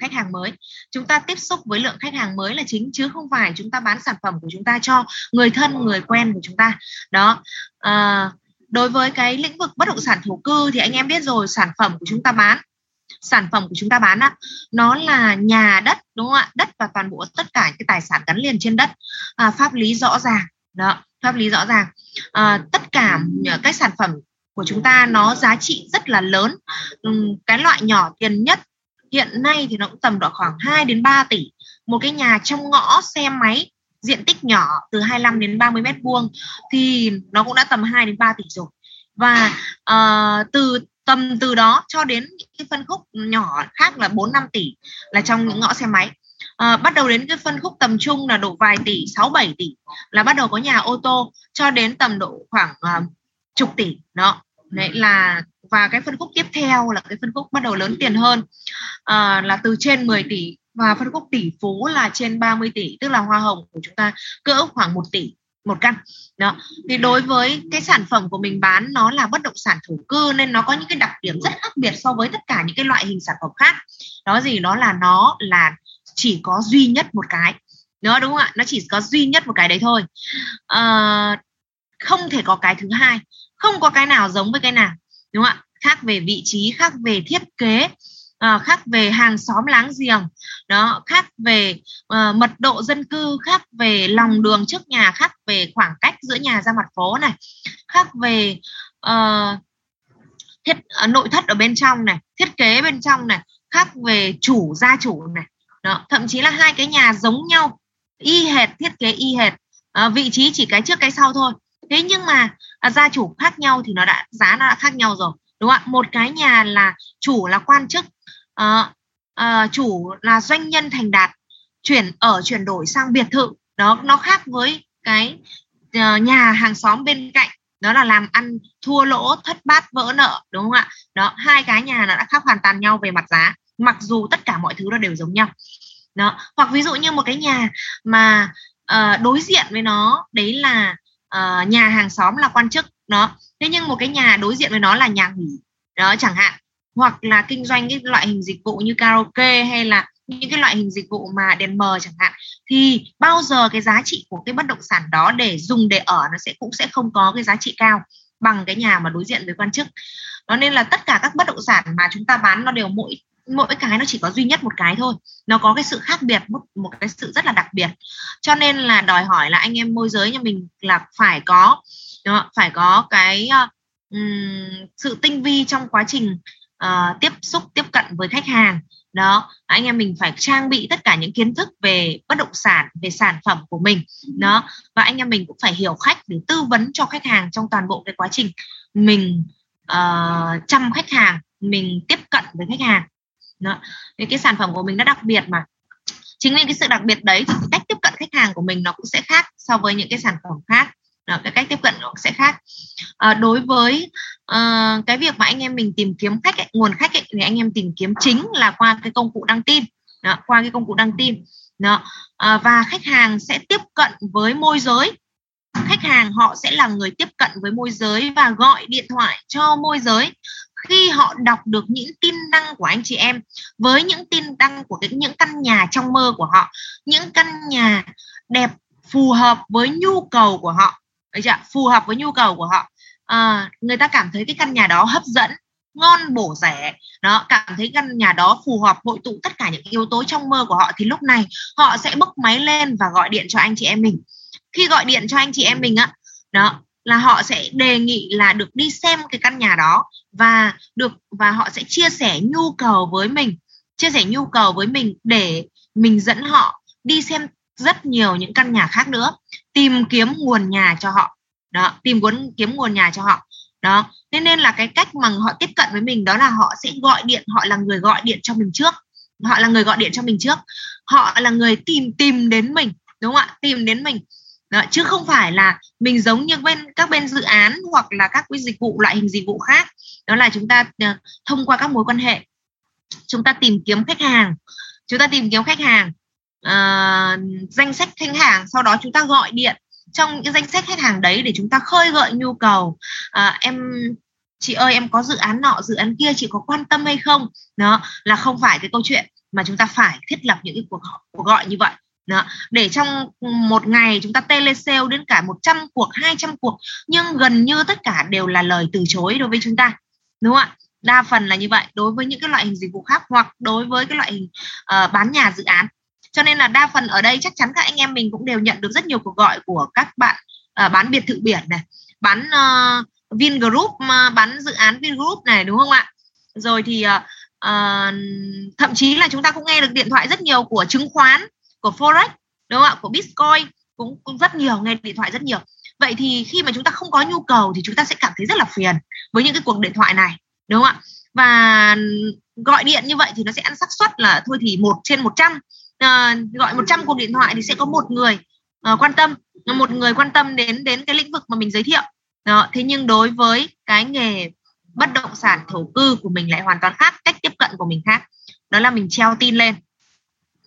khách hàng mới. Chúng ta tiếp xúc với lượng khách hàng mới là chính chứ không phải chúng ta bán sản phẩm của chúng ta cho người thân người quen của chúng ta. Đó. À, đối với cái lĩnh vực bất động sản thổ cư thì anh em biết rồi sản phẩm của chúng ta bán sản phẩm của chúng ta bán á nó là nhà đất đúng không ạ? Đất và toàn bộ tất cả cái tài sản gắn liền trên đất. À, pháp lý rõ ràng. Đó pháp lý rõ ràng. À, tất cả các sản phẩm của chúng ta nó giá trị rất là lớn. Cái loại nhỏ tiền nhất hiện nay thì nó cũng tầm độ khoảng 2 đến 3 tỷ. Một cái nhà trong ngõ xe máy diện tích nhỏ từ 25 đến 30 mét vuông thì nó cũng đã tầm 2 đến 3 tỷ rồi. Và uh, từ tầm từ đó cho đến cái phân khúc nhỏ khác là 4 5 tỷ là trong những ngõ xe máy. À, bắt đầu đến cái phân khúc tầm trung là độ vài tỷ 6 7 tỷ là bắt đầu có nhà ô tô cho đến tầm độ khoảng uh, chục tỷ. Đó đấy là và cái phân khúc tiếp theo là cái phân khúc bắt đầu lớn tiền hơn à, là từ trên 10 tỷ. Và phân khúc tỷ phú là trên 30 tỷ tức là hoa hồng của chúng ta cỡ khoảng 1 tỷ một căn. Đó. Thì đối với cái sản phẩm của mình bán nó là bất động sản thổ cư nên nó có những cái đặc điểm rất khác biệt so với tất cả những cái loại hình sản phẩm khác. Đó gì? Đó là nó là chỉ có duy nhất một cái. Nó đúng không ạ? Nó chỉ có duy nhất một cái đấy thôi. À, không thể có cái thứ hai. Không có cái nào giống với cái nào đúng không ạ? Khác về vị trí khác về thiết kế à, khác về hàng xóm láng giềng. Đó khác về uh, mật độ dân cư khác về lòng đường trước nhà khác về khoảng cách giữa nhà ra mặt phố này khác về uh, thiết uh, nội thất ở bên trong này thiết kế bên trong này khác về chủ gia chủ này. Đó thậm chí là hai cái nhà giống nhau y hệt thiết kế y hệt. Uh, vị trí chỉ cái trước cái sau thôi thế nhưng mà à, gia chủ khác nhau thì nó đã giá nó đã khác nhau rồi đúng không ạ? Một cái nhà là chủ là quan chức à, à, chủ là doanh nhân thành đạt chuyển ở chuyển đổi sang biệt thự. Đó nó khác với cái uh, nhà hàng xóm bên cạnh. Đó là làm ăn thua lỗ thất bát vỡ nợ đúng không ạ? Đó hai cái nhà nó đã khác hoàn toàn nhau về mặt giá mặc dù tất cả mọi thứ nó đều giống nhau. Đó hoặc ví dụ như một cái nhà mà uh, đối diện với nó đấy là uh, nhà hàng xóm là quan chức đó. Thế nhưng một cái nhà đối diện với nó là nhà nghỉ đó chẳng hạn. Hoặc là kinh doanh cái loại hình dịch vụ như karaoke hay là những cái loại hình dịch vụ mà đèn mờ chẳng hạn thì bao giờ cái giá trị của cái bất động sản đó để dùng để ở nó sẽ cũng sẽ không có cái giá trị cao bằng cái nhà mà đối diện với quan chức. Đó nên là tất cả các bất động sản mà chúng ta bán nó đều mỗi mỗi cái nó chỉ có duy nhất một cái thôi. Nó có cái sự khác biệt một một cái sự rất là đặc biệt. Cho nên là đòi hỏi là anh em môi giới nhà mình là phải có phải có cái um, sự tinh vi trong quá trình uh, tiếp xúc tiếp cận với khách hàng. Đó anh em mình phải trang bị tất cả những kiến thức về bất động sản về sản phẩm của mình. Đó và anh em mình cũng phải hiểu khách để tư vấn cho khách hàng trong toàn bộ cái quá trình mình uh, chăm khách hàng mình tiếp cận với khách hàng đó. Vì cái sản phẩm của mình nó đặc biệt mà. Chính vì cái sự đặc biệt đấy thì cái cách tiếp cận khách hàng của mình nó cũng sẽ khác so với những cái sản phẩm khác. Đó, cái cách tiếp cận nó sẽ khác. À, đối với uh, cái việc mà anh em mình tìm kiếm khách ấy, nguồn khách ấy, thì anh em tìm kiếm chính là qua cái công cụ đăng tin. Đó, qua cái công cụ đăng tin. Đó. À, và khách hàng sẽ tiếp cận với môi giới. Khách hàng họ sẽ là người tiếp cận với môi giới và gọi điện thoại cho môi giới khi họ đọc được những tin đăng của anh chị em với những tin đăng của cái, những căn nhà trong mơ của họ những căn nhà đẹp phù hợp với nhu cầu của họ Đấy chưa? phù hợp với nhu cầu của họ. À, người ta cảm thấy cái căn nhà đó hấp dẫn ngon bổ rẻ. Đó cảm thấy căn nhà đó phù hợp hội tụ tất cả những yếu tố trong mơ của họ thì lúc này họ sẽ bốc máy lên và gọi điện cho anh chị em mình. Khi gọi điện cho anh chị em mình á đó là họ sẽ đề nghị là được đi xem cái căn nhà đó và được, và họ sẽ chia sẻ nhu cầu với mình, chia sẻ nhu cầu với mình để mình dẫn họ đi xem rất nhiều những căn nhà khác nữa, tìm kiếm nguồn nhà cho họ. Đó, tìm muốn kiếm nguồn nhà cho họ. Đó thế nên là cái cách mà họ tiếp cận với mình đó là họ sẽ gọi điện, họ là người gọi điện cho mình trước. Họ là người gọi điện cho mình trước. Họ là người tìm tìm đến mình, đúng không ạ? Tìm đến mình đó, chứ không phải là mình giống như bên các bên dự án hoặc là các cái dịch vụ loại hình dịch vụ khác. Đó là chúng ta uh, thông qua các mối quan hệ chúng ta tìm kiếm khách hàng chúng ta tìm kiếm khách hàng uh, danh sách khách hàng sau đó chúng ta gọi điện. Trong những danh sách khách hàng đấy để chúng ta khơi gợi nhu cầu à, em chị ơi em có dự án nọ dự án kia chị có quan tâm hay không? Đó là không phải cái câu chuyện mà chúng ta phải thiết lập những cái cuộc, cuộc gọi như vậy đó. để trong một ngày chúng ta tele sale đến cả 100 cuộc 200 cuộc nhưng gần như tất cả đều là lời từ chối đối với chúng ta đúng không ạ đa phần là như vậy đối với những cái loại hình dịch vụ khác hoặc đối với cái loại hình uh, bán nhà dự án cho nên là đa phần ở đây chắc chắn các anh em mình cũng đều nhận được rất nhiều cuộc gọi của các bạn uh, bán biệt thự biển này bán uh, Vingroup uh, bán dự án Vingroup này đúng không ạ rồi thì uh, uh, thậm chí là chúng ta cũng nghe được điện thoại rất nhiều của chứng khoán của forex đúng không ạ? Của bitcoin cũng, cũng rất nhiều nghe điện thoại rất nhiều. Vậy thì khi mà chúng ta không có nhu cầu thì chúng ta sẽ cảm thấy rất là phiền với những cái cuộc điện thoại này đúng không ạ? Và gọi điện như vậy thì nó sẽ ăn xác suất là thôi thì một trên 100 à, ờ, gọi 100 cuộc điện thoại thì sẽ có một người uh, quan tâm một người quan tâm đến đến cái lĩnh vực mà mình giới thiệu. Đó thế nhưng đối với cái nghề bất động sản thổ cư của mình lại hoàn toàn khác cách tiếp cận của mình khác. Đó là mình treo tin lên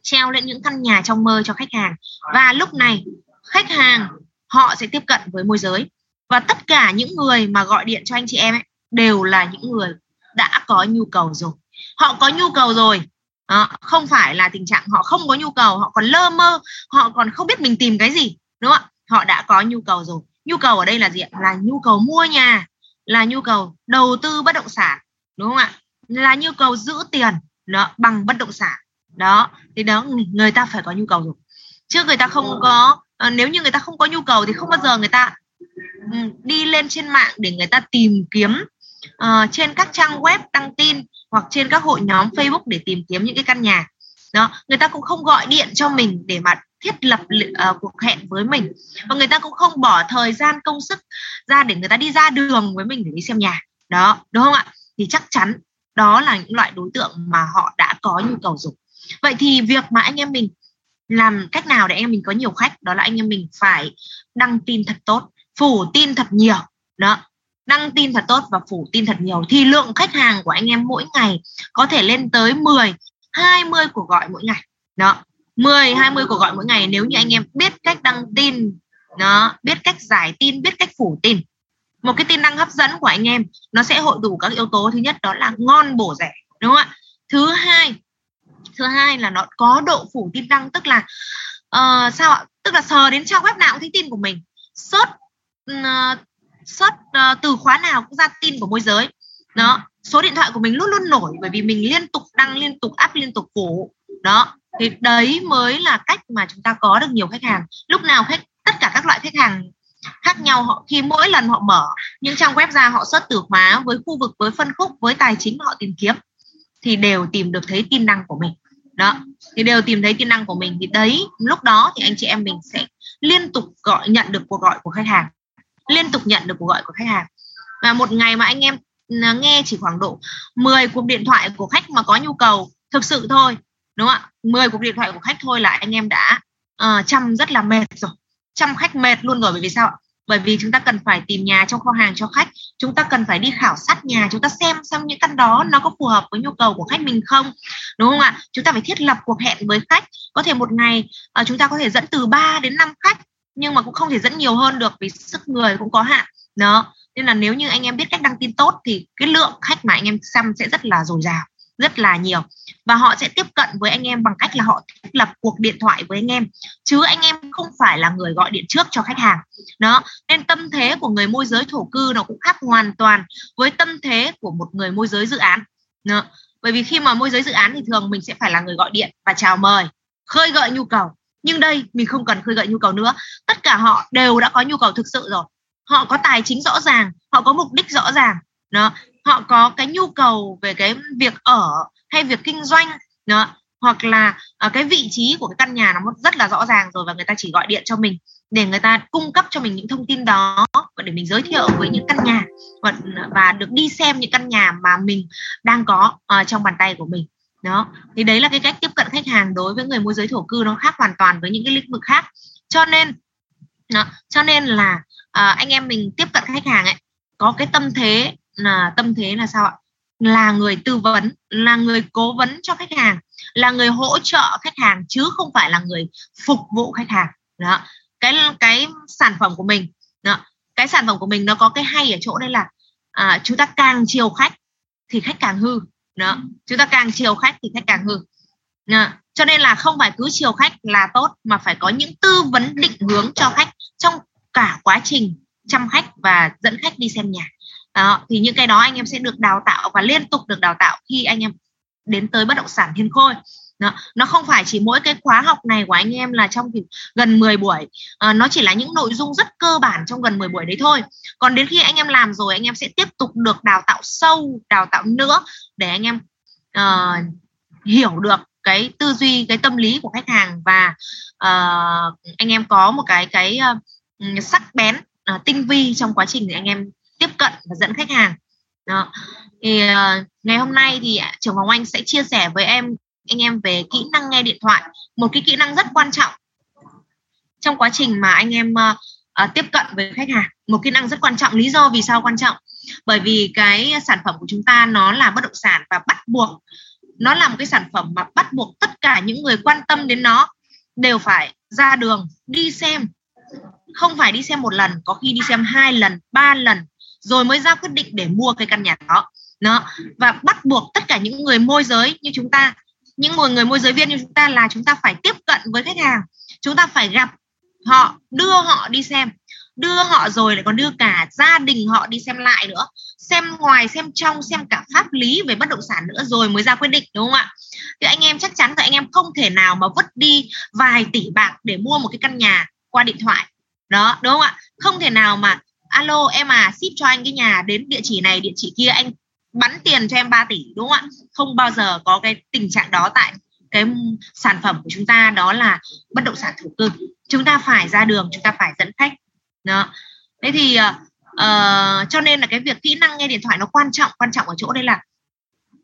treo lên những căn nhà trong mơ cho khách hàng. Và lúc này khách hàng họ sẽ tiếp cận với môi giới. Và tất cả những người mà gọi điện cho anh chị em ấy, đều là những người đã có nhu cầu rồi. Họ có nhu cầu rồi. Đó, không phải là tình trạng họ không có nhu cầu họ còn lơ mơ họ còn không biết mình tìm cái gì đúng không ạ? Họ đã có nhu cầu rồi. Nhu cầu ở đây là gì ạ? Là nhu cầu mua nhà là nhu cầu đầu tư bất động sản đúng không ạ? Là nhu cầu giữ tiền đó bằng bất động sản đó thì đó người ta phải có nhu cầu rồi. Chứ người ta không có à, nếu như người ta không có nhu cầu thì không bao giờ người ta um, đi lên trên mạng để người ta tìm kiếm uh, trên các trang web đăng tin hoặc trên các hội nhóm Facebook để tìm kiếm những cái căn nhà. Đó người ta cũng không gọi điện cho mình để mà thiết lập uh, cuộc hẹn với mình. Và người ta cũng không bỏ thời gian công sức ra để người ta đi ra đường với mình để đi xem nhà. Đó đúng không ạ? Thì chắc chắn đó là những loại đối tượng mà họ đã có nhu cầu dùng vậy thì việc mà anh em mình làm cách nào để anh em mình có nhiều khách, đó là anh em mình phải đăng tin thật tốt, phủ tin thật nhiều, đó. Đăng tin thật tốt và phủ tin thật nhiều thì lượng khách hàng của anh em mỗi ngày có thể lên tới 10 20 cuộc gọi mỗi ngày, đó. 10 20 cuộc gọi mỗi ngày nếu như anh em biết cách đăng tin nó biết cách giải tin, biết cách phủ tin. Một cái tin đăng hấp dẫn của anh em, nó sẽ hội đủ các yếu tố. Thứ nhất đó là ngon bổ rẻ, đúng không ạ? Thứ hai thứ hai là nó có độ phủ tin đăng tức là uh, sao ạ? Tức là sờ đến trang web nào cũng thấy tin của mình. Search uh, search uh, từ khóa nào cũng ra tin của môi giới. Đó số điện thoại của mình luôn luôn nổi bởi vì mình liên tục đăng liên tục up liên tục phủ. Đó thì đấy mới là cách mà chúng ta có được nhiều khách hàng. Lúc nào khách tất cả các loại khách hàng khác nhau họ khi mỗi lần họ mở những trang web ra họ xuất từ khóa với khu vực với phân khúc với tài chính họ tìm kiếm thì đều tìm được thấy tin đăng của mình đó. Thì đều tìm thấy tiềm năng của mình. Thì đấy lúc đó thì anh chị em mình sẽ liên tục gọi nhận được cuộc gọi của khách hàng. Liên tục nhận được cuộc gọi của khách hàng. Và một ngày mà anh em ừ, nghe chỉ khoảng độ 10 cuộc điện thoại của khách mà có nhu cầu thực sự thôi đúng không ạ? 10 cuộc điện thoại của khách thôi là anh em đã uh, chăm rất là mệt rồi. Chăm khách mệt luôn rồi. Bởi vì sao bởi vì chúng ta cần phải tìm nhà trong kho hàng cho khách chúng ta cần phải đi khảo sát nhà chúng ta xem xem những căn đó nó có phù hợp với nhu cầu của khách mình không đúng không ạ? Chúng ta phải thiết lập cuộc hẹn với khách. Có thể một ngày uh, chúng ta có thể dẫn từ 3 đến 5 khách nhưng mà cũng không thể dẫn nhiều hơn được vì sức người cũng có hạn. Đó nên là nếu như anh em biết cách đăng tin tốt thì cái lượng khách mà anh em xăm sẽ rất là dồi dào rất là nhiều. Và họ sẽ tiếp cận với anh em bằng cách là họ thiết lập cuộc điện thoại với anh em. Chứ anh em không phải là người gọi điện trước cho khách hàng. Đó, nên tâm thế của người môi giới thổ cư nó cũng khác hoàn toàn với tâm thế của một người môi giới dự án. Đó. bởi vì khi mà môi giới dự án thì thường mình sẽ phải là người gọi điện và chào mời, khơi gợi nhu cầu. Nhưng đây, mình không cần khơi gợi nhu cầu nữa. Tất cả họ đều đã có nhu cầu thực sự rồi. Họ có tài chính rõ ràng, họ có mục đích rõ ràng. Đó họ có cái nhu cầu về cái việc ở hay việc kinh doanh đó hoặc là uh, cái vị trí của cái căn nhà nó rất là rõ ràng rồi và người ta chỉ gọi điện cho mình để người ta cung cấp cho mình những thông tin đó và để mình giới thiệu với những căn nhà và, và được đi xem những căn nhà mà mình đang có uh, trong bàn tay của mình. Đó thì đấy là cái cách tiếp cận khách hàng đối với người môi giới thổ cư nó khác hoàn toàn với những cái lĩnh vực khác. Cho nên đó, cho nên là uh, anh em mình tiếp cận khách hàng ấy có cái tâm thế là tâm thế là sao ạ? Là người tư vấn là người cố vấn cho khách hàng là người hỗ trợ khách hàng chứ không phải là người phục vụ khách hàng. Đó cái cái sản phẩm của mình đó cái sản phẩm của mình nó có cái hay ở chỗ đây là à, chúng ta càng chiều khách thì khách càng hư. Đó chúng ta càng chiều khách thì khách càng hư. À, cho nên là không phải cứ chiều khách là tốt mà phải có những tư vấn định hướng cho khách trong cả quá trình chăm khách và dẫn khách đi xem nhà đó thì những cái đó anh em sẽ được đào tạo và liên tục được đào tạo khi anh em đến tới bất động sản thiên khôi đó. nó không phải chỉ mỗi cái khóa học này của anh em là trong gần 10 buổi à, nó chỉ là những nội dung rất cơ bản trong gần 10 buổi đấy thôi còn đến khi anh em làm rồi anh em sẽ tiếp tục được đào tạo sâu đào tạo nữa để anh em uh, hiểu được cái tư duy cái tâm lý của khách hàng và uh, anh em có một cái cái uh, sắc bén uh, tinh vi trong quá trình để anh em tiếp cận và dẫn khách hàng. Đó. thì uh, ngày hôm nay thì trưởng phòng anh sẽ chia sẻ với em anh em về kỹ năng nghe điện thoại một cái kỹ năng rất quan trọng trong quá trình mà anh em uh, uh, tiếp cận với khách hàng. Một kỹ năng rất quan trọng. Lý do vì sao quan trọng? Bởi vì cái sản phẩm của chúng ta nó là bất động sản và bắt buộc nó là một cái sản phẩm mà bắt buộc tất cả những người quan tâm đến nó đều phải ra đường đi xem. Không phải đi xem một lần có khi đi xem hai lần ba lần rồi mới ra quyết định để mua cái căn nhà đó. Nó và bắt buộc tất cả những người môi giới như chúng ta, những người người môi giới viên như chúng ta là chúng ta phải tiếp cận với khách hàng. Chúng ta phải gặp họ, đưa họ đi xem. Đưa họ rồi lại còn đưa cả gia đình họ đi xem lại nữa. Xem ngoài, xem trong, xem cả pháp lý về bất động sản nữa rồi mới ra quyết định, đúng không ạ? Thì anh em chắc chắn là anh em không thể nào mà vứt đi vài tỷ bạc để mua một cái căn nhà qua điện thoại. Đó, đúng không ạ? Không thể nào mà alo em à ship cho anh cái nhà đến địa chỉ này địa chỉ kia anh bắn tiền cho em 3 tỷ đúng không ạ? Không bao giờ có cái tình trạng đó tại cái sản phẩm của chúng ta đó là bất động sản thổ cư. Chúng ta phải ra đường chúng ta phải dẫn khách. Đó. Thế thì uh, cho nên là cái việc kỹ năng nghe điện thoại nó quan trọng quan trọng ở chỗ đây là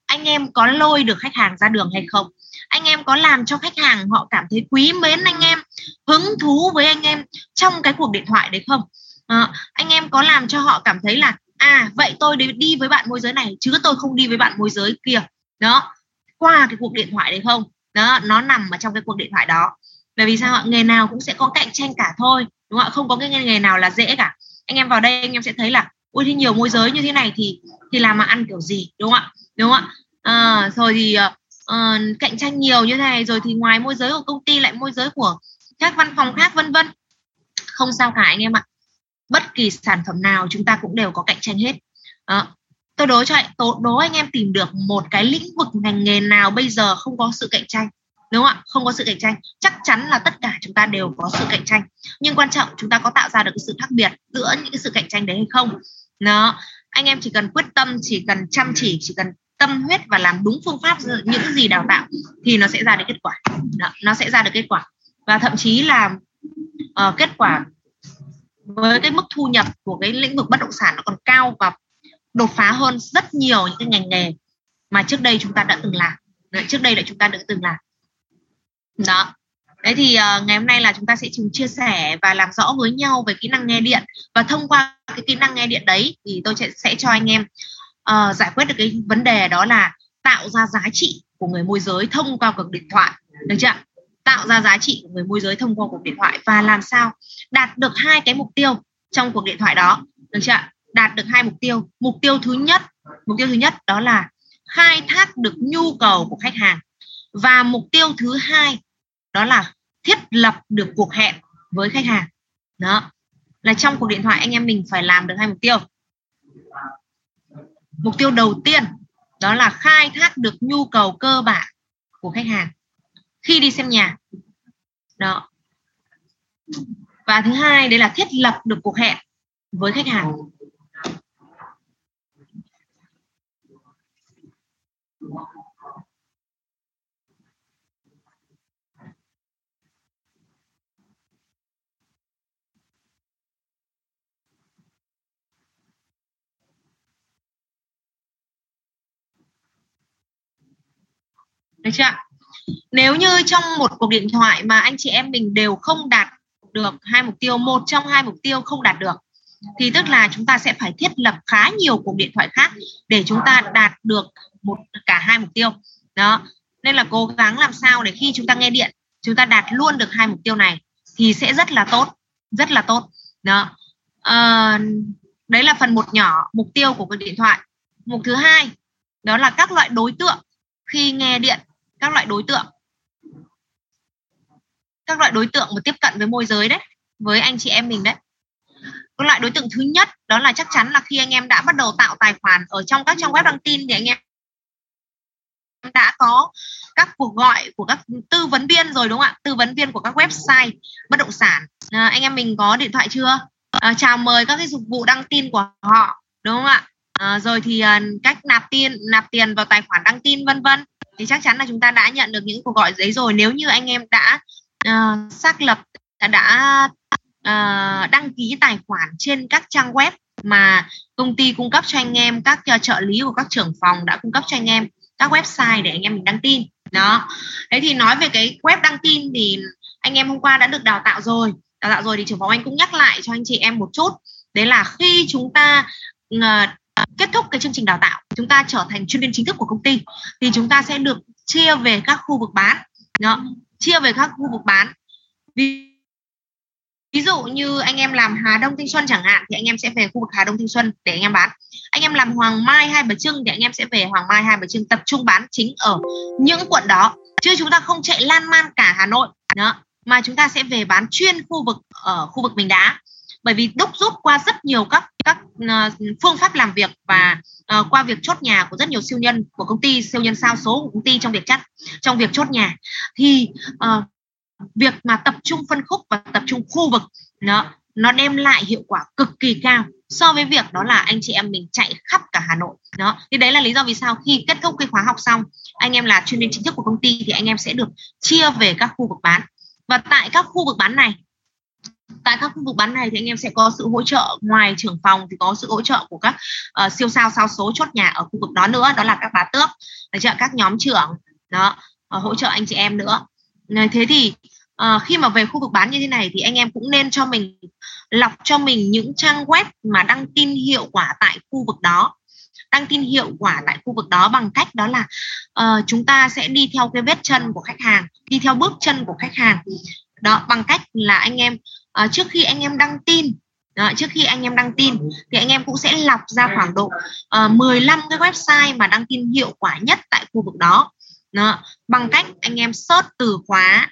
anh em có lôi được khách hàng ra đường hay không? Anh em có làm cho khách hàng họ cảm thấy quý mến anh em hứng thú với anh em trong cái cuộc điện thoại đấy không? À, anh em có làm cho họ cảm thấy là à vậy tôi đi với bạn môi giới này chứ tôi không đi với bạn môi giới kia. Đó qua cái cuộc điện thoại đấy không? Đó nó nằm ở trong cái cuộc điện thoại đó. Bởi vì sao nghề nào cũng sẽ có cạnh tranh cả thôi đúng không ạ? Không có cái nghề nào là dễ cả. Anh em vào đây anh em sẽ thấy là ôi thì nhiều môi giới như thế này thì thì làm mà ăn kiểu gì đúng không ạ? Đúng không ạ? À, rồi thì uh, cạnh tranh nhiều như thế này rồi thì ngoài môi giới của công ty lại môi giới của các văn phòng khác vân vân. Không sao cả anh em ạ bất kỳ sản phẩm nào chúng ta cũng đều có cạnh tranh hết. Đó. tôi đố cho tôi đố anh em tìm được một cái lĩnh vực ngành nghề nào bây giờ không có sự cạnh tranh đúng không ạ? Không có sự cạnh tranh. Chắc chắn là tất cả chúng ta đều có sự cạnh tranh. Nhưng quan trọng chúng ta có tạo ra được cái sự khác biệt giữa những cái sự cạnh tranh đấy hay không? Đó. Anh em chỉ cần quyết tâm chỉ cần chăm chỉ chỉ cần tâm huyết và làm đúng phương pháp những gì đào tạo thì nó sẽ ra được kết quả. Đó, nó sẽ ra được kết quả. Và thậm chí là uh, kết quả với cái mức thu nhập của cái lĩnh vực bất động sản nó còn cao và đột phá hơn rất nhiều những cái ngành nghề mà trước đây chúng ta đã từng làm. Trước đây là chúng ta đã từng làm. Đó. Đấy thì uh, ngày hôm nay là chúng ta sẽ cùng chia sẻ và làm rõ với nhau về kỹ năng nghe điện. Và thông qua cái kỹ năng nghe điện đấy thì tôi sẽ, sẽ cho anh em uh, giải quyết được cái vấn đề đó là tạo ra giá trị của người môi giới thông qua cuộc điện thoại. Được chưa tạo ra giá trị của người môi giới thông qua cuộc điện thoại. Và làm sao đạt được hai cái mục tiêu trong cuộc điện thoại đó. Được chưa đạt được hai mục tiêu. Mục tiêu thứ nhất, mục tiêu thứ nhất đó là khai thác được nhu cầu của khách hàng. Và mục tiêu thứ hai đó là thiết lập được cuộc hẹn với khách hàng. Đó, là trong cuộc điện thoại anh em mình phải làm được hai mục tiêu. Mục tiêu đầu tiên đó là khai thác được nhu cầu cơ bản của khách hàng khi đi xem nhà. Đó và thứ hai, đấy là thiết lập được cuộc hẹn với khách hàng. Được chưa nếu như trong một cuộc điện thoại mà anh chị em mình đều không đạt được hai mục tiêu một trong hai mục tiêu không đạt được thì tức là chúng ta sẽ phải thiết lập khá nhiều cuộc điện thoại khác để chúng ta đạt được một cả hai mục tiêu. Đó nên là cố gắng làm sao để khi chúng ta nghe điện chúng ta đạt luôn được hai mục tiêu này thì sẽ rất là tốt rất là tốt. Đó à, đấy là phần một nhỏ mục tiêu của cái điện thoại. Mục thứ hai đó là các loại đối tượng khi nghe điện các loại đối tượng các loại đối tượng mà tiếp cận với môi giới đấy với anh chị em mình đấy. Cái loại đối tượng thứ nhất đó là chắc chắn là khi anh em đã bắt đầu tạo tài khoản ở trong các trang web đăng tin thì anh em đã có các cuộc gọi của các tư vấn viên rồi đúng không ạ? Tư vấn viên của các website bất động sản. À, anh em mình có điện thoại chưa? À, chào mời các cái dịch vụ đăng tin của họ đúng không ạ? À, rồi thì à, cách nạp tiền nạp tiền vào tài khoản đăng tin vân vân. Thì chắc chắn là chúng ta đã nhận được những cuộc gọi giấy rồi. Nếu như anh em đã uh, xác lập đã, đã uh, đăng ký tài khoản trên các trang web mà công ty cung cấp cho anh em các uh, trợ lý của các trưởng phòng đã cung cấp cho anh em các website để anh em mình đăng tin. Đó. Thế thì nói về cái web đăng tin thì anh em hôm qua đã được đào tạo rồi. Đào tạo rồi thì trưởng phòng anh cũng nhắc lại cho anh chị em một chút. Đấy là khi chúng ta uh, kết thúc cái chương trình đào tạo chúng ta trở thành chuyên viên chính thức của công ty thì chúng ta sẽ được chia về các khu vực bán. Đó chia về các khu vực bán. Ví, ví dụ như anh em làm Hà Đông Thanh Xuân chẳng hạn thì anh em sẽ về khu vực Hà Đông Thanh Xuân để anh em bán. Anh em làm Hoàng Mai Hai Bà Trưng thì anh em sẽ về Hoàng Mai Hai Bà Trưng tập trung bán chính ở những quận đó. Chứ chúng ta không chạy lan man cả Hà Nội đó. Mà chúng ta sẽ về bán chuyên khu vực ở khu vực Bình Đá bởi vì đúc rút qua rất nhiều các các ờ, phương pháp làm việc và uh, qua việc chốt nhà của rất nhiều siêu nhân của công ty siêu nhân sao số của công ty trong việc chắt trong việc chốt nhà. Thì uh, việc mà tập trung phân khúc và tập trung khu vực nó nó đem lại hiệu quả cực kỳ cao so với việc đó là anh chị em mình chạy khắp cả Hà Nội. Đó thì đấy là lý do vì sao khi kết thúc cái khóa học xong anh em là chuyên viên chính thức của công ty thì anh em sẽ được chia về các khu vực bán. Và tại các khu vực bán này tại các khu vực bán này thì anh em sẽ có sự hỗ trợ ngoài trưởng phòng thì có sự hỗ trợ của các uh, siêu sao sao số chốt nhà ở khu vực đó nữa đó là các bà tước là trợ các nhóm trưởng đó uh, hỗ trợ anh chị em nữa. Này thế thì uh, khi mà về khu vực bán như thế này thì anh em cũng nên cho mình lọc cho mình những trang web mà đăng tin hiệu quả tại khu vực đó. Đăng tin hiệu quả tại khu vực đó bằng cách đó là uh, chúng ta sẽ đi theo cái vết chân của khách hàng đi theo bước chân của khách hàng. Đó bằng cách là anh em uh, trước khi anh em đăng tin đó, trước khi anh em đăng tin thì anh em cũng sẽ lọc ra khoảng độ ờ, uh, 15 cái website mà đăng tin hiệu quả nhất tại khu vực đó. Đó, bằng cách anh em search từ khóa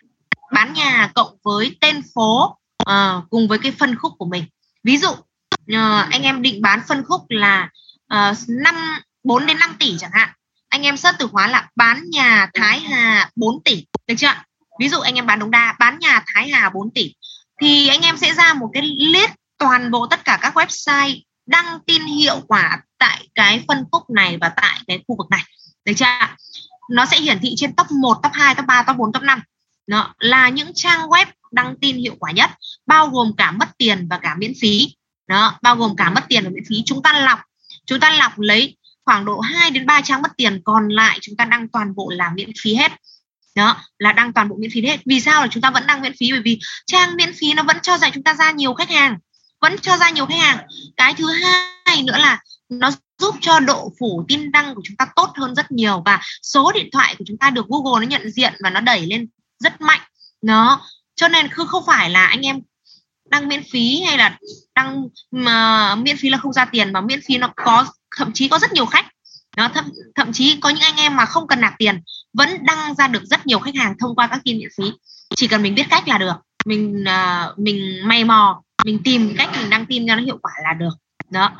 bán nhà cộng với tên phố uh, cùng với cái phân khúc của mình. Ví dụ uh, anh em định bán phân khúc là uh, 5 4 đến 5 tỷ chẳng hạn. Anh em search từ khóa là bán nhà Thái Hà 4 tỷ được chưa ví dụ anh em bán Đống Đa bán nhà Thái Hà 4 tỷ thì anh em sẽ ra một cái list toàn bộ tất cả các website đăng tin hiệu quả tại cái phân khúc này và tại cái khu vực này. Được chưa nó sẽ hiển thị trên top 1, top 2, top 3, top 4, top 5 nó là những trang web đăng tin hiệu quả nhất bao gồm cả mất tiền và cả miễn phí. Đó bao gồm cả mất tiền và miễn phí. Chúng ta lọc chúng ta lọc lấy khoảng độ 2 đến 3 trang mất tiền còn lại chúng ta đăng toàn bộ là miễn phí hết đó, là đăng toàn bộ miễn phí hết. Vì sao là chúng ta vẫn đăng miễn phí? Bởi vì trang miễn phí nó vẫn cho dạy chúng ta ra nhiều khách hàng, vẫn cho ra nhiều khách hàng. Cái thứ hai nữa là nó giúp cho độ phủ tin đăng của chúng ta tốt hơn rất nhiều và số điện thoại của chúng ta được Google nó nhận diện và nó đẩy lên rất mạnh. Nó cho nên cứ không phải là anh em đăng miễn phí hay là đăng mà miễn phí là không ra tiền mà miễn phí nó có, thậm chí có rất nhiều khách. Nó thậm thậm chí có những anh em mà không cần nạp tiền vẫn đăng ra được rất nhiều khách hàng thông qua các tin miễn phí. Chỉ cần mình biết cách là được. Mình uh, mình may mò mình tìm cách mình đăng tin cho nó hiệu quả là được. Đó.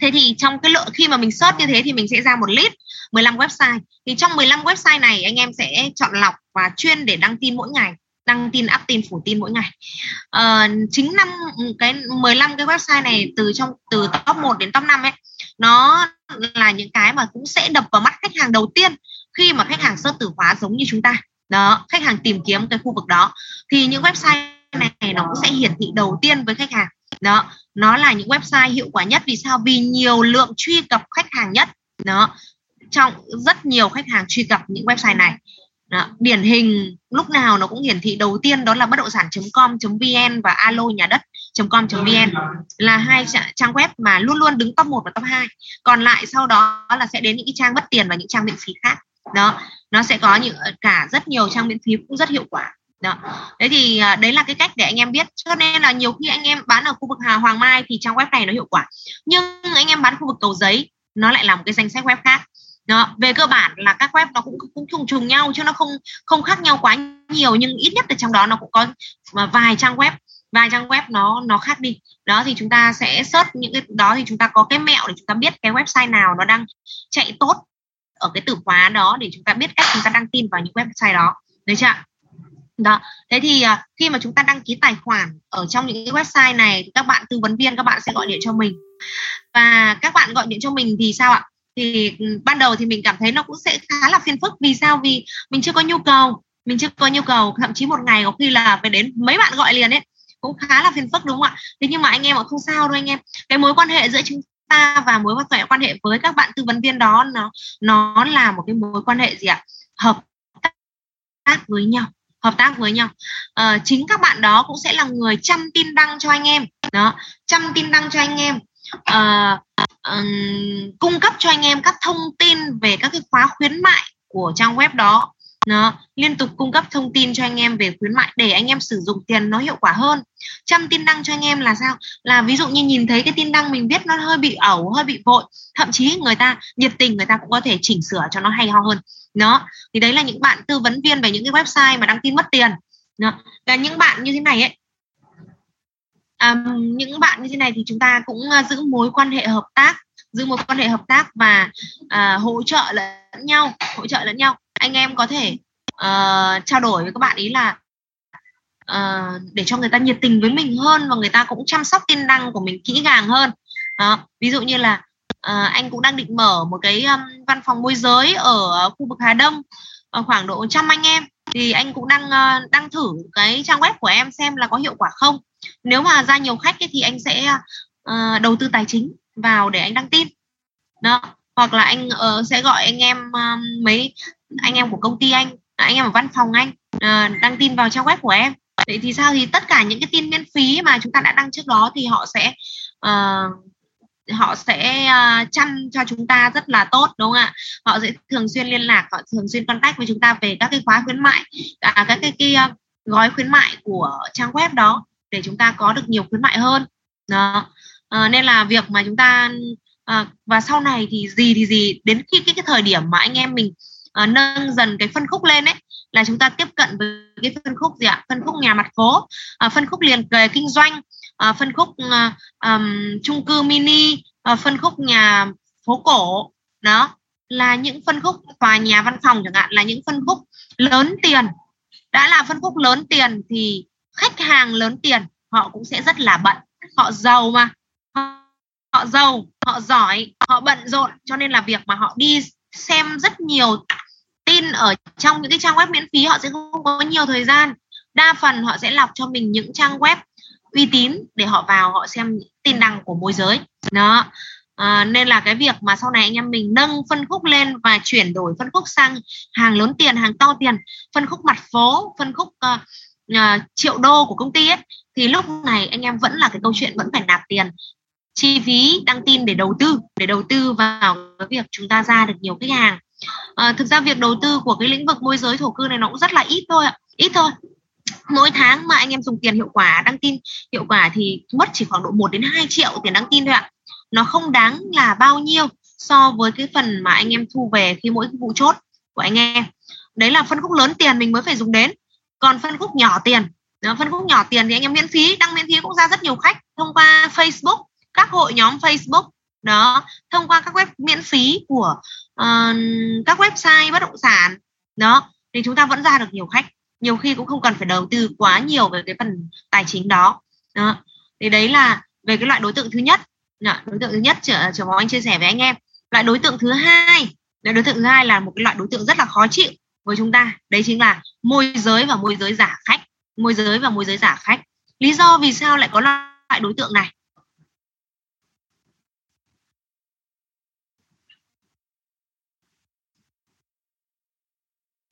Thế thì trong cái lượng khi mà mình search như thế thì mình sẽ ra một list 15 website. Thì trong 15 website này anh em sẽ chọn lọc và chuyên để đăng tin mỗi ngày. Đăng tin up tin phủ tin mỗi ngày. Uh, chính năm cái 15 cái website này từ trong từ top 1 đến top 5 ấy nó là những cái mà cũng sẽ đập vào mắt khách hàng đầu tiên khi mà khách hàng search từ khóa giống như chúng ta. Đó, khách hàng tìm kiếm cái khu vực đó, thì những website này nó cũng sẽ hiển thị đầu tiên với khách hàng. Đó, nó là những website hiệu quả nhất vì sao? Vì nhiều lượng truy cập khách hàng nhất. Đó, trong rất nhiều khách hàng truy cập những website này. Đó. điển hình lúc nào nó cũng hiển thị đầu tiên đó là bất động sản.com.vn và alo nhà đất com.vn là hai trang web mà luôn luôn đứng top 1 và top 2 còn lại sau đó là sẽ đến những cái trang mất tiền và những trang miễn phí khác đó, nó sẽ có những ờ, cả rất nhiều trang miễn phí cũng rất hiệu quả. Đó. Đấy thì à, đấy là cái cách để anh em biết. Cho nên là nhiều khi anh em bán ở khu vực Hà Hoàng Mai thì trang web này nó hiệu quả. Nhưng anh em bán khu vực cầu giấy, nó lại là một cái danh sách web khác. Đó, về cơ bản là các web nó cũng cũng trùng trùng nhau chứ nó không không khác nhau quá nhiều, nhưng ít nhất là trong đó nó cũng có à, vài trang web, vài trang web nó nó khác đi. Đó thì chúng ta sẽ search những cái, đó thì chúng ta có cái mẹo để chúng ta biết cái website nào nó đang chạy tốt ở cái từ khóa đó để chúng ta biết cách chúng ta đăng tin vào những website đó. Được chưa đó. Thế thì ờ, khi mà chúng ta đăng ký tài khoản ở trong những cái website này, thì các bạn tư vấn viên, các bạn sẽ gọi điện cho mình. Và các bạn gọi điện cho mình thì sao ạ? Thì ừ, ban đầu thì mình cảm thấy nó cũng sẽ khá là phiền phức. Vì sao? Vì mình chưa có nhu cầu. Mình chưa có nhu cầu. Thậm chí một ngày có khi là phải đến mấy bạn gọi liền ấy. Cũng khá là phiền phức, đúng không ạ? Thế nhưng mà anh em ạ, không sao đâu anh em. Cái mối quan hệ giữa chúng ta và mối quan hệ quan hệ với các bạn tư vấn viên đó nó nó là một cái mối quan hệ gì ạ? Hợp tác với nhau hợp tác với nhau. À, chính các bạn đó cũng sẽ là người chăm tin đăng cho anh em. Đó chăm tin đăng cho anh em. À, um, cung cấp cho anh em các thông tin về các cái khóa khuyến mại của trang web đó nó liên tục cung cấp thông tin cho anh em về khuyến mại để anh em sử dụng tiền nó hiệu quả hơn. Chăm tin đăng cho anh em là sao? Là ví dụ như nhìn thấy cái tin đăng mình viết nó hơi bị ẩu hơi bị vội thậm chí người ta nhiệt tình người ta cũng có thể chỉnh sửa cho nó hay ho hơn. Đó thì đấy là những bạn tư vấn viên về những cái website mà đăng tin mất tiền. Đó. và những bạn như thế này ấy à, những bạn như thế này thì chúng ta cũng uh, giữ mối quan hệ hợp tác giữ mối quan hệ hợp tác và uh, hỗ trợ lẫn nhau hỗ trợ lẫn nhau anh em có thể uh, trao đổi với các bạn ý là uh, để cho người ta nhiệt tình với mình hơn và người ta cũng chăm sóc tin đăng của mình kỹ càng hơn. Đó. ví dụ như là uh, anh cũng đang định mở một cái um, văn phòng môi giới ở khu vực Hà Đông uh, khoảng độ trăm anh em. Thì anh cũng đang uh, đang thử cái trang web của em xem là có hiệu quả không. Nếu mà ra nhiều khách ấy, thì anh sẽ uh, đầu tư tài chính vào để anh đăng tin. Đó hoặc là anh uh, sẽ gọi anh em uh, mấy anh em của công ty anh anh em ở văn phòng anh uh, đăng tin vào trang web của em. Vậy thì sao? Thì tất cả những cái tin miễn phí mà chúng ta đã đăng trước đó thì họ sẽ uh, họ sẽ à, uh, chăm cho chúng ta rất là tốt đúng không ạ? Họ sẽ thường xuyên liên lạc họ thường xuyên contact với chúng ta về các cái khóa khuyến mại à, các cái, cái uh, gói khuyến mại của trang web đó để chúng ta có được nhiều khuyến mại hơn. Đó. À, nên là việc mà chúng ta à, và sau này thì gì thì gì đến khi cái, cái thời điểm mà anh em mình uh, nâng dần cái phân khúc lên ấy là chúng ta tiếp cận với cái phân khúc gì ạ? Phân khúc nhà mặt phố uh, phân khúc liền kề kinh doanh uh, phân khúc uh, um, chung cư mini uh, phân khúc nhà phố cổ. Đó là những phân khúc tòa nhà văn phòng chẳng hạn là những phân khúc lớn tiền. Đã là phân khúc lớn tiền thì khách hàng lớn tiền họ cũng sẽ rất là bận. Họ giàu mà họ giàu họ giỏi họ bận rộn cho nên là việc mà họ đi xem rất nhiều tin ở trong những cái trang web miễn phí họ sẽ không có nhiều thời gian. Đa phần họ sẽ lọc cho mình những trang web uy tín để họ vào họ xem tin đăng của môi giới. Đó. À, nên là cái việc mà sau này anh em mình nâng phân khúc lên và chuyển đổi phân khúc sang hàng lớn tiền hàng to tiền phân khúc mặt phố phân khúc uh, uh, triệu đô của công ty ấy thì lúc này anh em vẫn là cái câu chuyện vẫn phải nạp tiền. Chi phí đăng tin để đầu tư để đầu tư vào cái việc chúng ta ra được nhiều khách hàng à, thực ra việc đầu tư của cái lĩnh vực môi giới thổ cư này nó cũng rất là ít thôi ạ. Ít thôi. Mỗi tháng mà anh em dùng tiền hiệu quả đăng tin hiệu quả thì mất chỉ khoảng độ 1 đến 2 triệu tiền đăng tin thôi ạ. Nó không đáng là bao nhiêu so với cái phần mà anh em thu về khi mỗi vụ chốt của anh em. Đấy là phân khúc lớn tiền mình mới phải dùng đến. Còn phân khúc nhỏ tiền ờ, phân khúc nhỏ tiền thì anh em miễn phí đăng miễn phí cũng ra rất nhiều khách thông qua Facebook các hội nhóm Facebook. Đó thông qua các web miễn phí của uh, các website bất động sản. Đó thì chúng ta vẫn ra được nhiều khách. Nhiều khi cũng không cần phải đầu tư quá nhiều về cái phần tài chính đó, đó. thì đấy là về cái loại đối tượng thứ nhất. Đối tượng thứ nhất trở mong anh chia sẻ với anh em. Loại đối tượng thứ hai đối tượng thứ hai là một cái loại đối tượng rất là khó chịu với chúng ta. Đấy chính là môi giới và môi giới giả khách. Môi giới và môi giới giả khách. Lý do vì sao lại có loại đối tượng này?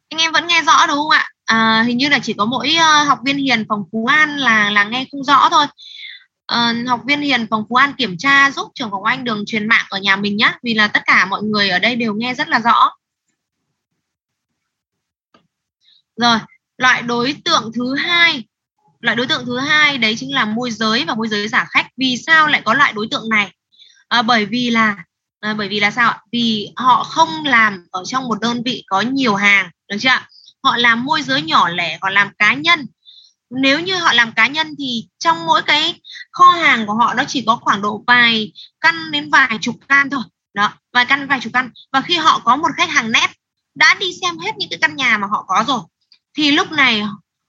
Anh em vẫn nghe rõ đúng không ạ? À, hình như là chỉ có mỗi uh, học viên hiền phòng phú an là là nghe không rõ thôi. Uh, học viên hiền phòng phú an kiểm tra giúp trường phòng anh đường truyền mạng ở nhà mình nhé vì là tất cả mọi người ở đây đều nghe rất là rõ. Rồi loại đối tượng thứ hai loại đối tượng thứ hai đấy chính là môi giới và môi giới giả khách. Vì sao lại có loại đối tượng này? À, bởi vì là à, bởi vì là sao ạ? Vì họ không làm ở trong một đơn vị có nhiều hàng được chưa họ làm môi giới nhỏ lẻ còn làm cá nhân. Nếu như họ làm cá nhân thì trong mỗi cái kho hàng của họ nó chỉ có khoảng độ vài căn đến vài chục căn thôi. Đó vài căn vài chục căn. Và khi họ có một khách hàng nét đã đi xem hết những cái căn nhà mà họ có rồi thì lúc này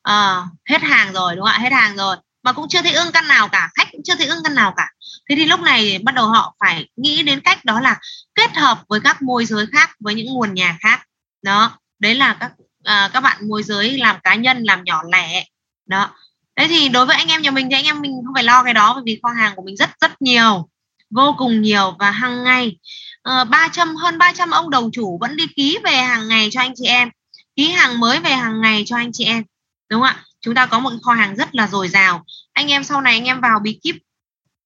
uh, hết hàng rồi đúng không ạ? Hết hàng rồi mà cũng chưa thấy ưng căn nào cả khách cũng chưa thấy ưng căn nào cả. Thế thì lúc này bắt đầu họ phải nghĩ đến cách đó là kết hợp với các môi giới khác với những nguồn nhà khác. Đó đấy là các à, các bạn môi giới làm cá nhân làm nhỏ lẻ. Đó. Thế thì đối với anh em nhà mình thì anh em mình không phải lo cái đó bởi vì kho hàng của mình rất rất nhiều vô cùng nhiều và hàng ngày. Ờ, uh, 300 hơn 300 ông đầu chủ vẫn đi ký về hàng ngày cho anh chị em ký hàng mới về hàng ngày cho anh chị em đúng không ạ? Chúng ta có một kho hàng rất là dồi dào. Anh em sau này anh em vào bí kíp,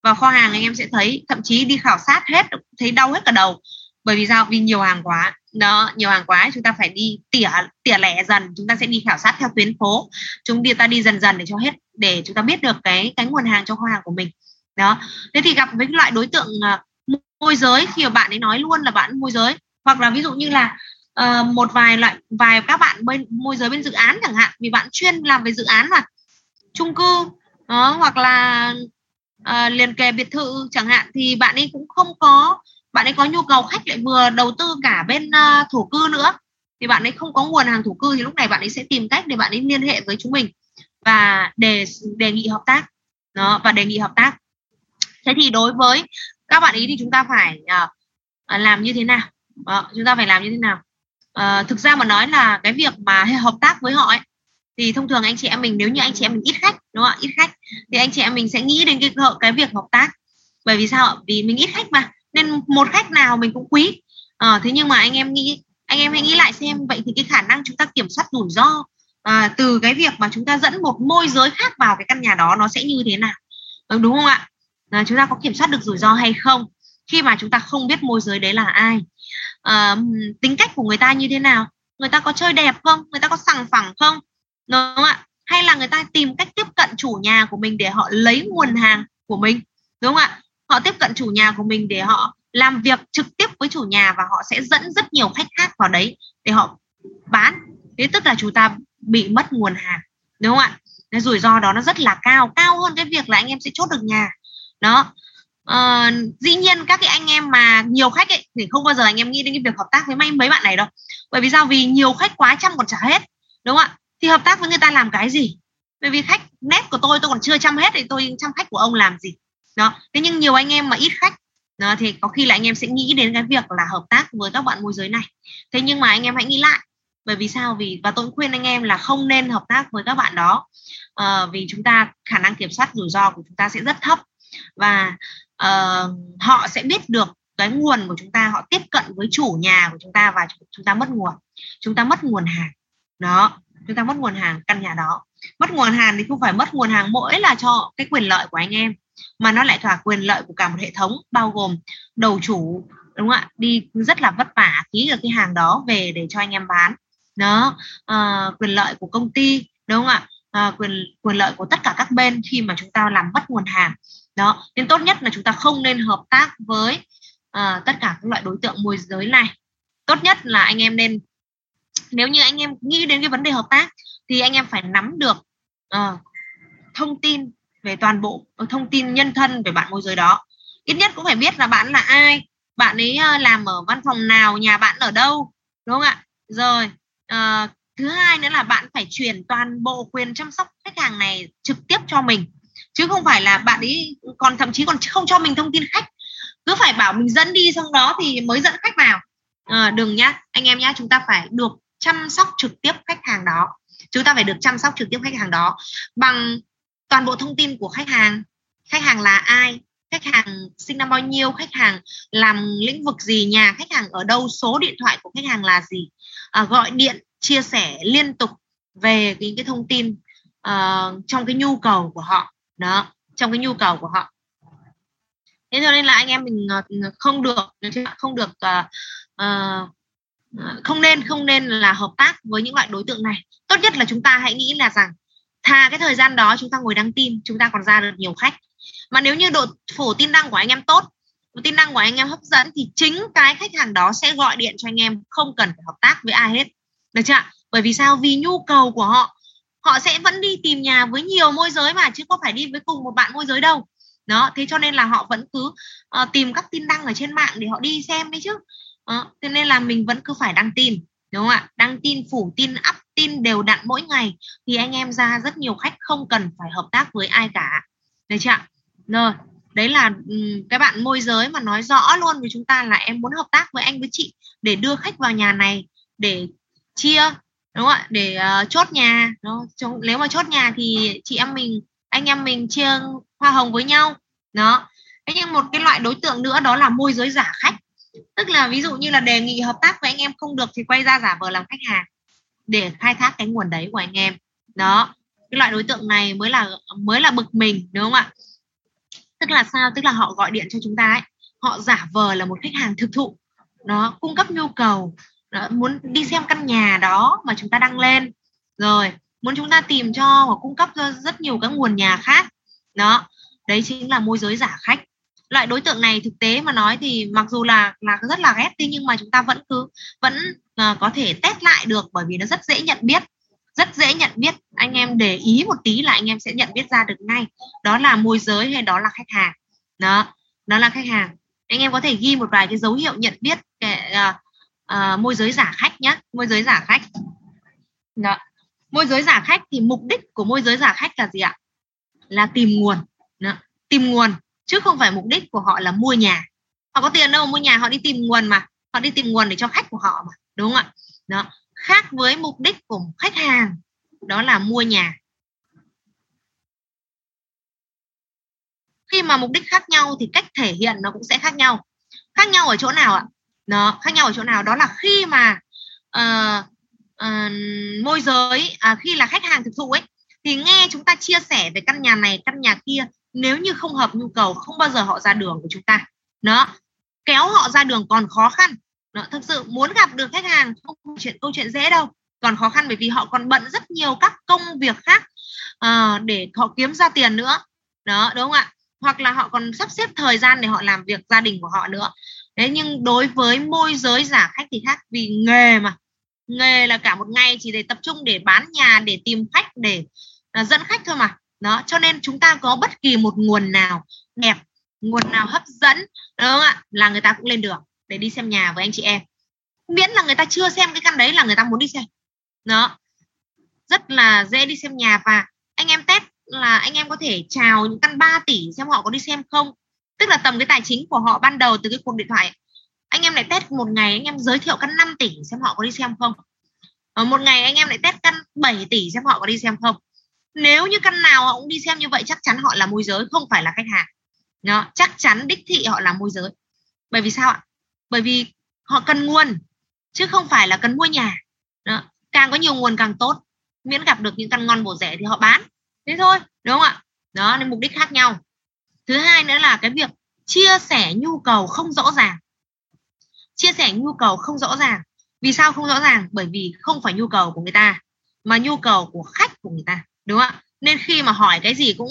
vào kho hàng anh em sẽ thấy, thậm chí đi khảo sát hết, thấy đau hết cả đầu. Bởi vì sao? Vì nhiều hàng quá. Đó, nhiều hàng quá, chúng ta phải đi tỉa tỉa lẻ dần. Chúng ta sẽ đi khảo sát theo tuyến phố. Chúng ta đi dần dần để cho hết, để chúng ta biết được cái cái nguồn hàng trong kho hàng của mình. Đó. Thế thì gặp với loại đối tượng à, môi giới, khi mà bạn ấy nói luôn là bạn môi giới. Hoặc là ví dụ như là uh, một vài loại vài các bạn bên môi giới bên dự án chẳng hạn vì bạn chuyên làm về dự án mà. Chung cư đó, hoặc là uh, liền kề biệt thự chẳng hạn thì bạn ấy cũng không có bạn ấy có nhu cầu khách lại vừa đầu tư cả bên uh, thổ cư nữa. Thì bạn ấy không có nguồn hàng thổ cư thì lúc này bạn ấy sẽ tìm cách để bạn ấy liên hệ với chúng mình và đề đề nghị hợp tác. Đó và đề nghị hợp tác. Thế thì đối với các bạn ý thì chúng ta phải uh, làm như thế nào? Đó, chúng ta phải làm như thế nào? À, thực ra mà nói là cái việc mà hợp tác với họ ấy thì thông thường anh chị em mình nếu như anh chị em mình ít khách đúng không ạ? Ít khách thì anh chị em mình sẽ nghĩ đến cái cái việc hợp tác. Bởi vì sao vì mình ít khách mà nên một khách nào mình cũng quý. À, thế nhưng mà anh em nghĩ anh em hãy nghĩ lại xem vậy thì cái khả năng chúng ta kiểm soát rủi ro à, từ cái việc mà chúng ta dẫn một môi giới khác vào cái căn nhà đó nó sẽ như thế nào? Vâng, đúng không ạ? À, chúng ta có kiểm soát được rủi ro hay không? Khi mà chúng ta không biết môi giới đấy là ai? Uh, tính cách của người ta như thế nào? Người ta có chơi đẹp không? Người ta có sằng phẳng không? Đúng không ạ? Hay là người ta tìm cách tiếp cận chủ nhà của mình để họ lấy nguồn hàng của mình? Đúng không ạ? Họ tiếp cận chủ nhà của mình để họ làm việc trực tiếp với chủ nhà và họ sẽ dẫn rất nhiều khách khác vào đấy để họ bán. Thế tức là chúng ta bị mất nguồn hàng. Đúng không ạ? Cái rủi ro đó nó rất là cao. Cao hơn cái việc là anh em sẽ chốt được nhà. Đó. Ờ, dĩ nhiên các cái anh em mà nhiều khách ấy thì không bao giờ anh em nghĩ đến cái việc hợp tác với mấy mấy bạn này đâu. Bởi vì sao? Vì nhiều khách quá chăm còn trả hết đúng không ạ? Thì hợp tác với người ta làm cái gì? Bởi vì khách nét của tôi tôi còn chưa chăm hết thì tôi chăm khách của ông làm gì? Đó thế nhưng nhiều anh em mà ít khách đó, thì có khi là anh em sẽ nghĩ đến cái việc là hợp tác với các bạn môi giới này. Thế nhưng mà anh em hãy nghĩ lại bởi vì sao? Vì và tôi cũng khuyên anh em là không nên hợp tác với các bạn đó. À, vì chúng ta khả năng kiểm soát rủi ro của chúng ta sẽ rất thấp và uh, họ sẽ biết được cái nguồn của chúng ta họ tiếp cận với chủ nhà của chúng ta và chúng ta mất nguồn. Chúng ta mất nguồn hàng. Đó chúng ta mất nguồn hàng căn nhà đó. Mất nguồn hàng thì không phải mất nguồn hàng mỗi là cho cái quyền lợi của anh em mà nó lại cả quyền lợi của cả một hệ thống bao gồm đầu chủ đúng không ạ? Đi rất là vất vả ký được cái hàng đó về để cho anh em bán. Đó à, quyền lợi của công ty đúng không ạ? À, quyền quyền lợi của tất cả các bên khi mà chúng ta làm mất nguồn hàng đó nên tốt nhất là chúng ta không nên hợp tác với uh, tất cả các loại đối tượng môi giới này. Tốt nhất là anh em nên nếu như anh em nghĩ đến cái vấn đề hợp tác thì anh em phải nắm được uh, thông tin về toàn bộ ờ, thông tin nhân thân về bạn môi giới đó. Ít nhất cũng phải biết là bạn là ai bạn ấy ờ, làm ở văn phòng nào nhà bạn ở đâu đúng không ạ? Rồi uh, thứ hai nữa là bạn phải chuyển toàn bộ quyền chăm sóc khách hàng này trực tiếp cho mình chứ không phải là bạn ấy còn thậm chí còn không cho mình thông tin khách. Cứ phải bảo mình dẫn đi xong đó thì mới dẫn khách vào. À, đừng nhá anh em nhá chúng ta phải được chăm sóc trực tiếp khách hàng đó. Chúng ta phải được chăm sóc trực tiếp khách hàng đó bằng toàn bộ thông tin của khách hàng. Khách hàng là ai? Khách hàng sinh năm bao nhiêu? Khách hàng làm lĩnh vực gì? Nhà khách hàng ở đâu? Số điện thoại của khách hàng là gì? À, gọi điện chia sẻ liên tục về những cái thông tin uh, trong cái nhu cầu của họ đó trong cái nhu cầu của họ. Thế cho nên là anh em mình ờ, không được không được uh, không nên không nên là hợp tác với những loại đối tượng này. Tốt nhất là chúng ta hãy nghĩ là rằng thà cái thời gian đó chúng ta ngồi đăng tin chúng ta còn ra được nhiều khách. Mà nếu như độ phủ tin đăng của anh em tốt tin đăng của anh em hấp dẫn thì chính cái khách hàng đó sẽ gọi điện cho anh em không cần phải hợp tác với ai hết. Được chưa bởi vì sao? Vì nhu cầu của họ họ sẽ vẫn đi tìm nhà với nhiều môi giới mà chứ không phải đi với cùng một bạn môi giới đâu. Đó thế cho nên là họ vẫn cứ uh, tìm các tin đăng ở trên mạng để họ đi xem đấy chứ. Đó, thế nên là mình vẫn cứ phải đăng tin đúng không ạ? Đăng tin phủ tin up tin đều đặn mỗi ngày thì anh em ra rất nhiều khách không cần phải hợp tác với ai cả. Được chưa rồi đấy là cái bạn môi giới mà nói rõ luôn với chúng ta là em muốn hợp tác với anh với chị để đưa khách vào nhà này để chia đúng không ạ? Để uh, chốt nhà. Đó nếu mà chốt nhà thì chị em mình anh em mình chia hoa hồng với nhau. Đó. Thế nhưng một cái loại đối tượng nữa đó là môi giới giả khách. Tức là ví dụ như là đề nghị hợp tác với anh em không được thì quay ra giả vờ làm khách hàng để khai thác cái nguồn đấy của anh em. Đó. Cái loại đối tượng này mới là mới là bực mình đúng không ạ? Tức là sao? Tức là họ gọi điện cho chúng ta ấy. Họ giả vờ là một khách hàng thực thụ. Nó cung cấp nhu cầu đó, muốn đi xem căn nhà đó mà chúng ta đăng lên. Rồi muốn chúng ta tìm cho và cung cấp cho rất nhiều các nguồn nhà khác. Đó đấy chính là môi giới giả khách. Loại đối tượng này thực tế mà nói thì mặc dù là là rất là ghét đi nhưng mà chúng ta vẫn cứ vẫn uh, có thể test lại được bởi vì nó rất dễ nhận biết. Rất dễ nhận biết. Anh em để ý một tí là anh em sẽ nhận biết ra được ngay. Đó là môi giới hay đó là khách hàng. Đó đó là khách hàng. Anh em có thể ghi một vài cái dấu hiệu nhận biết cái, uh, ờ, Ờ, môi giới giả khách nhé môi giới giả khách. Đó. môi giới giả khách thì mục đích của môi giới giả khách là gì ạ? Là tìm nguồn. Đó. tìm nguồn. Chứ không phải mục đích của họ là mua nhà. Họ có tiền đâu, mua nhà họ đi tìm nguồn mà. Họ đi tìm nguồn để cho khách của họ mà. Đúng không ạ? Đó. Khác với mục đích của khách hàng, đó là mua nhà. Khi mà mục đích khác nhau thì cách thể hiện nó cũng sẽ khác nhau. Khác nhau ở chỗ nào ạ? Nó khác nhau ở chỗ nào? Đó là khi mà uh, uh, môi giới à, khi là khách hàng thực thụ ấy thì nghe chúng ta chia sẻ về căn nhà này căn nhà kia nếu như không hợp nhu cầu không bao giờ họ ra đường của chúng ta. Đó kéo họ ra đường còn khó khăn. Đó, thực sự muốn gặp được khách hàng không chuyện câu chuyện dễ đâu còn khó khăn bởi vì họ còn bận rất nhiều các công việc khác uh, để họ kiếm ra tiền nữa. Đó đúng không ạ? Hoặc là họ còn sắp xếp thời gian để họ làm việc gia đình của họ nữa đấy nhưng đối với môi giới giả khách thì khác vì nghề mà. Nghề là cả một ngày chỉ để tập trung để bán nhà để tìm khách để uh, dẫn khách thôi mà. Đó cho nên chúng ta có bất kỳ một nguồn nào đẹp nguồn nào hấp dẫn đúng không ạ? Là người ta cũng lên được để đi xem nhà với anh chị em. Miễn là người ta chưa xem cái căn đấy là người ta muốn đi xem. Đó rất là dễ đi xem nhà và anh em test là anh em có thể chào những căn 3 tỷ xem họ có đi xem không tức là tầm cái tài chính của họ ban đầu từ cái cuộc điện thoại. Anh em lại test một ngày, anh em giới thiệu căn 5 tỷ xem họ có đi xem không. Ở một ngày anh em lại test căn 7 tỷ xem họ có đi xem không. Nếu như căn nào họ cũng đi xem như vậy, chắc chắn họ là môi giới, không phải là khách hàng. Đó, chắc chắn đích thị họ là môi giới. Bởi vì sao ạ? Bởi vì họ cần nguồn, chứ không phải là cần mua nhà. Đó. càng có nhiều nguồn càng tốt. Miễn gặp được những căn ngon bổ rẻ thì họ bán. Thế thôi, đúng không ạ? Đó, nên mục đích khác nhau thứ hai nữa là cái việc chia sẻ nhu cầu không rõ ràng. Chia sẻ nhu cầu không rõ ràng. Vì sao không rõ ràng? Bởi vì không phải nhu cầu của người ta mà nhu cầu của khách của người ta đúng không ạ? Nên khi mà hỏi cái gì cũng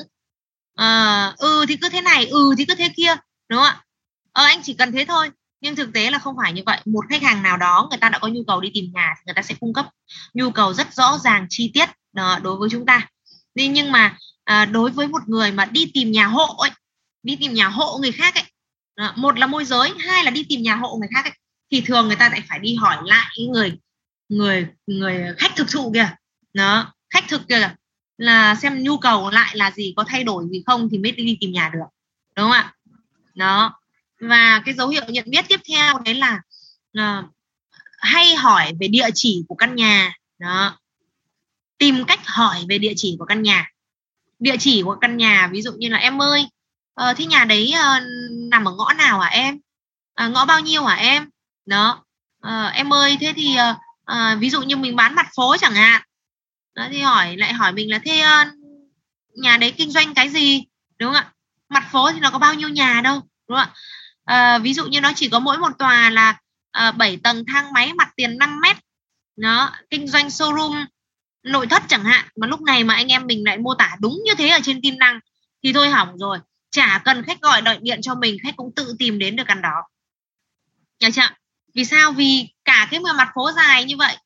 uh, ừ thì cứ thế này ừ thì cứ thế kia đúng không ạ? Ờ anh chỉ cần thế thôi nhưng thực tế là không phải như vậy. Một khách hàng nào đó người ta đã có nhu cầu đi tìm nhà thì người ta sẽ cung cấp nhu cầu rất rõ ràng chi tiết đó, đối với chúng ta. Nhưng mà à, đối với một người mà đi tìm nhà hộ ấy đi tìm nhà hộ người khác ấy. Đó, một là môi giới hai là đi tìm nhà hộ người khác ấy, thì thường người ta lại phải đi hỏi lại người người người khách thực thụ kìa. Nó khách thực kìa là xem nhu cầu lại là gì có thay đổi gì không thì mới đi tìm nhà được. Đúng không ạ? Đó và cái dấu hiệu nhận biết tiếp theo đấy là uh, hay hỏi về địa chỉ của căn nhà. Đó tìm cách hỏi về địa chỉ của căn nhà. Địa chỉ của căn nhà ví dụ như là em ơi ờ, thế nhà đấy uh, nằm ở ngõ nào hả em? À, ngõ bao nhiêu hả em? Đó. Uh, em ơi thế thì uh, uh, ví dụ như mình bán mặt phố chẳng hạn. Đó thì hỏi lại hỏi mình là thế uh, nhà đấy kinh doanh cái gì? Đúng không ạ? Mặt phố thì nó có bao nhiêu nhà đâu đúng không ạ? À, ví dụ như nó chỉ có mỗi một tòa là à, 7 tầng thang máy mặt tiền 5 mét. Nó kinh doanh showroom nội thất chẳng hạn. Mà lúc này mà anh em mình lại mô tả đúng như thế ở trên tin đăng thì thôi hỏng rồi chả cần khách gọi đợi điện cho mình khách cũng tự tìm đến được căn đó. Dạ Nhớ chưa vì sao? Vì cả cái mặt phố dài như vậy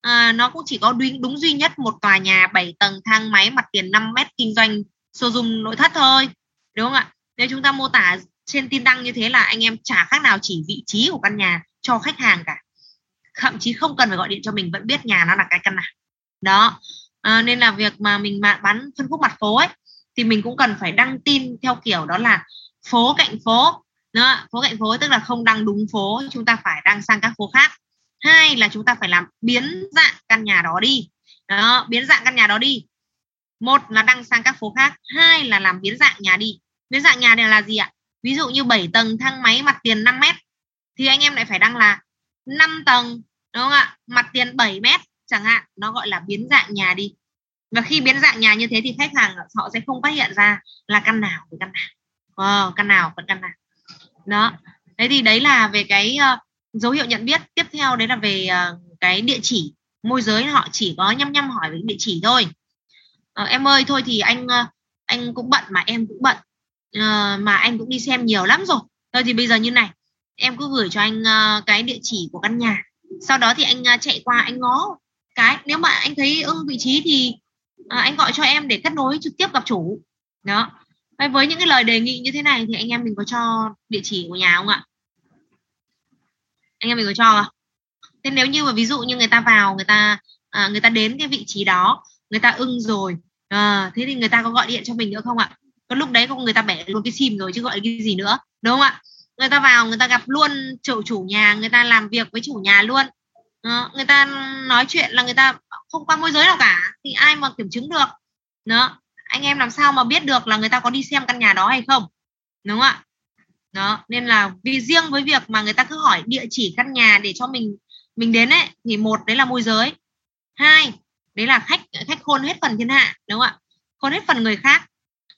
à, nó cũng chỉ có đúng, đúng duy nhất một tòa nhà 7 tầng thang máy mặt tiền 5 mét kinh doanh sử dụng nội thất thôi đúng không ạ? Nếu chúng ta mô tả trên tin đăng như thế là anh em chả khác nào chỉ vị trí của căn nhà cho khách hàng cả. Thậm chí không cần phải gọi điện cho mình vẫn biết nhà nó là cái căn nào. Đó à, nên là việc mà mình mà bán phân khúc mặt phố ấy thì mình cũng cần phải đăng tin theo kiểu đó là phố cạnh phố. Đó, phố cạnh phố tức là không đăng đúng phố chúng ta phải đăng sang các phố khác. Hai là chúng ta phải làm biến dạng căn nhà đó đi. Đó, biến dạng căn nhà đó đi. Một là đăng sang các phố khác hai là làm biến dạng nhà đi. Biến dạng nhà này là gì ạ? Ví dụ như 7 tầng thang máy mặt tiền 5 mét thì anh em lại phải đăng là 5 tầng đúng không ạ? Mặt tiền 7 mét chẳng hạn nó gọi là biến dạng nhà đi và khi biến dạng nhà như thế thì khách hàng họ sẽ không phát hiện ra là căn nào với căn nào. Wow, căn nào vẫn căn nào. Đó. Thế thì đấy là về cái uh, dấu hiệu nhận biết. Tiếp theo đấy là về uh, cái địa chỉ. Môi giới họ chỉ có nhăm nhăm hỏi về địa chỉ thôi. Uh, em ơi thôi thì anh uh, anh cũng bận mà em cũng bận. Uh, mà anh cũng đi xem nhiều lắm rồi. Thôi thì bây giờ như này. Em cứ gửi cho anh uh, cái địa chỉ của căn nhà. Sau đó thì anh uh, chạy qua anh ngó cái. Nếu mà anh thấy ưng vị trí thì à, anh gọi cho em để kết nối trực tiếp gặp chủ. Đó. Với những cái lời đề nghị như thế này thì anh em mình có cho địa chỉ của nhà không ạ? Anh em mình có cho không? Thế nếu như mà ví dụ như người ta vào người ta à, người ta đến cái vị trí đó người ta ưng rồi à, thế thì người ta có gọi điện cho mình nữa không ạ? Có lúc đấy không người ta bẻ luôn cái sim rồi chứ gọi cái gì nữa đúng không ạ? Người ta vào người ta gặp luôn chủ chủ nhà người ta làm việc với chủ nhà luôn đó, người ta nói chuyện là người ta không qua môi giới nào cả thì ai mà kiểm chứng được? Đó anh em làm sao mà biết được là người ta có đi xem căn nhà đó hay không? Đúng không ạ? Đó nên là vì riêng với việc mà người ta cứ hỏi địa chỉ căn nhà để cho mình mình đến ấy thì một đấy là môi giới. Hai đấy là khách khách khôn hết phần thiên hạ đúng không ạ? Khôn hết phần người khác.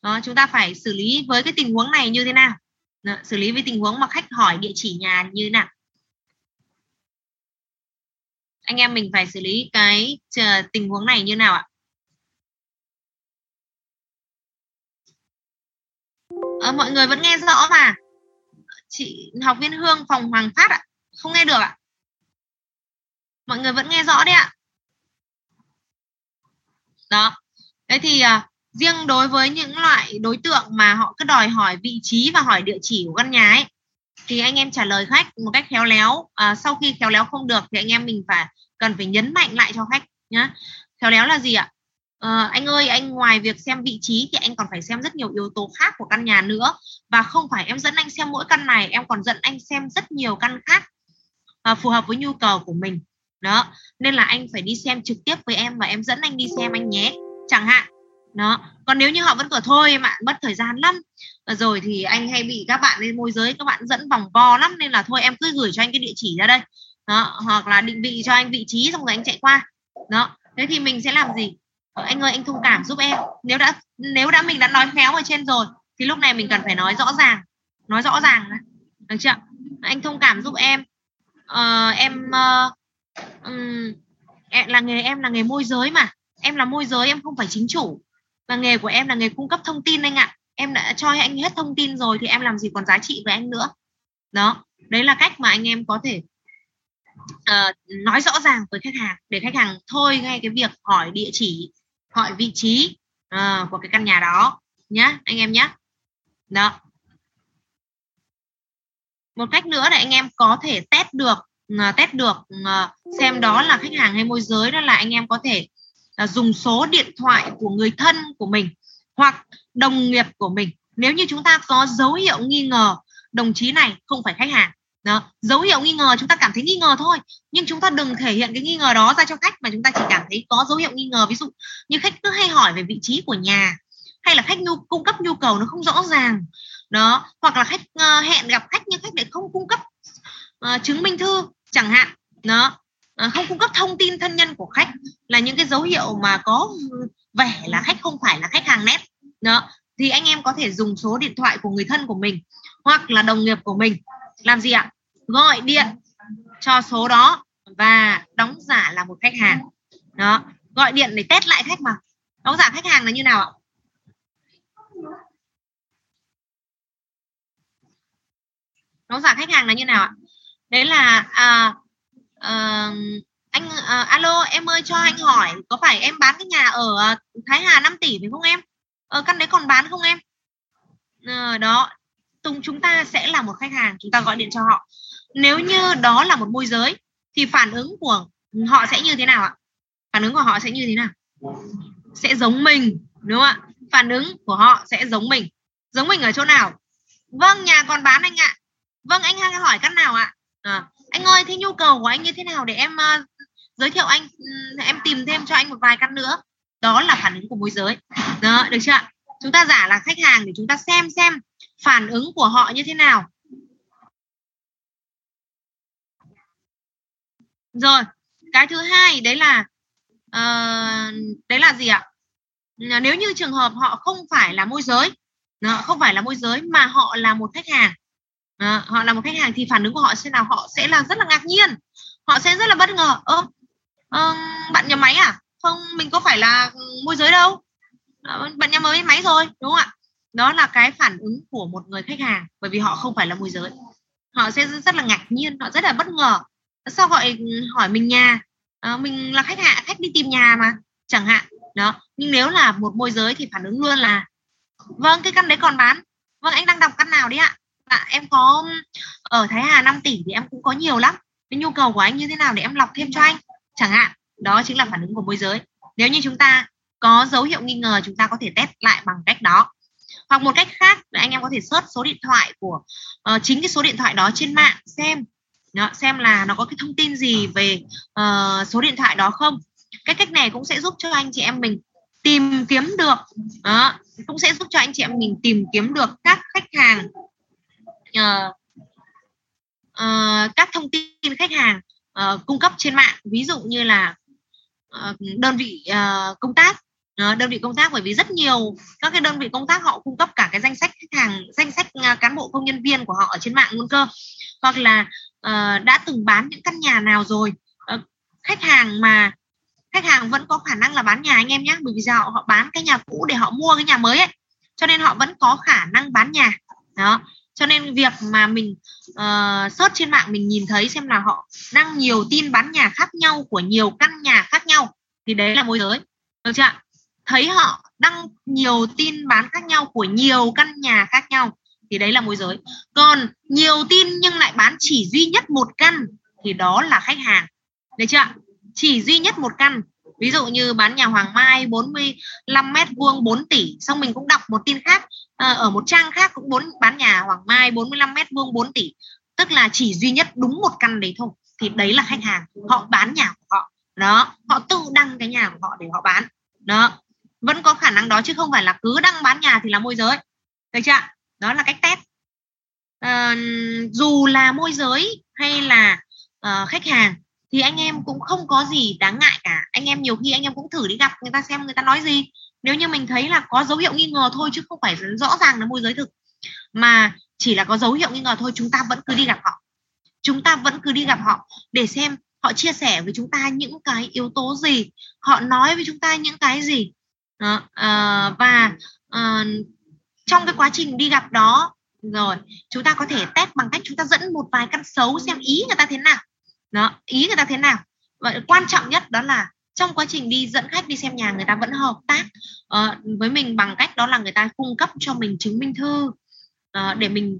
Đó, chúng ta phải xử lý với cái tình huống này như thế nào? Đó, xử lý với tình huống mà khách hỏi địa chỉ nhà như thế nào? Anh em mình phải xử lý cái ờ, tình huống này như nào ạ? À, mọi người vẫn nghe rõ mà. Chị học viên Hương phòng Hoàng Phát ạ. Không nghe được ạ. Mọi người vẫn nghe rõ đấy ạ. Đó. Đấy thì à, riêng đối với những loại đối tượng mà họ cứ đòi hỏi vị trí và hỏi địa chỉ của căn nhà ấy thì anh em trả lời khách một cách khéo léo. À, sau khi khéo léo không được thì anh em mình phải cần phải nhấn mạnh lại cho khách nhá. Khéo léo là gì ạ? À, anh ơi anh ngoài việc xem vị trí thì anh còn phải xem rất nhiều yếu tố khác của căn nhà nữa. Và không phải em dẫn anh xem mỗi căn này em còn dẫn anh xem rất nhiều căn khác à, phù hợp với nhu cầu của mình. Đó nên là anh phải đi xem trực tiếp với em và em dẫn anh đi xem anh nhé. Chẳng hạn đó. Còn nếu như họ vẫn cửa thôi em ạ mất thời gian lắm. Rồi thì anh hay bị các bạn lên môi giới các bạn dẫn vòng vo lắm nên là thôi em cứ gửi cho anh cái địa chỉ ra đây. Đó hoặc là định vị cho anh vị trí xong rồi anh chạy qua. Đó. Thế thì mình sẽ làm gì? Ờ, anh ơi anh thông cảm giúp em. Nếu đã nếu đã mình đã nói khéo ở trên rồi thì lúc này mình cần phải nói rõ ràng. Nói rõ ràng được chưa? Anh thông cảm giúp em. Ờ, em uh, um, là nghề em là nghề môi giới mà. Em là môi giới em không phải chính chủ và nghề của em là nghề cung cấp thông tin anh ạ. Em đã cho anh hết thông tin rồi thì em làm gì còn giá trị với anh nữa. Đó đấy là cách mà anh em có thể uh, nói rõ ràng với khách hàng để khách hàng thôi ngay cái việc hỏi địa chỉ hỏi vị trí uh, của cái căn nhà đó nhá anh em nhé đó. Một cách nữa là anh em có thể test được uh, test được uh, xem đó là khách hàng hay môi giới đó là anh em có thể là dùng số điện thoại của người thân của mình hoặc đồng nghiệp của mình. Nếu như chúng ta có dấu hiệu nghi ngờ đồng chí này không phải khách hàng. Đó. dấu hiệu nghi ngờ chúng ta cảm thấy nghi ngờ thôi. Nhưng chúng ta đừng thể hiện cái nghi ngờ đó ra cho khách mà chúng ta chỉ cảm thấy có dấu hiệu nghi ngờ. Ví dụ như khách cứ hay hỏi về vị trí của nhà hay là khách nhu cung cấp nhu cầu nó không rõ ràng. Đó hoặc là khách uh, hẹn gặp khách nhưng khách lại không cung cấp uh, chứng minh thư chẳng hạn. Đó À, không cung cấp thông tin thân nhân của khách là những cái dấu hiệu mà có vẻ là khách không phải là khách hàng nét. Đó thì anh em có thể dùng số điện thoại của người thân của mình hoặc là đồng nghiệp của mình. Làm gì ạ? Gọi điện cho số đó và đóng giả là một khách hàng. Đó gọi điện để test lại khách mà. Đóng giả khách hàng là như nào ạ? Đóng giả khách hàng là như nào ạ? Đấy là à, à, anh à, alo em ơi cho anh hỏi có phải em bán cái nhà ở ờ, Thái Hà 5 tỷ phải không em? Ở căn đấy còn bán không em? À, đó Tùng chúng ta sẽ là một khách hàng chúng ta gọi điện cho họ. Nếu như đó là một môi giới thì phản ứng của họ sẽ như thế nào ạ? Phản ứng của họ sẽ như thế nào? Sẽ giống mình đúng không ạ? Phản ứng của họ sẽ giống mình. Giống mình ở chỗ nào? Vâng nhà còn bán anh ạ. Vâng anh hay hỏi căn nào ạ? À, anh ơi thế nhu cầu của anh như thế nào để em uh, giới thiệu anh? Um, em tìm thêm cho anh một vài căn nữa. Đó là phản ứng của môi giới. Đó được chưa chúng ta giả là khách hàng để chúng ta xem xem phản ứng của họ như thế nào. Rồi cái thứ hai đấy là uh, đấy là gì ạ? Nếu như trường hợp họ không phải là môi giới không phải là môi giới mà họ là một khách hàng à, họ là một khách hàng thì phản ứng của họ sẽ nào họ sẽ là rất là ngạc nhiên. Họ sẽ rất là bất ngờ. Ơ uh, bạn nhà máy à? Không mình có phải là môi giới đâu. Ờ, bạn nhà mới máy rồi đúng không ạ? Đó là cái phản ứng của một người khách hàng bởi vì họ không phải là môi giới. Họ sẽ rất là ngạc nhiên họ rất là bất ngờ. Sao gọi hỏi mình nhà? À, mình là khách hạ khách đi tìm nhà mà chẳng hạn. Đó nhưng nếu là một môi giới thì phản ứng luôn là vâng cái căn đấy còn bán. Vâng anh đang đọc căn nào đấy ạ? À, em có ở Thái Hà 5 tỷ thì em cũng có nhiều lắm. Cái nhu cầu của anh như thế nào để em lọc thêm cho anh? Chẳng hạn đó chính là phản ứng của môi giới. Nếu như chúng ta có dấu hiệu nghi ngờ chúng ta có thể test lại bằng cách đó. Hoặc một cách khác là anh em có thể search số điện thoại của uh, chính cái số điện thoại đó trên mạng xem. Đó, xem là nó có cái thông tin gì về uh, số điện thoại đó không. Cái cách này cũng sẽ giúp cho anh chị em mình tìm kiếm được đó, cũng sẽ giúp cho anh chị em mình tìm kiếm được các khách hàng uh, uh, các thông tin khách hàng uh, cung cấp trên mạng ví dụ như là uh, đơn vị uh, công tác uh, đơn vị công tác bởi vì rất nhiều các cái đơn vị công tác họ cung cấp cả cái danh sách khách hàng danh sách uh, cán bộ công nhân viên của họ ở trên mạng luôn cơ. Hoặc là uh, đã từng bán những căn nhà nào rồi uh, khách hàng mà khách hàng vẫn có khả năng là bán nhà anh em nhé bởi vì họ họ bán cái nhà cũ để họ mua cái nhà mới ấy cho nên họ vẫn có khả năng bán nhà. Đó cho nên việc mà mình uh, search trên mạng mình nhìn thấy xem là họ đăng nhiều tin bán nhà khác nhau của nhiều căn nhà khác nhau thì đấy là môi giới. Được chưa thấy họ đăng nhiều tin bán khác nhau của nhiều căn nhà khác nhau thì đấy là môi giới. Còn nhiều tin nhưng lại bán chỉ duy nhất một căn thì đó là khách hàng. Được chưa chỉ duy nhất một căn. Ví dụ như bán nhà Hoàng Mai 45 mét vuông 4 tỷ xong mình cũng đọc một tin khác à, ở một trang khác cũng bốn bán nhà Hoàng Mai 45 mét vuông 4 tỷ. Tức là chỉ duy nhất đúng một căn đấy thôi. Thì đấy là khách hàng. Họ bán nhà của họ. Đó họ tự đăng cái nhà của họ để họ bán. Đó vẫn có khả năng đó chứ không phải là cứ đăng bán nhà thì là môi giới. Được chưa đó là cách test. À, dù là môi giới hay là uh, khách hàng thì anh em cũng không có gì đáng ngại cả. Anh em nhiều khi anh em cũng thử đi gặp người ta xem người ta nói gì nếu như mình thấy là có dấu hiệu nghi ngờ thôi chứ không phải rõ ràng là môi giới thực mà chỉ là có dấu hiệu nghi ngờ thôi chúng ta vẫn cứ đi gặp họ. Chúng ta vẫn cứ đi gặp họ để xem họ chia sẻ với chúng ta những cái yếu tố gì họ nói với chúng ta những cái gì. Đó, à, và à, trong cái quá trình đi gặp đó rồi chúng ta có thể test bằng cách chúng ta dẫn một vài căn xấu xem ý người ta thế nào. Đó ý người ta thế nào. Và quan trọng nhất đó là trong quá trình đi dẫn khách đi xem nhà người ta vẫn hợp tác uh, với mình bằng cách đó là người ta cung cấp cho mình chứng minh thư uh, để mình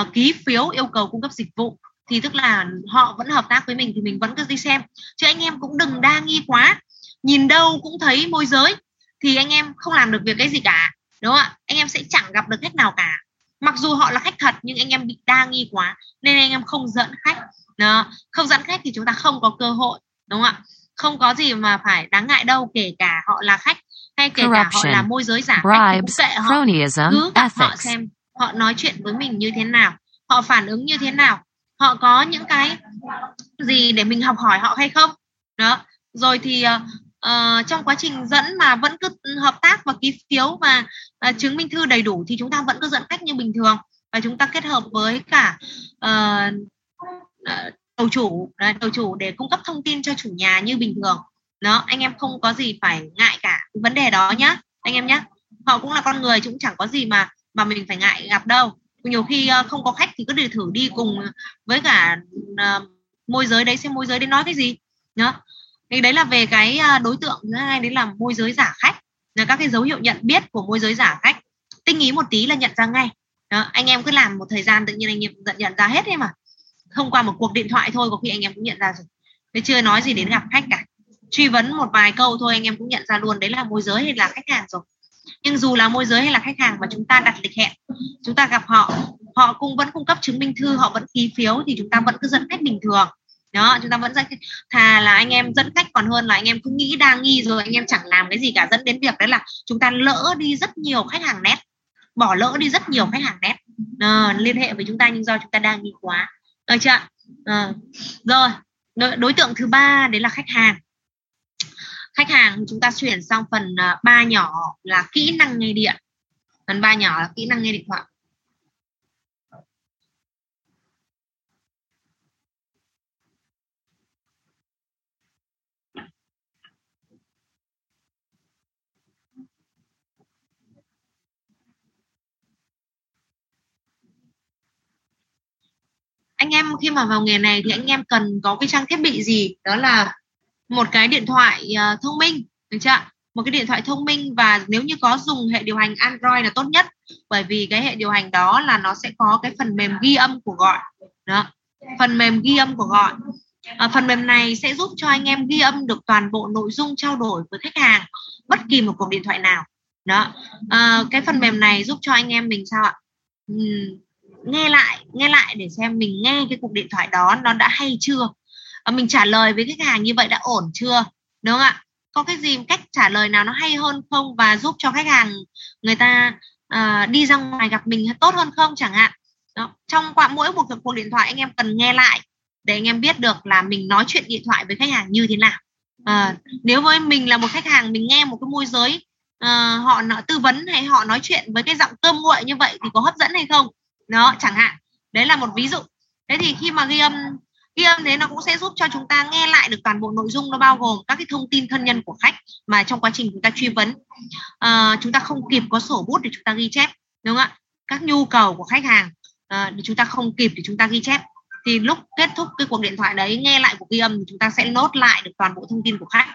uh, ký phiếu yêu cầu cung cấp dịch vụ. Thì tức là họ vẫn hợp tác với mình thì mình vẫn cứ đi xem. Chứ anh em cũng đừng đa nghi quá. Nhìn đâu cũng thấy môi giới thì anh em không làm được việc cái gì cả đúng không ạ? Anh em sẽ chẳng gặp được khách nào cả. Mặc dù họ là khách thật nhưng anh em bị đa nghi quá nên anh em không dẫn khách. Đó. không dẫn khách thì chúng ta không có cơ hội đúng không ạ? Không có gì mà phải đáng ngại đâu kể cả họ là khách hay kể cả họ là môi giới giả bribes, kệ họ. cứ ethics. họ xem họ nói chuyện với mình như thế nào họ phản ứng như thế nào họ có những cái gì để mình học hỏi họ hay không? Đó. Rồi thì uh, trong quá trình dẫn mà vẫn cứ hợp tác và ký phiếu và uh, chứng minh thư đầy đủ thì chúng ta vẫn cứ dẫn khách như bình thường. Và chúng ta kết hợp với cả uh, uh, đầu chủ đấy, đầu chủ để cung cấp thông tin cho chủ nhà như bình thường. Đó anh em không có gì phải ngại cả vấn đề đó nhá anh em nhé họ cũng là con người cũng chẳng có gì mà mà mình phải ngại gặp đâu. Nhiều khi uh, không có khách thì cứ để thử đi cùng với cả uh, môi giới đấy xem môi giới đấy nói cái gì. Nhá thì đấy là về cái ờ, đối tượng thứ hai đấy là môi giới giả khách. Là các cái dấu hiệu nhận biết của môi giới giả khách. Tinh ý một tí là nhận ra ngay. Đó, anh em cứ làm một thời gian tự nhiên anh em nhận, nhận ra hết đấy mà thông qua một cuộc điện thoại thôi có khi anh em cũng nhận ra rồi. Thế chưa nói gì đến gặp khách cả. Truy vấn một vài câu thôi anh em cũng nhận ra luôn đấy là môi giới hay là khách hàng rồi. Nhưng dù là môi giới hay là khách hàng mà chúng ta đặt lịch hẹn chúng ta gặp họ họ cũng vẫn cung cấp chứng minh thư họ vẫn ký phiếu thì chúng ta vẫn cứ dẫn khách bình thường. Đó chúng ta vẫn dẫn thà là anh em dẫn khách còn hơn là anh em cứ nghĩ đang nghi rồi anh em chẳng làm cái gì cả. Dẫn đến việc đấy là chúng ta lỡ đi rất nhiều khách hàng nét bỏ lỡ đi rất nhiều khách hàng nét. À, liên hệ với chúng ta nhưng do chúng ta đang nghi quá được chưa à, rồi đối tượng thứ ba đấy là khách hàng. Khách hàng chúng ta chuyển sang phần ờ, ba nhỏ là kỹ năng nghe điện. Phần ba nhỏ là kỹ năng nghe điện thoại. Anh em khi mà vào nghề này thì anh em cần có cái trang thiết bị gì? Đó là một cái điện thoại uh, thông minh được chưa một cái điện thoại thông minh và nếu như có dùng hệ điều hành Android là tốt nhất. Bởi vì cái hệ điều hành đó là nó sẽ có cái phần mềm ghi âm của gọi. Đó phần mềm ghi âm của gọi. À, phần mềm này sẽ giúp cho anh em ghi âm được toàn bộ nội dung trao đổi với khách hàng bất kỳ một cuộc điện thoại nào. Đó à, cái phần mềm này giúp cho anh em mình sao ạ? Uhm, nghe lại nghe lại để xem mình nghe cái cuộc điện thoại đó nó đã hay chưa? À, mình trả lời với khách hàng như vậy đã ổn chưa? Đúng không ạ? Có cái gì cách trả lời nào nó hay hơn không và giúp cho khách hàng người ta uh, đi ra ngoài gặp mình tốt hơn không chẳng hạn? Đó. trong qua mỗi một cuộc điện thoại anh em cần nghe lại để anh em biết được là mình nói chuyện điện thoại với khách hàng như thế nào. À, nếu với mình là một khách hàng mình nghe một cái môi giới uh, họ tư vấn hay họ nói chuyện với cái giọng cơm nguội như vậy thì có hấp dẫn hay không? Đó chẳng hạn. Đấy là một ví dụ. Thế thì khi mà ghi âm ghi âm thế nó cũng sẽ giúp cho chúng ta nghe lại được toàn bộ nội dung nó bao gồm các cái thông tin thân nhân của khách mà trong quá trình chúng ta truy vấn. À, chúng ta không kịp có sổ bút để chúng ta ghi chép đúng không ạ? Các nhu cầu của khách hàng à, để chúng ta không kịp để chúng ta ghi chép. Thì lúc kết thúc cái cuộc điện thoại đấy nghe lại cuộc ghi âm thì chúng ta sẽ nốt lại được toàn bộ thông tin của khách.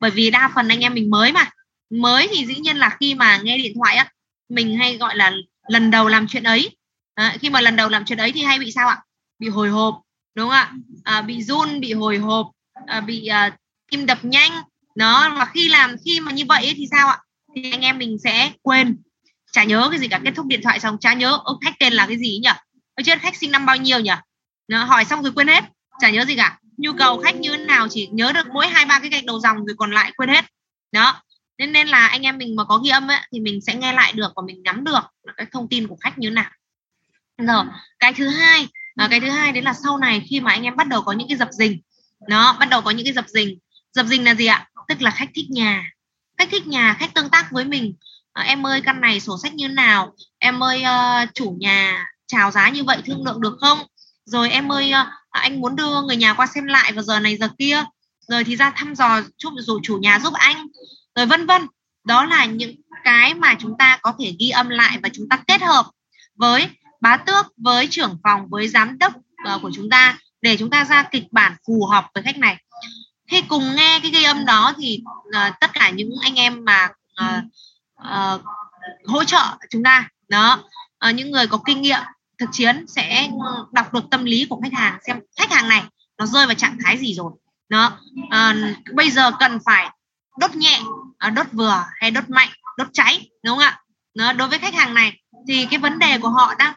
Bởi vì đa phần anh em mình mới mà. Mới thì dĩ nhiên là khi mà nghe điện thoại á mình hay gọi là lần đầu làm chuyện ấy à, khi mà lần đầu làm chuyện ấy thì hay bị sao ạ? Bị hồi hộp đúng không ạ? À, bị run bị hồi hộp à, bị à, tim đập nhanh. Nó và khi làm khi mà như vậy thì sao ạ? Thì anh em mình sẽ quên. Chả nhớ cái gì cả kết thúc điện thoại xong chả nhớ ông khách tên là cái gì nhỉ? Ở trên khách sinh năm bao nhiêu nhỉ? Nó hỏi xong rồi quên hết chả nhớ gì cả. Nhu cầu khách như thế nào chỉ nhớ được mỗi hai ba cái gạch đầu dòng rồi còn lại quên hết. Đó nên nên là anh em mình mà có ghi âm ấy, thì mình sẽ nghe lại được và mình nắm được các thông tin của khách như thế nào rồi cái thứ hai à, cái thứ hai đấy là sau này khi mà anh em bắt đầu có những cái dập dình. Nó bắt đầu có những cái dập dình. Dập dình là gì ạ? Tức là khách thích nhà. Khách thích nhà khách tương tác với mình. À, em ơi căn này sổ sách như nào? Em ơi uh, chủ nhà chào giá như vậy thương lượng được không? Rồi em ơi uh, anh muốn đưa người nhà qua xem lại vào giờ này giờ kia. Rồi thì ra thăm dò giúp dụ chủ nhà giúp anh. Rồi vân vân. Đó là những cái mà chúng ta có thể ghi âm lại và chúng ta kết hợp với bá tước với trưởng phòng với giám đốc uh, của chúng ta để chúng ta ra kịch bản phù hợp với khách này. Khi cùng nghe cái ghi âm đó thì uh, tất cả những anh em mà uh, uh, hỗ trợ chúng ta đó uh, những người có kinh nghiệm thực chiến sẽ đọc được tâm lý của khách hàng xem khách hàng này nó rơi vào trạng thái gì rồi đó. Uh, bây giờ cần phải đốt nhẹ uh, đốt vừa hay đốt mạnh đốt cháy đúng không ạ? Đó đối với khách hàng này thì cái vấn đề của họ đang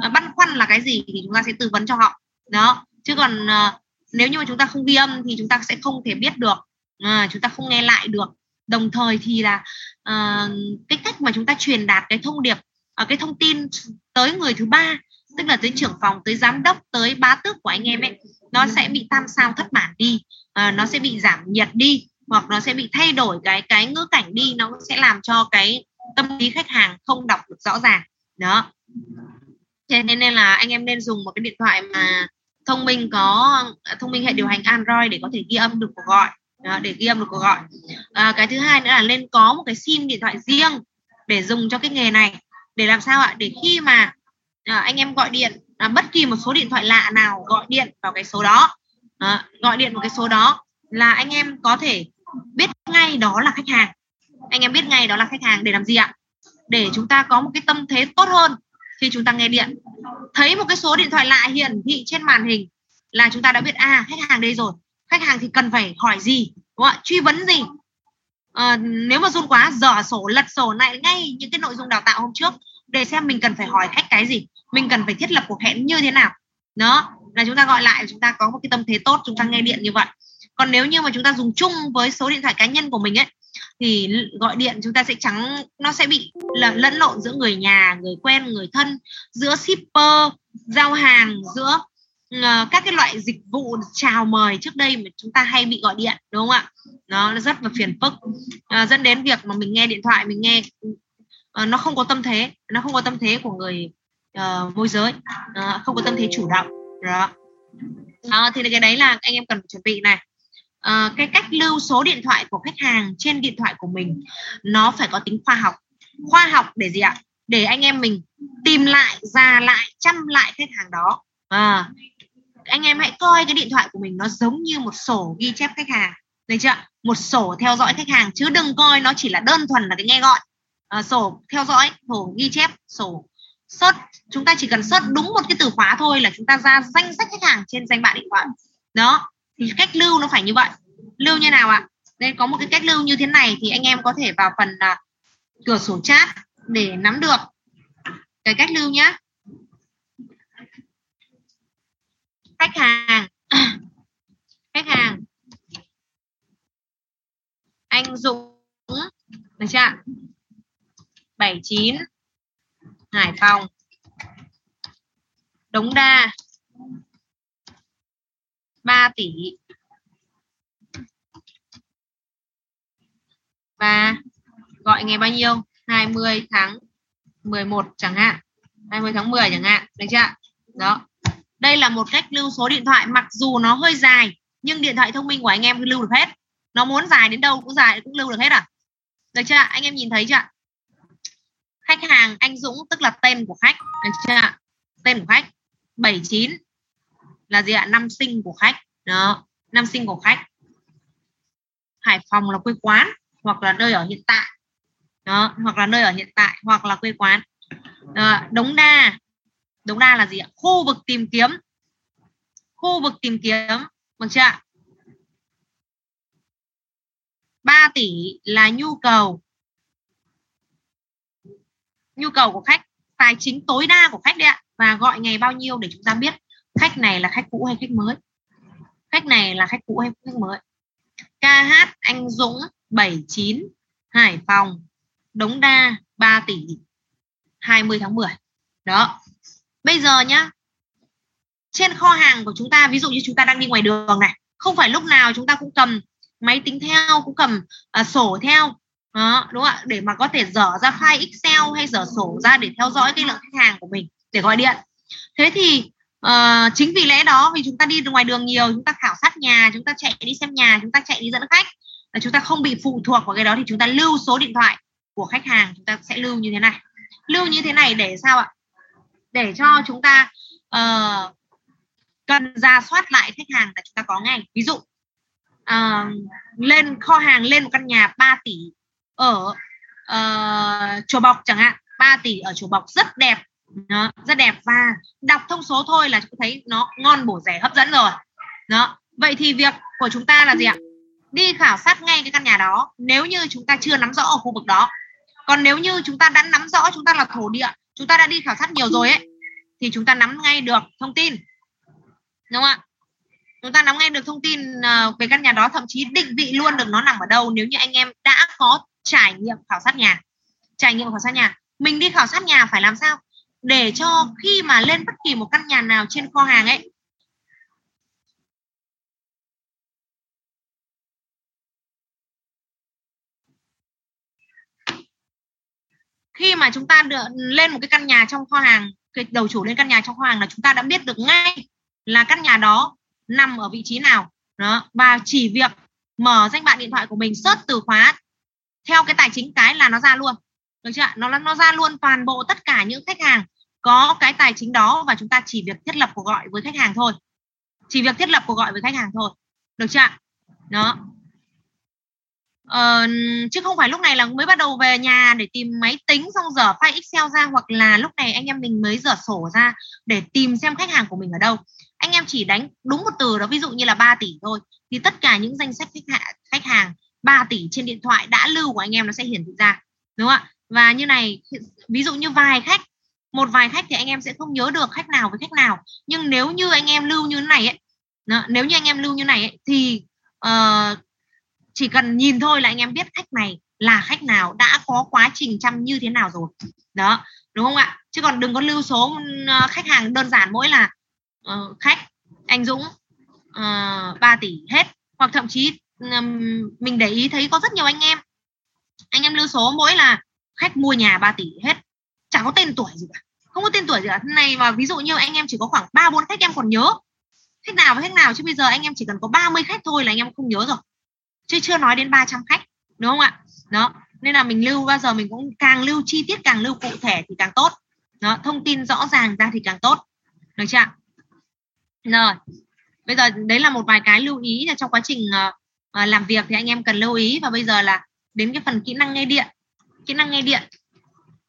Ờ, băn khoăn là cái gì thì chúng ta sẽ tư vấn cho họ. Đó chứ còn uh, nếu như mà chúng ta không ghi âm thì chúng ta sẽ không thể biết được à, chúng ta không nghe lại được. Đồng thời thì là uh, cái cách mà chúng ta truyền đạt cái thông điệp uh, cái thông tin tới người thứ ba tức là tới trưởng phòng tới giám đốc tới bá tước của anh em ấy nó sẽ bị tam sao thất bản đi. Uh, nó sẽ bị giảm nhiệt đi hoặc nó sẽ bị thay đổi cái cái ngữ cảnh đi nó sẽ làm cho cái tâm lý khách hàng không đọc được rõ ràng. Đó thế nên nên là anh em nên dùng một cái điện thoại mà thông minh có à, thông minh hệ điều hành Android để có thể ghi âm được cuộc gọi. Đó, để ghi âm được cuộc gọi. À, cái thứ hai nữa là nên có một cái sim điện thoại riêng để dùng cho cái nghề này. Để làm sao ạ? Để khi mà à, anh em gọi điện à, bất kỳ một số điện thoại lạ nào gọi điện vào cái số đó à, gọi điện vào cái số đó là anh em có thể biết ngay đó là khách hàng. Anh em biết ngay đó là khách hàng để làm gì ạ? Để chúng ta có một cái tâm thế tốt hơn khi chúng ta nghe điện. Thấy một cái số điện thoại lạ hiển thị trên màn hình là chúng ta đã biết à khách hàng đây rồi. Khách hàng thì cần phải hỏi gì đúng không ạ? Truy vấn gì? À, nếu mà run quá dở sổ lật sổ lại ngay những cái nội dung đào tạo hôm trước để xem mình cần phải hỏi khách cái gì mình cần phải thiết lập cuộc hẹn như thế nào. Đó là chúng ta gọi lại chúng ta có một cái tâm thế tốt chúng ta nghe điện như vậy. Còn nếu như mà chúng ta dùng chung với số điện thoại cá nhân của mình ấy thì gọi điện chúng ta sẽ trắng nó sẽ bị lẫn lộn giữa người nhà người quen người thân giữa shipper giao hàng giữa ờ, các cái loại dịch vụ chào mời trước đây mà chúng ta hay bị gọi điện đúng không ạ? Nó rất là phiền phức. À, dẫn đến việc mà mình nghe điện thoại mình nghe uh, nó không có tâm thế nó không có tâm thế của người uh, môi giới uh, không có tâm thế chủ động đó. À, thì cái đấy là anh em cần phải chuẩn bị này uh, cái cách lưu số điện thoại của khách hàng trên điện thoại của mình nó phải có tính khoa học. Khoa học để gì ạ? Để anh em mình tìm lại ra lại chăm lại khách hàng đó. À, anh em hãy coi cái điện thoại của mình nó giống như một sổ ghi chép khách hàng. Được chưa? Một sổ theo dõi khách hàng chứ đừng coi nó chỉ là đơn thuần là cái nghe gọi. À, sổ theo dõi sổ ghi chép sổ search. Chúng ta chỉ cần search đúng một cái từ khóa thôi là chúng ta ra danh sách khách hàng trên danh bạ điện thoại. Đó thì cách lưu nó phải như vậy. Lưu như nào ạ? Nên có một cái cách lưu như thế này thì anh em có thể vào phần là cửa sổ chat để nắm được cái cách lưu nhé khách hàng. Khách hàng. Anh Dũng. Được chưa 79 Hải Phòng. Đống Đa. 3 tỷ. Và gọi ngày bao nhiêu? 20 tháng 11 chẳng hạn. 20 tháng 10 chẳng hạn, được chưa? Đó. Đây là một cách lưu số điện thoại, mặc dù nó hơi dài, nhưng điện thoại thông minh của anh em lưu được hết. Nó muốn dài đến đâu cũng dài, cũng lưu được hết à? Được chưa? Anh em nhìn thấy chưa? Khách hàng anh Dũng, tức là tên của khách, được chưa? Tên của khách 79 là gì ạ? Năm sinh của khách. Đó năm sinh của khách. Hải Phòng là quê quán hoặc là nơi ở hiện tại. Đó hoặc là nơi ở hiện tại hoặc là quê quán. Đó, đống đa. Đống đa là gì ạ? Khu vực tìm kiếm. Khu vực tìm kiếm. Được chưa 3 tỷ là nhu cầu. Nhu cầu của khách. Tài chính tối đa của khách đấy ạ. Và gọi ngày bao nhiêu để chúng ta biết khách này là khách cũ hay khách mới? Khách này là khách cũ hay khách mới? KH Anh Dũng 79 Hải Phòng Đống Đa 3 tỷ 20 tháng 10 đó. Bây giờ nhá trên kho hàng của chúng ta ví dụ như chúng ta đang đi ngoài đường này không phải lúc nào chúng ta cũng cầm máy tính theo cũng cầm uh, sổ theo. Đó, đúng không ạ? Để mà có thể dở ra file Excel hay dở sổ ra để theo dõi cái lượng khách hàng của mình để gọi điện. Thế thì uh, chính vì lẽ đó vì chúng ta đi ngoài đường nhiều chúng ta khảo sát nhà chúng ta chạy đi xem nhà chúng ta chạy đi dẫn khách và chúng ta không bị phụ thuộc vào cái đó thì chúng ta lưu số điện thoại của khách hàng chúng ta sẽ lưu như thế này. Lưu như thế này để sao ạ? Để cho chúng ta uh, cần ra soát lại khách hàng là chúng ta có ngay. Ví dụ uh, lên kho hàng lên một căn nhà 3 tỷ ở uh, chùa bọc chẳng hạn 3 tỷ ở chùa bọc rất đẹp đó, rất đẹp. Và đọc thông số thôi là chúng thấy nó ngon bổ rẻ hấp dẫn rồi. Đó vậy thì việc của chúng ta là gì ạ? Đi khảo sát ngay cái căn nhà đó. Nếu như chúng ta chưa nắm rõ ở khu vực đó. Còn nếu như chúng ta đã nắm rõ chúng ta là thổ địa chúng ta đã đi khảo sát nhiều rồi ấy thì chúng ta nắm ngay được thông tin. Đúng không ạ? Chúng ta nắm ngay được thông tin ờ, về căn nhà đó thậm chí định vị luôn được nó nằm ở đâu nếu như anh em đã có trải nghiệm khảo sát nhà. Trải nghiệm khảo sát nhà. Mình đi khảo sát nhà phải làm sao? Để cho khi mà lên bất kỳ một căn nhà nào trên kho hàng ấy. Khi mà chúng ta được lên một cái căn nhà trong kho hàng, cái đầu chủ lên căn nhà trong kho hàng là chúng ta đã biết được ngay là căn nhà đó nằm ở vị trí nào. Đó, và chỉ việc mở danh bạ điện thoại của mình search từ khóa theo cái tài chính cái là nó ra luôn. Được chưa nó nó ra luôn toàn bộ tất cả những khách hàng có cái tài chính đó và chúng ta chỉ việc thiết lập cuộc gọi với khách hàng thôi. Chỉ việc thiết lập cuộc gọi với khách hàng thôi. Được chưa đó. Ờ, chứ không phải lúc này là mới bắt đầu về nhà để tìm máy tính xong dở file excel ra hoặc là lúc này anh em mình mới dở sổ ra để tìm xem khách hàng của mình ở đâu. Anh em chỉ đánh đúng một từ đó ví dụ như là 3 tỷ thôi thì tất cả những danh sách khách hàng khách hàng 3 tỷ trên điện thoại đã lưu của anh em nó sẽ hiển thị ra đúng không ạ? Và như này ví dụ như vài khách một vài khách thì anh em sẽ không nhớ được khách nào với khách nào. Nhưng nếu như anh em lưu như thế này ấy nếu như anh em lưu như này ấy, thì uh, chỉ cần nhìn thôi là anh em biết khách này là khách nào đã có quá trình chăm như thế nào rồi. Đó đúng không ạ? Chứ còn đừng có lưu số ờ, khách hàng đơn giản mỗi là uh, khách anh Dũng uh, 3 tỷ hết. Hoặc thậm chí um, mình để ý thấy có rất nhiều anh em. Anh em lưu số mỗi là khách mua nhà 3 tỷ hết chẳng có tên tuổi gì cả. Không có tên tuổi gì cả. Này và ví dụ như anh em chỉ có khoảng ba bốn khách em còn nhớ. Khách nào với khách nào chứ bây giờ anh em chỉ cần có 30 khách thôi là anh em không nhớ rồi. Chứ chưa nói đến 300 khách đúng không ạ? Đó. Nên là mình lưu bao giờ mình cũng càng lưu chi tiết càng lưu cụ thể thì càng tốt. Đó thông tin rõ ràng ra thì càng tốt. Được chưa rồi. Bây giờ đấy là một vài cái lưu ý là trong quá trình uh, làm việc thì anh em cần lưu ý. Và bây giờ là đến cái phần kỹ năng nghe điện. Kỹ năng nghe điện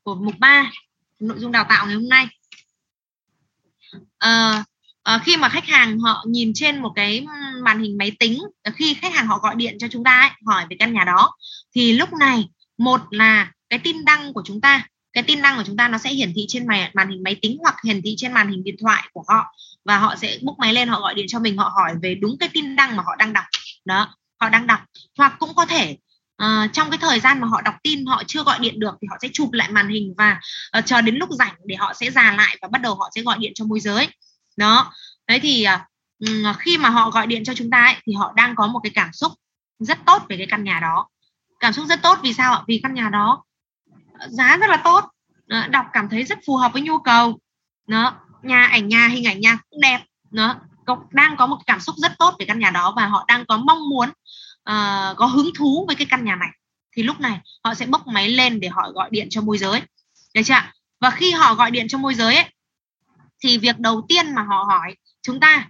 của mục 3 nội dung đào tạo ngày hôm nay. À, à, khi mà khách hàng họ nhìn trên một cái màn hình máy tính khi khách hàng họ gọi điện cho chúng ta ấy, hỏi về căn nhà đó thì lúc này một là cái tin đăng của chúng ta cái tin đăng của chúng ta nó sẽ hiển thị trên màn, màn hình máy tính hoặc hiển thị trên màn hình điện thoại của họ và họ sẽ bốc máy lên họ gọi điện cho mình họ hỏi về đúng cái tin đăng mà họ đang đọc. Đó họ đang đọc. Hoặc cũng có thể uh, trong cái thời gian mà họ đọc tin họ chưa gọi điện được thì họ sẽ chụp lại màn hình và uh, chờ đến lúc rảnh để họ sẽ già lại và bắt đầu họ sẽ gọi điện cho môi giới. Đó. Đấy thì uh, khi mà họ gọi điện cho chúng ta ấy, thì họ đang có một cái cảm xúc rất tốt về cái căn nhà đó. Cảm xúc rất tốt vì sao ạ? Vì căn nhà đó giá rất là tốt. Đọc cảm thấy rất phù hợp với nhu cầu. Đó nhà ảnh nhà hình ảnh nhà cũng đẹp. Nó đang có một cảm xúc rất tốt về căn nhà đó và họ đang có mong muốn uh, có hứng thú với cái căn nhà này thì lúc này họ sẽ bốc máy lên để họ gọi điện cho môi giới. Được chưa và khi họ gọi điện cho môi giới ấy, thì việc đầu tiên mà họ hỏi chúng ta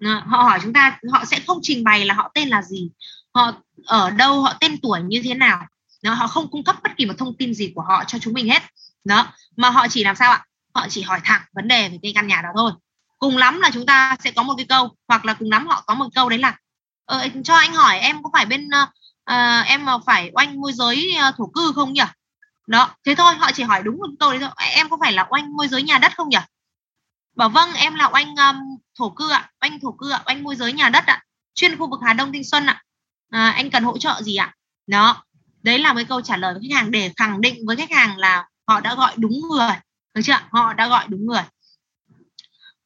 ờ, họ hỏi chúng ta họ sẽ không trình bày là họ tên là gì họ ở đâu họ tên tuổi như thế nào. Đó, họ không cung cấp bất kỳ một thông tin gì của họ cho chúng mình hết. Đó mà họ chỉ làm sao ạ? Họ chỉ hỏi thẳng vấn đề về cái căn nhà đó thôi. Cùng lắm là chúng ta sẽ có một cái câu hoặc là cùng lắm họ có một câu đấy là ờ, cho anh hỏi em có phải bên uh, em phải oanh môi giới ờ, thổ cư không nhỉ? Đó thế thôi họ chỉ hỏi đúng một câu đấy thôi. Em có phải là oanh môi giới nhà đất không nhỉ? Bảo vâng em là oanh um, thổ cư ạ oanh thổ cư ạ oanh môi giới nhà đất ạ chuyên khu vực hà đông thanh xuân ạ. À, anh cần hỗ trợ gì ạ? Đó đấy là cái câu trả lời của khách hàng để khẳng định với khách hàng là họ đã gọi đúng người được chưa? Họ đã gọi đúng người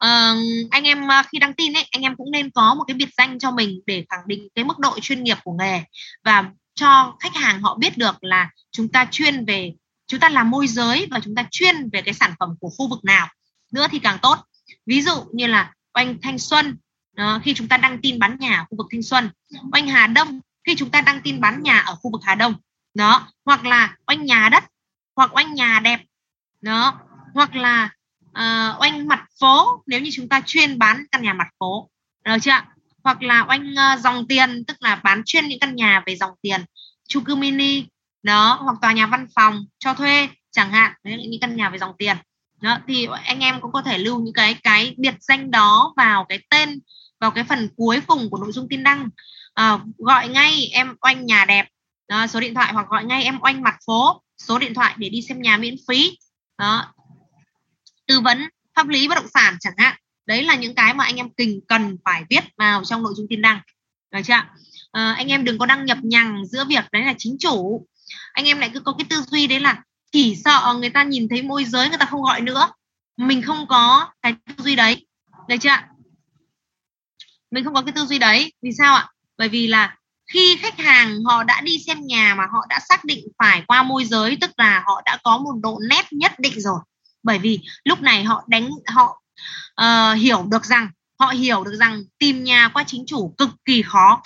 uh, anh em uh, khi đăng tin ấy anh em cũng nên có một cái biệt danh cho mình để khẳng định cái mức độ chuyên nghiệp của nghề và cho khách hàng họ biết được là chúng ta chuyên về chúng ta làm môi giới và chúng ta chuyên về cái sản phẩm của khu vực nào. Nữa thì càng tốt. Ví dụ như là oanh thanh xuân uh, khi chúng ta đăng tin bán nhà ở khu vực thanh xuân. Oanh hà đông khi chúng ta đăng tin bán nhà ở khu vực hà đông. Đó hoặc là oanh nhà đất hoặc oanh nhà đẹp. Đó hoặc là uh, oanh mặt phố nếu như chúng ta chuyên bán căn nhà mặt phố. Được chưa hoặc là oanh uh, dòng tiền tức là bán chuyên những căn nhà về dòng tiền. Chung cư mini đó hoặc tòa nhà văn phòng cho thuê chẳng hạn. Đấy là những căn nhà về dòng tiền. Đó thì anh em cũng có thể lưu những cái cái biệt danh đó vào cái tên vào cái phần cuối cùng của nội dung tin đăng. À, gọi ngay em oanh nhà đẹp. Đó, số điện thoại hoặc gọi ngay em oanh mặt phố. Số điện thoại để đi xem nhà miễn phí. Đó tư vấn pháp lý bất động sản chẳng hạn. Đấy là những cái mà anh em kình cần phải viết vào trong nội dung tin đăng. Được chưa à, anh em đừng có đăng nhập nhằng giữa việc đấy là chính chủ. Anh em lại cứ có cái tư duy đấy là chỉ sợ người ta nhìn thấy môi giới người ta không gọi nữa. Mình không có cái tư duy đấy. Được chưa mình không có cái tư duy đấy. Vì sao ạ? Bởi vì là khi khách hàng họ đã đi xem nhà mà họ đã xác định phải qua môi giới tức là họ đã có một độ nét nhất định rồi bởi vì lúc này họ đánh họ uh, hiểu được rằng họ hiểu được rằng tìm nhà qua chính chủ cực kỳ khó.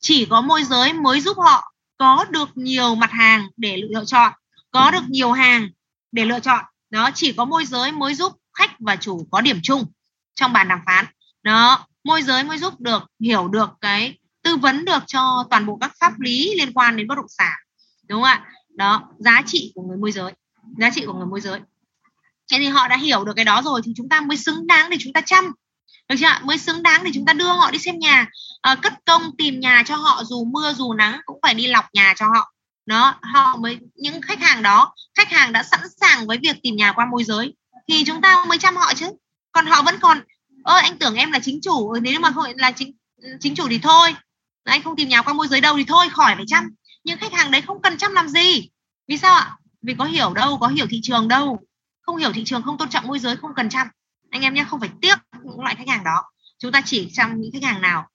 Chỉ có môi giới mới giúp họ có được nhiều mặt hàng để lựa chọn có được nhiều hàng để lựa chọn. Đó chỉ có môi giới mới giúp khách và chủ có điểm chung trong bàn đàm phán. Đó môi giới mới giúp được hiểu được cái tư vấn được cho toàn bộ các pháp lý liên quan đến bất động sản. Đúng không ạ? Đó giá trị của người môi giới giá trị của người môi giới thế thì họ đã hiểu được cái đó rồi thì chúng ta mới xứng đáng để chúng ta chăm. Được chưa mới xứng đáng để chúng ta đưa họ đi xem nhà. À, cất công tìm nhà cho họ dù mưa dù nắng cũng phải đi lọc nhà cho họ. Nó họ mới những khách hàng đó khách hàng đã sẵn sàng với việc tìm nhà qua môi giới thì chúng ta mới chăm họ chứ. Còn họ vẫn còn ơ anh tưởng em là chính chủ ừ, nếu mà không là chính chính chủ thì thôi. Anh không tìm nhà qua môi giới đâu thì thôi khỏi phải chăm. Nhưng khách hàng đấy không cần chăm làm gì. Vì sao ạ? Vì có hiểu đâu có hiểu thị trường đâu không hiểu thị trường không tôn trọng môi giới không cần chăm. Anh em nhé không phải tiếc những loại khách hàng đó. Chúng ta chỉ chăm những khách hàng nào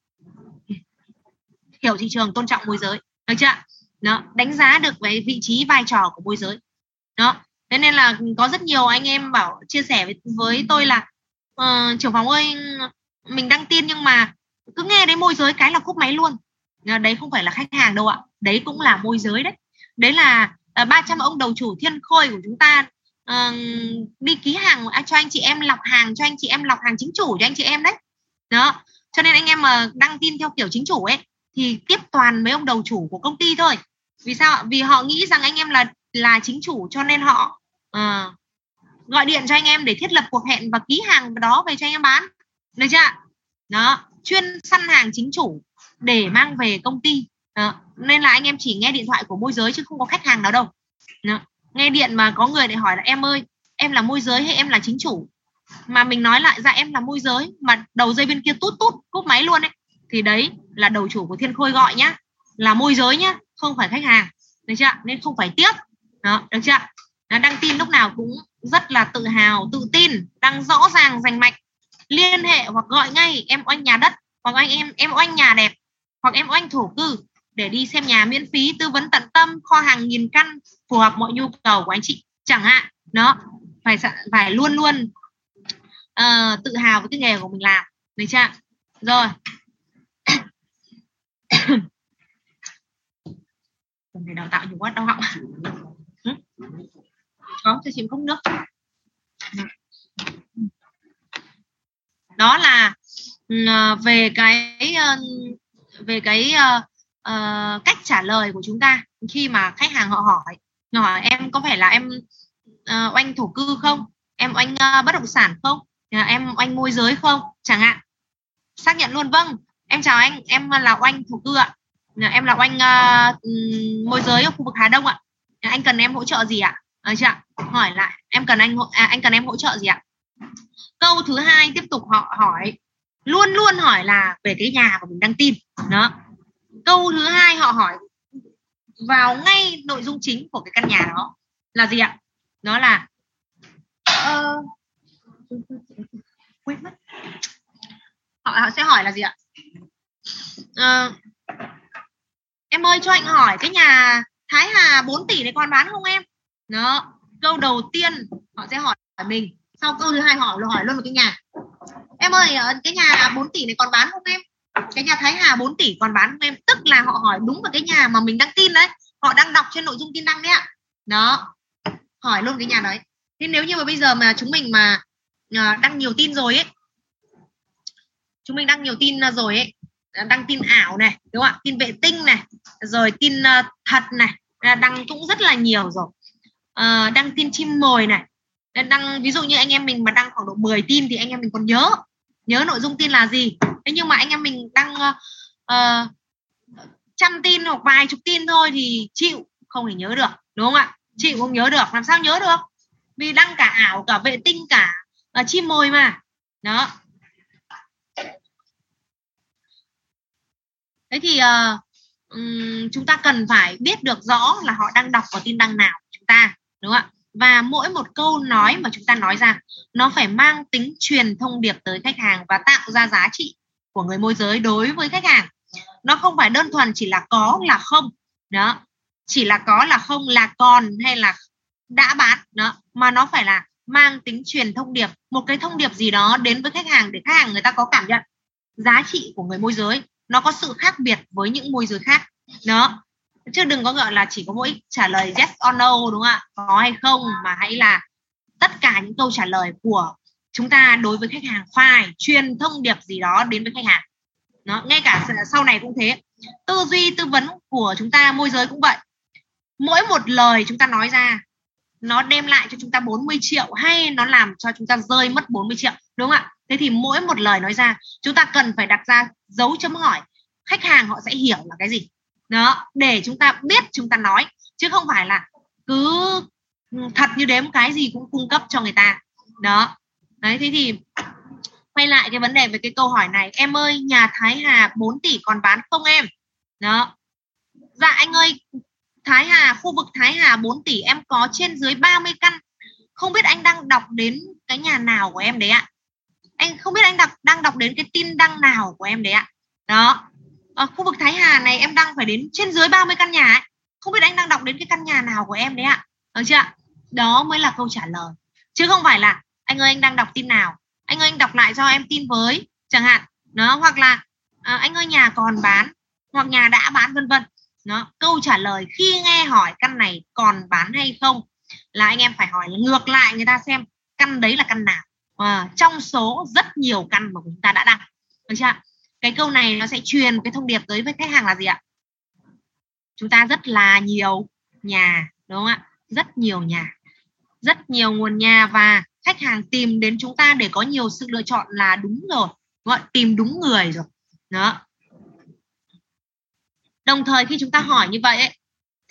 hiểu thị trường tôn trọng môi giới. Được chưa đó đánh giá được về vị trí vai trò của môi giới. Đó thế nên là có rất nhiều anh em bảo chia sẻ với, với tôi là uh, trưởng phòng ơi mình đăng tin nhưng mà cứ nghe đến môi giới cái là cúp máy luôn. Đấy không phải là khách hàng đâu ạ. Đấy cũng là môi giới đấy. Đấy là ờ, 300 ông đầu chủ thiên khôi của chúng ta uh, đi ký hàng à, cho anh chị em lọc hàng cho anh chị em lọc hàng chính chủ cho anh chị em đấy. Đó cho nên anh em mà đăng tin theo kiểu chính chủ ấy thì tiếp toàn mấy ông đầu chủ của công ty thôi. Vì sao vì họ nghĩ rằng anh em là là chính chủ cho nên họ uh, gọi điện cho anh em để thiết lập cuộc hẹn và ký hàng đó về cho anh em bán. Được chưa đó chuyên săn hàng chính chủ để mang về công ty. Đó. nên là anh em chỉ nghe điện thoại của môi giới chứ không có khách hàng nào đâu. Đó nghe điện mà có người lại hỏi là, em ơi, em là môi giới hay em là chính chủ? Mà mình nói lại ra em là môi giới. Mà đầu dây bên kia tút tút, cúp máy luôn ấy. Thì đấy là đầu chủ của thiên khôi gọi nhá. Là môi giới nhá, không phải khách hàng. Được chưa nên không phải tiếc đó, được chưa đăng tin lúc nào cũng rất là tự hào, tự tin, đăng rõ ràng, rành mạch. Liên hệ hoặc gọi ngay em oanh nhà đất, hoặc anh em em oanh nhà đẹp, hoặc em oanh thổ cư để đi xem nhà miễn phí tư vấn tận tâm kho hàng nghìn căn phù hợp mọi nhu cầu của anh chị. Chẳng hạn đó phải phải luôn luôn uh, tự hào với cái nghề của mình làm được chưa? Rồi. Cần phải đào tạo nhiều quá đau họng. Có cho chị không nước. Đó là ừ, ờ, về cái ờ, về cái uh, cách trả lời của chúng ta khi mà khách hàng họ hỏi hỏi em có phải là em uh, oanh thổ cư không? Em oanh uh, bất động sản không? Em oanh môi giới không? Chẳng hạn. Xác nhận luôn vâng em chào anh em là oanh thổ cư ạ. Em là oanh uh, môi giới ở khu vực Hà Đông ạ. Anh cần em hỗ trợ gì ạ? À, chưa? hỏi lại em cần anh à, anh cần em hỗ trợ gì ạ? Câu thứ hai tiếp tục họ hỏi luôn luôn hỏi là về cái nhà của mình đang tin đó câu thứ hai họ hỏi vào ngay nội dung chính của cái căn nhà đó là gì ạ? Nó là uh, quên mất. Họ, họ sẽ hỏi là gì ạ? Uh, em ơi cho anh hỏi cái nhà Thái Hà 4 tỷ này còn bán không em? Đó câu đầu tiên họ sẽ hỏi mình sau câu thứ hai họ hỏi luôn một cái nhà. Em ơi ờ, cái nhà 4 tỷ này còn bán không em? Cái nhà Thái Hà 4 tỷ còn bán không em tức là họ hỏi đúng vào cái nhà mà mình đăng tin đấy. Họ đang đọc trên nội dung tin đăng đấy ạ. Đó. Hỏi luôn cái nhà đấy. Thế nếu như mà bây giờ mà chúng mình mà à, đăng nhiều tin rồi ấy, chúng mình đăng nhiều tin rồi ấy à, đăng tin ảo này, đúng không ạ? Tin vệ tinh này, rồi tin à, thật này đăng cũng rất là nhiều rồi. Đăng tin chim mồi này, đăng, ví dụ như anh em mình mà đăng khoảng độ 10 tin thì anh em mình còn nhớ. Nhớ nội dung tin là gì? Thế nhưng mà anh em mình đăng uh, ờ, ờ, trăm tin hoặc vài chục tin thôi thì chịu không thể nhớ được đúng không ạ? Chịu không nhớ được làm sao nhớ được? Vì đăng cả ảo cả vệ tinh cả uh, chim mồi mà. Đó. Thế thì uh, um, chúng ta cần phải biết được rõ là họ đang đọc vào tin đăng nào của chúng ta đúng không ạ? Và mỗi một câu nói mà chúng ta nói ra nó phải mang tính truyền thông điệp tới khách hàng và tạo ra giá trị của người môi giới đối với khách hàng. Nó không phải đơn thuần chỉ là có là không. Đó. Chỉ là có là không, là còn hay là đã bán. Đó. Mà nó phải là mang tính truyền thông điệp. Một cái thông điệp gì đó đến với khách hàng để khách hàng người ta có cảm nhận giá trị của người môi giới. Nó có sự khác biệt với những môi giới khác. Đó. Chứ đừng có gọi là chỉ có mỗi trả lời yes or no, đúng không ạ? Có hay không mà hãy là tất cả những câu trả lời của chúng ta đối với khách hàng phải truyền thông điệp gì đó đến với khách hàng. Nó ngay cả sau này cũng thế. Tư duy, tư vấn của chúng ta, môi giới cũng vậy. Mỗi một lời chúng ta nói ra, nó đem lại cho chúng ta 40 triệu hay nó làm cho chúng ta rơi mất 40 triệu, đúng không ạ? Thế thì mỗi một lời nói ra, chúng ta cần phải đặt ra dấu chấm hỏi. Khách hàng họ sẽ hiểu là cái gì. Đó, để chúng ta biết chúng ta nói, chứ không phải là cứ ừ, thật như đếm cái gì cũng cung cấp cho người ta. Đó đấy, thế thì quay lại cái vấn đề về cái câu hỏi này. Em ơi, nhà Thái Hà 4 tỷ còn bán không em? Đó. Dạ anh ơi, Thái Hà, khu vực Thái Hà 4 tỷ, em có trên dưới 30 căn. Không biết anh đang đọc đến cái nhà nào của em đấy ạ? Anh, không biết anh đọc, đang đọc đến cái tin đăng nào của em đấy ạ? Đó. Ở khu vực Thái Hà này em đang phải đến trên dưới 30 căn nhà ấy. không biết anh đang đọc đến cái căn nhà nào của em đấy ạ? Được chưa đó mới là câu trả lời. Chứ không phải là anh ơi anh đang đọc tin nào? Anh ơi anh đọc lại cho em tin với chẳng hạn nó hoặc là à, anh ơi nhà còn bán hoặc nhà đã bán vân vân. Nó câu trả lời khi nghe hỏi căn này còn bán hay không là anh em phải hỏi ngược lại người ta xem căn đấy là căn nào. À, trong số rất nhiều căn mà chúng ta đã đăng được chưa cái câu này nó sẽ truyền cái thông điệp tới với khách hàng là gì ạ? Chúng ta rất là nhiều nhà đúng không ạ? Rất nhiều nhà. Rất nhiều nguồn nhà và khách hàng tìm đến chúng ta để có nhiều sự lựa chọn là đúng rồi. Gọi tìm đúng người rồi. Đó. Đồng thời khi chúng ta hỏi như vậy ấy,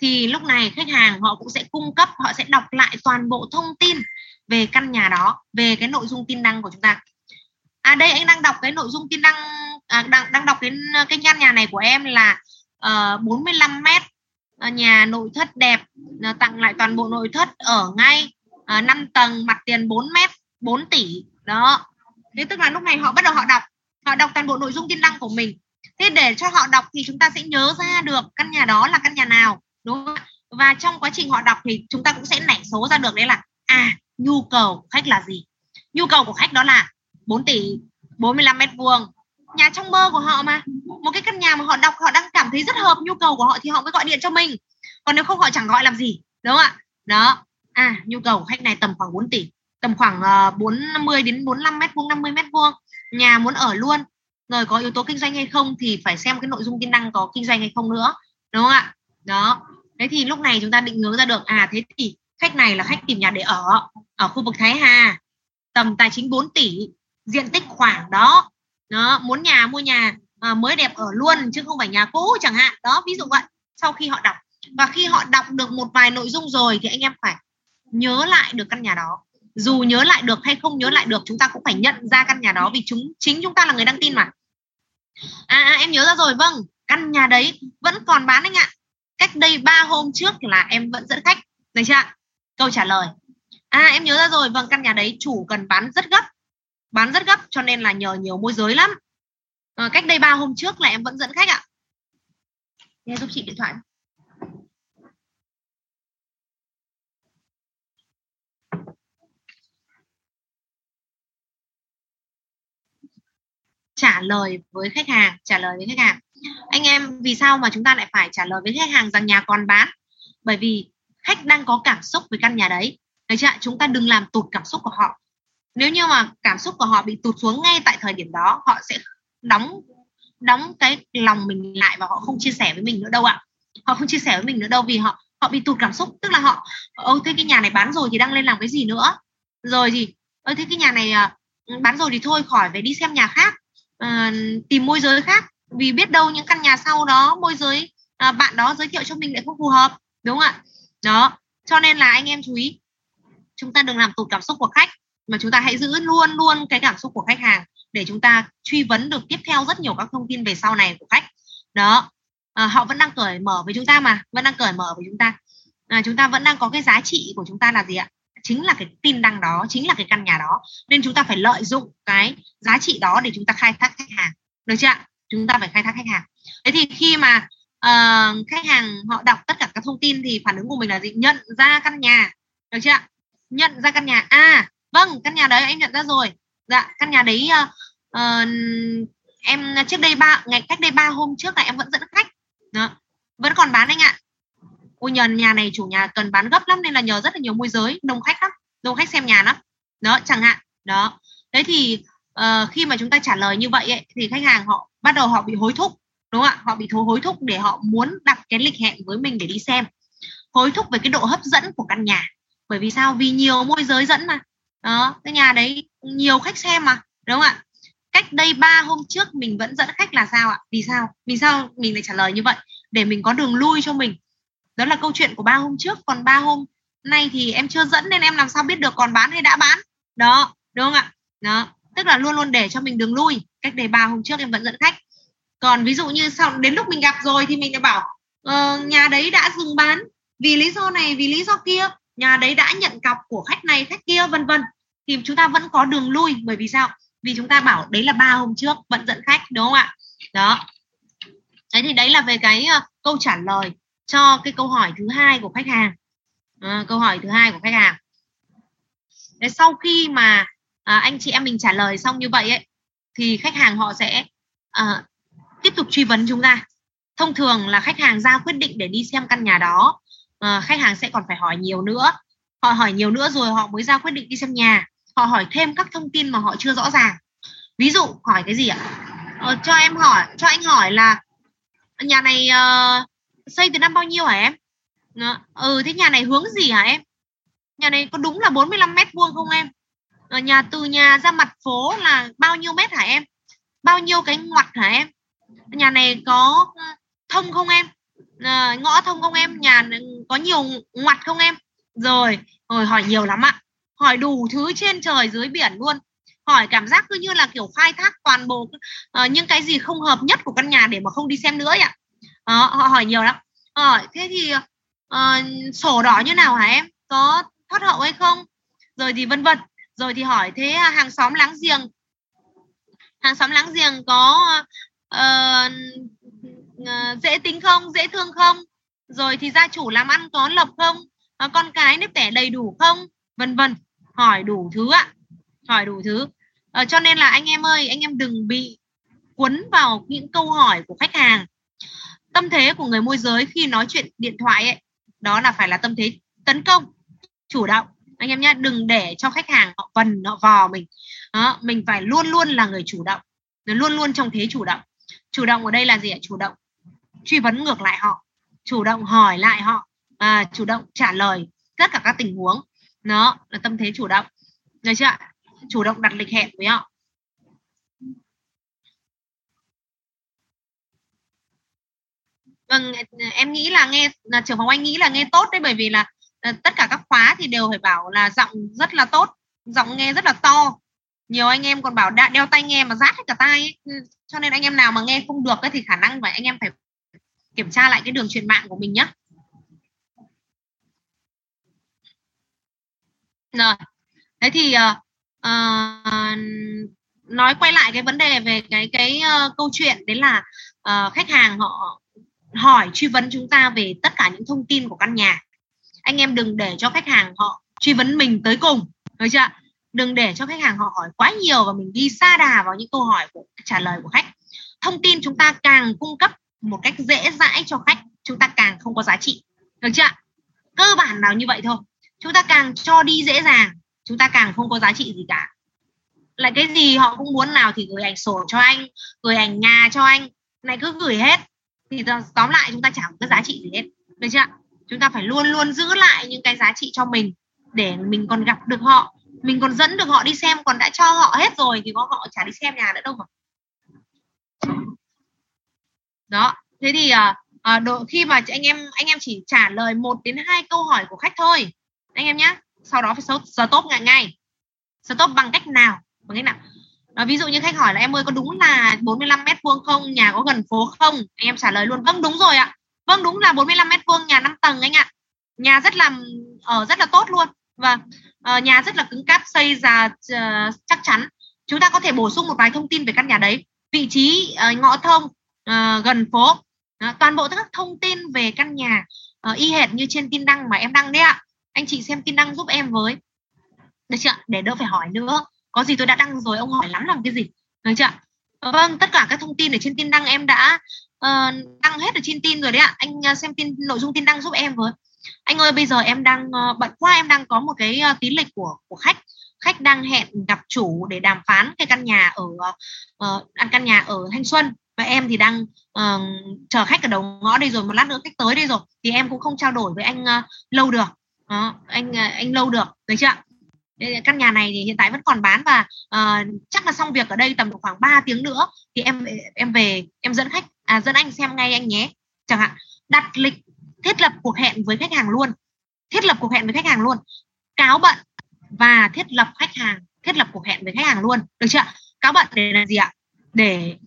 thì lúc này khách hàng họ cũng sẽ cung cấp họ sẽ đọc lại toàn bộ thông tin về căn nhà đó về cái nội dung tin đăng của chúng ta. À đây anh đang đọc cái nội dung tin đăng à, đang đang đọc đến cái căn nhà này của em là ờ, uh, 45 mét à, nhà nội thất đẹp à, tặng lại toàn bộ nội thất ở ngay Ờ, à, 5 tầng mặt tiền 4 mét 4 tỷ. Đó. Thế tức là lúc này họ bắt đầu họ đọc. Họ đọc toàn bộ nội dung tin đăng của mình. Thế để cho họ đọc thì chúng ta sẽ nhớ ra được căn nhà đó là căn nhà nào đúng không và trong quá trình họ đọc thì chúng ta cũng sẽ nảy số ra được đấy là à nhu cầu khách là gì? Nhu cầu của khách đó là 4 tỷ 45 mét vuông. Nhà trong mơ của họ mà. Một cái căn nhà mà họ đọc họ đang cảm thấy rất hợp nhu cầu của họ thì họ mới gọi điện cho mình. Còn nếu không họ chẳng gọi làm gì đúng không ạ? Đó à nhu cầu của khách này tầm khoảng 4 tỷ tầm khoảng ờ, uh, 40 đến 45 mét vuông 50 mét vuông. Nhà muốn ở luôn. Rồi có yếu tố kinh doanh hay không thì phải xem cái nội dung tiềm năng có kinh doanh hay không nữa đúng không ạ? Đó. Thế thì lúc này chúng ta định hướng ra được à thế thì khách này là khách tìm nhà để ở ở khu vực Thái Hà. Tầm tài chính 4 tỷ diện tích khoảng đó. Đó muốn nhà mua nhà à, mới đẹp ở luôn chứ không phải nhà cũ chẳng hạn. Đó ví dụ vậy sau khi họ đọc. Và khi họ đọc được một vài nội dung rồi thì anh em phải nhớ lại được căn nhà đó. Dù nhớ lại được hay không nhớ lại được chúng ta cũng phải nhận ra căn nhà đó vì chúng chính chúng ta là người đăng tin mà. À, à em nhớ ra rồi vâng. Căn nhà đấy vẫn còn bán anh ạ. Cách đây 3 hôm trước là em vẫn dẫn khách. Được chưa câu trả lời. À em nhớ ra rồi vâng căn nhà đấy chủ cần bán rất gấp. Bán rất gấp cho nên là nhờ nhiều môi giới lắm. À, cách đây 3 hôm trước là em vẫn dẫn khách ạ. Nghe giúp chị điện thoại. Trả lời với khách hàng, trả lời với khách hàng. Anh em, vì sao mà chúng ta lại phải trả lời với khách hàng rằng nhà còn bán? Bởi vì khách đang có cảm xúc với căn nhà đấy. Được chưa chúng ta đừng làm tụt cảm xúc của họ. Nếu như mà cảm xúc của họ bị tụt xuống ngay tại thời điểm đó, họ sẽ đóng đóng cái lòng mình lại và họ không chia sẻ với mình nữa đâu ạ. Họ không chia sẻ với mình nữa đâu vì họ họ bị tụt cảm xúc. Tức là họ, ơ, thế cái nhà này bán rồi thì đang lên làm cái gì nữa? Rồi gì ơ, thế cái nhà này à, bán rồi thì thôi, khỏi về đi xem nhà khác à, tìm môi giới khác. Vì biết đâu những căn nhà sau đó môi giới à, bạn đó giới thiệu cho mình lại không phù hợp đúng không ạ? Đó cho nên là anh em chú ý chúng ta đừng làm tụt cảm xúc của khách mà chúng ta hãy giữ luôn luôn cái cảm xúc của khách hàng để chúng ta truy vấn được tiếp theo rất nhiều các thông tin về sau này của khách. Đó à, họ vẫn đang cởi mở với chúng ta mà vẫn đang cởi mở với chúng ta. À, chúng ta vẫn đang có cái giá trị của chúng ta là gì ạ? Chính là cái tin đăng đó chính là cái căn nhà đó. Nên chúng ta phải lợi dụng cái giá trị đó để chúng ta khai thác khách hàng. Được chưa chúng ta phải khai thác khách hàng. Thế thì khi mà uh, khách hàng họ đọc tất cả các thông tin thì phản ứng của mình là gì? Nhận ra căn nhà. Được chưa nhận ra căn nhà. À vâng căn nhà đấy em nhận ra rồi. Dạ căn nhà đấy uh, uh, em trước đây ba ngày cách đây ba hôm trước là em vẫn dẫn khách. Đó vẫn còn bán anh ạ ôi nhà nhà này chủ nhà cần bán gấp lắm nên là nhờ rất là nhiều môi giới đông khách lắm đông khách xem nhà lắm. Đó chẳng hạn đó. Thế thì uh, khi mà chúng ta trả lời như vậy ấy, thì khách hàng họ bắt đầu họ bị hối thúc đúng không ạ? Họ bị thối hối thúc để họ muốn đặt cái lịch hẹn với mình để đi xem. Hối thúc về cái độ hấp dẫn của căn nhà. Bởi vì sao? Vì nhiều môi giới dẫn mà. Đó cái nhà đấy nhiều khách xem mà đúng không ạ? Cách đây 3 hôm trước mình vẫn dẫn khách là sao ạ? Vì sao? Vì sao mình lại trả lời như vậy? Để mình có đường lui cho mình đó là câu chuyện của ba hôm trước. Còn ba hôm nay thì em chưa dẫn nên em làm sao biết được còn bán hay đã bán. Đó đúng không ạ? Đó tức là luôn luôn để cho mình đường lui. Cách đây ba hôm trước em vẫn dẫn khách. Còn ví dụ như sau đến lúc mình gặp rồi thì mình lại bảo ờ, nhà đấy đã dừng bán vì lý do này vì lý do kia. Nhà đấy đã nhận cọc của khách này khách kia vân vân. Thì chúng ta vẫn có đường lui. Bởi vì sao? Vì chúng ta bảo đấy là ba hôm trước vẫn dẫn khách đúng không ạ? Đó. Đấy thì đấy là về cái uh, câu trả lời cho cái câu hỏi thứ hai của khách hàng. À, câu hỏi thứ hai của khách hàng. Đấy, sau khi mà à, anh chị em mình trả lời xong như vậy ấy thì khách hàng họ sẽ à, tiếp tục truy vấn chúng ta. Thông thường là khách hàng ra quyết định để đi xem căn nhà đó à, khách hàng sẽ còn phải hỏi nhiều nữa. Họ hỏi nhiều nữa rồi họ mới ra quyết định đi xem nhà. Họ hỏi thêm các thông tin mà họ chưa rõ ràng. Ví dụ hỏi cái gì ạ? Ờ, cho em hỏi cho anh hỏi là nhà này uh, xây từ năm bao nhiêu hả em? Ờ, ừ thế nhà này hướng gì hả em? Nhà này có đúng là 45 mét vuông không em? Ở nhà từ nhà ra mặt phố là bao nhiêu mét hả em? Bao nhiêu cái ngoặt hả em? Nhà này có ờ, thông không em? À, ngõ thông không em? Nhà có nhiều ngoặt không em? Rồi rồi hỏi nhiều lắm ạ. Hỏi đủ thứ trên trời dưới biển luôn. Hỏi cảm giác cứ như là kiểu khai thác toàn bộ uh, những cái gì không hợp nhất của căn nhà để mà không đi xem nữa ạ đó, họ hỏi nhiều lắm. Hỏi thế thì uh, sổ đỏ như nào hả em? Có thoát hậu hay không? Rồi thì vân vân. Rồi thì hỏi thế à, hàng xóm láng giềng? Hàng xóm láng giềng có uh, uh, dễ tính không dễ thương không? Rồi thì gia chủ làm ăn có lộc không? Uh, con cái nếp tẻ đầy đủ không? Vân vân. Hỏi đủ thứ ạ. Hỏi đủ thứ. Uh, cho nên là anh em ơi anh em đừng bị cuốn vào những câu hỏi của khách hàng tâm thế của người môi giới khi nói chuyện điện thoại ấy đó là phải là tâm thế tấn công chủ động. Anh em nhé đừng để cho khách hàng họ vần họ vò mình. Đó, mình phải luôn luôn là người chủ động. Luôn luôn trong thế chủ động. Chủ động ở đây là gì ạ? Chủ động truy vấn ngược lại họ chủ động hỏi lại họ à, chủ động trả lời tất cả các tình huống. Nó là tâm thế chủ động. Được chưa chủ động đặt lịch hẹn với họ. Vâng em nghĩ là nghe là trưởng phòng anh nghĩ là nghe tốt đấy bởi vì là ờ, tất cả các khóa thì đều phải bảo là giọng rất là tốt giọng nghe rất là to nhiều anh em còn bảo đã đeo tai nghe mà rát hết cả tai ấy. Ừ, cho nên anh em nào mà nghe không được ấy, thì khả năng phải anh em phải kiểm tra lại cái đường truyền mạng của mình nhé rồi thế thì uh, uh, nói quay lại cái vấn đề về cái cái uh, câu chuyện đấy là uh, khách hàng họ hỏi truy vấn chúng ta về tất cả những thông tin của căn nhà. Anh em đừng để cho khách hàng họ truy vấn mình tới cùng, được chưa đừng để cho khách hàng họ hỏi quá nhiều và mình đi xa đà vào những câu hỏi của trả lời của khách. Thông tin chúng ta càng cung cấp một cách dễ dãi cho khách, chúng ta càng không có giá trị, được chưa cơ bản nào như vậy thôi. Chúng ta càng cho đi dễ dàng, chúng ta càng không có giá trị gì cả. Lại cái gì họ cũng muốn nào thì gửi ảnh sổ cho anh, gửi ảnh nhà cho anh, này cứ gửi hết thì tóm lại chúng ta chẳng có giá trị gì hết. Được chưa chúng ta phải luôn luôn giữ lại những cái giá trị cho mình để mình còn gặp được họ. Mình còn dẫn được họ đi xem còn đã cho họ hết rồi thì có họ chả đi xem nhà nữa đâu mà. Đó. Thế thì ờ, ờ, à, độ khi mà anh em anh em chỉ trả lời một đến hai câu hỏi của khách thôi. Anh em nhé sau đó phải stop ngay ngay. Stop bằng cách nào? Bằng cách nào? À, ví dụ như khách hỏi là em ơi có đúng là 45 mét vuông không? Nhà có gần phố không? Em trả lời luôn vâng đúng rồi ạ. Vâng đúng là 45 mét vuông nhà 5 tầng anh ạ. Nhà rất là ở rất là tốt luôn. Và uh, nhà rất là cứng cáp xây ra uh, chắc chắn. Chúng ta có thể bổ sung một vài thông tin về căn nhà đấy. Vị trí uh, ngõ thông uh, gần phố uh, toàn bộ các thông tin về căn nhà uh, y hệt như trên tin đăng mà em đăng đấy ạ. Anh chị xem tin đăng giúp em với. Được chưa? Để đỡ phải hỏi nữa có gì tôi đã đăng rồi ông hỏi lắm làm cái gì? Được chưa vâng tất cả các thông tin ở trên tin đăng em đã uh, đăng hết ở trên tin rồi đấy ạ. Anh uh, xem tin nội dung tin đăng giúp em với. Anh ơi bây giờ em đang uh, bận quá em đang có một cái uh, tín lịch của của khách. Khách đang hẹn gặp chủ để đàm phán cái căn nhà ở uh, căn nhà ở Thanh Xuân. Và em thì đang uh, chờ khách ở đầu ngõ đây rồi một lát nữa khách tới đây rồi. Thì em cũng không trao đổi với anh uh, lâu được. Đó, anh uh, anh lâu được. Được chưa căn nhà này thì hiện tại vẫn còn bán và uh, chắc là xong việc ở đây tầm khoảng 3 tiếng nữa thì em em về em dẫn khách à, dẫn anh xem ngay anh nhé. Chẳng hạn đặt lịch thiết lập cuộc hẹn với khách hàng luôn. Thiết lập cuộc hẹn với khách hàng luôn. Cáo bận và thiết lập khách hàng thiết lập cuộc hẹn với khách hàng luôn. Được chưa cáo bận để là gì ạ? Để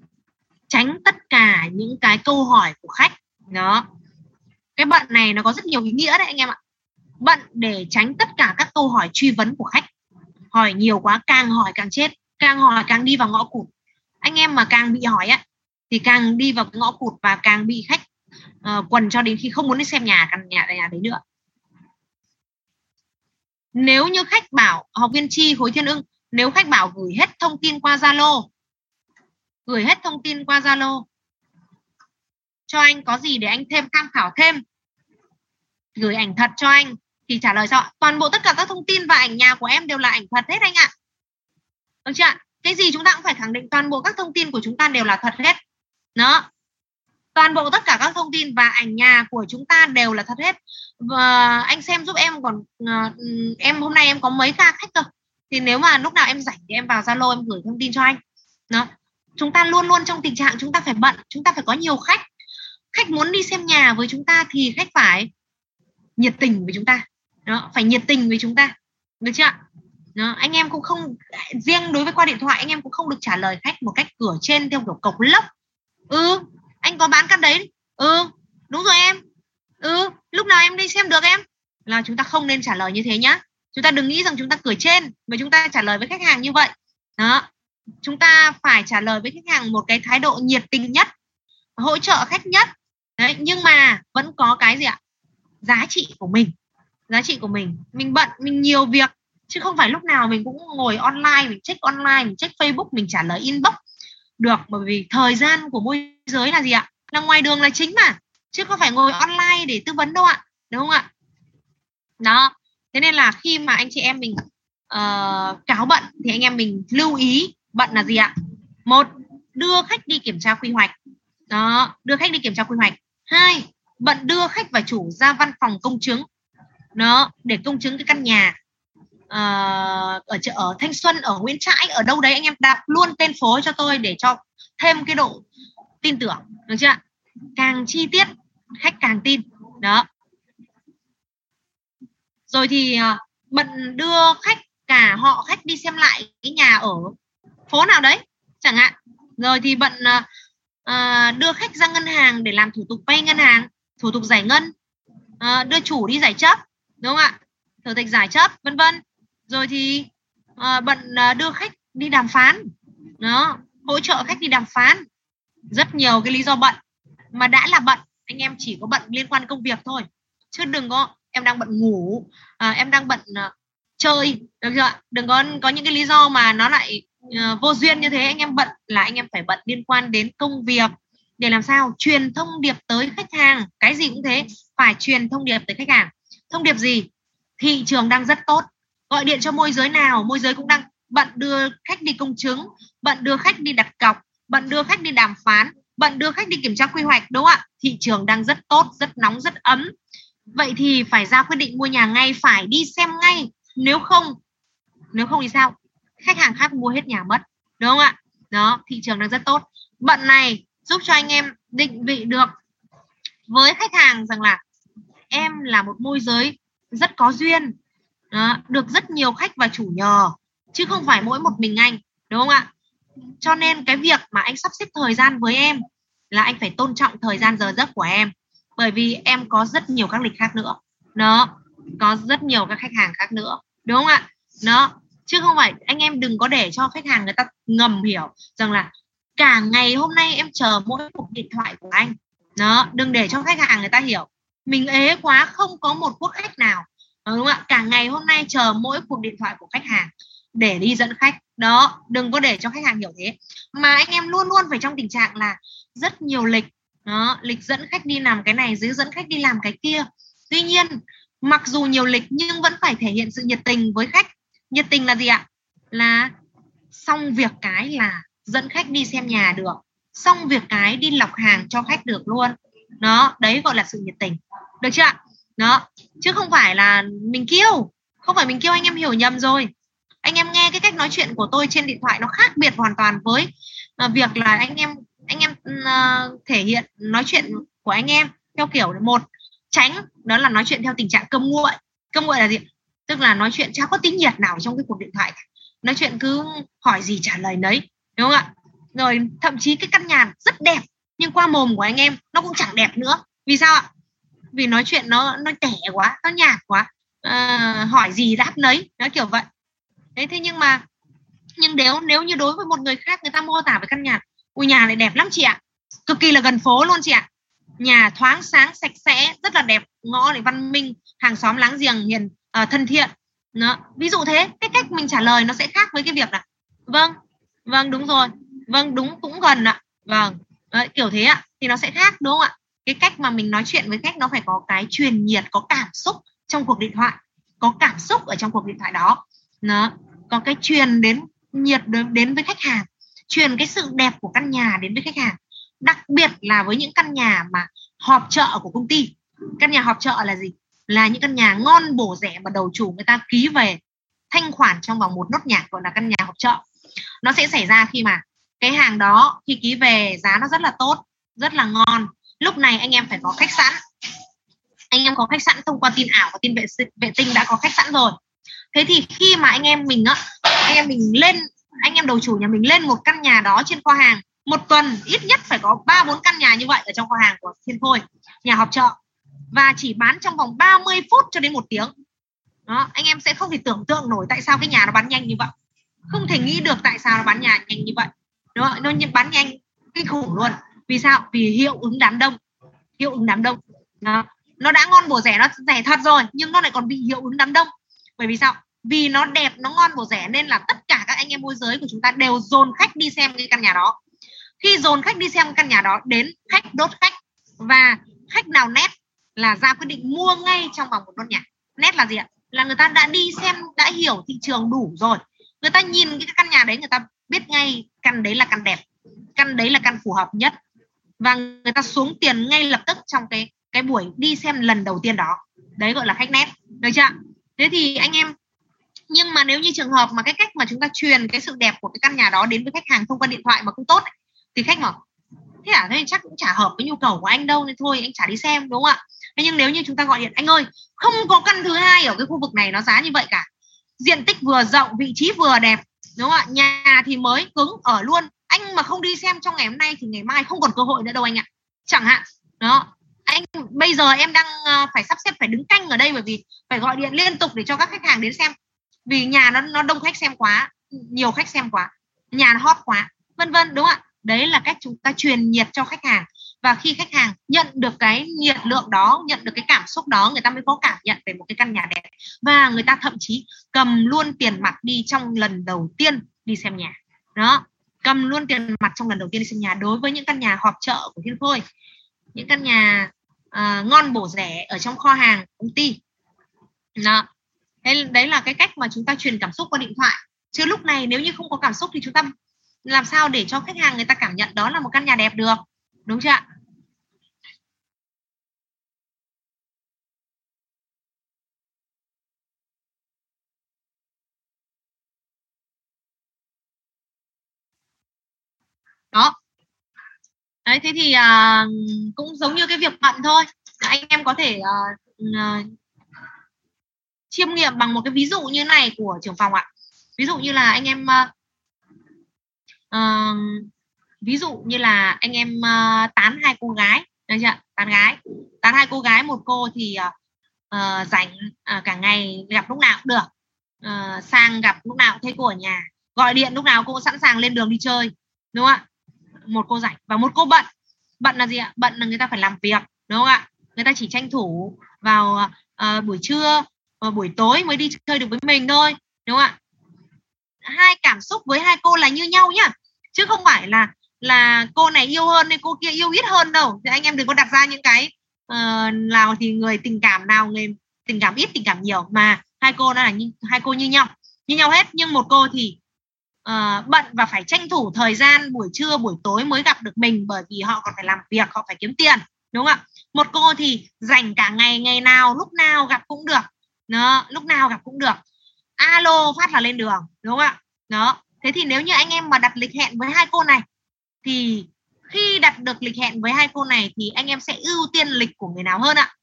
tránh tất cả những cái câu hỏi của khách. Đó. Cái bận này nó có rất nhiều ý nghĩa đấy anh em ạ bận để tránh tất cả các câu hỏi truy vấn của khách. Hỏi nhiều quá càng hỏi càng chết càng hỏi càng đi vào ngõ cụt. Anh em mà càng bị hỏi á thì càng đi vào ngõ cụt và càng bị khách uh, quần cho đến khi không muốn đi xem nhà căn nhà nhà đấy nữa. Nếu như khách bảo học viên chi khối thiên ưng nếu khách bảo gửi hết thông tin qua zalo gửi hết thông tin qua zalo cho anh có gì để anh thêm tham khảo thêm. Gửi ảnh thật cho anh thì trả lời sao toàn bộ tất cả các thông tin và ảnh nhà của em đều là ảnh thật hết anh ạ. Được chưa cái gì chúng ta cũng phải khẳng định toàn bộ các thông tin của chúng ta đều là thật hết. Đó. Toàn bộ tất cả các thông tin và ảnh nhà của chúng ta đều là thật hết. Và anh xem giúp em còn uh, em hôm nay em có mấy ca khách cơ? Thì nếu mà lúc nào em rảnh thì em vào zalo em gửi thông tin cho anh. Đó. Chúng ta luôn luôn trong tình trạng chúng ta phải bận chúng ta phải có nhiều khách. Khách muốn đi xem nhà với chúng ta thì khách phải nhiệt tình với chúng ta đó phải nhiệt tình với chúng ta. Được chưa đó, anh em cũng không riêng đối với qua điện thoại anh em cũng không được trả lời khách một cách cửa trên theo kiểu cộc lốc. Ừ anh có bán căn đấy. Ừ đúng rồi em. Ừ lúc nào em đi xem được em? Là chúng ta không nên trả lời như thế nhá. Chúng ta đừng nghĩ rằng chúng ta cười trên mà chúng ta trả lời với khách hàng như vậy. Đó chúng ta phải trả lời với khách hàng một cái thái độ nhiệt tình nhất hỗ trợ khách nhất. Đấy nhưng mà vẫn có cái gì ạ? Giá trị của mình giá trị của mình. Mình bận mình nhiều việc chứ không phải lúc nào mình cũng ngồi online mình check online mình check facebook mình trả lời inbox. Được bởi vì thời gian của môi giới là gì ạ? Là ngoài đường là chính mà chứ không phải ngồi online để tư vấn đâu ạ đúng không ạ? Đó thế nên là khi mà anh chị em mình uh, cáo bận thì anh em mình lưu ý bận là gì ạ? Một đưa khách đi kiểm tra quy hoạch. Đó đưa khách đi kiểm tra quy hoạch. Hai bận đưa khách và chủ ra văn phòng công chứng nó để công chứng cái căn nhà à, ở chợ ở Thanh Xuân ở Nguyễn Trãi ở đâu đấy anh em đặt luôn tên phố cho tôi để cho thêm cái độ tin tưởng được chưa càng chi tiết khách càng tin đó. Rồi thì ờ, bận đưa khách cả họ khách đi xem lại cái nhà ở phố nào đấy chẳng hạn. Rồi thì bận uh, đưa khách ra ngân hàng để làm thủ tục vay ngân hàng thủ tục giải ngân uh, đưa chủ đi giải chấp đúng không ạ? Thủ tịch giải chấp vân vân. Rồi thì uh, bận uh, đưa khách đi đàm phán. Đó hỗ trợ khách đi đàm phán. Rất nhiều cái lý do bận. Mà đã là bận anh em chỉ có bận liên quan công việc thôi. Chứ đừng có em đang bận ngủ à, em đang bận uh, chơi. Được chưa đừng có có những cái lý do mà nó lại uh, vô duyên như thế. Anh em bận là anh em phải bận liên quan đến công việc. Để làm sao? Truyền thông điệp tới khách hàng. Cái gì cũng thế. Phải truyền thông điệp tới khách hàng thông điệp gì? Thị trường đang rất tốt. Gọi điện cho môi giới nào? Môi giới cũng đang bận đưa khách đi công chứng bận đưa khách đi đặt cọc bận đưa khách đi đàm phán bận đưa khách đi kiểm tra quy hoạch, đúng không ạ? Thị trường đang rất tốt, rất nóng, rất ấm. Vậy thì phải ra quyết định mua nhà ngay, phải đi xem ngay. Nếu không nếu không thì sao? Khách hàng khác mua hết nhà mất, đúng không ạ? Đó, thị trường đang rất tốt. Bận này giúp cho anh em định vị được với khách hàng rằng là em là một môi giới rất có duyên đó, được rất nhiều khách và chủ nhờ chứ không phải mỗi một mình anh đúng không ạ? Cho nên cái việc mà anh sắp xếp thời gian với em là anh phải tôn trọng thời gian giờ giấc của em bởi vì em có rất nhiều các lịch khác nữa nó có rất nhiều các khách hàng khác nữa đúng không ạ? Nó chứ không phải anh em đừng có để cho khách hàng người ta ngầm hiểu rằng là cả ngày hôm nay em chờ mỗi cuộc điện thoại của anh đó đừng để cho khách hàng người ta hiểu mình ế quá, không có một quốc khách nào ờ, đúng không ạ? Cả ngày hôm nay chờ mỗi cuộc điện thoại của khách hàng để đi dẫn khách. Đó, đừng có để cho khách hàng hiểu thế. Mà anh em luôn luôn phải trong tình trạng là rất nhiều lịch, đó, lịch dẫn khách đi làm cái này, dưới dẫn khách đi làm cái kia. Tuy nhiên, mặc dù nhiều lịch nhưng vẫn phải thể hiện sự nhiệt tình với khách. Nhiệt tình là gì ạ? Là xong việc cái là dẫn khách đi xem nhà được. Xong việc cái đi lọc hàng cho khách được luôn nó đấy gọi là sự nhiệt tình. Được chưa ạ? Đó. Chứ không phải là mình kêu. Không phải mình kêu anh em hiểu nhầm rồi. Anh em nghe cái cách nói chuyện của tôi trên điện thoại nó khác biệt hoàn toàn với uh, việc là anh em anh em uh, thể hiện nói chuyện của anh em theo kiểu một tránh đó là nói chuyện theo tình trạng cơm nguội. Cơm nguội là gì? Tức là nói chuyện chả có tính nhiệt nào trong cái cuộc điện thoại nói chuyện cứ hỏi gì trả lời nấy đúng không ạ? Rồi thậm chí cái căn nhà rất đẹp nhưng qua mồm của anh em nó cũng chẳng đẹp nữa. Vì sao ạ? Vì nói chuyện nó nó tẻ quá nó nhạt quá. À, hỏi gì đáp nấy nó kiểu vậy. Đấy thế nhưng mà nhưng nếu nếu như đối với một người khác người ta mô tả về căn nhà ui nhà này đẹp lắm chị ạ. Cực kỳ là gần phố luôn chị ạ. Nhà thoáng sáng sạch sẽ rất là đẹp ngõ này văn minh hàng xóm láng giềng hiền uh, thân thiện. Đó. ví dụ thế cái cách mình trả lời nó sẽ khác với cái việc là vâng vâng đúng rồi vâng đúng cũng gần ạ vâng. Đấy, kiểu thế ạ. Thì nó sẽ khác đúng không ạ? Cái cách mà mình nói chuyện với khách nó phải có cái truyền nhiệt có cảm xúc trong cuộc điện thoại có cảm xúc ở trong cuộc điện thoại đó. Nó có cái truyền đến nhiệt đến, đến với khách hàng truyền cái sự đẹp của căn nhà đến với khách hàng. Đặc biệt là với những căn nhà mà họp chợ của công ty. Căn nhà họp chợ là gì? Là những căn nhà ngon bổ rẻ mà đầu chủ người ta ký về thanh khoản trong vòng một nốt nhạc gọi là căn nhà họp chợ. Nó sẽ xảy ra khi mà cái hàng đó khi ký về giá nó rất là tốt rất là ngon. Lúc này anh em phải có khách sạn. Anh em có khách sạn thông qua tin ảo và tin vệ, vệ tinh đã có khách sạn rồi. Thế thì khi mà anh em mình á anh em mình lên anh em đầu chủ nhà mình lên một căn nhà đó trên kho hàng một tuần ít nhất phải có ba bốn căn nhà như vậy ở trong kho hàng của thiên khôi nhà họp chợ. Và chỉ bán trong vòng 30 phút cho đến một tiếng. Đó anh em sẽ không thể tưởng tượng nổi tại sao cái nhà nó bán nhanh như vậy. Không thể nghĩ được tại sao nó bán nhà nhanh như vậy nó nó bán nhanh, kinh khủng luôn. Vì sao? Vì hiệu ứng đám đông. Hiệu ứng đám đông. Nó nó đã ngon bổ rẻ, nó rẻ thật rồi, nhưng nó lại còn bị hiệu ứng đám đông. Bởi vì sao? Vì nó đẹp, nó ngon bổ rẻ nên là tất cả các anh em môi giới của chúng ta đều dồn khách đi xem cái căn nhà đó. Khi dồn khách đi xem căn nhà đó, đến khách đốt khách và khách nào nét là ra quyết định mua ngay trong vòng một nốt nhà. Nét là gì ạ? Là người ta đã đi xem, đã hiểu thị trường đủ rồi. Người ta nhìn cái căn nhà đấy, người ta biết ngay căn đấy là căn đẹp, căn đấy là căn phù hợp nhất. Và người ta xuống tiền ngay lập tức trong cái cái buổi đi xem lần đầu tiên đó. Đấy gọi là khách nét, được chưa thế thì anh em, nhưng mà nếu như trường hợp mà cái cách mà chúng ta truyền cái sự đẹp của cái căn nhà đó đến với khách hàng thông qua điện thoại mà không tốt thì khách mà thế à thế chắc cũng chả hợp với nhu cầu của anh đâu nên thôi, anh chả đi xem đúng không ạ? Thế nhưng nếu như chúng ta gọi điện, anh ơi, không có căn thứ hai ở cái khu vực này nó giá như vậy cả. Diện tích vừa rộng, vị trí vừa đẹp đúng không ạ? Nhà thì mới cứng ở luôn. Anh mà không đi xem trong ngày hôm nay thì ngày mai không còn cơ hội nữa đâu anh ạ. Chẳng hạn. Đó. Anh, bây giờ em đang ờ, phải sắp xếp, phải đứng canh ở đây bởi vì phải gọi điện liên tục để cho các khách hàng đến xem. Vì nhà nó nó đông khách xem quá, nhiều khách xem quá, nhà nó hot quá, vân vân, đúng không ạ? Đấy là cách chúng ta truyền nhiệt cho khách hàng và khi khách hàng nhận được cái nhiệt lượng đó nhận được cái cảm xúc đó người ta mới có cảm nhận về một cái căn nhà đẹp. Và người ta thậm chí cầm luôn tiền mặt đi trong lần đầu tiên đi xem nhà. Đó cầm luôn tiền mặt trong lần đầu tiên đi xem nhà đối với những căn nhà họp chợ của thiên khôi. Những căn nhà uh, ngon bổ rẻ ở trong kho hàng công ty. Đó đấy, đấy là cái cách mà chúng ta truyền cảm xúc qua điện thoại. Chứ lúc này nếu như không có cảm xúc thì chúng ta làm sao để cho khách hàng người ta cảm nhận đó là một căn nhà đẹp được? Đúng chưa ạ? Đó. Đấy thế thì à, cũng giống như cái việc bận thôi. Anh em có thể à, à, chiêm nghiệm bằng một cái ví dụ như này của trưởng phòng ạ. Ví dụ như là anh em à, ví dụ như là anh em uh, tán hai cô gái được chưa tán gái. Tán hai cô gái một cô thì uh, rảnh uh, cả ngày gặp lúc nào cũng được. Uh, sang gặp lúc nào cũng thấy cô ở nhà. Gọi điện lúc nào cô cũng sẵn sàng lên đường đi chơi đúng không ạ? Một cô rảnh. Và một cô bận. Bận là gì ạ? Bận là người ta phải làm việc đúng không ạ? Người ta chỉ tranh thủ vào uh, buổi trưa và buổi tối mới đi chơi được với mình thôi đúng không ạ? Hai cảm xúc với hai cô là như nhau nhá. Chứ không phải là là cô này yêu hơn nên cô kia yêu ít hơn đâu. Thì anh em đừng có đặt ra những cái uh, nào thì người tình cảm nào người tình cảm ít tình cảm nhiều. Mà hai cô nó là như hai cô như nhau như nhau hết. Nhưng một cô thì uh, bận và phải tranh thủ thời gian buổi trưa buổi tối mới gặp được mình bởi vì họ còn phải làm việc họ phải kiếm tiền đúng không ạ? Một cô thì dành cả ngày ngày nào lúc nào gặp cũng được. Đó lúc nào gặp cũng được. Alo phát là lên đường đúng không ạ? Đó thế thì nếu như anh em mà đặt lịch hẹn với hai cô này thì khi đặt được lịch hẹn với hai cô này thì anh em sẽ ưu tiên lịch của người nào hơn ạ?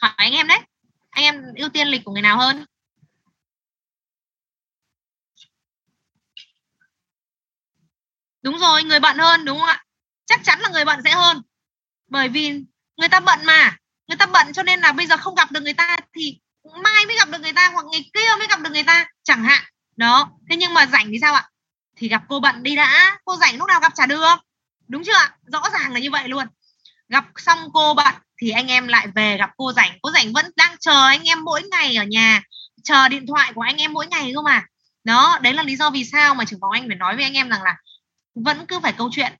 Hỏi anh em đấy. Anh em ưu tiên lịch của người nào hơn? Đúng rồi, người bận hơn, đúng không ạ? Chắc chắn là người bận sẽ hơn. Bởi vì người ta bận mà. Người ta bận cho nên là bây giờ không gặp được người ta thì mai mới gặp được người ta hoặc ngày kia mới gặp được người ta, chẳng hạn. Đó, thế nhưng mà rảnh thì sao ạ? Thì gặp cô bận đi đã. Cô rảnh lúc nào gặp chả được. Đúng chưa rõ ràng là như vậy luôn. Gặp xong cô bận thì anh em lại về gặp cô rảnh. Cô rảnh vẫn đang chờ anh em mỗi ngày ở nhà. Chờ điện thoại của anh em mỗi ngày cơ mà. Đó đấy là lý do vì sao mà trưởng phòng anh phải nói với anh em rằng là vẫn cứ phải câu chuyện.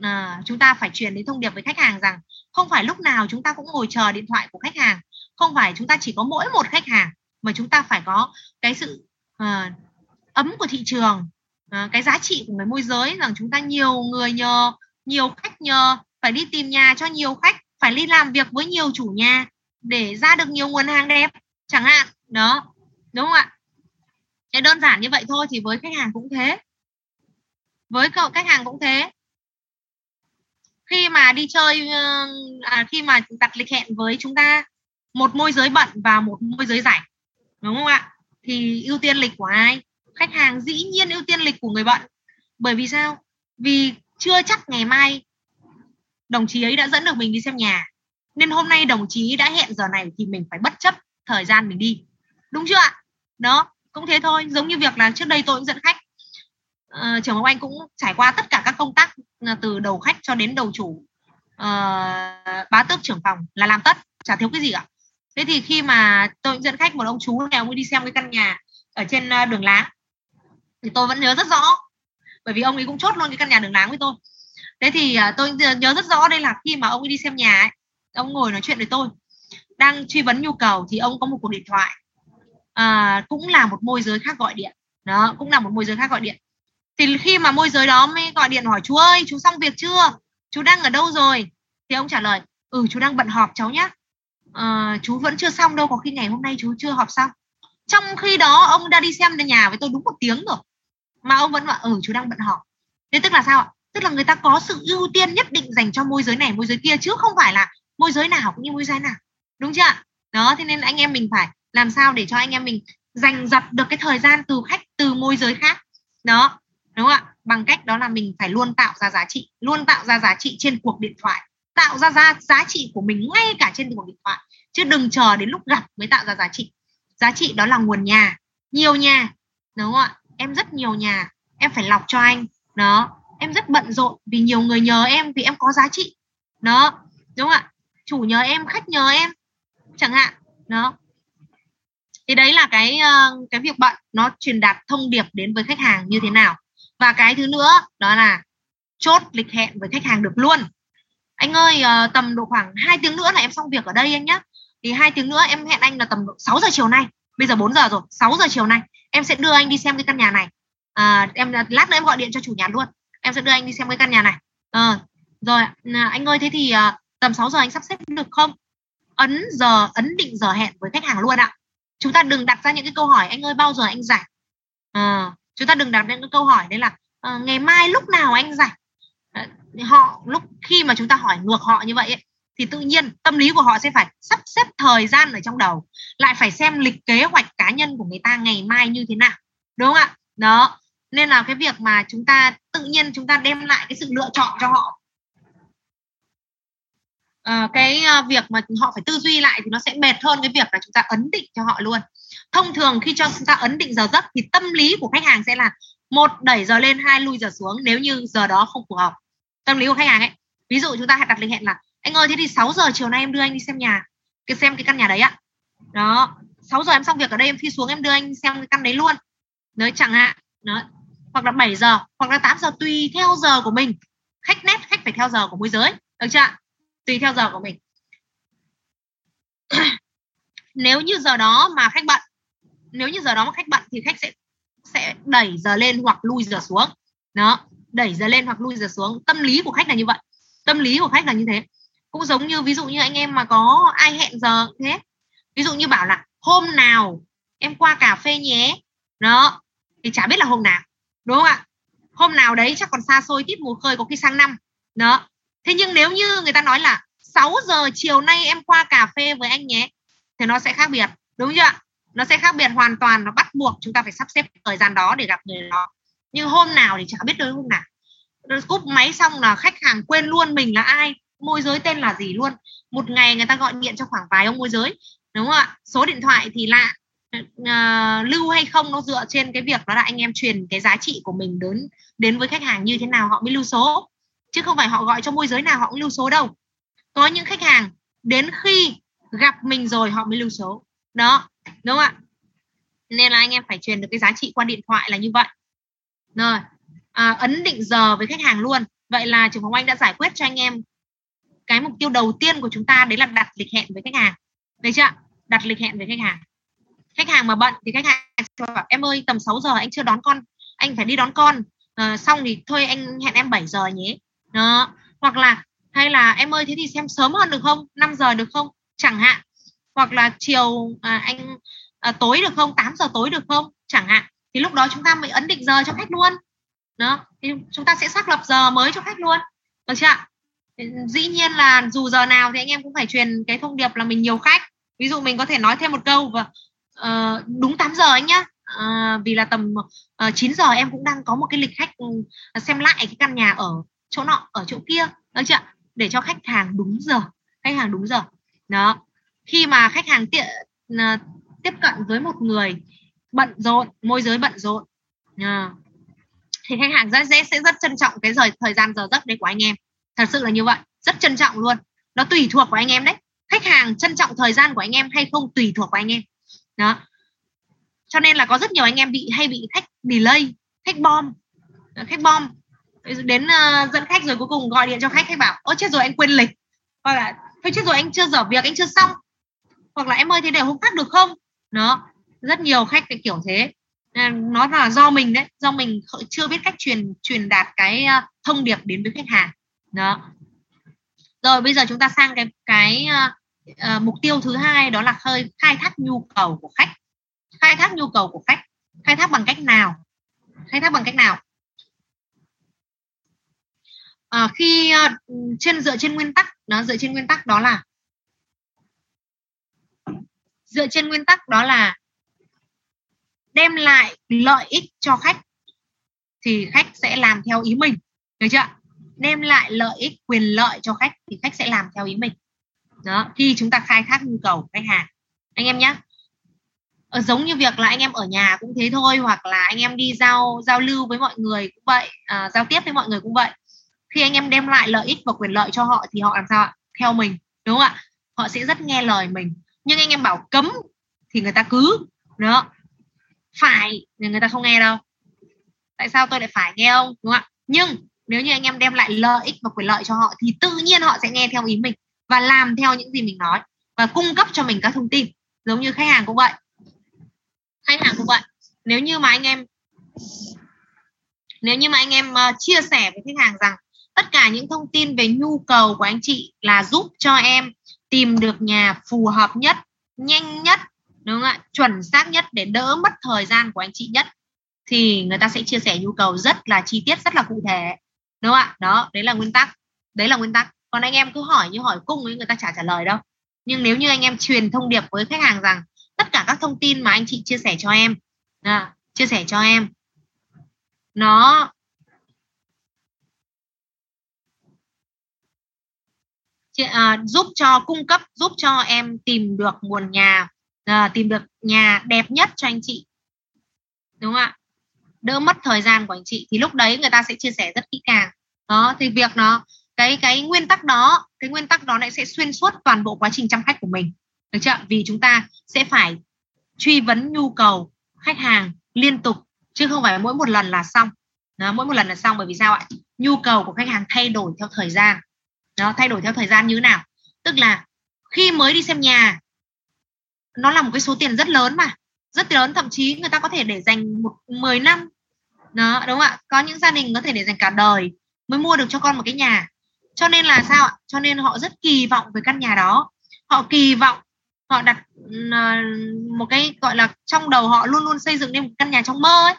À, chúng ta phải truyền đến thông điệp với khách hàng rằng không phải lúc nào chúng ta cũng ngồi chờ điện thoại của khách hàng. Không phải chúng ta chỉ có mỗi một khách hàng mà chúng ta phải có cái sự à, ấm của thị trường à, cái giá trị của người môi giới rằng chúng ta nhiều người nhờ nhiều khách nhờ phải đi tìm nhà cho nhiều khách phải đi làm việc với nhiều chủ nhà để ra được nhiều nguồn hàng đẹp chẳng hạn. Đó đúng không ạ? Cái đơn giản như vậy thôi thì với khách hàng cũng thế. Với cậu khách hàng cũng thế. Khi mà đi chơi ờ, à, khi mà đặt lịch hẹn với chúng ta một môi giới bận và một môi giới rảnh đúng không ạ? Thì ưu tiên lịch của ai? Khách hàng dĩ nhiên ưu tiên lịch của người bận. Bởi vì sao? Vì chưa chắc ngày mai đồng chí ấy đã dẫn được mình đi xem nhà. Nên hôm nay đồng chí đã hẹn giờ này thì mình phải bất chấp thời gian mình đi. Đúng chưa ạ? Đó cũng thế thôi. Giống như việc là trước đây tôi cũng dẫn khách. Ờ, uh, trưởng anh cũng trải qua tất cả các công tác ờ, từ đầu khách cho đến đầu chủ. Uh, bá tước trưởng phòng là làm tất chả thiếu cái gì cả thế thì khi mà tôi dẫn khách một ông chú này ông đi xem cái căn nhà ở trên đường láng thì tôi vẫn nhớ rất rõ. Bởi vì ông ấy cũng chốt luôn cái căn nhà đường láng với tôi. Thế thì uh, tôi nhớ rất rõ đây là khi mà ông ấy đi xem nhà ấy ông ngồi nói chuyện với tôi. Đang truy vấn nhu cầu thì ông có một cuộc điện thoại. À, cũng là một môi giới khác gọi điện. Đó cũng là một môi giới khác gọi điện. Thì khi mà môi giới đó mới gọi điện hỏi chú ơi chú xong việc chưa? Chú đang ở đâu rồi? Thì ông trả lời ừ chú đang bận họp cháu nhá. À, chú vẫn chưa xong đâu có khi ngày hôm nay chú chưa họp xong. Trong khi đó ông đã đi xem nhà với tôi đúng một tiếng rồi mà ông vẫn bảo ừ chú đang bận họp. Thế tức là sao ạ? Tức là người ta có sự ưu tiên nhất định dành cho môi giới này môi giới kia chứ không phải là môi giới nào cũng như môi giới nào. Đúng chưa đó thế nên anh em mình phải làm sao để cho anh em mình dành dập được cái thời gian từ khách từ môi giới khác. Đó đúng không ạ? Bằng cách đó là mình phải luôn tạo ra giá trị luôn tạo ra giá trị trên cuộc điện thoại. Tạo ra giá, giá trị của mình ngay cả trên cuộc điện thoại. Chứ đừng chờ đến lúc gặp mới tạo ra giá trị. Giá trị đó là nguồn nhà nhiều nhà đúng không ạ? Em rất nhiều nhà, em phải lọc cho anh. Đó, em rất bận rộn vì nhiều người nhờ em, vì em có giá trị. Đó, đúng không ạ? Chủ nhờ em, khách nhờ em, chẳng hạn. Đó. Thì đấy là cái ờ, cái việc bận nó truyền đạt thông điệp đến với khách hàng như thế nào. Và cái thứ nữa đó là chốt lịch hẹn với khách hàng được luôn. Anh ơi ờ, tầm độ khoảng 2 tiếng nữa là em xong việc ở đây anh nhé thì hai tiếng nữa em hẹn anh là tầm độ 6 giờ chiều nay. Bây giờ 4 giờ rồi 6 giờ chiều nay em sẽ đưa anh đi xem cái căn nhà này. À, em lát nữa em gọi điện cho chủ nhà luôn. Em sẽ đưa anh đi xem cái căn nhà này. À, rồi anh ơi thế thì à, tầm 6 giờ anh sắp xếp được không? Ấn giờ ấn định giờ hẹn với khách hàng luôn ạ. Chúng ta đừng đặt ra những cái câu hỏi anh ơi bao giờ anh rảnh? À, chúng ta đừng đặt những cái câu hỏi đấy là à, ngày mai lúc nào anh rảnh? À, họ lúc khi mà chúng ta hỏi ngược họ như vậy ấy, thì tự nhiên tâm lý của họ sẽ phải sắp xếp thời gian ở trong đầu lại phải xem lịch kế hoạch cá nhân của người ta ngày mai như thế nào đúng không ạ? Đó nên là cái việc mà chúng ta tự nhiên chúng ta đem lại cái sự lựa chọn cho họ. À, cái ờ, việc mà họ phải tư duy lại thì nó sẽ mệt hơn cái việc là chúng ta ấn định cho họ luôn. Thông thường khi cho chúng ta ấn định giờ giấc thì tâm lý của khách hàng sẽ là một đẩy giờ lên hai lui giờ xuống nếu như giờ đó không phù hợp. Tâm lý của khách hàng ấy ví dụ chúng ta hãy đặt lịch hẹn là anh ơi, thế thì 6 giờ chiều nay em đưa anh đi xem nhà, cái xem cái căn nhà đấy ạ. Đó 6 giờ em xong việc ở đây, em phi xuống em đưa anh xem cái căn đấy luôn. Đấy, chẳng hạn, đó, hoặc là 7 giờ, hoặc là 8 giờ tùy theo giờ của mình. Khách nét, khách phải theo giờ của môi giới, được chưa tùy theo giờ của mình. Nếu như giờ đó mà khách bận, nếu như giờ đó mà khách bận thì khách sẽ sẽ đẩy giờ lên hoặc lui giờ xuống. Đó, đẩy giờ lên hoặc lui giờ xuống. Tâm lý của khách là như vậy. Tâm lý của khách là như thế cũng giống như ví dụ như anh em mà có ai hẹn giờ thế. Ví dụ như bảo là hôm nào em qua cà phê nhé. Đó, thì chả biết là hôm nào, đúng không ạ? Hôm nào đấy chắc còn xa xôi, tiếp mùa khơi có khi sang năm. Đó. Thế nhưng nếu như người ta nói là 6 giờ chiều nay em qua cà phê với anh nhé, thì nó sẽ khác biệt, đúng chưa nó sẽ khác biệt hoàn toàn nó bắt buộc chúng ta phải sắp xếp thời gian đó để gặp người đó. Nhưng hôm nào thì chả biết tới hôm nào. Cúp máy xong là khách hàng quên luôn mình là ai môi giới tên là gì luôn. Một ngày người ta gọi điện cho khoảng vài ông môi giới đúng không ạ? Số điện thoại thì lạ. Uh, lưu hay không nó dựa trên cái việc đó là anh em truyền cái giá trị của mình đến đến với khách hàng như thế nào họ mới lưu số. Chứ không phải họ gọi cho môi giới nào họ cũng lưu số đâu. Có những khách hàng đến khi gặp mình rồi họ mới lưu số. Đó đúng không ạ? Nên là anh em phải truyền được cái giá trị qua điện thoại là như vậy. Rồi à, ấn định giờ với khách hàng luôn. Vậy là trường phòng anh đã giải quyết cho anh em cái mục tiêu đầu tiên của chúng ta đấy là đặt lịch hẹn với khách hàng. Đấy chưa đặt lịch hẹn với khách hàng. Khách hàng mà bận thì khách hàng bảo em ơi tầm 6 giờ anh chưa đón con anh phải đi đón con. À, xong thì thôi anh hẹn em 7 giờ nhé đó. Hoặc là hay là em ơi thế thì xem sớm hơn được không? 5 giờ được không? Chẳng hạn. Hoặc là chiều à, anh à, tối được không? 8 giờ tối được không? Chẳng hạn. Thì lúc đó chúng ta mới ấn định giờ cho khách luôn. Đó. Thì chúng ta sẽ xác lập giờ mới cho khách luôn. Được chưa dĩ nhiên là dù giờ nào thì anh em cũng phải truyền cái thông điệp là mình nhiều khách. Ví dụ mình có thể nói thêm một câu và uh, đúng 8 giờ anh nhá. Uh, vì là tầm ờ, uh, 9 giờ em cũng đang có một cái lịch khách ừ, xem lại cái căn nhà ở chỗ nọ ở chỗ kia. Được chưa để cho khách hàng đúng giờ khách hàng đúng giờ. Đó. Khi mà khách hàng tiện uh, tiếp cận với một người bận rộn môi giới bận rộn uh, thì khách hàng rất dễ sẽ rất trân trọng cái thời thời gian giờ giấc đấy của anh em thật sự là như vậy. Rất trân trọng luôn. Nó tùy thuộc của anh em đấy. Khách hàng trân trọng thời gian của anh em hay không tùy thuộc của anh em. Đó. Cho nên là có rất nhiều anh em bị hay bị khách delay khách bom. Khách bom. Đến uh, dẫn khách rồi cuối cùng gọi điện cho khách khách bảo ôi chết rồi anh quên lịch. Hoặc là thôi chết rồi anh chưa dở việc anh chưa xong. Hoặc là em ơi thế để hôm khác được không? Đó. Rất nhiều khách cái kiểu thế. Ờ, nó là do mình đấy. Do mình chưa biết cách truyền truyền đạt cái ờ, thông điệp đến với khách hàng đó. Rồi bây giờ chúng ta sang cái cái uh, mục tiêu thứ hai đó là khơi khai thác nhu cầu của khách. Khai thác nhu cầu của khách. Khai thác bằng cách nào? Khai thác bằng cách nào? À, khi uh, trên dựa trên nguyên tắc nó dựa trên nguyên tắc đó là dựa trên nguyên tắc đó là đem lại lợi ích cho khách thì khách sẽ làm theo ý mình. Được chưa? Đem lại lợi ích quyền lợi cho khách thì khách sẽ làm theo ý mình. Đó khi chúng ta khai thác nhu cầu khách hàng. Anh em nhé ở ờ, giống như việc là anh em ở nhà cũng thế thôi hoặc là anh em đi giao giao lưu với mọi người cũng vậy à, giao tiếp với mọi người cũng vậy. Khi anh em đem lại lợi ích và quyền lợi cho họ thì họ làm sao ạ? Theo mình đúng không ạ? Họ sẽ rất nghe lời mình. Nhưng anh em bảo cấm thì người ta cứ đó. Phải thì người ta không nghe đâu. Tại sao tôi lại phải nghe ông đúng không ạ? Nhưng nếu như anh em đem lại lợi ích và quyền lợi cho họ thì tự nhiên họ sẽ nghe theo ý mình và làm theo những gì mình nói và cung cấp cho mình các thông tin. Giống như khách hàng cũng vậy. Khách hàng cũng vậy. Nếu như mà anh em nếu như mà anh em uh, chia sẻ với khách hàng rằng tất cả những thông tin về nhu cầu của anh chị là giúp cho em tìm được nhà phù hợp nhất nhanh nhất đúng không ạ? Chuẩn xác nhất để đỡ mất thời gian của anh chị nhất thì người ta sẽ chia sẻ nhu cầu rất là chi tiết rất là cụ thể đúng không ạ? Đó đấy là nguyên tắc. Đấy là nguyên tắc. Còn anh em cứ hỏi như hỏi cung ấy người ta chả trả lời đâu. Nhưng nếu như anh em truyền thông điệp với khách hàng rằng tất cả các thông tin mà anh chị chia sẻ cho em à, chia sẻ cho em nó à, giúp cho cung cấp giúp cho em tìm được nguồn nhà à, tìm được nhà đẹp nhất cho anh chị. Đúng không ạ? Đỡ mất thời gian của anh chị thì lúc đấy người ta sẽ chia sẻ rất kỹ càng. Đó thì việc nó cái cái nguyên tắc đó cái nguyên tắc đó lại sẽ xuyên suốt toàn bộ quá trình chăm khách của mình. Được chưa? Vì chúng ta sẽ phải truy vấn nhu cầu khách hàng liên tục chứ không phải mỗi một lần là xong. Đó, mỗi một lần là xong bởi vì sao ạ? Nhu cầu của khách hàng thay đổi theo thời gian. Nó thay đổi theo thời gian như thế nào? Tức là khi mới đi xem nhà nó là một cái số tiền rất lớn mà rất lớn thậm chí người ta có thể để dành một 10 năm. Đó đúng không ạ? Có những gia đình có thể để dành cả đời mới mua được cho con một cái nhà. Cho nên là sao ạ? Cho nên họ rất kỳ vọng về căn nhà đó. Họ kỳ vọng họ đặt ờ, một cái gọi là trong đầu họ luôn luôn xây dựng nên một căn nhà trong mơ ấy.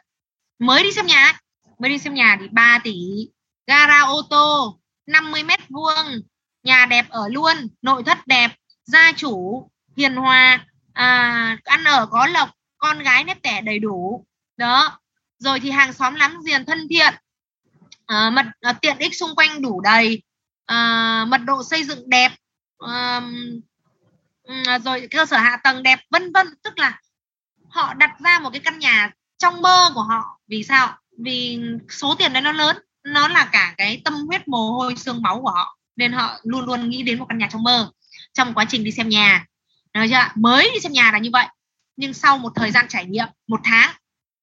Mới đi xem nhà ấy. mới đi xem nhà thì 3 tỷ gara ô tô 50 mét vuông nhà đẹp ở luôn nội thất đẹp gia chủ hiền hòa à, ăn ở có lộc con gái nếp tẻ đầy đủ. Đó. Rồi thì hàng xóm láng giềng thân thiện. À, mật à, tiện ích xung quanh đủ đầy. À, mật độ xây dựng đẹp. À, rồi cơ sở hạ tầng đẹp vân vân. Tức là họ đặt ra một cái căn nhà trong mơ của họ. Vì sao? Vì số tiền đấy nó lớn. Nó là cả cái tâm huyết mồ hôi xương máu của họ. Nên họ luôn luôn nghĩ đến một căn nhà trong mơ trong quá trình đi xem nhà. Được chưa mới đi xem nhà là như vậy nhưng sau một thời gian trải nghiệm, một tháng,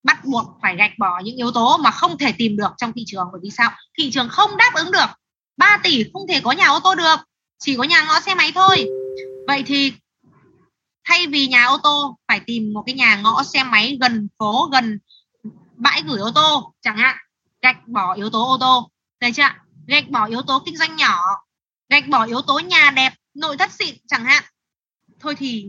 bắt buộc phải gạch bỏ những yếu tố mà không thể tìm được trong thị trường. Bởi vì sao? Thị trường không đáp ứng được. 3 tỷ không thể có nhà ô tô được. Chỉ có nhà ngõ xe máy thôi. Vậy thì thay vì nhà ô tô, phải tìm một cái nhà ngõ xe máy gần phố, gần bãi gửi ô tô, chẳng hạn. Gạch bỏ yếu tố ô tô. Thấy chưa gạch bỏ yếu tố kinh doanh nhỏ. Gạch bỏ yếu tố nhà đẹp, nội thất xịn, chẳng hạn. Thôi thì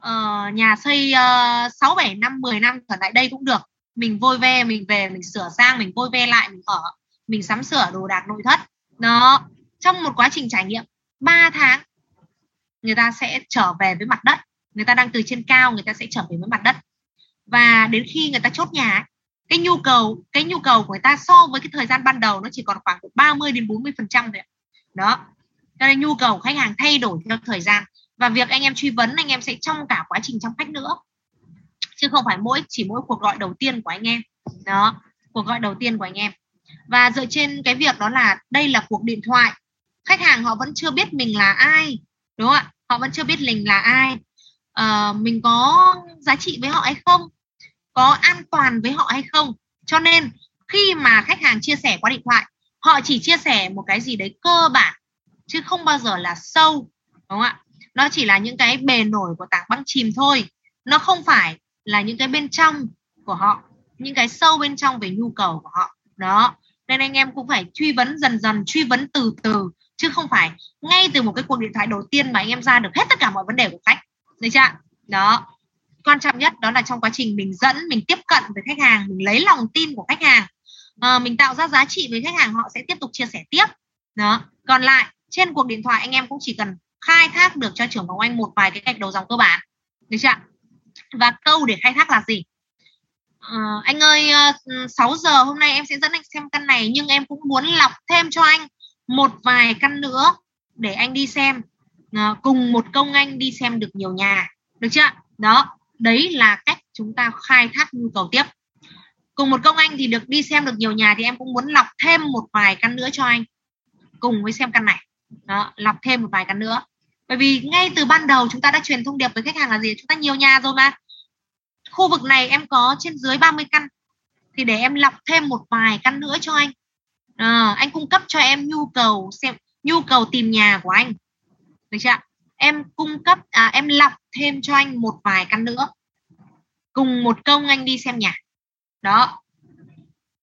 uh, nhà xây ờ, sáu bảy năm 10 năm trở lại đây cũng được. Mình vôi ve mình về mình sửa sang mình vôi ve lại mình ở mình sắm sửa đồ đạc nội thất. Nó trong một quá trình trải nghiệm 3 tháng người ta sẽ trở về với mặt đất. Người ta đang từ trên cao người ta sẽ trở về với mặt đất. Và đến khi người ta chốt nhà cái nhu cầu cái nhu cầu của người ta so với cái thời gian ban đầu nó chỉ còn khoảng 30 đến 40 phần trăm thôi đó. Cho nên nhu cầu khách hàng thay đổi theo thời gian và việc anh em truy vấn anh em sẽ trong cả quá trình chăm khách nữa. Chứ không phải mỗi chỉ mỗi cuộc gọi đầu tiên của anh em. Đó cuộc gọi đầu tiên của anh em. Và dựa trên cái việc đó là đây là cuộc điện thoại. Khách hàng họ vẫn chưa biết mình là ai đúng không ạ? Họ vẫn chưa biết mình là ai. À, mình có giá trị với họ hay không? Có an toàn với họ hay không? Cho nên khi mà khách hàng chia sẻ qua điện thoại họ chỉ chia sẻ một cái gì đấy cơ bản chứ không bao giờ là sâu đúng không ạ? Nó chỉ là những cái bề nổi của tảng băng chìm thôi. Nó không phải là những cái bên trong của họ những cái sâu bên trong về nhu cầu của họ. Đó. Nên anh em cũng phải truy vấn dần dần truy vấn từ từ chứ không phải ngay từ một cái cuộc điện thoại đầu tiên mà anh em ra được hết tất cả mọi vấn đề của khách. Được chưa đó. Quan trọng nhất đó là trong quá trình mình dẫn mình tiếp cận với khách hàng mình lấy lòng tin của khách hàng. À, mình tạo ra giá trị với khách hàng họ sẽ tiếp tục chia sẻ tiếp. Đó. Còn lại trên cuộc điện thoại anh em cũng chỉ cần khai thác được cho trưởng phòng anh một vài cái gạch đầu dòng cơ bản. Được chưa và câu để khai thác là gì? Uh, anh ơi ờ, 6 giờ hôm nay em sẽ dẫn anh xem căn này nhưng em cũng muốn lọc thêm cho anh một vài căn nữa để anh đi xem. Uh, cùng một công anh đi xem được nhiều nhà. Được chưa đó đấy là cách chúng ta khai thác nhu cầu tiếp. Cùng một công anh thì được đi xem được nhiều nhà thì em cũng muốn lọc thêm một vài căn nữa cho anh. Cùng với xem căn này. Đó, lọc thêm một vài căn nữa bởi vì ngay từ ban đầu chúng ta đã truyền thông điệp với khách hàng là gì? Chúng ta nhiều nhà rồi mà. Khu vực này em có trên dưới 30 căn. Thì để em lọc thêm một vài căn nữa cho anh. À, anh cung cấp cho em nhu cầu xem nhu cầu tìm nhà của anh. Được chưa em cung cấp à, em lọc thêm cho anh một vài căn nữa. Cùng một công anh đi xem nhà. Đó.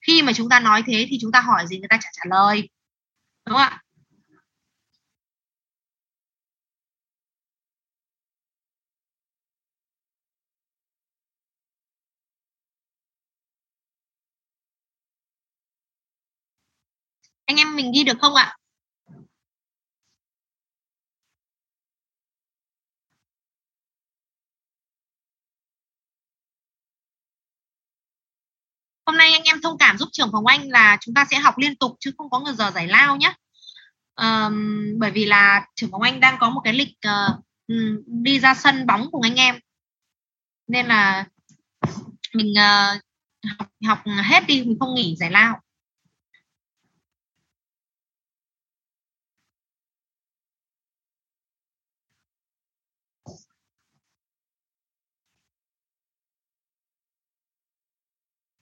Khi mà chúng ta nói thế thì chúng ta hỏi gì người ta chả trả lời. Đúng không ạ? Anh em mình ghi được không ạ? Hôm nay anh em thông cảm giúp trưởng phòng anh là chúng ta sẽ học liên tục chứ không có người giờ giải lao nhé um, bởi vì là trưởng phòng anh đang có một cái lịch uh, đi ra sân bóng cùng anh em. Nên là mình uh, học, học hết đi mình không nghỉ giải lao.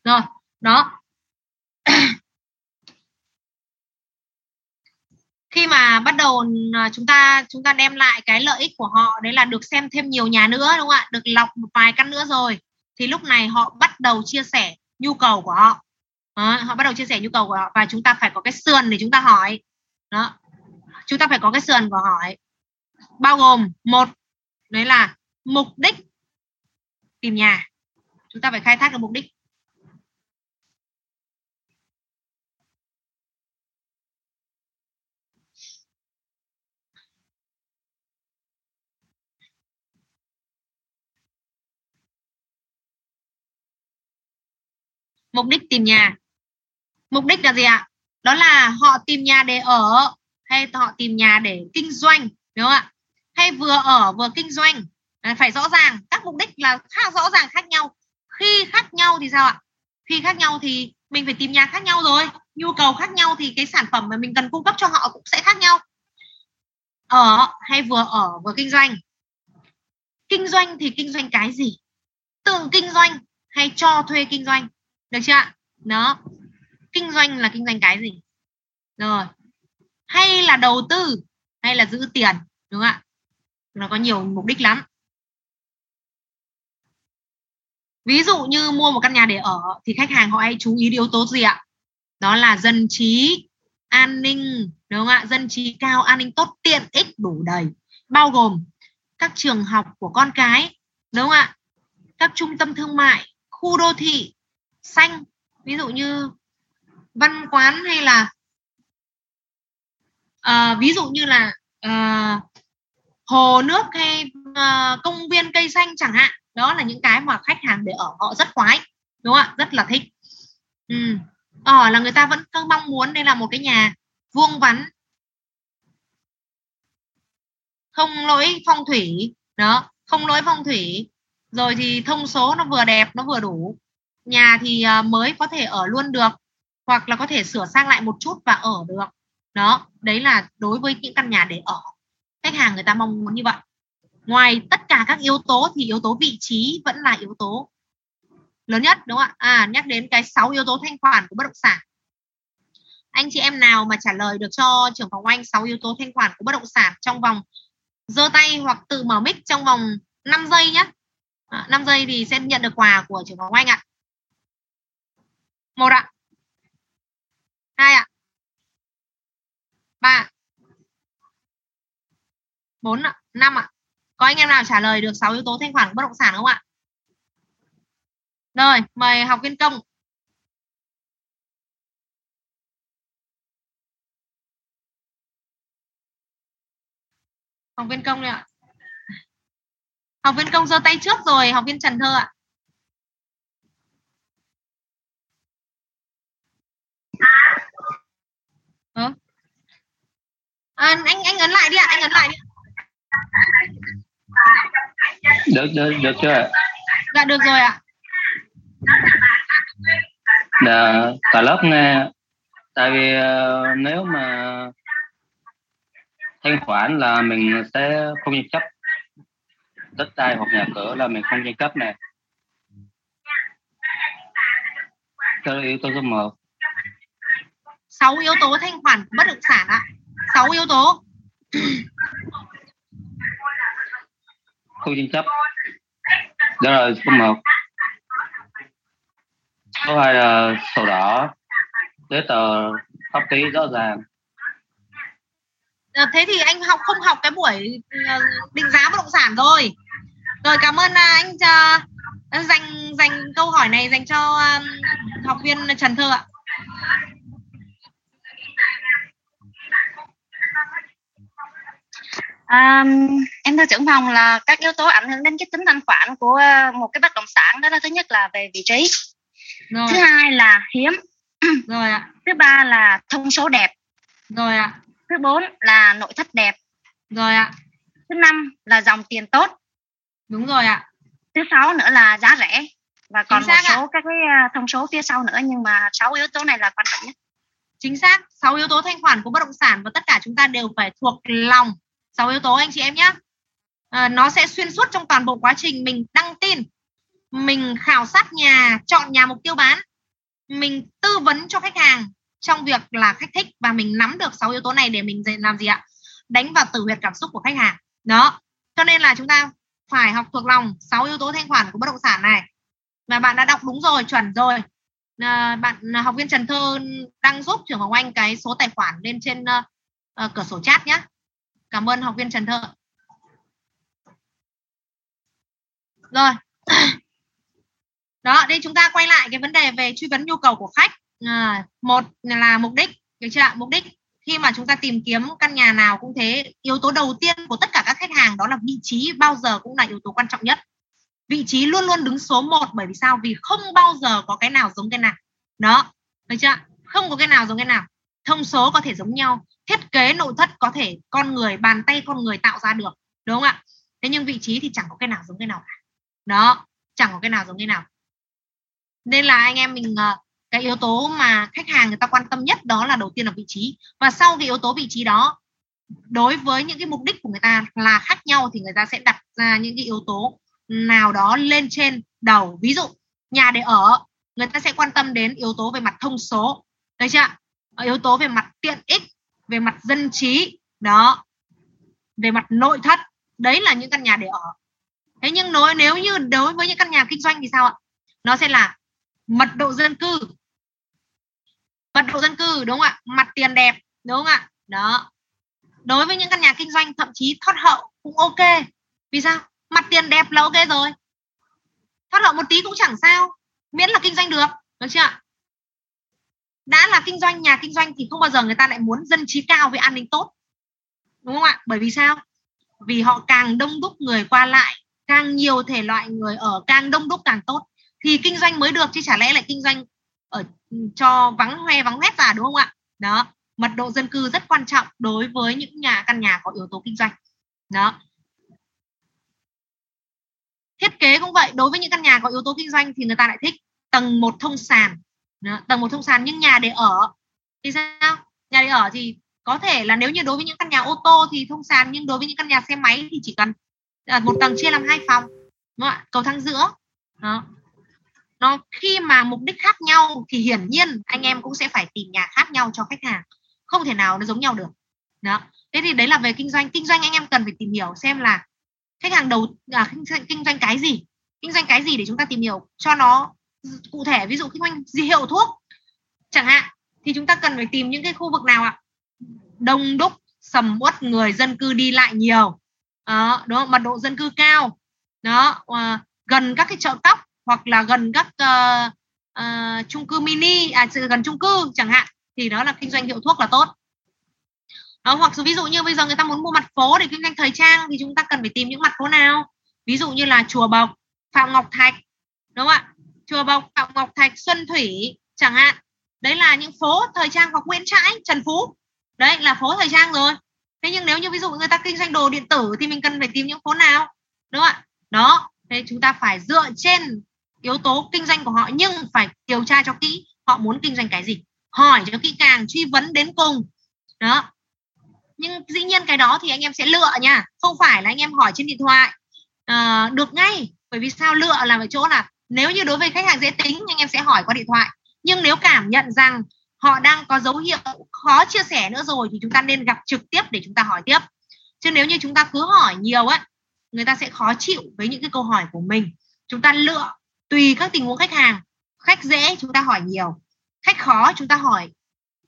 Rồi đó. Khi mà bắt đầu à, chúng ta chúng ta đem lại cái lợi ích của họ đấy là được xem thêm nhiều nhà nữa đúng không ạ? Được lọc một vài căn nữa rồi. Thì lúc này họ bắt đầu chia sẻ nhu cầu của họ. Đó, họ bắt đầu chia sẻ nhu cầu của họ và chúng ta phải có cái sườn để chúng ta hỏi. Đó chúng ta phải có cái sườn của hỏi bao gồm một đấy là mục đích tìm nhà. Chúng ta phải khai thác được mục đích. Mục đích tìm nhà. Mục đích là gì ạ? Đó là họ tìm nhà để ở hay họ tìm nhà để kinh doanh, đúng không ạ? Hay vừa ở vừa kinh doanh. À, phải rõ ràng, các mục đích là khác rõ ràng khác nhau. Khi khác nhau thì sao ạ? Khi khác nhau thì mình phải tìm nhà khác nhau rồi. Nhu cầu khác nhau thì cái sản phẩm mà mình cần cung cấp cho họ cũng sẽ khác nhau. Ở hay vừa ở vừa kinh doanh. Kinh doanh thì kinh doanh cái gì? Tự kinh doanh hay cho thuê kinh doanh? Được chưa ạ? Đó. Kinh doanh là kinh doanh cái gì? Rồi. Hay là đầu tư, hay là giữ tiền, đúng không ạ? Nó có nhiều mục đích lắm. Ví dụ như mua một căn nhà để ở thì khách hàng họ hay chú ý yếu tố gì ạ? Đó là dân trí, an ninh, đúng không ạ? Dân trí cao, an ninh tốt, tiện ích, đủ đầy. Bao gồm các trường học của con cái, đúng không ạ? Các trung tâm thương mại, khu đô thị xanh. Ví dụ như văn quán hay là uh, ví dụ như là uh, hồ nước hay uh, công viên cây xanh chẳng hạn. Đó là những cái mà khách hàng để ở họ rất khoái đúng không ạ? Rất là thích. Ừ. ở là người ta vẫn mong muốn đây là một cái nhà vuông vắn. Không lỗi phong thủy. Đó không lỗi phong thủy. Rồi thì thông số nó vừa đẹp nó vừa đủ nhà thì ờ, mới có thể ở luôn được hoặc là có thể sửa sang lại một chút và ở được. Đó đấy là đối với những căn nhà để ở. Khách hàng người ta mong muốn như vậy. Ngoài tất cả các yếu tố thì yếu tố vị trí vẫn là yếu tố lớn nhất đúng không ạ? À nhắc đến cái 6 yếu tố thanh khoản của bất động sản. Anh chị em nào mà trả lời được cho trưởng phòng anh 6 yếu tố thanh khoản của bất động sản trong vòng giơ tay hoặc tự mở mic trong vòng 5 giây nhé à, 5 giây thì sẽ nhận được quà của trưởng phòng anh ạ một ạ. Hai ạ. Ba bốn ạ. Năm ạ. Có anh em nào trả lời được 6 yếu tố thanh khoản của bất động sản không ạ? Rồi, mời học viên công. Học viên công đi ạ. Học viên công giơ tay trước rồi, học viên trần thơ ạ ừ à, anh anh ấn lại đi ạ anh ấn lại đi. Được được được chưa ạ? Dạ được rồi ạ. Dạ cả lớp nghe. Tại vì uh, nếu mà thanh khoản là mình sẽ không tranh chấp. Đất đai hoặc nhà cửa là mình không tranh chấp này theo yếu tố số một. Sáu yếu tố thanh khoản bất động sản ạ sáu yếu tố. Không tranh chấp. Đó là số một số hai là sổ đỏ. Giấy tờ pháp lý rõ ràng. À, thế thì anh học không học cái buổi ờ, định giá bất động sản rồi rồi cảm ơn à, anh cho dành dành câu hỏi này dành cho um, học viên Trần Thơ ạ À, em thưa trưởng phòng là các yếu tố ảnh hưởng đến cái tính thanh khoản của một cái bất động sản đó là thứ nhất là về vị trí. Rồi. thứ hai là hiếm. Rồi ạ. Thứ ba là thông số đẹp. Rồi ạ. Thứ bốn là nội thất đẹp. Rồi ạ. Thứ năm là dòng tiền tốt. Đúng rồi ạ. Thứ sáu nữa là giá rẻ. Và còn một số ạ. các cái à, thông số phía sau nữa nhưng mà sáu yếu tố này là quan trọng nhất. Chính xác. Sáu yếu tố thanh khoản của bất động sản và tất cả chúng ta đều phải thuộc lòng sáu yếu tố anh chị em nhé à, nó sẽ xuyên suốt trong toàn bộ quá trình mình đăng tin mình khảo sát nhà chọn nhà mục tiêu bán mình tư vấn cho khách hàng trong việc là khách thích và mình nắm được sáu yếu tố này để mình làm gì ạ? Đánh vào tử huyệt cảm xúc của khách hàng. Đó cho nên là chúng ta phải học thuộc lòng sáu yếu tố thanh khoản của bất động sản này. Và bạn đã đọc đúng rồi chuẩn rồi. À, bạn học viên Trần Thơ đang giúp trưởng Hồng Anh cái số tài khoản lên trên uh, uh, cửa sổ chat nhé cảm ơn học viên Trần Thơ rồi. Đó đây chúng ta quay lại cái vấn đề về truy vấn nhu cầu của khách. À, một là mục đích được chưa mục đích khi mà chúng ta tìm kiếm căn nhà nào cũng thế yếu tố đầu tiên của tất cả các khách hàng đó là vị trí bao giờ cũng là yếu tố quan trọng nhất. Vị trí luôn luôn đứng số 1 bởi vì sao? Vì không bao giờ có cái nào giống cái nào. Đó được chưa không có cái nào giống cái nào thông số có thể giống nhau, thiết kế nội thất có thể con người, bàn tay con người tạo ra được, đúng không ạ? Thế nhưng vị trí thì chẳng có cái nào giống cái nào cả. Đó, chẳng có cái nào giống cái nào. Nên là anh em mình ờ, cái yếu tố mà khách hàng người ta quan tâm nhất đó là đầu tiên là vị trí. Và sau cái yếu tố vị trí đó, đối với những cái mục đích của người ta là khác nhau thì người ta sẽ đặt ra những cái yếu tố nào đó lên trên đầu. Ví dụ, nhà để ở, người ta sẽ quan tâm đến yếu tố về mặt thông số. Thấy chưa yếu tố về mặt tiện ích, về mặt dân trí, đó, về mặt nội thất, đấy là những căn nhà để ở. Thế nhưng nói nếu như đối với những căn nhà kinh doanh thì sao ạ? Nó sẽ là mật độ dân cư. Mật độ dân cư, đúng không ạ? Mặt tiền đẹp, đúng không ạ? Đó. Đối với những căn nhà kinh doanh, thậm chí thoát hậu cũng ok. Vì sao? Mặt tiền đẹp là ok rồi. Thoát hậu một tí cũng chẳng sao. Miễn là kinh doanh được được chưa ạ? Đã là kinh doanh, nhà kinh doanh thì không bao giờ người ta lại muốn dân trí cao với an ninh tốt. Đúng không ạ? Bởi vì sao? Vì họ càng đông đúc người qua lại, càng nhiều thể loại người ở, càng đông đúc càng tốt. Thì kinh doanh mới được, chứ chả lẽ lại kinh doanh ở ừ, cho vắng hoe, vắng hết ra đúng không ạ? Đó, mật độ dân cư rất quan trọng đối với những nhà, căn nhà có yếu tố kinh doanh. Đó. Thiết kế cũng vậy, đối với những căn nhà có yếu tố kinh doanh thì người ta lại thích tầng một thông sàn đó, tầng một thông sàn nhưng nhà để ở. Thì sao? Nhà để ở thì có thể là nếu như đối với những căn nhà ô tô thì thông sàn nhưng đối với những căn nhà xe máy thì chỉ cần à, một tầng chia làm hai phòng đúng không? cầu thang giữa. Đó. Nó khi mà mục đích khác nhau thì hiển nhiên anh em cũng sẽ phải tìm nhà khác nhau cho khách hàng. Không thể nào nó giống nhau được. Đó. Thế thì đấy là về kinh doanh. Kinh doanh anh em cần phải tìm hiểu xem là khách hàng đầu à, kinh, doanh, kinh doanh cái gì? Kinh doanh cái gì để chúng ta tìm hiểu cho nó cụ thể ví dụ kinh doanh gì hiệu thuốc chẳng hạn thì chúng ta cần phải tìm những cái khu vực nào ạ? Đông đúc sầm uất người dân cư đi lại nhiều. Đó, đúng không? mật độ dân cư cao. Đó à, gần các cái chợ cóc hoặc là gần các uh, uh, chung cư mini à gần chung cư chẳng hạn thì đó là kinh doanh hiệu thuốc là tốt. Đó, hoặc ví dụ như bây giờ người ta muốn mua mặt phố để kinh doanh thời trang thì chúng ta cần phải tìm những mặt phố nào? Ví dụ như là chùa bộc phạm ngọc thạch đúng không ạ? Chùa bọc phạm ngọc thạch xuân thủy chẳng hạn. Đấy là những phố thời trang hoặc nguyễn trãi trần phú. Đấy là phố thời trang rồi. Thế nhưng nếu như ví dụ người ta kinh doanh đồ điện tử thì mình cần phải tìm những phố nào? Đúng không ạ? Đó thế chúng ta phải dựa trên yếu tố kinh doanh của họ nhưng phải điều tra cho kỹ họ muốn kinh doanh cái gì. Hỏi cho kỹ càng truy vấn đến cùng. Đó. Nhưng dĩ nhiên cái đó thì anh em sẽ lựa nha. Không phải là anh em hỏi trên điện thoại. À, được ngay. Bởi vì sao lựa là ở chỗ là nếu như đối với khách hàng dễ tính anh em sẽ hỏi qua điện thoại. Nhưng nếu cảm nhận rằng họ đang có dấu hiệu khó chia sẻ nữa rồi thì chúng ta nên gặp trực tiếp để chúng ta hỏi tiếp. Chứ nếu như chúng ta cứ hỏi nhiều á, người ta sẽ khó chịu với những cái câu hỏi của mình. Chúng ta lựa tùy các tình huống khách hàng. Khách dễ chúng ta hỏi nhiều. Khách khó chúng ta hỏi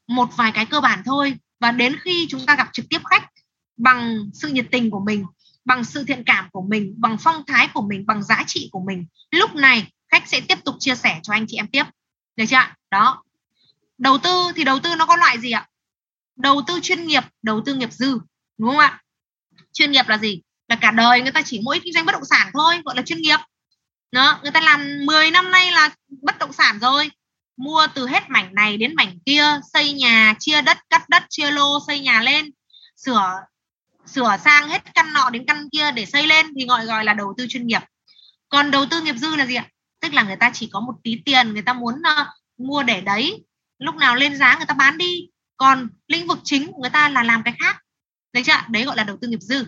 một vài cái cơ bản thôi. Và đến khi chúng ta gặp trực tiếp khách bằng sự nhiệt tình của mình, bằng sự thiện cảm của mình, bằng phong thái của mình, bằng giá trị của mình, lúc này khách sẽ tiếp tục chia sẻ cho anh chị em tiếp. Được chưa ạ? đó. Đầu tư thì đầu tư nó có loại gì ạ? Đầu tư chuyên nghiệp, đầu tư nghiệp dư, đúng không ạ? Chuyên nghiệp là gì? Là cả đời người ta chỉ mỗi kinh doanh bất động sản thôi, gọi là chuyên nghiệp. Đó, người ta làm 10 năm nay là bất động sản rồi. Mua từ hết mảnh này đến mảnh kia, xây nhà, chia đất, cắt đất, chia lô, xây nhà lên. Sửa sửa sang hết căn nọ đến căn kia để xây lên thì gọi gọi là đầu tư chuyên nghiệp. Còn đầu tư nghiệp dư là gì ạ? Tức là người ta chỉ có một tí tiền người ta muốn uh, mua để đấy. Lúc nào lên giá người ta bán đi. Còn lĩnh vực chính của người ta là làm cái khác. Đấy chưa đấy gọi là đầu tư nghiệp dư.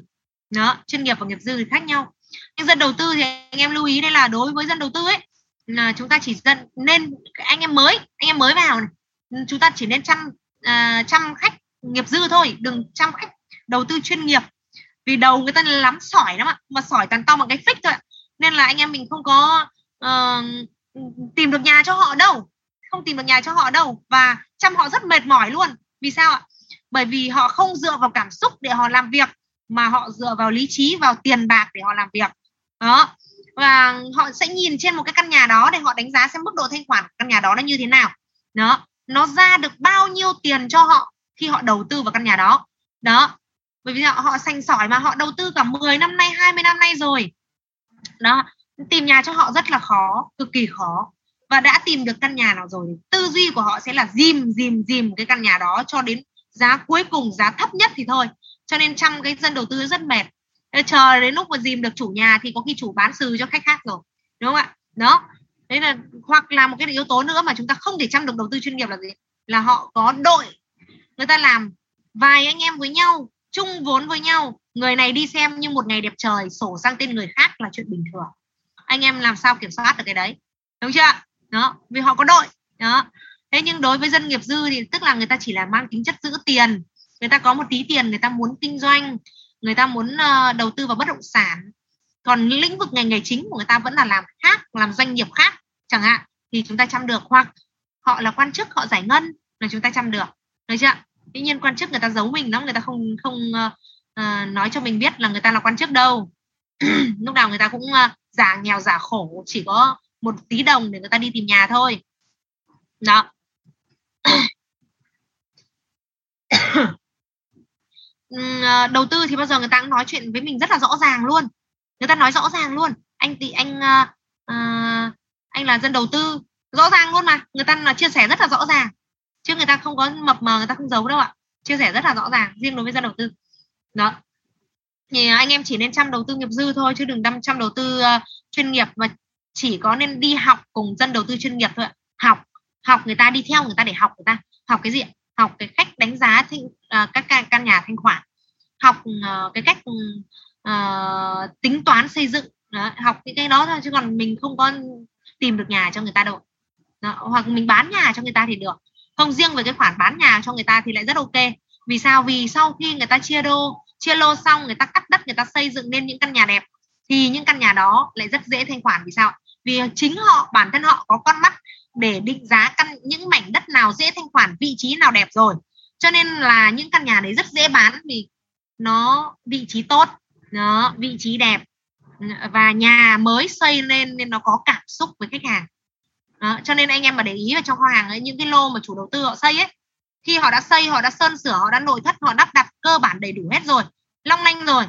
Đó chuyên nghiệp và nghiệp dư thì khác nhau. Nhưng dân đầu tư thì anh em lưu ý đây là đối với dân đầu tư ấy là chúng ta chỉ dân nên anh em mới anh em mới vào này. Chúng ta chỉ nên chăm uh, chăm khách nghiệp dư thôi đừng chăm khách đầu tư chuyên nghiệp. Vì đầu người ta lắm sỏi lắm ạ mà sỏi toàn to bằng cái phích thôi ạ. Nên là anh em mình không có uh, tìm được nhà cho họ đâu. Không tìm được nhà cho họ đâu. Và chăm họ rất mệt mỏi luôn. Vì sao ạ? Bởi vì họ không dựa vào cảm xúc để họ làm việc mà họ dựa vào lý trí vào tiền bạc để họ làm việc. Đó. Và họ sẽ nhìn trên một cái căn nhà đó để họ đánh giá xem mức độ thanh khoản căn nhà đó nó như thế nào. Đó. Nó ra được bao nhiêu tiền cho họ khi họ đầu tư vào căn nhà đó. Đó. Bởi vì họ, họ sành sỏi mà họ đầu tư cả 10 năm nay 20 năm nay rồi. Đó tìm nhà cho họ rất là khó, cực kỳ khó. Và đã tìm được căn nhà nào rồi tư duy của họ sẽ là dìm dìm dìm cái căn nhà đó cho đến giá cuối cùng, giá thấp nhất thì thôi. Cho nên trăm cái dân đầu tư rất mệt. Chờ đến lúc mà dìm được chủ nhà thì có khi chủ bán sừ cho khách khác rồi. Đúng không ạ? Đó. Đấy là, hoặc là một cái yếu tố nữa mà chúng ta không thể chăm được đầu tư chuyên nghiệp là gì? Là họ có đội. Người ta làm vài anh em với nhau, chung vốn với nhau. Người này đi xem như một ngày đẹp trời, sổ sang tên người khác là chuyện bình thường anh em làm sao kiểm soát được cái đấy đúng chưa đó vì họ có đội đó. Thế nhưng đối với dân nghiệp dư thì tức là người ta chỉ là mang tính chất giữ tiền người ta có một tí tiền người ta muốn kinh doanh người ta muốn uh, đầu tư vào bất động sản. Còn lĩnh vực ngành nghề chính của người ta vẫn là làm khác làm doanh nghiệp khác chẳng hạn thì chúng ta chăm được. Hoặc họ là quan chức họ giải ngân là chúng ta chăm được được chưa tuy nhiên quan chức người ta giấu mình lắm người ta không không uh, nói cho mình biết là người ta là quan chức đâu. Lúc nào người ta cũng uh, giả nghèo giả khổ chỉ có một tí đồng để người ta đi tìm nhà thôi. Đó. Ừ, ờ, đầu tư thì bao giờ người ta cũng nói chuyện với mình rất là rõ ràng luôn. Người ta nói rõ ràng luôn. Anh thì anh uh, uh, anh là dân đầu tư rõ ràng luôn mà. Người ta là chia sẻ rất là rõ ràng. Chứ người ta không có mập mờ người ta không giấu đâu ạ. Chia sẻ rất là rõ ràng riêng đối với dân đầu tư. Đó thì à, anh em chỉ nên chăm đầu tư nghiệp dư thôi chứ đừng đâm chăm đầu tư uh, chuyên nghiệp và chỉ có nên đi học cùng dân đầu tư chuyên nghiệp thôi ạ. Học học người ta đi theo người ta để học người ta. Học cái gì học cái cách đánh giá thanh, uh, các căn, căn nhà thanh khoản. Học uh, cái cách uh, tính toán xây dựng. Đó, học những cái đó thôi chứ còn mình không có tìm được nhà cho người ta đâu đó, hoặc mình bán nhà cho người ta thì được. Không riêng về cái khoản bán nhà cho người ta thì lại rất ok. Vì sao? Vì sau khi người ta chia đô chia lô xong người ta cắt đất người ta xây dựng nên những căn nhà đẹp thì những căn nhà đó lại rất dễ thanh khoản. Vì sao? Vì chính họ bản thân họ có con mắt để định giá căn những mảnh đất nào dễ thanh khoản vị trí nào đẹp rồi. Cho nên là những căn nhà đấy rất dễ bán vì nó vị trí tốt nó vị trí đẹp và nhà mới xây lên nên nó có cảm xúc với khách hàng. Đó, cho nên anh em mà để ý vào trong kho hàng ấy những cái lô mà chủ đầu tư họ xây ấy khi họ đã xây họ đã sơn sửa họ đã nội thất họ đắp đặt cơ bản đầy đủ hết rồi. Long lanh rồi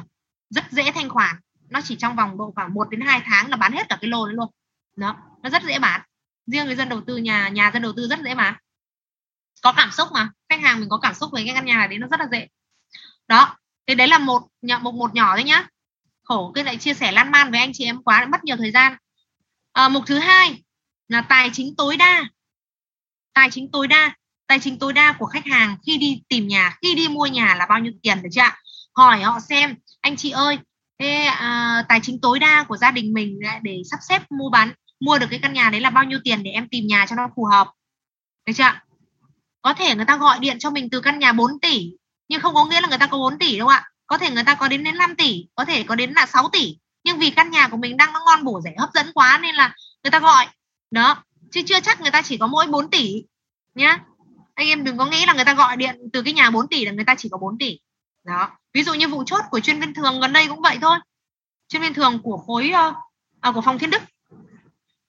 rất dễ thanh khoản. Nó chỉ trong vòng độ khoảng 1 đến 2 tháng là bán hết cả cái lô đấy luôn. Đó nó rất dễ bán. Riêng người dân đầu tư nhà nhà dân đầu tư rất dễ bán. Có cảm xúc mà khách hàng mình có cảm xúc với cái căn nhà này đấy nó rất là dễ. Đó thế đấy là một một một nhỏ thôi nhá. Khổ cái lại chia sẻ lan man với anh chị em quá mất nhiều thời gian. À, mục thứ hai là tài chính tối đa. Tài chính tối đa tài chính tối đa của khách hàng khi đi tìm nhà khi đi mua nhà là bao nhiêu tiền được chưa hỏi họ xem anh chị ơi thế à, tài chính tối đa của gia đình mình để sắp xếp mua bán mua được cái căn nhà đấy là bao nhiêu tiền để em tìm nhà cho nó phù hợp? Được chưa có thể người ta gọi điện cho mình từ căn nhà 4 tỷ nhưng không có nghĩa là người ta có 4 tỷ đâu ạ. Có thể người ta có đến đến 5 tỷ có thể có đến là 6 tỷ. Nhưng vì căn nhà của mình đang nó ngon bổ rẻ hấp dẫn quá nên là người ta gọi. Đó chứ chưa chắc người ta chỉ có mỗi 4 tỷ nhá anh em đừng có nghĩ là người ta gọi điện từ cái nhà 4 tỷ là người ta chỉ có 4 tỷ. Đó. Ví dụ như vụ chốt của chuyên viên thường gần đây cũng vậy thôi. Chuyên viên thường của khối ờ, à, của phòng thiên đức.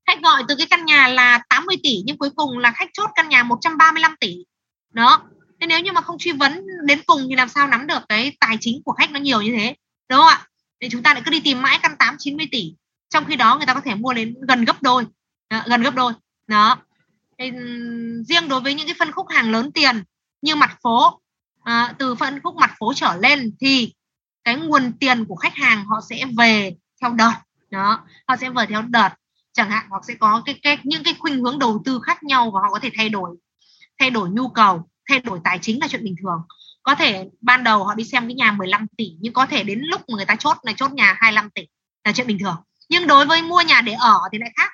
Khách gọi từ cái căn nhà là 80 tỷ nhưng cuối cùng là khách chốt căn nhà 135 tỷ. Đó. Thế nếu như mà không truy vấn đến cùng thì làm sao nắm được cái tài chính của khách nó nhiều như thế? Đúng không ạ? Thì chúng ta lại cứ đi tìm mãi căn 8 90 tỷ. Trong khi đó người ta có thể mua đến gần gấp đôi. Đó, gần gấp đôi. Đó. Ừ, riêng đối với những cái phân khúc hàng lớn tiền như mặt phố à, từ phân khúc mặt phố trở lên thì cái nguồn tiền của khách hàng họ sẽ về theo đợt đó họ sẽ về theo đợt. Chẳng hạn hoặc sẽ có cái, cái những cái khuynh hướng đầu tư khác nhau và họ có thể thay đổi thay đổi nhu cầu thay đổi tài chính là chuyện bình thường. Có thể ban đầu họ đi xem cái nhà 15 tỷ nhưng có thể đến lúc mà người ta chốt này chốt nhà 25 tỷ là chuyện bình thường. Nhưng đối với mua nhà để ở thì lại khác.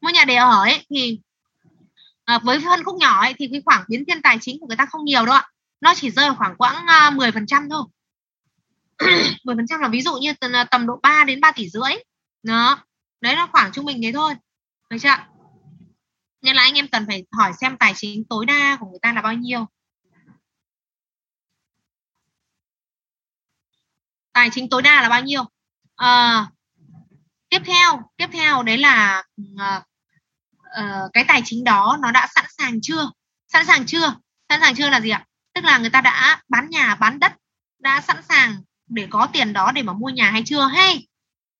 Mua nhà để ở ấy thì à, với phân khúc nhỏ ấy thì cái khoảng biến thiên tài chính của người ta không nhiều đâu ạ. Nó chỉ rơi khoảng quãng à, 10 phần trăm thôi. 10 phần trăm là ví dụ như à, tầm độ 3 đến 3 tỷ rưỡi. Đó. Đấy là khoảng trung bình thế thôi. Được chưa nên là anh em cần phải hỏi xem tài chính tối đa của người ta là bao nhiêu. Tài chính tối đa là bao nhiêu? À, tiếp theo tiếp theo đấy là uh, uh, cái tài chính đó nó đã sẵn sàng chưa? Sẵn sàng chưa? Sẵn sàng chưa là gì ạ? Tức là người ta đã bán nhà bán đất đã sẵn sàng để có tiền đó để mà mua nhà hay chưa? Hay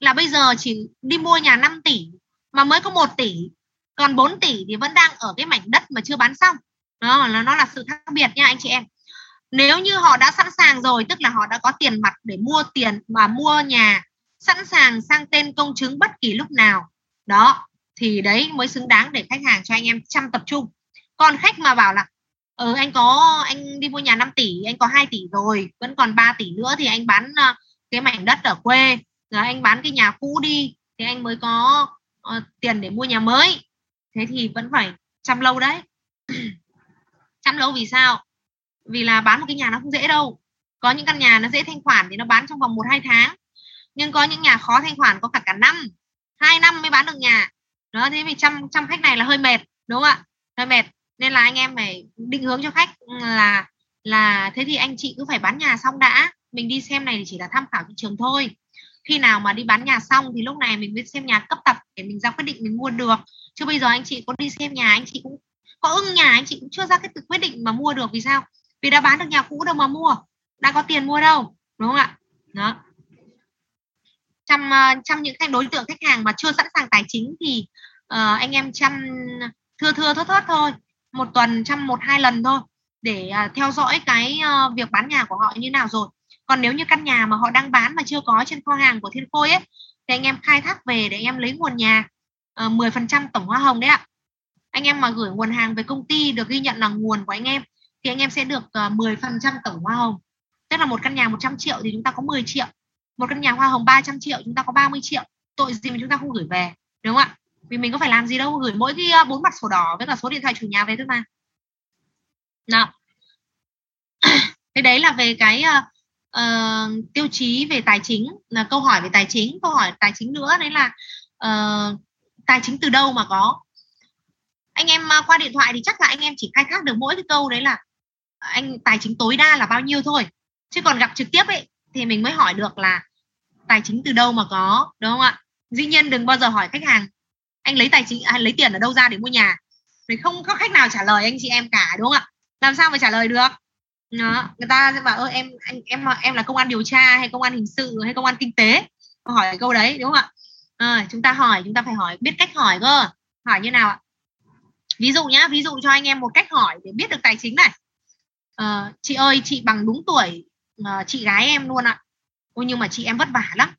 là bây giờ chỉ đi mua nhà 5 tỷ mà mới có 1 tỷ còn 4 tỷ thì vẫn đang ở cái mảnh đất mà chưa bán xong. Đó là nó là sự khác biệt nha anh chị em. Nếu như họ đã sẵn sàng rồi tức là họ đã có tiền mặt để mua tiền mà mua nhà sẵn sàng sang tên công chứng bất kỳ lúc nào đó thì đấy mới xứng đáng để khách hàng cho anh em chăm tập trung. Còn khách mà bảo là ừ anh có anh đi mua nhà 5 tỷ anh có 2 tỷ rồi vẫn còn 3 tỷ nữa thì anh bán ờ, cái mảnh đất ở quê rồi anh bán cái nhà cũ đi thì anh mới có uh, tiền để mua nhà mới. Thế thì vẫn phải chăm lâu đấy. Chăm lâu vì sao? Vì là bán một cái nhà nó không dễ đâu. Có những căn nhà nó dễ thanh khoản thì nó bán trong vòng một hai tháng. Nhưng có những nhà khó thanh khoản có cả cả năm. Hai năm mới bán được nhà đó, thế vì chăm chăm khách này là hơi mệt, đúng không ạ? Hơi mệt. Nên là anh em phải định hướng cho khách là là thế thì anh chị cứ phải bán nhà xong đã. Mình đi xem này thì chỉ là tham khảo thị trường thôi. Khi nào mà đi bán nhà xong thì lúc này mình mới xem nhà cấp tập để mình ra quyết định mình mua được. Chứ bây giờ anh chị có đi xem nhà, anh chị cũng có ưng nhà, anh chị cũng chưa ra cái quyết định mà mua được vì sao? Vì đã bán được nhà cũ đâu mà mua, đã có tiền mua đâu, đúng không ạ? Đó trong ờ, trong những cái đối tượng khách hàng mà chưa sẵn sàng tài chính thì uh, anh em chăm thưa thưa thớt thớt thôi. Một tuần chăm một hai lần thôi để uh, theo dõi cái uh, việc bán nhà của họ như nào rồi. Còn nếu như căn nhà mà họ đang bán mà chưa có trên kho hàng của thiên khôi ấy thì anh em khai thác về để anh em lấy nguồn nhà uh, 10% tổng hoa hồng đấy ạ. Anh em mà gửi nguồn hàng về công ty được ghi nhận là nguồn của anh em thì anh em sẽ được uh, 10% tổng hoa hồng. Tức là một căn nhà 100 triệu thì chúng ta có 10 triệu một căn nhà hoa hồng 300 triệu chúng ta có 30 triệu. Tội gì mà chúng ta không gửi về đúng không ạ? Vì mình có phải làm gì đâu gửi mỗi cái ờ, bốn mặt sổ đỏ với cả số điện thoại chủ nhà về thôi mà. Đó thế đấy là về cái uh, uh, tiêu chí về tài chính là câu hỏi về tài chính câu hỏi tài chính nữa đấy là uh, tài chính từ đâu mà có. Anh em qua điện thoại thì chắc là anh em chỉ khai thác được mỗi cái câu đấy là anh tài chính tối đa là bao nhiêu thôi. Chứ còn gặp trực tiếp ấy thì mình mới hỏi được là tài chính từ đâu mà có đúng không ạ? Dĩ nhiên đừng bao giờ hỏi khách hàng anh lấy tài chính à, lấy tiền ở đâu ra để mua nhà? Thì không có khách nào trả lời anh chị em cả đúng không ạ? Làm sao mà trả lời được? Đó. người ta sẽ bảo ơ em anh em em là công an điều tra hay công an hình sự hay công an kinh tế? Hỏi câu đấy đúng không ạ? À, chúng ta hỏi chúng ta phải hỏi biết cách hỏi cơ. Hỏi như nào ạ? Ví dụ nhá ví dụ cho anh em một cách hỏi để biết được tài chính này. À, chị ơi chị bằng đúng tuổi à, chị gái em luôn ạ ôi nhưng mà chị em vất vả lắm.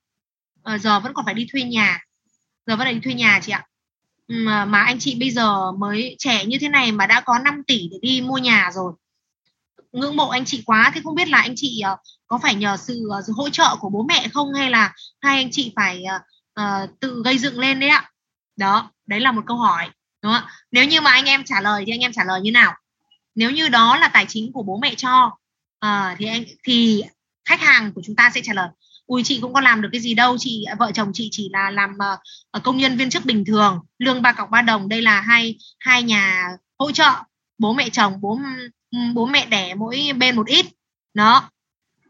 À, giờ vẫn còn phải đi thuê nhà. Giờ vẫn phải đi thuê nhà chị ạ. Mà, ờ, mà anh chị bây giờ mới trẻ như thế này mà đã có 5 tỷ để đi mua nhà rồi. Ngưỡng mộ anh chị quá thế không biết là anh chị uh, có phải nhờ sự uh, hỗ trợ của bố mẹ không hay là hai anh chị phải uh, uh, tự gây dựng lên đấy ạ? Đó đấy là một câu hỏi đúng không? nếu như mà anh em trả lời thì anh em trả lời như nào? Nếu như đó là tài chính của bố mẹ cho uh, thì anh thì khách hàng của chúng ta sẽ trả lời ui chị cũng có làm được cái gì đâu chị à, vợ chồng chị chỉ là làm uh, công nhân viên chức bình thường lương ba cọc ba đồng đây là hai hai nhà hỗ trợ bố mẹ chồng bố bố mẹ đẻ mỗi bên một ít. Đó.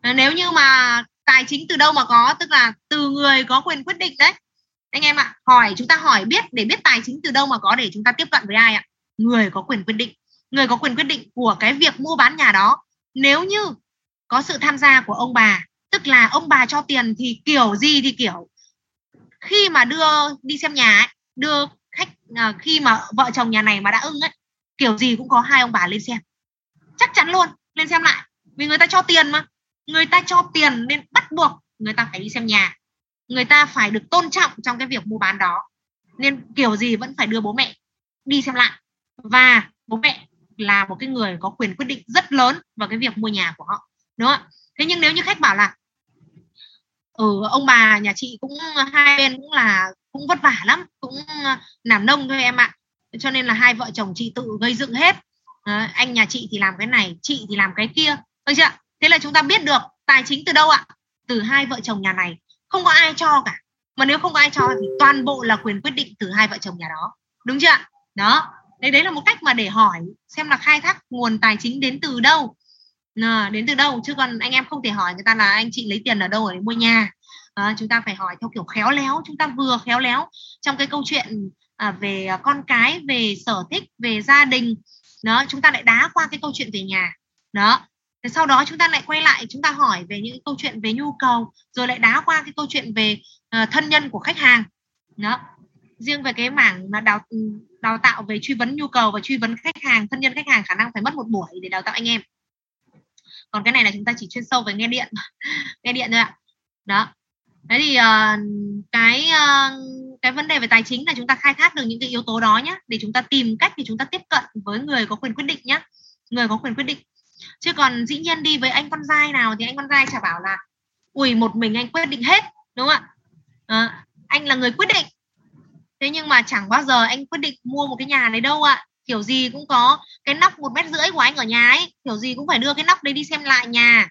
Ờ, nếu như mà tài chính từ đâu mà có tức là từ người có quyền quyết định đấy. Anh em ạ hỏi chúng ta hỏi biết để biết tài chính từ đâu mà có để chúng ta tiếp cận với ai ạ? Người có quyền quyết định. Người có quyền quyết định của cái việc mua bán nhà đó. Nếu như có sự tham gia của ông bà. Tức là ông bà cho tiền thì kiểu gì thì kiểu. Khi mà đưa đi xem nhà ấy, đưa khách à, khi mà vợ chồng nhà này mà đã ưng ấy kiểu gì cũng có hai ông bà lên xem. Chắc chắn luôn lên xem lại. Vì người ta cho tiền mà. Người ta cho tiền nên bắt buộc người ta phải đi xem nhà. Người ta phải được tôn trọng trong cái việc mua bán đó. Nên kiểu gì vẫn phải đưa bố mẹ đi xem lại. Và bố mẹ là một cái người có quyền quyết định rất lớn vào cái việc mua nhà của họ đúng không thế nhưng nếu như khách bảo là ừ ông bà nhà chị cũng hai bên cũng là cũng vất vả lắm cũng ờ, làm nông thôi em ạ. Cho nên là hai vợ chồng chị tự gây dựng hết. À, anh nhà chị thì làm cái này chị thì làm cái kia. Được chưa thế là chúng ta biết được tài chính từ đâu ạ? Từ hai vợ chồng nhà này. Không có ai cho cả. Mà nếu không có ai cho thì toàn bộ là quyền quyết định từ hai vợ chồng nhà đó. Đúng chưa đó. Đấy đấy là một cách mà để hỏi xem là khai thác nguồn tài chính đến từ đâu à, đến từ đâu? Chứ còn anh em không thể hỏi người ta là anh chị lấy tiền ở đâu để mua nhà. À, chúng ta phải hỏi theo kiểu khéo léo. Chúng ta vừa khéo léo trong cái câu chuyện à, về con cái về sở thích về gia đình. Đó chúng ta lại đá qua cái câu chuyện về nhà. Đó Thế sau đó chúng ta lại quay lại chúng ta hỏi về những câu chuyện về nhu cầu rồi lại đá qua cái câu chuyện về uh, thân nhân của khách hàng. Đó riêng về cái mảng là đào đào tạo về truy vấn nhu cầu và truy vấn khách hàng thân nhân khách hàng khả năng phải mất một buổi để đào tạo anh em còn cái này là chúng ta chỉ chuyên sâu về nghe điện nghe điện thôi ạ. Đó. Thế thì uh, cái uh, cái vấn đề về tài chính là chúng ta khai thác được những cái yếu tố đó nhé để chúng ta tìm cách để chúng ta tiếp cận với người có quyền quyết định nhé người có quyền quyết định. Chứ còn dĩ nhiên đi với anh con trai nào thì anh con trai chả bảo là ui một mình anh quyết định hết đúng không ạ? À, anh là người quyết định. Thế nhưng mà chẳng bao giờ anh quyết định mua một cái nhà đấy đâu ạ kiểu gì cũng có cái nóc một mét rưỡi của anh ở nhà ấy kiểu gì cũng phải đưa cái nóc đấy đi xem lại nhà.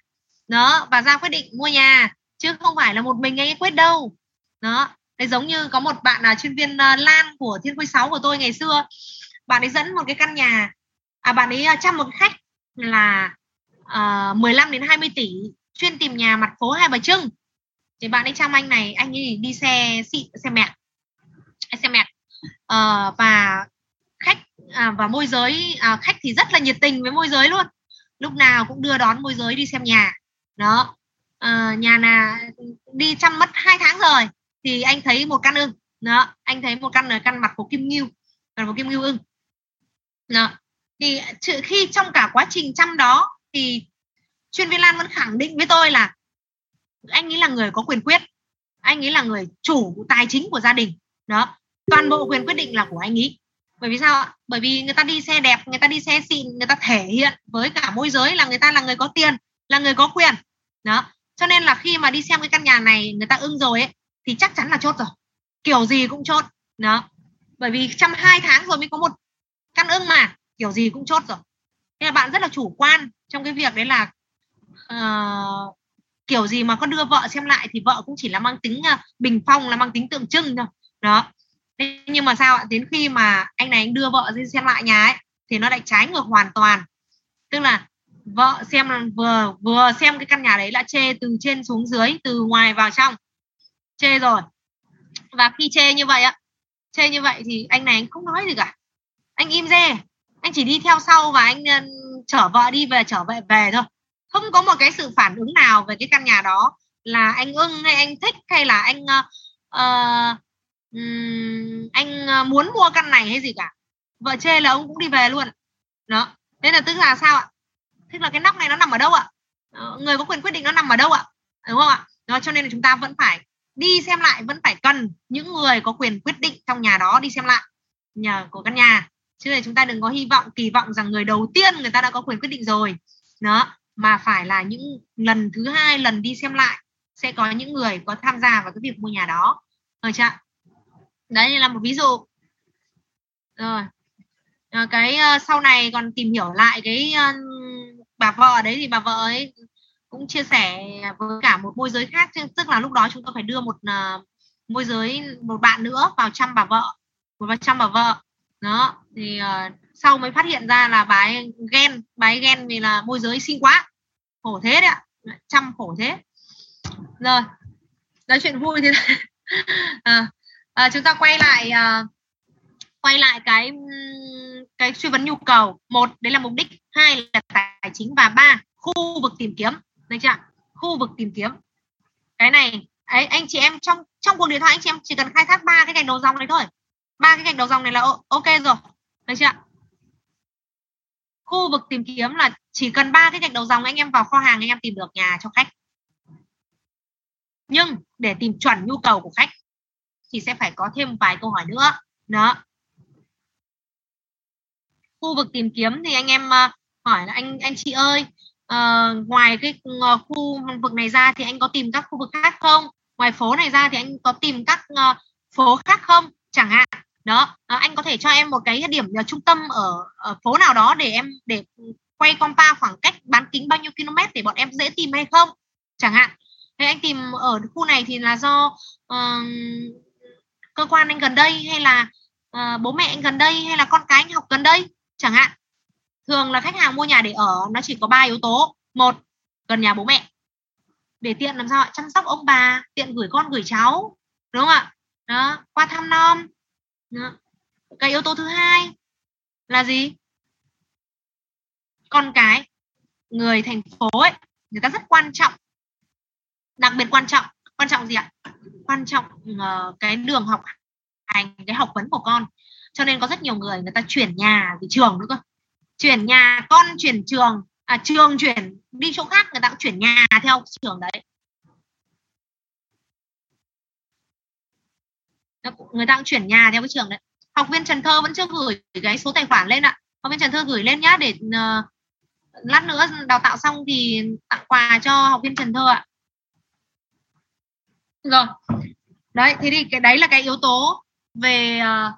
Đó và ra quyết định mua nhà chứ không phải là một mình anh ấy quyết đâu. Đó đấy giống như có một bạn là chuyên viên uh, lan của thiên khôi 6 của tôi ngày xưa. Bạn ấy dẫn một cái căn nhà à bạn ấy à, chăm một khách là à, uh, 15 đến 20 tỷ chuyên tìm nhà mặt phố Hai Bà Trưng. Thì bạn ấy chăm anh này anh ấy đi xe xịn xe mẹ xe mẹ uh, ờ, và à, và môi giới à, khách thì rất là nhiệt tình với môi giới luôn. Lúc nào cũng đưa đón môi giới đi xem nhà. Đó. À, nhà là đi chăm mất hai tháng rồi thì anh thấy một căn ưng. Đó anh thấy một căn ở căn mặt của kim ngưu căn của kim ngưu ưng. Đó. thì trừ khi trong cả quá trình chăm đó thì chuyên viên lan vẫn khẳng định với tôi là anh ấy là người có quyền quyết. Anh ấy là người chủ tài chính của gia đình. Đó. Toàn bộ quyền quyết định là của anh ấy bởi vì sao ạ? Bởi vì người ta đi xe đẹp người ta đi xe xịn người ta thể hiện với cả môi giới là người ta là người có tiền là người có quyền. Đó. Cho nên là khi mà đi xem cái căn nhà này người ta ưng rồi ấy thì chắc chắn là chốt rồi. Kiểu gì cũng chốt. Đó. Bởi vì trong hai tháng rồi mới có một căn ưng mà kiểu gì cũng chốt rồi. Nên là bạn rất là chủ quan trong cái việc đấy là uh, kiểu gì mà con đưa vợ xem lại thì vợ cũng chỉ là mang tính uh, bình phong là mang tính tượng trưng thôi. Đó nhưng mà sao ạ? Đến khi mà anh này anh đưa vợ đi xem lại nhà ấy thì nó lại trái ngược hoàn toàn. Tức là vợ xem vừa vừa xem cái căn nhà đấy là chê từ trên xuống dưới từ ngoài vào trong. Chê rồi. Và khi chê như vậy ạ chê như vậy thì anh này anh không nói gì cả. Anh im re. Anh chỉ đi theo sau và anh uh, chở vợ đi về trở về về thôi. Không có một cái sự phản ứng nào về cái căn nhà đó là anh ưng hay anh thích hay là anh uh, uh, um, anh ờ, muốn mua căn này hay gì cả. Vợ chê là ông cũng đi về luôn. Đó thế là tức là sao ạ? Tức là cái nóc này nó nằm ở đâu ạ? Ờ, người có quyền quyết định nó nằm ở đâu ạ? Ờ, đúng không ạ? Đó cho nên là chúng ta vẫn phải đi xem lại vẫn phải cần những người có quyền quyết định trong nhà đó đi xem lại nhà của căn nhà. Chứ là chúng ta đừng có hy vọng kỳ vọng rằng người đầu tiên người ta đã có quyền quyết định rồi. Đó mà phải là những lần thứ hai lần đi xem lại sẽ có những người có tham gia vào cái việc mua nhà đó. Rồi chưa đấy là một ví dụ. Rồi. À, cái uh, sau này còn tìm hiểu lại cái uh, bà vợ đấy thì bà vợ ấy cũng chia sẻ với cả một môi giới khác. Tức là lúc đó chúng tôi phải đưa một uh, môi giới một bạn nữa vào chăm bà vợ một vào chăm bà vợ. Đó thì uh, sau mới phát hiện ra là bà ấy ghen bà ấy ghen vì là môi giới xinh quá. Khổ thế đấy ạ. Chăm khổ thế. Rồi. Nói chuyện vui thế à, à, chúng ta quay lại à, quay lại cái cái suy vấn nhu cầu. Một đấy là mục đích. Hai là tài chính. Và ba khu vực tìm kiếm. Được chưa khu vực tìm kiếm. Cái này ấy anh chị em trong trong cuộc điện thoại anh chị em chỉ cần khai thác ba cái gạch đầu dòng này thôi. Ba cái gạch đầu dòng này là ok rồi. Được chưa khu vực tìm kiếm là chỉ cần ba cái gạch đầu dòng anh em vào kho hàng anh em tìm được nhà cho khách. Nhưng để tìm chuẩn nhu cầu của khách thì sẽ phải có thêm vài câu hỏi nữa. Đó. Khu vực tìm kiếm thì anh em ờ, hỏi là anh anh chị ơi uh, ngoài cái ờ, khu vực này ra thì anh có tìm các khu vực khác không? Ngoài phố này ra thì anh có tìm các uh, phố khác không? Chẳng hạn. Đó. Uh, anh có thể cho em một cái điểm uh, trung tâm ở, ở phố nào đó để em để quay compa khoảng cách bán kính bao nhiêu km để bọn em dễ tìm hay không? Chẳng hạn. Thế anh tìm ở khu này thì là do uh, cơ quan anh gần đây hay là uh, bố mẹ anh gần đây hay là con cái anh học gần đây? Chẳng hạn thường là khách hàng mua nhà để ở nó chỉ có ba yếu tố. Một gần nhà bố mẹ. Để tiện làm sao chăm sóc ông bà tiện gửi con gửi cháu đúng không ạ? Đó qua thăm nom đó. cái yếu tố thứ hai là gì? Con cái người thành phố ấy người ta rất quan trọng. Đặc biệt quan trọng. Quan trọng gì ạ? Quan trọng uh, cái đường học hành cái học vấn của con. Cho nên có rất nhiều người người ta chuyển nhà vì trường nữa cơ. Chuyển nhà con chuyển trường à trường chuyển đi chỗ khác người ta cũng chuyển nhà theo trường đấy. Người ta cũng chuyển nhà theo cái trường đấy. Học viên Trần Thơ vẫn chưa gửi cái số tài khoản lên ạ. Học viên Trần Thơ gửi lên nhá để uh, lát nữa đào tạo xong thì tặng quà cho học viên Trần Thơ ạ rồi. Đấy thế thì cái đấy là cái yếu tố về uh,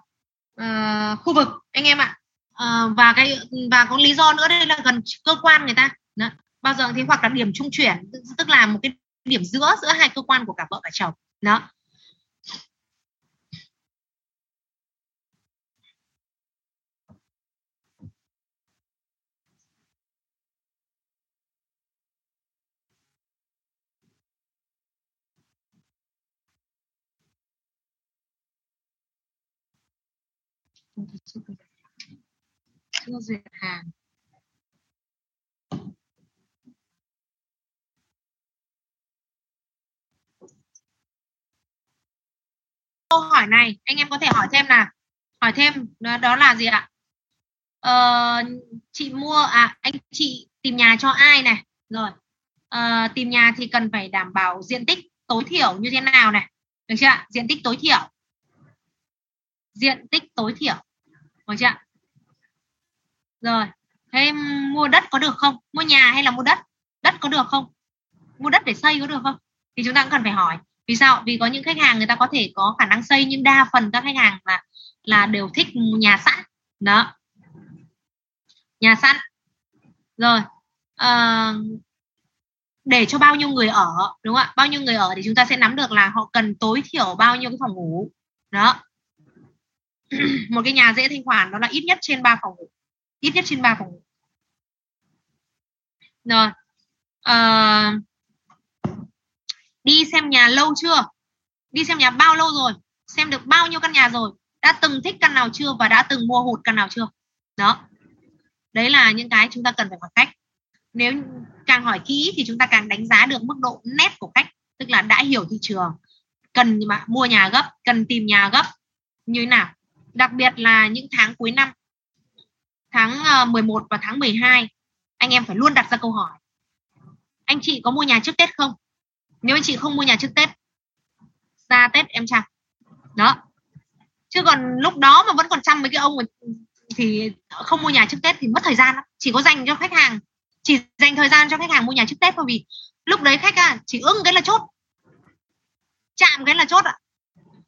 uh, khu vực anh em ạ. Uh, và cái và có lý do nữa đây là gần cơ quan người ta. Đó. bao giờ thì hoặc là điểm trung chuyển tức là một cái điểm giữa giữa hai cơ quan của cả vợ cả chồng. Đó. Chưa duyệt hàng câu hỏi này anh em có thể hỏi thêm là hỏi thêm đó, đó là gì ạ? Ờ, chị mua à anh chị tìm nhà cho ai này? Rồi ờ, tìm nhà thì cần phải đảm bảo diện tích tối thiểu như thế nào này? Được chưa diện tích tối thiểu diện tích tối thiểu. Được chưa rồi thế mua đất có được không? Mua nhà hay là mua đất? Đất có được không? Mua đất để xây có được không? Thì chúng ta cũng cần phải hỏi. Vì sao? Vì có những khách hàng người ta có thể có khả năng xây nhưng đa phần các khách hàng là là đều thích nhà sẵn. Đó. Nhà sẵn. Rồi à, để cho bao nhiêu người ở đúng không ạ? Bao nhiêu người ở thì chúng ta sẽ nắm được là họ cần tối thiểu bao nhiêu cái phòng ngủ. Đó. một cái nhà dễ thanh khoản đó là ít nhất trên 3 phòng ngủ. Ít nhất trên 3 phòng ngủ. Rồi. À, đi xem nhà lâu chưa? Đi xem nhà bao lâu rồi? Xem được bao nhiêu căn nhà rồi? Đã từng thích căn nào chưa và đã từng mua hụt căn nào chưa? Đó. Đấy là những cái chúng ta cần phải hỏi khách nếu càng hỏi kỹ thì chúng ta càng đánh giá được mức độ nét của khách tức là đã hiểu thị trường cần mà mua nhà gấp cần tìm nhà gấp như thế nào đặc biệt là những tháng cuối năm tháng ờ, 11 và tháng 12 anh em phải luôn đặt ra câu hỏi. Anh chị có mua nhà trước Tết không? Nếu anh chị không mua nhà trước Tết ra Tết em chăm. Đó. Chứ còn lúc đó mà vẫn còn chăm mấy cái ông thì không mua nhà trước Tết thì mất thời gian lắm. chỉ có dành cho khách hàng chỉ dành thời gian cho khách hàng mua nhà trước Tết thôi vì lúc đấy khách à, chỉ ưng cái là chốt chạm cái là chốt ạ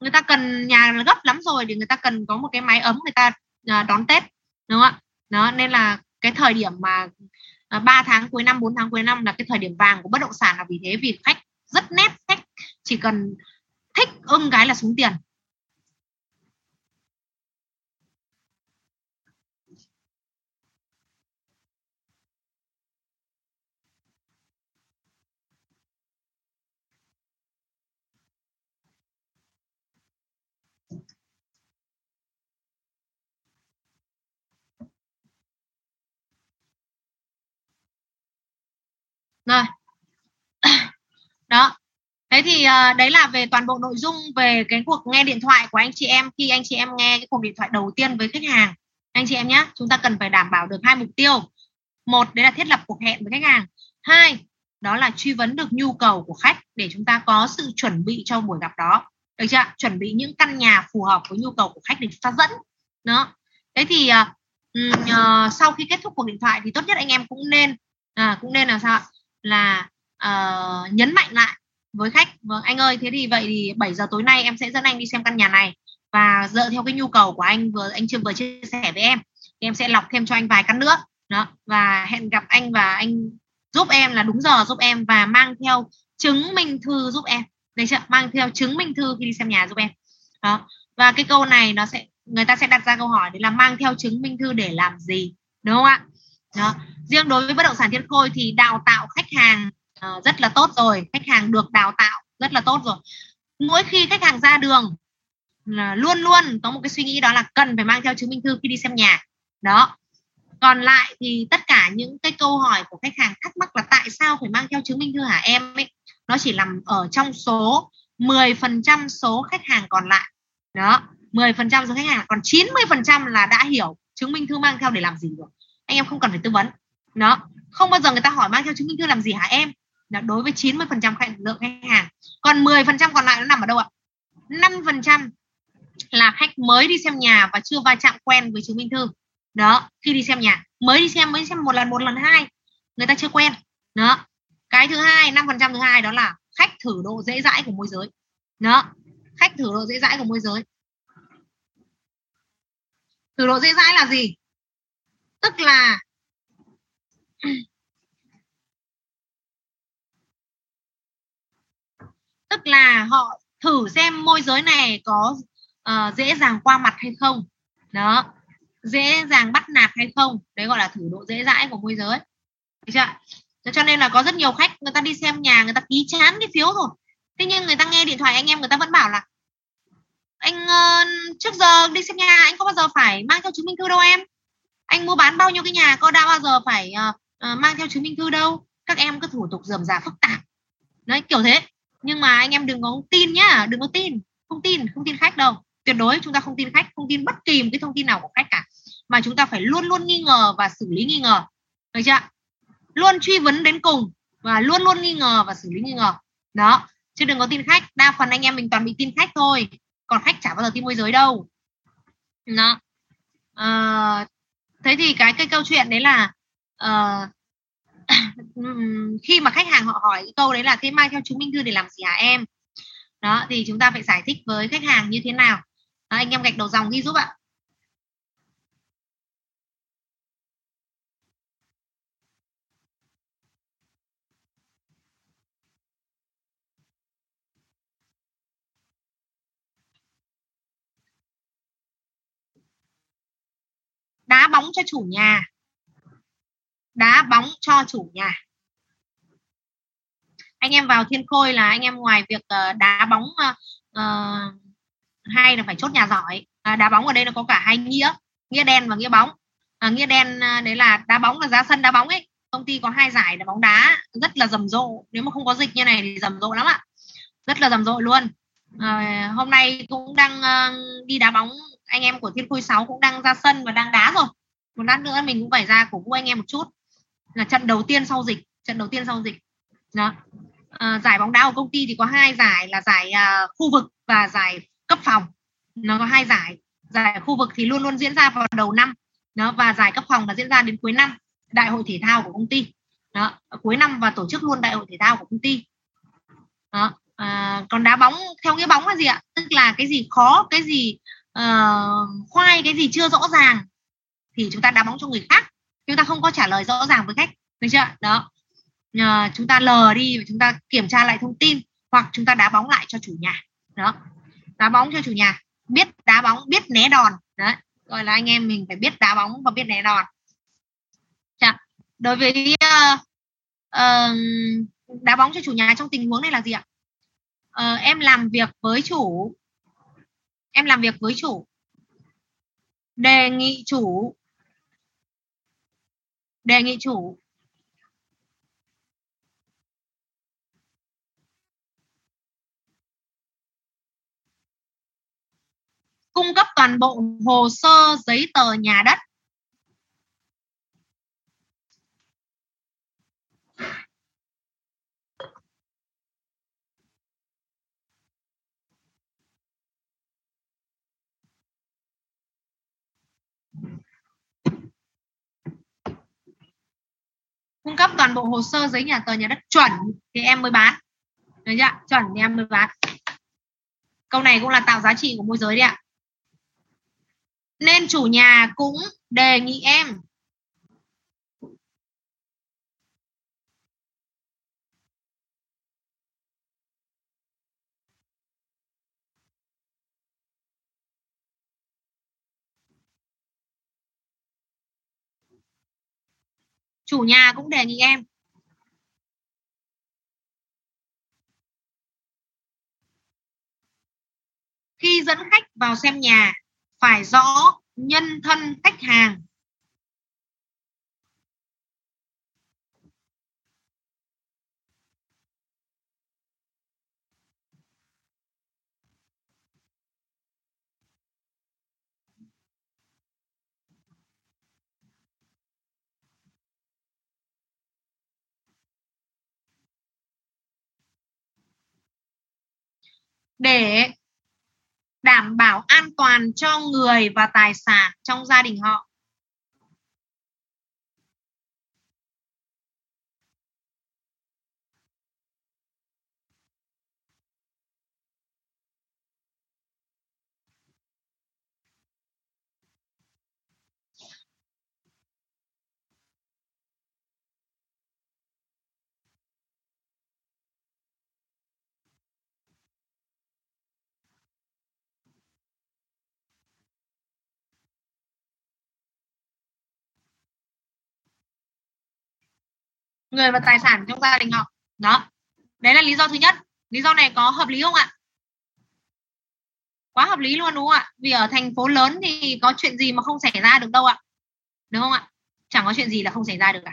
người ta cần nhà gấp lắm rồi thì người ta cần có một cái máy ấm người ta à, đón Tết, đúng không ạ? Đó, nên là cái thời điểm mà à, 3 tháng cuối năm 4 tháng cuối năm là cái thời điểm vàng của bất động sản là vì thế, vì khách rất nét, khách chỉ cần thích ưng cái là xuống tiền. Rồi. Đó. Thế thì uh, đấy là về toàn bộ nội dung về cái cuộc nghe điện thoại của anh chị em khi anh chị em nghe cái cuộc điện thoại đầu tiên với khách hàng. Anh chị em nhé chúng ta cần phải đảm bảo được hai mục tiêu. Một đấy là thiết lập cuộc hẹn với khách hàng. Hai đó là truy vấn được nhu cầu của khách để chúng ta có sự chuẩn bị cho buổi gặp đó. Được chưa chuẩn bị những căn nhà phù hợp với nhu cầu của khách để chúng ta dẫn. Đó. Thế thì uh, uh, sau khi kết thúc cuộc điện thoại thì tốt nhất anh em cũng nên uh, cũng nên là sao là uh, nhấn mạnh lại với khách. Vâng anh ơi thế thì vậy thì 7 giờ tối nay em sẽ dẫn anh đi xem căn nhà này. Và dựa theo cái nhu cầu của anh vừa anh chưa vừa chia sẻ với em thì em sẽ lọc thêm cho anh vài căn nữa. Đó và hẹn gặp anh và anh giúp em là đúng giờ giúp em và mang theo chứng minh thư giúp em. Đấy chưa? Mang theo chứng minh thư khi đi xem nhà giúp em. Đó và cái câu này nó sẽ người ta sẽ đặt ra câu hỏi đấy là mang theo chứng minh thư để làm gì đúng không ạ? Đó. riêng đối với bất động sản thiên khôi thì đào tạo khách hàng uh, rất là tốt rồi. Khách hàng được đào tạo rất là tốt rồi. Mỗi khi khách hàng ra đường là luôn luôn có một cái suy nghĩ đó là cần phải mang theo chứng minh thư khi đi xem nhà. Đó. Còn lại thì tất cả những cái câu hỏi của khách hàng thắc mắc là tại sao phải mang theo chứng minh thư hả em ấy nó chỉ nằm ở trong số 10% số khách hàng còn lại. Đó. 10% số khách hàng còn 90% là đã hiểu chứng minh thư mang theo để làm gì rồi anh em không cần phải tư vấn. Đó. Không bao giờ người ta hỏi mang theo chứng minh thư làm gì hả em? Là đối với 90% trăm lượng khách hàng. Còn 10% còn lại nó nằm ở đâu ạ? 5% là khách mới đi xem nhà và chưa va chạm quen với chứng minh thư. Đó, khi đi xem nhà. Mới đi xem, mới xem một lần một lần hai. Người ta chưa quen. Đó. Cái thứ hai 5% thứ hai đó là khách thử độ dễ dãi của môi giới. Đó. Khách thử độ dễ dãi của môi giới. Thử độ dễ dãi là gì? Tức là tức là họ thử xem môi giới này có uh, dễ dàng qua mặt hay không. Đó dễ dàng bắt nạt hay không. Đấy gọi là thử độ dễ dãi của môi giới. Được chưa cho nên là có rất nhiều khách người ta đi xem nhà người ta ký chán cái phiếu rồi. Thế nhưng người ta nghe điện thoại anh em người ta vẫn bảo là anh uh, trước giờ đi xem nhà anh có bao giờ phải mang theo chứng minh thư đâu em? Anh mua bán bao nhiêu cái nhà có đã bao giờ phải uh, uh, mang theo chứng minh thư đâu? Các em cứ thủ tục dườm già phức tạp. Đấy kiểu thế. Nhưng mà anh em đừng có tin nhá đừng có tin. Không tin không tin khách đâu. Tuyệt đối chúng ta không tin khách không tin bất kỳ một cái thông tin nào của khách cả. Mà chúng ta phải luôn luôn nghi ngờ và xử lý nghi ngờ. Được chưa luôn truy vấn đến cùng và luôn luôn nghi ngờ và xử lý nghi ngờ. Đó chứ đừng có tin khách. Đa phần anh em mình toàn bị tin khách thôi. Còn khách chả bao giờ tin môi giới đâu. Đó. À, thế thì cái cái câu chuyện đấy là uh, khi mà khách hàng họ hỏi cái câu đấy là thế mang theo chứng minh thư để làm gì hả em? Đó thì chúng ta phải giải thích với khách hàng như thế nào. Đó, anh em gạch đầu dòng ghi giúp ạ. Đá bóng cho chủ nhà. Đá bóng cho chủ nhà. Anh em vào thiên khôi là anh em ngoài việc ờ, đá bóng ờ, ờ, uh, hay là phải chốt nhà giỏi. À, đá bóng ở đây nó có cả hai nghĩa nghĩa đen và nghĩa bóng. À, nghĩa đen đấy là đá bóng là ra sân đá bóng ấy. Công ty có hai giải đá bóng đá rất là rầm rộ. Nếu mà không có dịch như này thì rầm rộ lắm ạ. Rất là rầm rộ luôn à, hôm nay cũng đang uh, đi đá bóng. Anh em của thiên khôi 6 cũng đang ra sân và đang đá rồi. Một lát nữa mình cũng phải ra cổ vũ anh em một chút. Là trận đầu tiên sau dịch trận đầu tiên sau dịch. Đó. À, giải bóng đá của công ty thì có hai giải là giải uh, khu vực và giải cấp phòng. Nó có hai giải. Giải khu vực thì luôn luôn diễn ra vào đầu năm. Đó và giải cấp phòng là diễn ra đến cuối năm. Đại hội thể thao của công ty. Đó cuối năm và tổ chức luôn đại hội thể thao của công ty. Đó à, còn đá bóng theo nghĩa bóng là gì ạ? Tức là cái gì khó cái gì uh, khoai cái gì chưa rõ ràng thì chúng ta đá bóng cho người khác. Chúng ta không có trả lời rõ ràng với khách được chưa đó. Uh, chúng ta lờ đi và chúng ta kiểm tra lại thông tin hoặc chúng ta đá bóng lại cho chủ nhà. Đó. Đá bóng cho chủ nhà. Biết đá bóng biết né đòn. Đấy. Gọi là anh em mình phải biết đá bóng và biết né đòn. Chà. đối với uh, uh, đá bóng cho chủ nhà trong tình huống này là gì ạ? Uh, em làm việc với chủ. Em làm việc với chủ. Đề nghị chủ. Đề nghị chủ. Cung cấp toàn bộ hồ sơ giấy tờ nhà đất cung cấp toàn bộ hồ sơ giấy nhà tờ nhà đất chuẩn thì em mới bán. Được chưa chuẩn thì em mới bán. Câu này cũng là tạo giá trị của môi giới đấy ạ. Nên chủ nhà cũng đề nghị em chủ nhà cũng đề nghị em. Khi dẫn khách vào xem nhà, phải rõ nhân thân khách hàng. Để đảm bảo an toàn cho người và tài sản trong gia đình họ. Người và tài sản trong gia đình họ. Đó. Đấy là lý do thứ nhất. Lý do này có hợp lý không ạ? Quá hợp lý luôn, đúng không ạ? Vì ở thành phố lớn thì có chuyện gì mà không xảy ra được đâu ạ. Đúng không ạ? Chẳng có chuyện gì là không xảy ra được cả.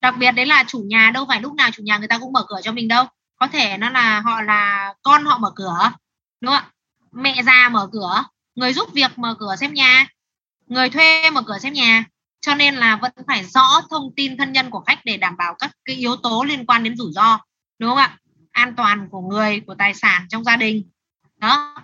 Đặc biệt đấy là chủ nhà đâu phải lúc nào chủ nhà người ta cũng mở cửa cho mình đâu. Có thể nó là họ là con họ mở cửa, đúng không ạ? Mẹ già mở cửa, người giúp việc mở cửa xem nhà người thuê mở cửa xem nhà, cho nên là vẫn phải rõ thông tin thân nhân của khách để đảm bảo các cái yếu tố liên quan đến rủi ro, đúng không ạ? An toàn của người, của tài sản trong gia đình. Đó.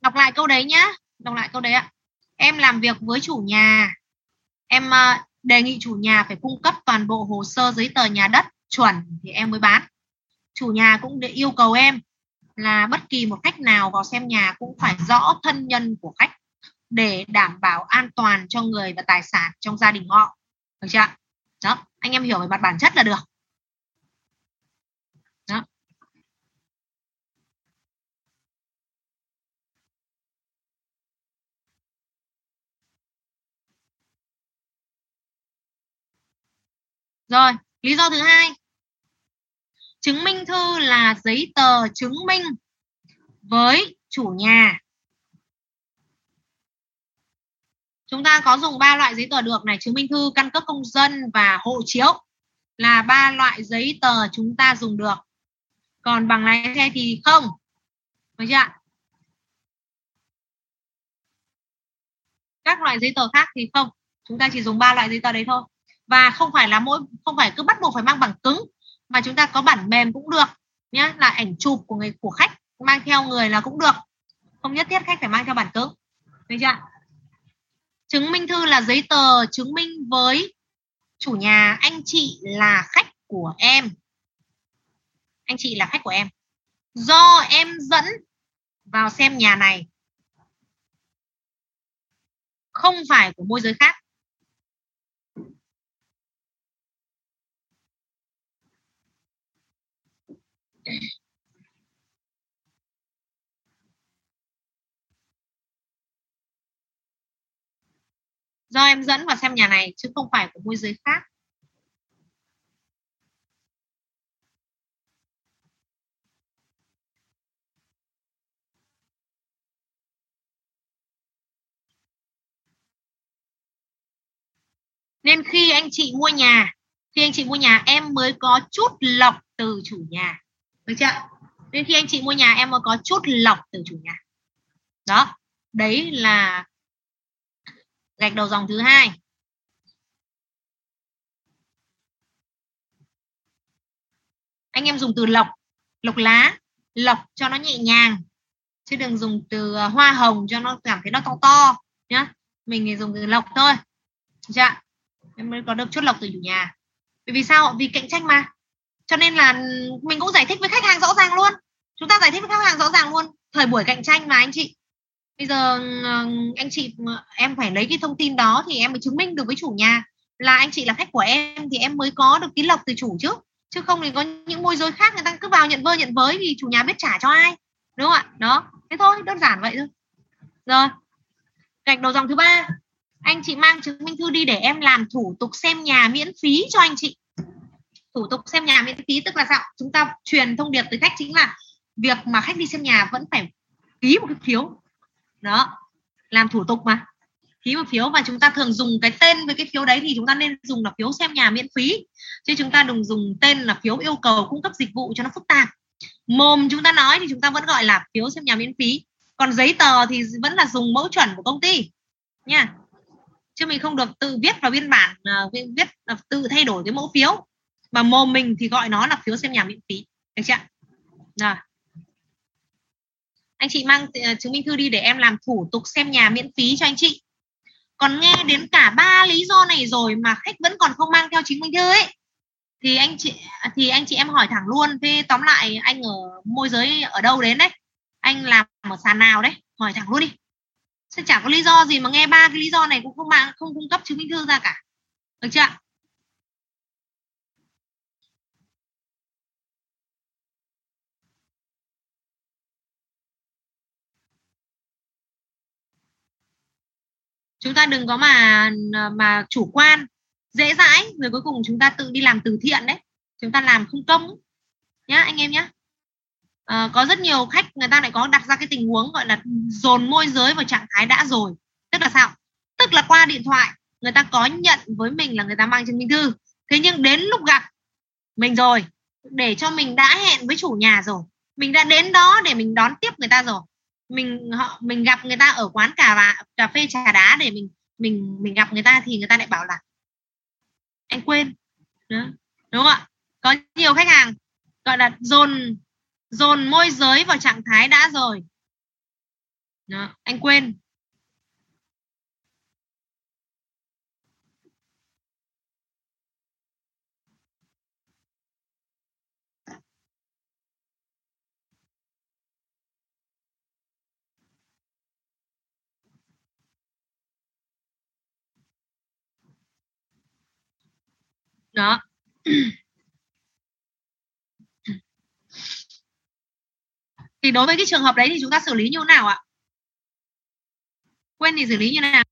Đọc lại câu đấy nhá, đọc lại câu đấy ạ. Em làm việc với chủ nhà. Em ờ, đề nghị chủ nhà phải cung cấp toàn bộ hồ sơ giấy tờ nhà đất chuẩn thì em mới bán. Chủ nhà cũng để yêu cầu em là bất kỳ một khách nào vào xem nhà cũng phải rõ thân nhân của khách để đảm bảo an toàn cho người và tài sản trong gia đình họ. Được chưa đó, anh em hiểu về mặt bản chất là được. Đó. Rồi, lý do thứ hai chứng minh thư là giấy tờ chứng minh với chủ nhà. Chúng ta có dùng ba loại giấy tờ được này, chứng minh thư, căn cước công dân và hộ chiếu là ba loại giấy tờ chúng ta dùng được. Còn bằng lái xe thì không. Được chưa các loại giấy tờ khác thì không. Chúng ta chỉ dùng ba loại giấy tờ đấy thôi. Và không phải là mỗi, không phải cứ bắt buộc phải mang bằng cứng mà chúng ta có bản mềm cũng được nhé là ảnh chụp của người, của khách, mang theo người là cũng được. Không nhất thiết khách phải mang theo bản cứng được chưa chứng minh thư là giấy tờ chứng minh với chủ nhà, anh chị là khách của em. Anh chị là khách của em. Do em dẫn vào xem nhà này. Không phải của môi giới khác. Do em dẫn vào xem nhà này, chứ không phải của môi giới khác. Nên khi anh chị mua nhà, khi anh chị mua nhà, em mới có chút lọc từ chủ nhà được chưa? Nên khi anh chị mua nhà, em mới có chút lọc từ chủ nhà. Đó, đấy là gạch đầu dòng thứ hai. Anh em dùng từ lọc lọc lá, lọc cho nó nhẹ nhàng. Chứ đừng dùng từ ờ, hoa hồng cho nó cảm thấy nó to to, nhá. Mình thì dùng từ lọc thôi. Dạ em mới có được chút lọc từ chủ nhà. Vì sao? Vì cạnh tranh mà cho nên là mình cũng giải thích với khách hàng rõ ràng luôn. Chúng ta giải thích với khách hàng rõ ràng luôn. Thời buổi cạnh tranh mà anh chị. Bây giờ ờ, anh chị ờ, em phải lấy cái thông tin đó thì em mới chứng minh được với chủ nhà là anh chị là khách của em thì em mới có được tí lộc từ chủ chứ. Chứ không thì có những môi giới khác người ta cứ vào nhận vơ, nhận với thì chủ nhà biết trả cho ai. Đúng không ạ? Đó. Thế thôi, đơn giản vậy thôi. Rồi. Gạch đầu dòng thứ ba. Anh chị mang chứng minh thư đi để em làm thủ tục xem nhà miễn phí cho anh chị thủ tục xem nhà miễn phí, tức là sao? Chúng ta truyền thông điệp tới khách chính là việc mà khách đi xem nhà vẫn phải ký một cái phiếu. Đó, làm thủ tục mà. Ký một phiếu và chúng ta thường dùng cái tên với cái phiếu đấy thì chúng ta nên dùng là phiếu xem nhà miễn phí. Chứ chúng ta đừng dùng tên là phiếu yêu cầu cung cấp dịch vụ cho nó phức tạp. Mồm chúng ta nói thì chúng ta vẫn gọi là phiếu xem nhà miễn phí. Còn giấy tờ thì vẫn là dùng mẫu chuẩn của công ty. Nha. Chứ mình không được tự viết vào biên bản à, viết à, tự thay đổi cái mẫu phiếu mà mồm mình thì gọi nó là phiếu xem nhà miễn phí. Được chưa rồi. Anh chị mang ờ, chứng minh thư đi để em làm thủ tục xem nhà miễn phí cho anh chị. Còn nghe đến cả ba lý do này rồi mà khách vẫn còn không mang theo chứng minh thư ấy, thì anh chị, thì anh chị em hỏi thẳng luôn. Thế tóm lại anh ở môi giới ở đâu đến đấy? Anh làm ở sàn nào đấy? Hỏi thẳng luôn đi. Sẽ chẳng có lý do gì mà nghe ba cái lý do này cũng không mang, không cung cấp chứng minh thư ra cả. Được chưa chúng ta đừng có mà à, mà chủ quan dễ dãi rồi cuối cùng chúng ta tự đi làm từ thiện đấy. Chúng ta làm không công nhá anh em nhá. À, có rất nhiều khách người ta lại có đặt ra cái tình huống gọi là dồn môi giới vào trạng thái đã rồi. Tức là sao? Tức là qua điện thoại người ta có nhận với mình là người ta mang chứng minh thư. Thế nhưng đến lúc gặp mình rồi để cho mình đã hẹn với chủ nhà rồi mình đã đến đó để mình đón tiếp người ta rồi mình họ mình gặp người ta ở quán cà cà phê trà đá để mình mình mình gặp người ta thì người ta lại bảo là anh quên. Đúng không ạ? Có nhiều khách hàng gọi là dồn dồn môi giới vào trạng thái đã rồi. Đó, anh quên. Đó thì đối với cái trường hợp đấy thì chúng ta xử lý như thế nào ạ? Quên thì xử lý như nào?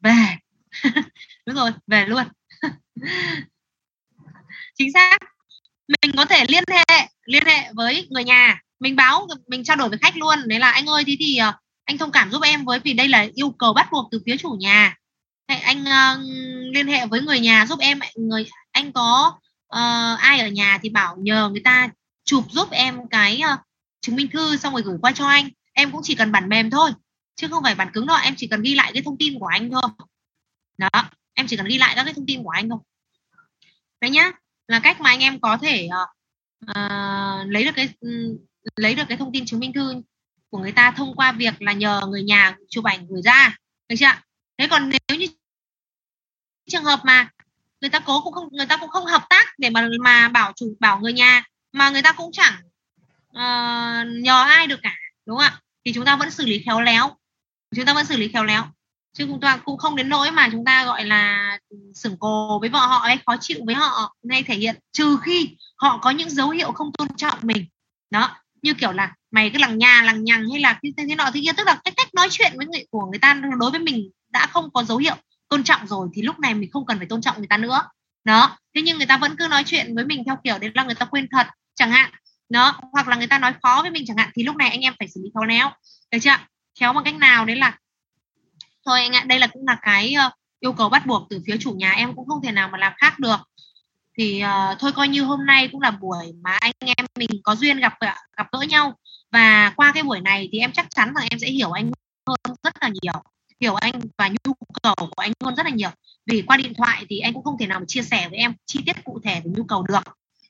Về. Đúng rồi, về luôn. Chính xác. Mình có thể liên hệ liên hệ với người nhà. Mình báo, mình trao đổi với khách luôn. Đấy là, anh ơi thì thì anh thông cảm giúp em với vì đây là yêu cầu bắt buộc từ phía chủ nhà anh uh, liên hệ với người nhà giúp em người anh có uh, ai ở nhà thì bảo nhờ người ta chụp giúp em cái uh, chứng minh thư xong rồi gửi qua cho anh. Em cũng chỉ cần bản mềm thôi chứ không phải bản cứng đâu. Em chỉ cần ghi lại cái thông tin của anh thôi. Đó em chỉ cần ghi lại các cái thông tin của anh thôi. Đấy nhá là cách mà anh em có thể uh, lấy được cái ừ, lấy được cái thông tin chứng minh thư của người ta thông qua việc là nhờ người nhà chụp ảnh gửi ra. Được chưa thế còn nếu như trường hợp mà người ta cố cũng không người ta cũng không hợp tác để mà mà bảo chủ bảo người nhà mà người ta cũng chẳng uh, nhờ ai được cả đúng không ạ? Thì chúng ta vẫn xử lý khéo léo. Chúng ta vẫn xử lý khéo léo. Chứ chúng ta cũng không đến nỗi mà chúng ta gọi là sửng cồ với vợ họ hay khó chịu với họ hay thể hiện trừ khi họ có những dấu hiệu không tôn trọng mình. Đó như kiểu là mày cứ lằng nhà lằng nhằng hay là thế, thế nọ thế kia tức là cái cách nói chuyện với người của người ta đối với mình đã không có dấu hiệu tôn trọng rồi thì lúc này mình không cần phải tôn trọng người ta nữa. Đó thế nhưng người ta vẫn cứ nói chuyện với mình theo kiểu đấy là người ta quên thật chẳng hạn. Đó hoặc là người ta nói khó với mình chẳng hạn thì lúc này anh em phải xử lý khéo léo. Được chưa khéo bằng cách nào đấy là thôi anh ạ đây là cũng là cái uh, yêu cầu bắt buộc từ phía chủ nhà em cũng không thể nào mà làm khác được. Thì uh, thôi coi như hôm nay cũng là buổi mà anh em mình có duyên gặp ờ, gặp gỡ nhau. Và qua cái buổi này thì em chắc chắn là em sẽ hiểu anh hơn rất là nhiều hiểu anh và nhu cầu của anh hơn rất là nhiều. Vì qua điện thoại thì anh cũng không thể nào mà chia sẻ với em chi tiết cụ thể về nhu cầu được.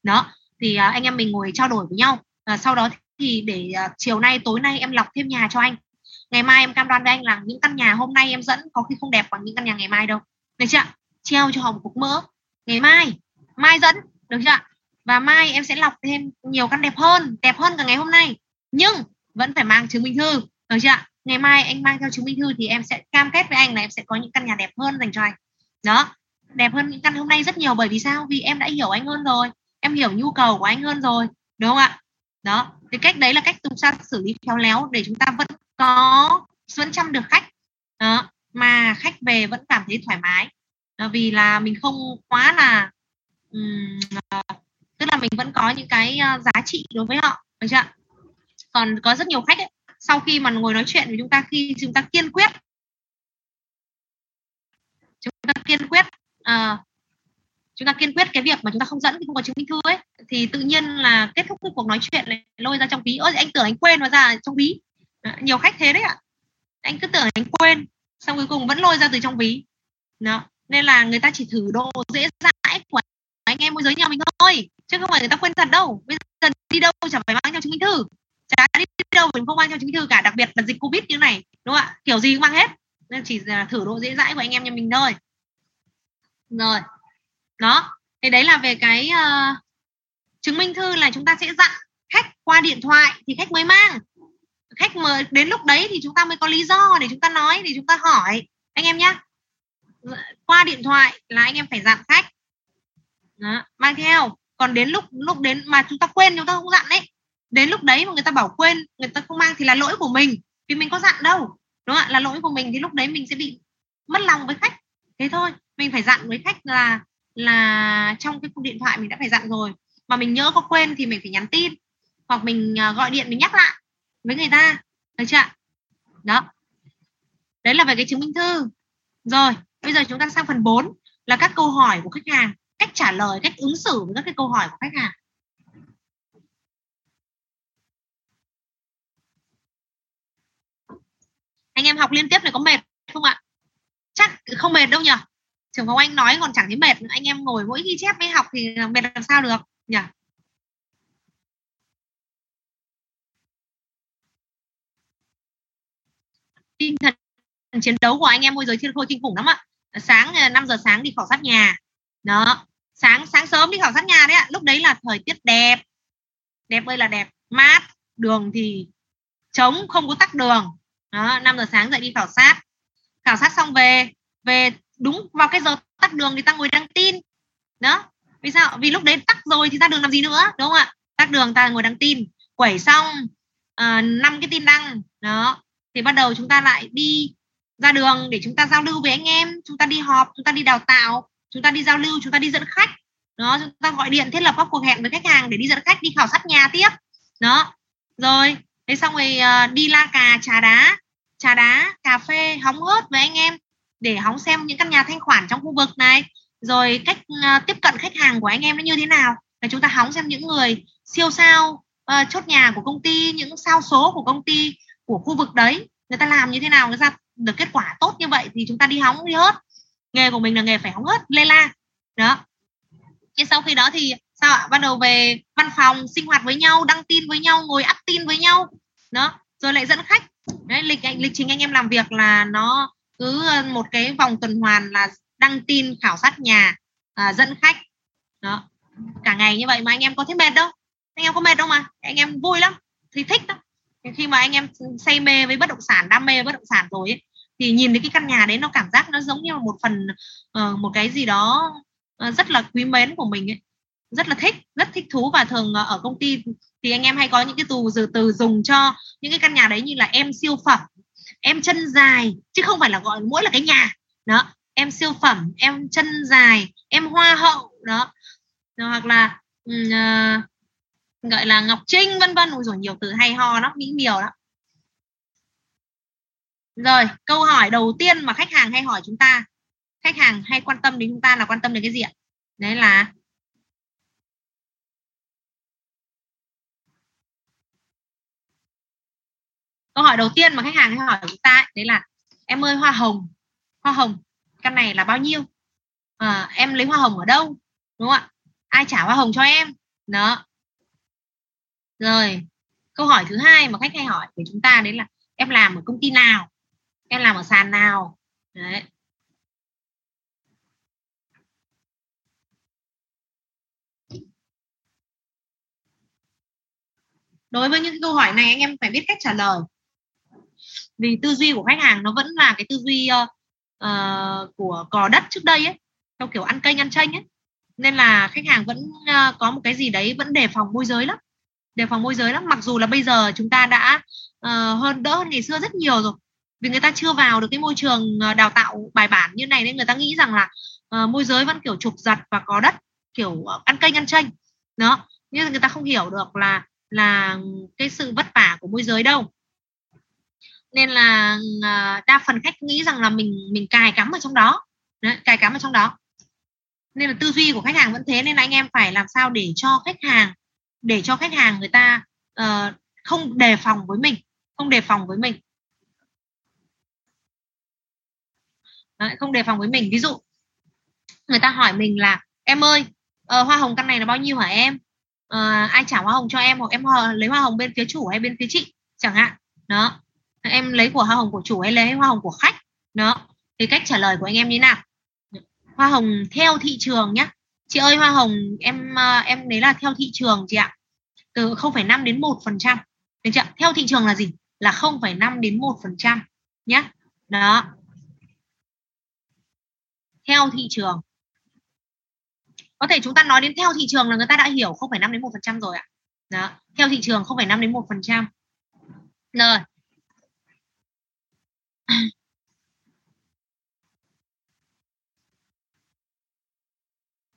Đó thì uh, anh em mình ngồi trao đổi với nhau. Uh, sau đó thì để uh, chiều nay tối nay em lọc thêm nhà cho anh. Ngày mai em cam đoan với anh là những căn nhà hôm nay em dẫn có khi không đẹp bằng những căn nhà ngày mai đâu. Được chưa treo cho họ một cục mỡ. Ngày mai mai dẫn. Được chưa và mai em sẽ lọc thêm nhiều căn đẹp hơn đẹp hơn cả ngày hôm nay. Nhưng vẫn phải mang chứng minh thư. Được chưa ngày mai anh mang theo chứng minh thư thì em sẽ cam kết với anh là em sẽ có những căn nhà đẹp hơn dành cho anh. Đó đẹp hơn những căn hôm nay rất nhiều bởi vì sao? Vì em đã hiểu anh hơn rồi em hiểu nhu cầu của anh hơn rồi đúng không ạ? Đó thì cách đấy là cách chúng ta xử lý khéo léo để chúng ta vẫn có vẫn chăm được khách. Đó mà khách về vẫn cảm thấy thoải mái. Đó, vì là mình không quá là um, tức là mình vẫn có những cái ờ, giá trị đối với họ được chưa còn có rất nhiều khách ấy, sau khi mà ngồi nói chuyện với chúng ta khi chúng ta kiên quyết. Chúng ta kiên quyết uh, chúng ta kiên quyết cái việc mà chúng ta không dẫn thì không có chứng minh thư ấy thì tự nhiên là kết thúc cuộc nói chuyện này lôi ra trong ví. Ôi anh tưởng anh quên nó ra trong ví. Nhiều khách thế đấy ạ. Anh cứ tưởng anh quên xong cuối cùng vẫn lôi ra từ trong ví. Đó nên là người ta chỉ thử đồ dễ dãi của anh em môi giới nhà mình thôi chứ không phải người ta quên thật đâu. Bây giờ đi đâu chẳng phải mang theo chứng minh thư chả đi đâu mình không mang theo chứng thư cả đặc biệt là dịch covid như này đúng không ạ? Kiểu gì cũng mang hết. Nên chỉ là thử độ dễ dãi của anh em nhà mình thôi. Rồi. Đó. Thì đấy là về cái uh, chứng minh thư là chúng ta sẽ dặn khách qua điện thoại thì khách mới mang. Khách mà đến lúc đấy thì chúng ta mới có lý do để chúng ta nói để chúng ta hỏi. Anh em nhé qua điện thoại là anh em phải dặn khách. Đó, mang theo. Còn đến lúc lúc đến mà chúng ta quên chúng ta không dặn đấy đến lúc đấy mà người ta bảo quên, người ta không mang thì là lỗi của mình. Vì mình có dặn đâu, đúng không ạ? Là lỗi của mình thì lúc đấy mình sẽ bị mất lòng với khách. Thế thôi, mình phải dặn với khách là là trong cái cuộc điện thoại mình đã phải dặn rồi. Mà mình nhớ có quên thì mình phải nhắn tin, hoặc mình à, gọi điện mình nhắc lại với người ta. Được chưa đó. Đấy là về cái chứng minh thư. Rồi, bây giờ chúng ta sang phần 4 là các câu hỏi của khách hàng. Cách trả lời, cách ứng xử với các cái câu hỏi của khách hàng. Anh em học liên tiếp này có mệt không ạ? Chắc không mệt đâu nhỉ? Trưởng phòng anh nói còn chẳng thấy mệt anh em ngồi mỗi ghi chép mới học thì mệt làm sao được nhỉ? Tinh thần chiến đấu của anh em môi giới thiên khôi kinh khủng lắm ạ. Sáng à, 5 giờ sáng đi khảo sát nhà. Đó. Sáng sáng sớm đi khảo sát nhà đấy ạ. Lúc đấy là thời tiết đẹp. Đẹp ơi là đẹp. Mát, đường thì trống, không có tắc đường đó 5 giờ sáng dậy đi khảo sát. Khảo sát xong về về đúng vào cái giờ tắt đường thì ta ngồi đăng tin. Đó vì sao? Vì lúc đấy tắt rồi thì ra đường làm gì nữa đúng không ạ? Tắt đường ta ngồi đăng tin. Quẩy xong à, năm uh, cái tin đăng. Đó thì bắt đầu chúng ta lại đi ra đường để chúng ta giao lưu với anh em. Chúng ta đi họp chúng ta đi đào tạo chúng ta đi giao lưu chúng ta đi dẫn khách. Đó chúng ta gọi điện thiết lập các cuộc hẹn với khách hàng để đi dẫn khách đi khảo sát nhà tiếp. Đó rồi thế xong rồi uh, đi la cà trà đá. Trà đá cà phê hóng hớt với anh em để hóng xem những căn nhà thanh khoản trong khu vực này. Rồi cách uh, tiếp cận khách hàng của anh em nó như thế nào là chúng ta hóng xem những người siêu sao uh, chốt nhà của công ty những sao số của công ty của khu vực đấy. Người ta làm như thế nào người ta được kết quả tốt như vậy thì chúng ta đi hóng đi hớt. Nghề của mình là nghề phải hóng hớt lê la. Đó. Thế sau khi đó thì sao ạ? Bắt đầu về văn phòng sinh hoạt với nhau đăng tin với nhau ngồi up tin với nhau. Đó rồi lại dẫn khách. Đấy lịch lịch trình anh em làm việc là nó cứ ờ, một cái vòng tuần hoàn là đăng tin khảo sát nhà à, dẫn khách. Đó cả ngày như vậy mà anh em có thấy mệt đâu. Anh em có mệt đâu mà anh em vui lắm thì thích đó khi mà anh em say mê với bất động sản đam mê với bất động sản rồi ấy, thì nhìn thấy cái căn nhà đấy nó cảm giác nó giống như là một phần uh, một cái gì đó uh, rất là quý mến của mình ấy rất là thích rất thích thú. Và thường ờ, ở công ty thì anh em hay có những cái từ từ từ dùng cho những cái căn nhà đấy như là em siêu phẩm em chân dài chứ không phải là gọi mỗi là cái nhà. Đó em siêu phẩm em chân dài em hoa hậu. Đó, ờ, hoặc là uh, gọi là ngọc trinh vân vân. Rồi nhiều từ hay ho lắm mỹ miều đó rồi câu hỏi đầu tiên mà khách hàng hay hỏi chúng ta khách hàng hay quan tâm đến chúng ta là quan tâm đến cái gì ạ? Đấy là câu hỏi đầu tiên mà khách hàng hay hỏi chúng ta đấy là em ơi hoa hồng hoa hồng căn này là bao nhiêu? À, em lấy hoa hồng ở đâu? Đúng không ạ? Ai trả hoa hồng cho em? Đó. Rồi câu hỏi thứ hai mà khách hay hỏi của chúng ta đấy là em làm ở công ty nào? Em làm ở sàn nào? Đấy. Đối với những câu hỏi này anh em phải biết cách trả lời vì tư duy của khách hàng nó vẫn là cái tư duy uh, uh, của cò đất trước đây ấy theo kiểu ăn kênh ăn chênh ấy. Nên là khách hàng vẫn uh, có một cái gì đấy vẫn đề phòng môi giới lắm đề phòng môi giới lắm. Mặc dù là bây giờ chúng ta đã uh, hơn đỡ hơn ngày xưa rất nhiều rồi vì người ta chưa vào được cái môi trường đào tạo bài bản như này nên người ta nghĩ rằng là uh, môi giới vẫn kiểu trục giật và có đất kiểu ăn kênh ăn chênh đó nhưng người ta không hiểu được là là cái sự vất vả của môi giới đâu nên là à, đa phần khách nghĩ rằng là mình mình cài cắm ở trong đó. Đấy, cài cắm ở trong đó. Nên là tư duy của khách hàng vẫn thế nên là anh em phải làm sao để cho khách hàng để cho khách hàng người ta uh, không đề phòng với mình không đề phòng với mình. Đấy, không đề phòng với mình. Ví dụ người ta hỏi mình là em ơi uh, hoa hồng căn này là bao nhiêu hả em? Uh, ai trả hoa hồng cho em hoặc em lấy hoa hồng bên phía chủ hay bên phía chị? Chẳng hạn. Đó em lấy của hoa hồng của chủ hay lấy hoa hồng của khách? Đó thì cách trả lời của anh em như thế nào? Hoa hồng theo thị trường nhé chị ơi hoa hồng em ờ, em đấy là theo thị trường chị ạ. Từ 0,5 đến 1 phần trăm. Được chưa? Theo thị trường là gì? Là 0,5 đến 1 phần trăm nhé đó. Theo thị trường. Có thể chúng ta nói đến theo thị trường là người ta đã hiểu 0,5 đến 1 phần trăm rồi ạ. Đó theo thị trường 0,5 đến 1 phần trăm. Rồi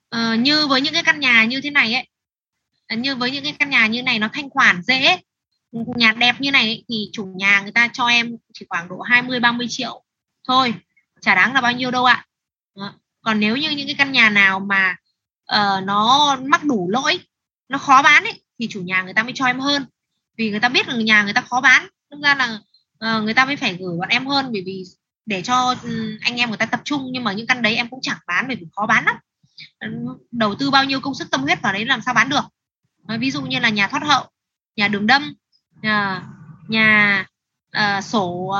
ờ, như với những cái căn nhà như thế này ấy ờ, như với những cái căn nhà như này nó thanh khoản dễ nhà đẹp như này ấy, thì chủ nhà người ta cho em chỉ khoảng độ 20 30 triệu thôi chả đáng là bao nhiêu đâu ạ. Còn nếu như những cái căn nhà nào mà uh, nó mắc đủ lỗi nó khó bán ấy thì chủ nhà người ta mới cho em hơn. Vì người ta biết là nhà người ta khó bán thực ra là uh, người ta mới phải gửi bọn em hơn bởi vì để cho ừ, anh em người ta tập trung nhưng mà những căn đấy em cũng chẳng bán bởi vì khó bán lắm. Ừ, đầu tư bao nhiêu công sức tâm huyết vào đấy làm sao bán được. Ví dụ như là nhà thoát hậu nhà đường đâm nhà nhà uh, sổ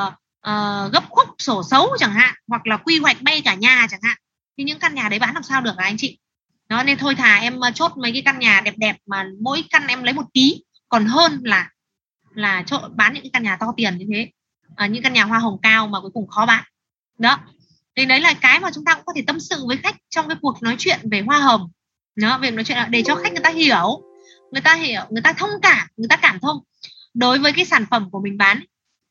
uh, gấp khúc sổ xấu chẳng hạn hoặc là quy hoạch bay cả nhà chẳng hạn thì những căn nhà đấy bán làm sao được à anh chị? Đó nên thôi thà em chốt mấy cái căn nhà đẹp đẹp mà mỗi căn em lấy một tí còn hơn là là trộn bán những căn nhà to tiền như thế. À, những căn nhà hoa hồng cao mà cuối cùng khó bán. Đó. Thì đấy là cái mà chúng ta cũng có thể tâm sự với khách trong cái cuộc nói chuyện về hoa hồng. Đó việc nói chuyện để cho khách người ta hiểu người ta hiểu người ta thông cảm người ta cảm thông. Đối với cái sản phẩm của mình bán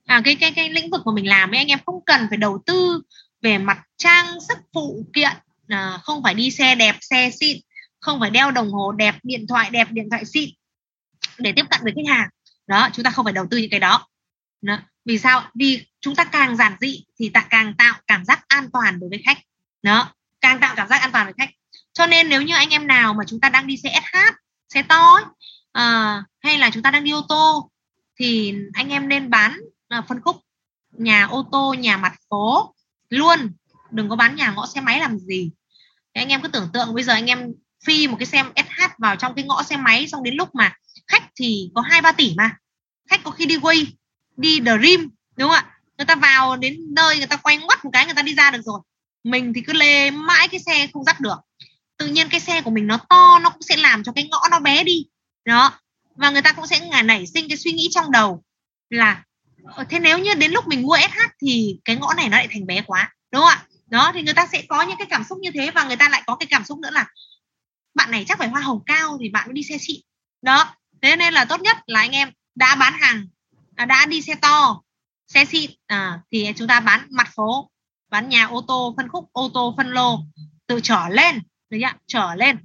à, cái cái cái lĩnh vực của mình làm ấy anh em không cần phải đầu tư về mặt trang sức phụ kiện. À, không phải đi xe đẹp xe xịn không phải đeo đồng hồ đẹp điện thoại đẹp điện thoại xịn để tiếp cận với khách hàng đó chúng ta không phải đầu tư những cái đó, đó. vì sao? Vì chúng ta càng giản dị thì ta càng tạo cảm giác an toàn đối với khách. Đó. Càng tạo cảm giác an toàn với khách. Cho nên nếu như anh em nào mà chúng ta đang đi xe SH xe to ấy, à, hay là chúng ta đang đi ô tô thì anh em nên bán à, phân khúc nhà ô tô nhà mặt phố luôn. Đừng có bán nhà ngõ xe máy làm gì. Thế anh em cứ tưởng tượng bây giờ anh em phi một cái xe SH vào trong cái ngõ xe máy xong đến lúc mà khách thì có hai ba tỷ mà khách có khi đi quay đi dream đúng không ạ? Người ta vào đến nơi người ta quay ngoắt một cái người ta đi ra được rồi. Mình thì cứ lê mãi cái xe không dắt được. Tự nhiên cái xe của mình nó to, nó cũng sẽ làm cho cái ngõ nó bé đi. Đó. Và người ta cũng sẽ ngả nảy sinh cái suy nghĩ trong đầu là ờ, thế nếu như đến lúc mình mua SH thì cái ngõ này nó lại thành bé quá. Đúng không ạ? Đó, thì người ta sẽ có những cái cảm xúc như thế và người ta lại có cái cảm xúc nữa là, bạn này chắc phải hoa hồng cao thì bạn mới đi xe xịn. Đó. Thế nên là tốt nhất là anh em đã bán hàng à, đã đi xe to xe xịn à, thì chúng ta bán mặt phố bán nhà ô tô phân khúc ô tô phân lô tự trở lên được chưa? trở lên.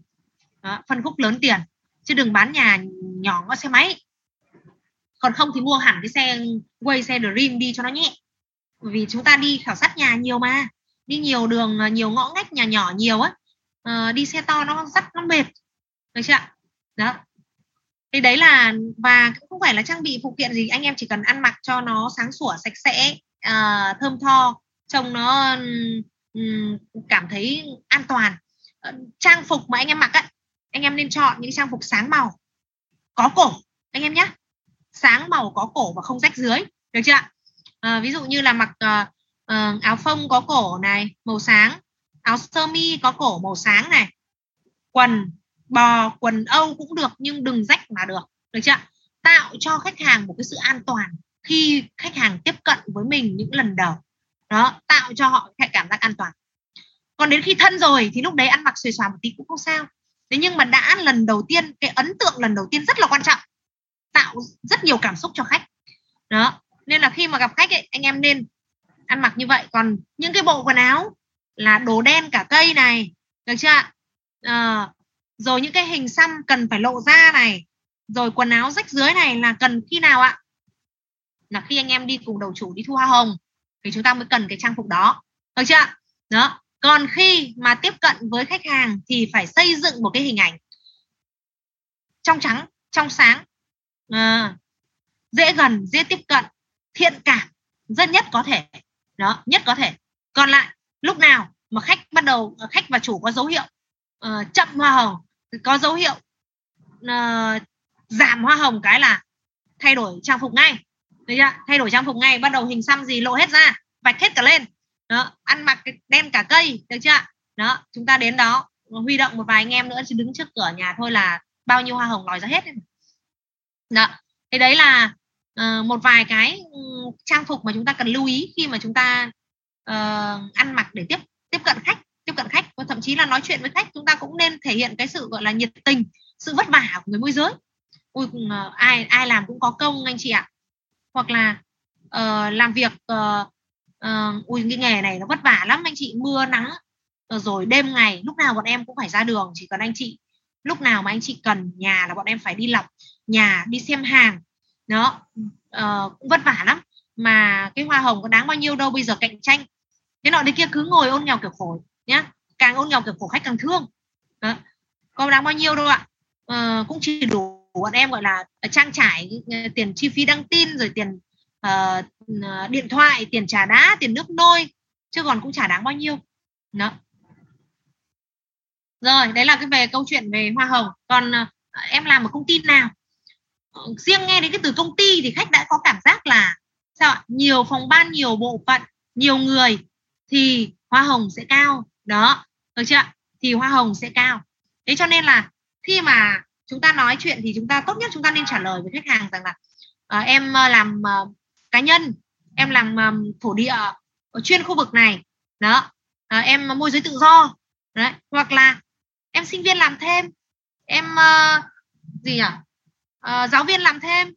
Đó, phân khúc lớn tiền. Chứ đừng bán nhà nhỏ ngõ xe máy. Còn không thì mua hẳn cái xe quay xe dream đi cho nó nhẹ. Vì chúng ta đi khảo sát nhà nhiều mà. Đi nhiều đường à, nhiều ngõ ngách nhà nhỏ nhiều á à, đi xe to nó rất nó mệt. Được chưa đó thì đấy là và cũng không phải là trang bị phụ kiện gì anh em chỉ cần ăn mặc cho nó sáng sủa sạch sẽ uh, thơm tho trông nó um, cảm thấy an toàn. Uh, trang phục mà anh em mặc ấy, anh em nên chọn những trang phục sáng màu có cổ anh em nhé sáng màu có cổ và không rách dưới được chưa uh, ví dụ như là mặc uh, uh, áo phông có cổ này màu sáng áo sơ mi có cổ màu sáng này quần bò quần âu cũng được nhưng đừng rách mà được. Được chưa tạo cho khách hàng một cái sự an toàn khi khách hàng tiếp cận với mình những lần đầu. Đó tạo cho họ cái cảm giác an toàn. Còn đến khi thân rồi thì lúc đấy ăn mặc xuề xòa một tí cũng không sao. Thế nhưng mà đã lần đầu tiên cái ấn tượng lần đầu tiên rất là quan trọng. Tạo rất nhiều cảm xúc cho khách. Đó nên là khi mà gặp khách ấy, anh em nên ăn mặc như vậy. Còn những cái bộ quần áo là đồ đen cả cây này. Được chưa à, rồi những cái hình xăm cần phải lộ ra này. Rồi quần áo rách dưới này là cần khi nào ạ? Là khi anh em đi cùng đầu chủ đi thu hoa hồng thì chúng ta mới cần cái trang phục đó. Được chưa? Đó. Còn khi mà tiếp cận với khách hàng thì phải xây dựng một cái hình ảnh. Trong trắng trong sáng. À, dễ gần dễ tiếp cận thiện cảm rất nhất có thể. Đó nhất có thể. Còn lại lúc nào mà khách bắt đầu khách và chủ có dấu hiệu uh, chậm hoa hồng có dấu hiệu uh, giảm hoa hồng cái là thay đổi trang phục ngay. Được chưa? Thay đổi trang phục ngay bắt đầu hình xăm gì lộ hết ra vạch hết cả lên. Đó ăn mặc đen cả cây được chưa? Đó chúng ta đến đó huy động một vài anh em nữa chỉ đứng trước cửa nhà thôi là bao nhiêu hoa hồng lòi ra hết đó thì đấy là uh, một vài cái ừ, trang phục mà chúng ta cần lưu ý khi mà chúng ta uh, ăn mặc để tiếp tiếp cận khách cận khách và thậm chí là nói chuyện với khách chúng ta cũng nên thể hiện cái sự gọi là nhiệt tình sự vất vả của người môi giới. Ui uh, ừ, ờ, ai ai làm cũng có công anh chị ạ. Hoặc là uh, làm việc uh, uh, ui cái nghề này nó vất vả lắm anh chị mưa nắng rồi đêm ngày lúc nào bọn em cũng phải ra đường chỉ cần anh chị lúc nào mà anh chị cần nhà là bọn em phải đi lọc nhà đi xem hàng. Đó uh, cũng vất vả lắm. Mà cái hoa hồng có đáng bao nhiêu đâu bây giờ cạnh tranh. Thế nọ đấy kia cứ ngồi ôn nghèo kiểu khổ nhá. Càng ôn nhọc thì khổ khách càng thương. Đó. có đáng bao nhiêu đâu ạ? Ờ, cũng chỉ đủ bọn em gọi là trang trải ờ, tiền chi phí đăng tin rồi tiền uh, điện thoại tiền trả đá tiền nước nôi chứ còn cũng chả đáng bao nhiêu. Đó. Rồi đấy là cái về câu chuyện về hoa hồng. Còn uh, em làm ở công ty nào? Riêng nghe đến cái từ công ty thì khách đã có cảm giác là sao ạ? Nhiều phòng ban nhiều bộ phận nhiều người thì hoa hồng sẽ cao đó được chưa thì hoa hồng sẽ cao. Thế cho nên là khi mà chúng ta nói chuyện thì chúng ta tốt nhất chúng ta nên trả lời với khách hàng rằng là uh, em ờ, làm uh, cá nhân em làm um, thổ địa ở chuyên khu vực này. Đó uh, em môi giới tự do. Đấy hoặc là em sinh viên làm thêm. Em uh, gì nhỉ? Uh, giáo viên làm thêm.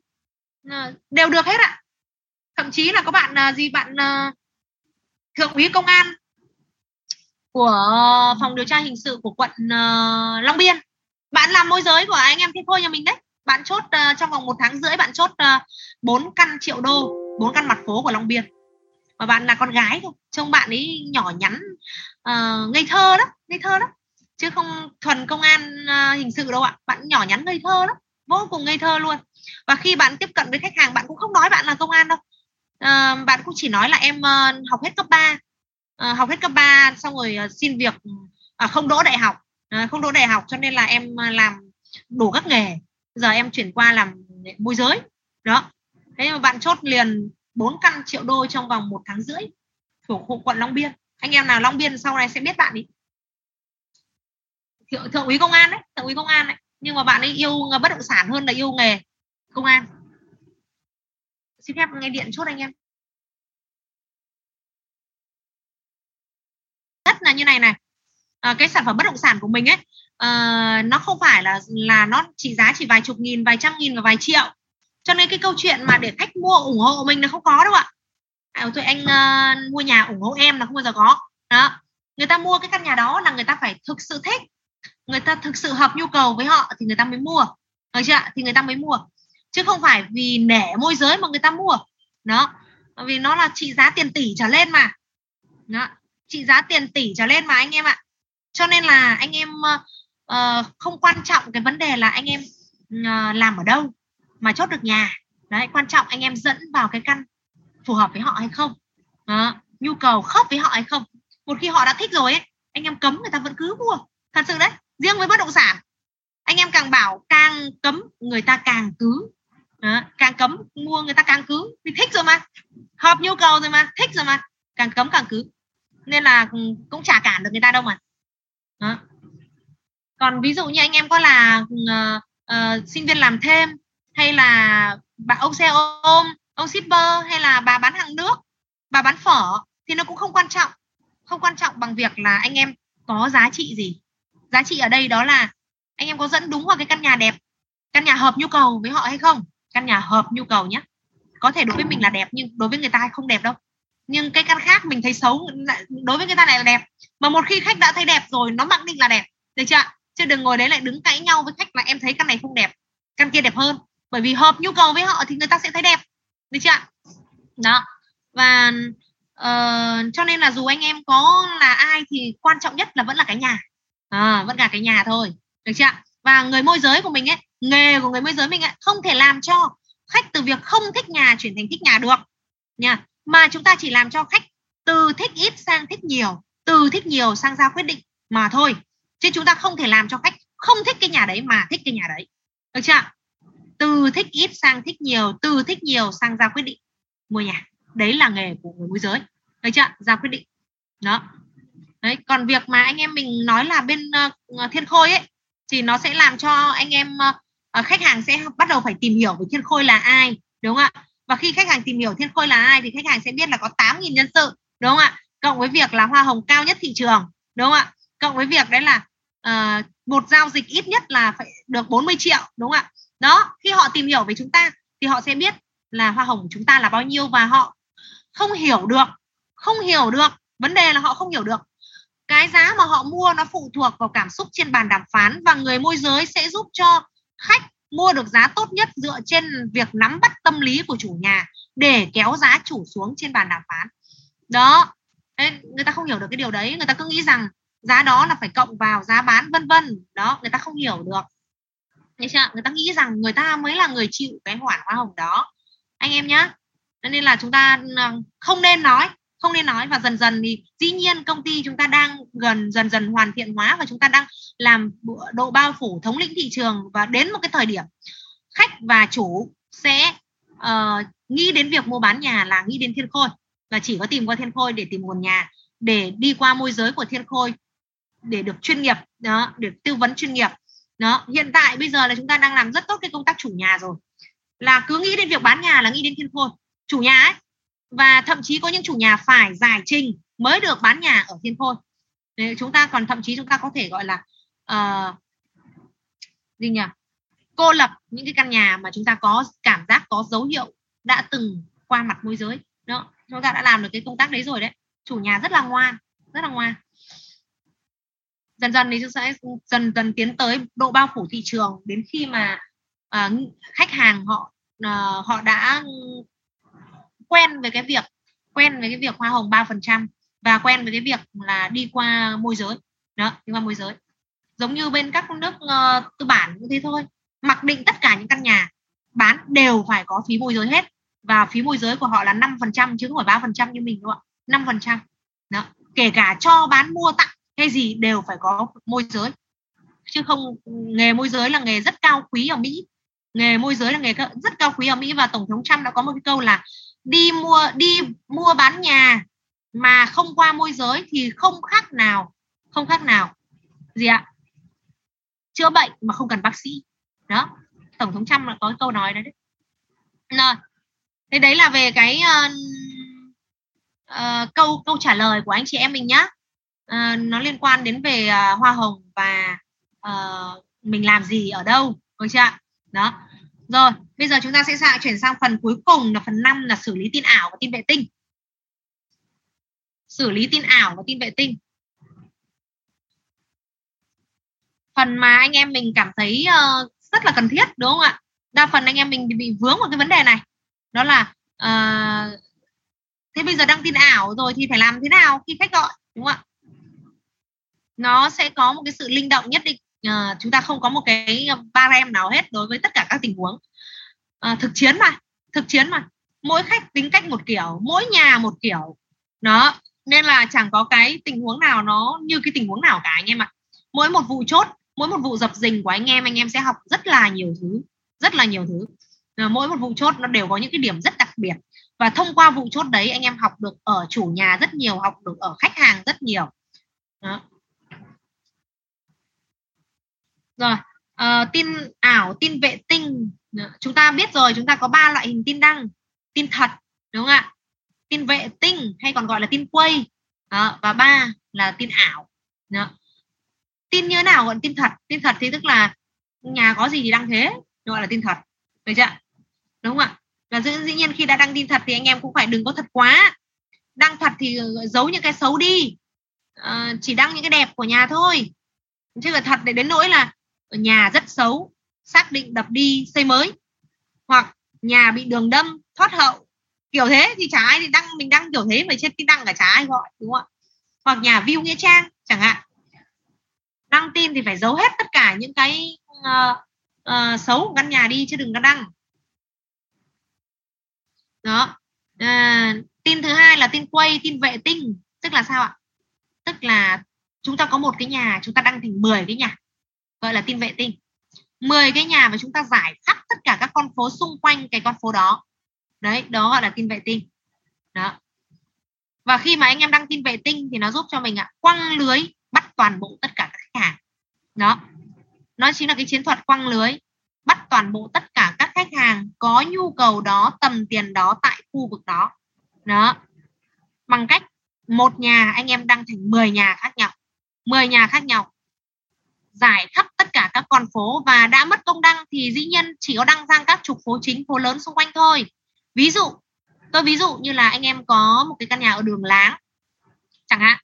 Uh, đều được hết ạ. Thậm chí là có bạn uh, gì bạn uh, thượng úy công an của phòng điều tra hình sự của quận uh, Long Biên. Bạn làm môi giới của anh em thế thôi nhà mình đấy. Bạn chốt uh, trong vòng một tháng rưỡi bạn chốt ờ, uh, 4 căn triệu đô bốn căn mặt phố của Long Biên. Và bạn là con gái thôi trông bạn ấy nhỏ nhắn uh, ngây thơ đó ngây thơ đó chứ không thuần công an uh, hình sự đâu ạ. Bạn nhỏ nhắn ngây thơ lắm vô cùng ngây thơ luôn. Và khi bạn tiếp cận với khách hàng bạn cũng không nói bạn là công an đâu. Uh, bạn cũng chỉ nói là em uh, học hết cấp 3 Ờ, học hết cấp 3 xong rồi ờ, xin việc à, không đỗ đại học. À, không đỗ đại học cho nên là em làm đủ các nghề. Giờ em chuyển qua làm môi giới. Đó. Thế mà bạn chốt liền 4 căn triệu đô trong vòng một tháng rưỡi thuộc khu quận Long Biên. Anh em nào Long Biên sau này sẽ biết bạn ấy thượng, thượng úy công an đấy thượng úy công an đấy. Nhưng mà bạn ấy yêu bất động sản hơn là yêu nghề công an. Xin phép nghe điện chốt anh em. Là như này này. À, cái sản phẩm bất động sản của mình ấy à, nó không phải là là nó chỉ giá chỉ vài chục nghìn vài trăm nghìn và vài triệu. Cho nên cái câu chuyện mà để khách mua ủng hộ mình là không có đâu ạ. À, tôi anh uh, mua nhà ủng hộ em là không bao giờ có. Đó. Người ta mua cái căn nhà đó là người ta phải thực sự thích. Người ta thực sự hợp nhu cầu với họ thì người ta mới mua. Được chưa thì người ta mới mua. Chứ không phải vì nể môi giới mà người ta mua. Đó. Vì nó là trị giá tiền tỷ trở lên mà. Đó trị giá tiền tỷ trở lên mà anh em ạ. Cho nên là anh em uh, không quan trọng cái vấn đề là anh em uh, làm ở đâu mà chốt được nhà. Đấy quan trọng anh em dẫn vào cái căn phù hợp với họ hay không. Đó. nhu cầu khớp với họ hay không. Một khi họ đã thích rồi ấy anh em cấm người ta vẫn cứ mua. Thật sự đấy riêng với bất động sản anh em càng bảo càng cấm người ta càng cứ. Đó. càng cấm mua người ta càng cứ. Vì thích rồi mà. Hợp nhu cầu rồi mà thích rồi mà càng cấm càng cứ nên là cũng chả cản được người ta đâu mà. Đó. còn ví dụ như anh em có là uh, uh, sinh viên làm thêm hay là bạn ông xe ôm ông shipper hay là bà bán hàng nước bà bán phở thì nó cũng không quan trọng. Không quan trọng bằng việc là anh em có giá trị gì. Giá trị ở đây đó là anh em có dẫn đúng vào cái căn nhà đẹp căn nhà hợp nhu cầu với họ hay không. Căn nhà hợp nhu cầu nhé có thể đối với mình là đẹp nhưng đối với người ta không đẹp đâu nhưng cái căn khác mình thấy xấu đối với người ta này là đẹp. Mà một khi khách đã thấy đẹp rồi nó mặc định là đẹp. Được chưa chứ đừng ngồi đấy lại đứng cãi nhau với khách là em thấy căn này không đẹp căn kia đẹp hơn. Bởi vì hợp nhu cầu với họ thì người ta sẽ thấy đẹp. Được chưa đó. Và uh, cho nên là dù anh em có là ai thì quan trọng nhất là vẫn là cái nhà. À, vẫn là cái nhà thôi. Được chưa và người môi giới của mình ấy nghề của người môi giới mình ấy không thể làm cho khách từ việc không thích nhà chuyển thành thích nhà được. Nha mà chúng ta chỉ làm cho khách từ thích ít sang thích nhiều từ thích nhiều sang ra quyết định mà thôi. Chứ chúng ta không thể làm cho khách không thích cái nhà đấy mà thích cái nhà đấy. Được chưa từ thích ít sang thích nhiều từ thích nhiều sang ra quyết định. Mua nhà. Đấy là nghề của người môi giới. Được chưa ra quyết định. Đó. Đấy còn việc mà anh em mình nói là bên uh, thiên khôi ấy thì nó sẽ làm cho anh em uh, khách hàng sẽ bắt đầu phải tìm hiểu về thiên khôi là ai đúng không ạ? Và khi khách hàng tìm hiểu thiên khôi là ai thì khách hàng sẽ biết là có 8.000 nhân sự đúng không ạ? Cộng với việc là hoa hồng cao nhất thị trường đúng không ạ? Cộng với việc đấy là uh, một giao dịch ít nhất là phải được 40 triệu đúng không ạ? Đó khi họ tìm hiểu về chúng ta thì họ sẽ biết là hoa hồng của chúng ta là bao nhiêu và họ không hiểu được không hiểu được vấn đề là họ không hiểu được. Cái giá mà họ mua nó phụ thuộc vào cảm xúc trên bàn đàm phán và người môi giới sẽ giúp cho khách mua được giá tốt nhất dựa trên việc nắm bắt tâm lý của chủ nhà để kéo giá chủ xuống trên bàn đàm phán. Đó, nên người ta không hiểu được cái điều đấy. Người ta cứ nghĩ rằng giá đó là phải cộng vào giá bán, vân vân. Đó, người ta không hiểu được. Thấy chưa? người ta nghĩ rằng người ta mới là người chịu cái khoản hoa hồng đó. Anh em nhá nên là chúng ta ờ, không nên nói không nên nói và dần dần thì dĩ nhiên công ty chúng ta đang gần dần dần hoàn thiện hóa và chúng ta đang làm độ bao phủ thống lĩnh thị trường và đến một cái thời điểm khách và chủ sẽ uh, nghĩ đến việc mua bán nhà là nghĩ đến thiên khôi và chỉ có tìm qua thiên khôi để tìm nguồn nhà để đi qua môi giới của thiên khôi để được chuyên nghiệp đó để tư vấn chuyên nghiệp đó. Hiện tại bây giờ là chúng ta đang làm rất tốt cái công tác chủ nhà rồi. Là cứ nghĩ đến việc bán nhà là nghĩ đến thiên khôi. Chủ nhà ấy và thậm chí có những chủ nhà phải giải trình mới được bán nhà ở thiên khôi. Đấy, chúng ta còn thậm chí chúng ta có thể gọi là uh, gì nhỉ? Cô lập những cái căn nhà mà chúng ta có cảm giác có dấu hiệu đã từng qua mặt môi giới. Đó chúng ta đã làm được cái công tác đấy rồi đấy. Chủ nhà rất là ngoan rất là ngoan. Dần dần thì chúng sẽ dần dần tiến tới độ bao phủ thị trường đến khi mà uh, khách hàng họ uh, họ đã quen với cái việc quen với cái việc hoa hồng 3% và quen với cái việc là đi qua môi giới. Đó đi qua môi giới. Giống như bên các nước uh, tư bản như thế thôi. Mặc định tất cả những căn nhà bán đều phải có phí môi giới hết. Và phí môi giới của họ là 5% chứ không phải ba phần trăm như mình đúng không ạ 5% đó kể cả cho bán mua tặng hay gì đều phải có môi giới. Chứ không nghề môi giới là nghề rất cao quý ở Mỹ. Nghề môi giới là nghề rất cao quý ở Mỹ và tổng thống Trump đã có một cái câu là đi mua đi mua bán nhà mà không qua môi giới thì không khác nào không khác nào. Gì ạ? Chữa bệnh mà không cần bác sĩ. Đó tổng thống Trump là có câu nói đấy rồi thế đấy là về cái uh, uh, câu câu trả lời của anh chị em mình nhá. Uh, nó liên quan đến về uh, hoa hồng và uh, mình làm gì ở đâu được chưa đó rồi bây giờ chúng ta sẽ sang chuyển sang phần cuối cùng là phần 5 là xử lý tin ảo và tin vệ tinh. Xử lý tin ảo và tin vệ tinh. Phần mà anh em mình cảm thấy uh, rất là cần thiết đúng không ạ? Đa phần anh em mình bị vướng vào cái vấn đề này. Đó là uh, thế bây giờ đăng tin ảo rồi thì phải làm thế nào khi khách gọi đúng không ạ? Nó sẽ có một cái sự linh động nhất định à, chúng ta không có một cái ờ, barem nào hết đối với tất cả các tình huống. À, thực chiến mà thực chiến mà. Mỗi khách tính cách một kiểu mỗi nhà một kiểu. Nó nên là chẳng có cái tình huống nào nó như cái tình huống nào cả anh em ạ. Mỗi một vụ chốt mỗi một vụ dập dình của anh em anh em sẽ học rất là nhiều thứ rất là nhiều thứ. À, mỗi một vụ chốt nó đều có những cái điểm rất đặc biệt. Và thông qua vụ chốt đấy anh em học được ở chủ nhà rất nhiều học được ở khách hàng rất nhiều. Đó rồi uh, tin ảo tin vệ tinh. Chúng ta biết rồi chúng ta có ba loại hình tin đăng. Tin thật đúng không ạ? Tin vệ tinh hay còn gọi là tin quay. Đó. và ba là tin ảo. Đó. tin như thế nào gọi là tin thật? Tin thật thì tức là nhà có gì thì đăng thế gọi là tin thật. Được chưa đúng không ạ? Và dĩ, dĩ nhiên khi đã đăng tin thật thì anh em cũng phải đừng có thật quá. Đăng thật thì ờ, giấu những cái xấu đi. À, chỉ đăng những cái đẹp của nhà thôi. Chứ là thật để đến nỗi là nhà rất xấu xác định đập đi xây mới. Hoặc nhà bị đường đâm thoát hậu. Kiểu thế thì chả ai thì đăng mình đăng kiểu thế mà trên tin đăng cả chả ai gọi đúng không ạ? Hoặc nhà view nghĩa trang chẳng hạn. Đăng tin thì phải giấu hết tất cả những cái uh, uh, xấu của căn nhà đi chứ đừng có đăng. Đó. À, tin thứ hai là tin quay tin vệ tinh. Tức là sao ạ? Tức là chúng ta có một cái nhà chúng ta đăng thành 10 cái nhà gọi là tin vệ tinh. 10 cái nhà mà chúng ta giải khắp tất cả các con phố xung quanh cái con phố đó. Đấy, đó gọi là tin vệ tinh. Đó. Và khi mà anh em đăng tin vệ tinh thì nó giúp cho mình ạ, quăng lưới bắt toàn bộ tất cả các khách hàng. Đó. Nó chính là cái chiến thuật quăng lưới, bắt toàn bộ tất cả các khách hàng có nhu cầu đó, tầm tiền đó tại khu vực đó. Đó. Bằng cách một nhà anh em đăng thành 10 nhà khác nhau. 10 nhà khác nhau giải khắp tất cả các con phố và đã mất công đăng thì dĩ nhiên chỉ có đăng sang các trục phố chính phố lớn xung quanh thôi. Ví dụ tôi ví dụ như là anh em có một cái căn nhà ở đường láng chẳng hạn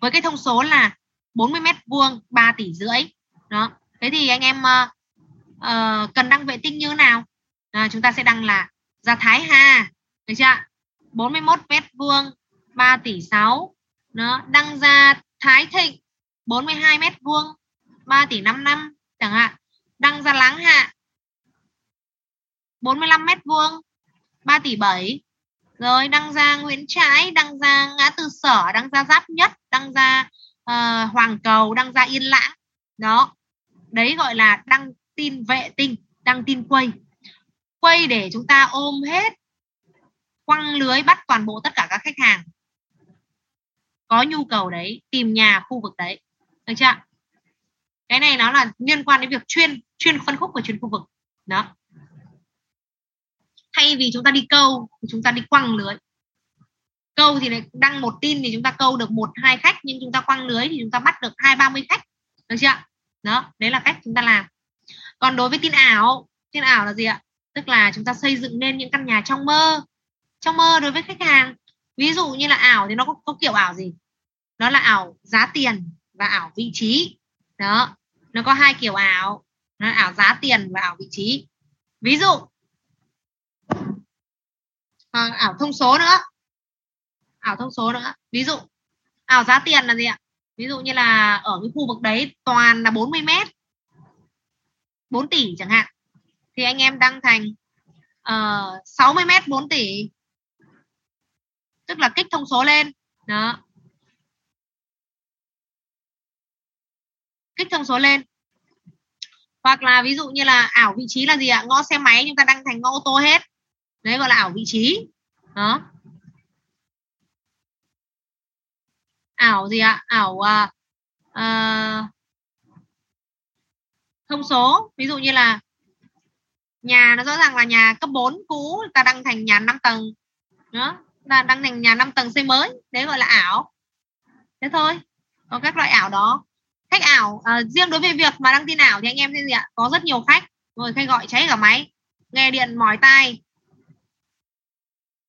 với cái thông số là 40 mét vuông 3 tỷ rưỡi. Đó thế thì anh em uh, uh, cần đăng vệ tinh như thế nào? À, chúng ta sẽ đăng là ra Thái Hà được chưa 41 mét vuông 3 tỷ 6 nó đăng ra Thái Thịnh 42 mét vuông 3 tỷ 5 năm chẳng hạn. Đăng ra Láng Hạ 45 mét vuông 3 tỷ 7 rồi đăng ra Nguyễn Trãi đăng ra ngã tư sở đăng ra giáp nhất đăng ra uh, ờ, Hoàng Cầu đăng ra Yên Lãng. Đó. Đấy gọi là đăng tin vệ tinh đăng tin quay. Quay để chúng ta ôm hết quăng lưới bắt toàn bộ tất cả các khách hàng. Có nhu cầu đấy tìm nhà khu vực đấy. Được chưa cái này nó là liên quan đến việc chuyên chuyên phân khúc và chuyên khu vực. Đó. Thay vì chúng ta đi câu thì chúng ta đi quăng lưới. Câu thì này đăng một tin thì chúng ta câu được một hai khách nhưng chúng ta quăng lưới thì chúng ta bắt được hai ba mươi khách. Được chưa đó đấy là cách chúng ta làm. Còn đối với tin ảo tin ảo là gì ạ? Tức là chúng ta xây dựng nên những căn nhà trong mơ. Trong mơ đối với khách hàng. Ví dụ như là ảo thì nó có, có kiểu ảo gì? Nó là ảo giá tiền và ảo vị trí. Đó nó có hai kiểu ảo. Nó là ảo giá tiền và ảo vị trí. Ví dụ à, ảo thông số nữa. Ảo thông số nữa. Ví dụ ảo giá tiền là gì ạ? Ví dụ như là ở cái khu vực đấy toàn là 40 mét. 4 tỷ chẳng hạn. Thì anh em đăng thành ờ, uh, 60 mét 4 tỷ. Tức là kích thông số lên. Đó. Kích thông số lên. Hoặc là ví dụ như là ảo vị trí là gì ạ? Ngõ xe máy chúng ta đăng thành ngõ ô tô hết. Đấy gọi là ảo vị trí. Đó. Ảo gì ạ? Ảo uh, thông số. Ví dụ như là nhà nó rõ ràng là nhà cấp 4 cũ ta đăng thành nhà 5 tầng. Đó ta đăng thành nhà 5 tầng xây mới. Đấy gọi là ảo. Thế thôi. Có các loại ảo đó khách ảo à, riêng đối với việc mà đăng tin ảo thì anh em thấy gì ạ? Có rất nhiều khách rồi khách gọi cháy cả máy nghe điện mỏi tai.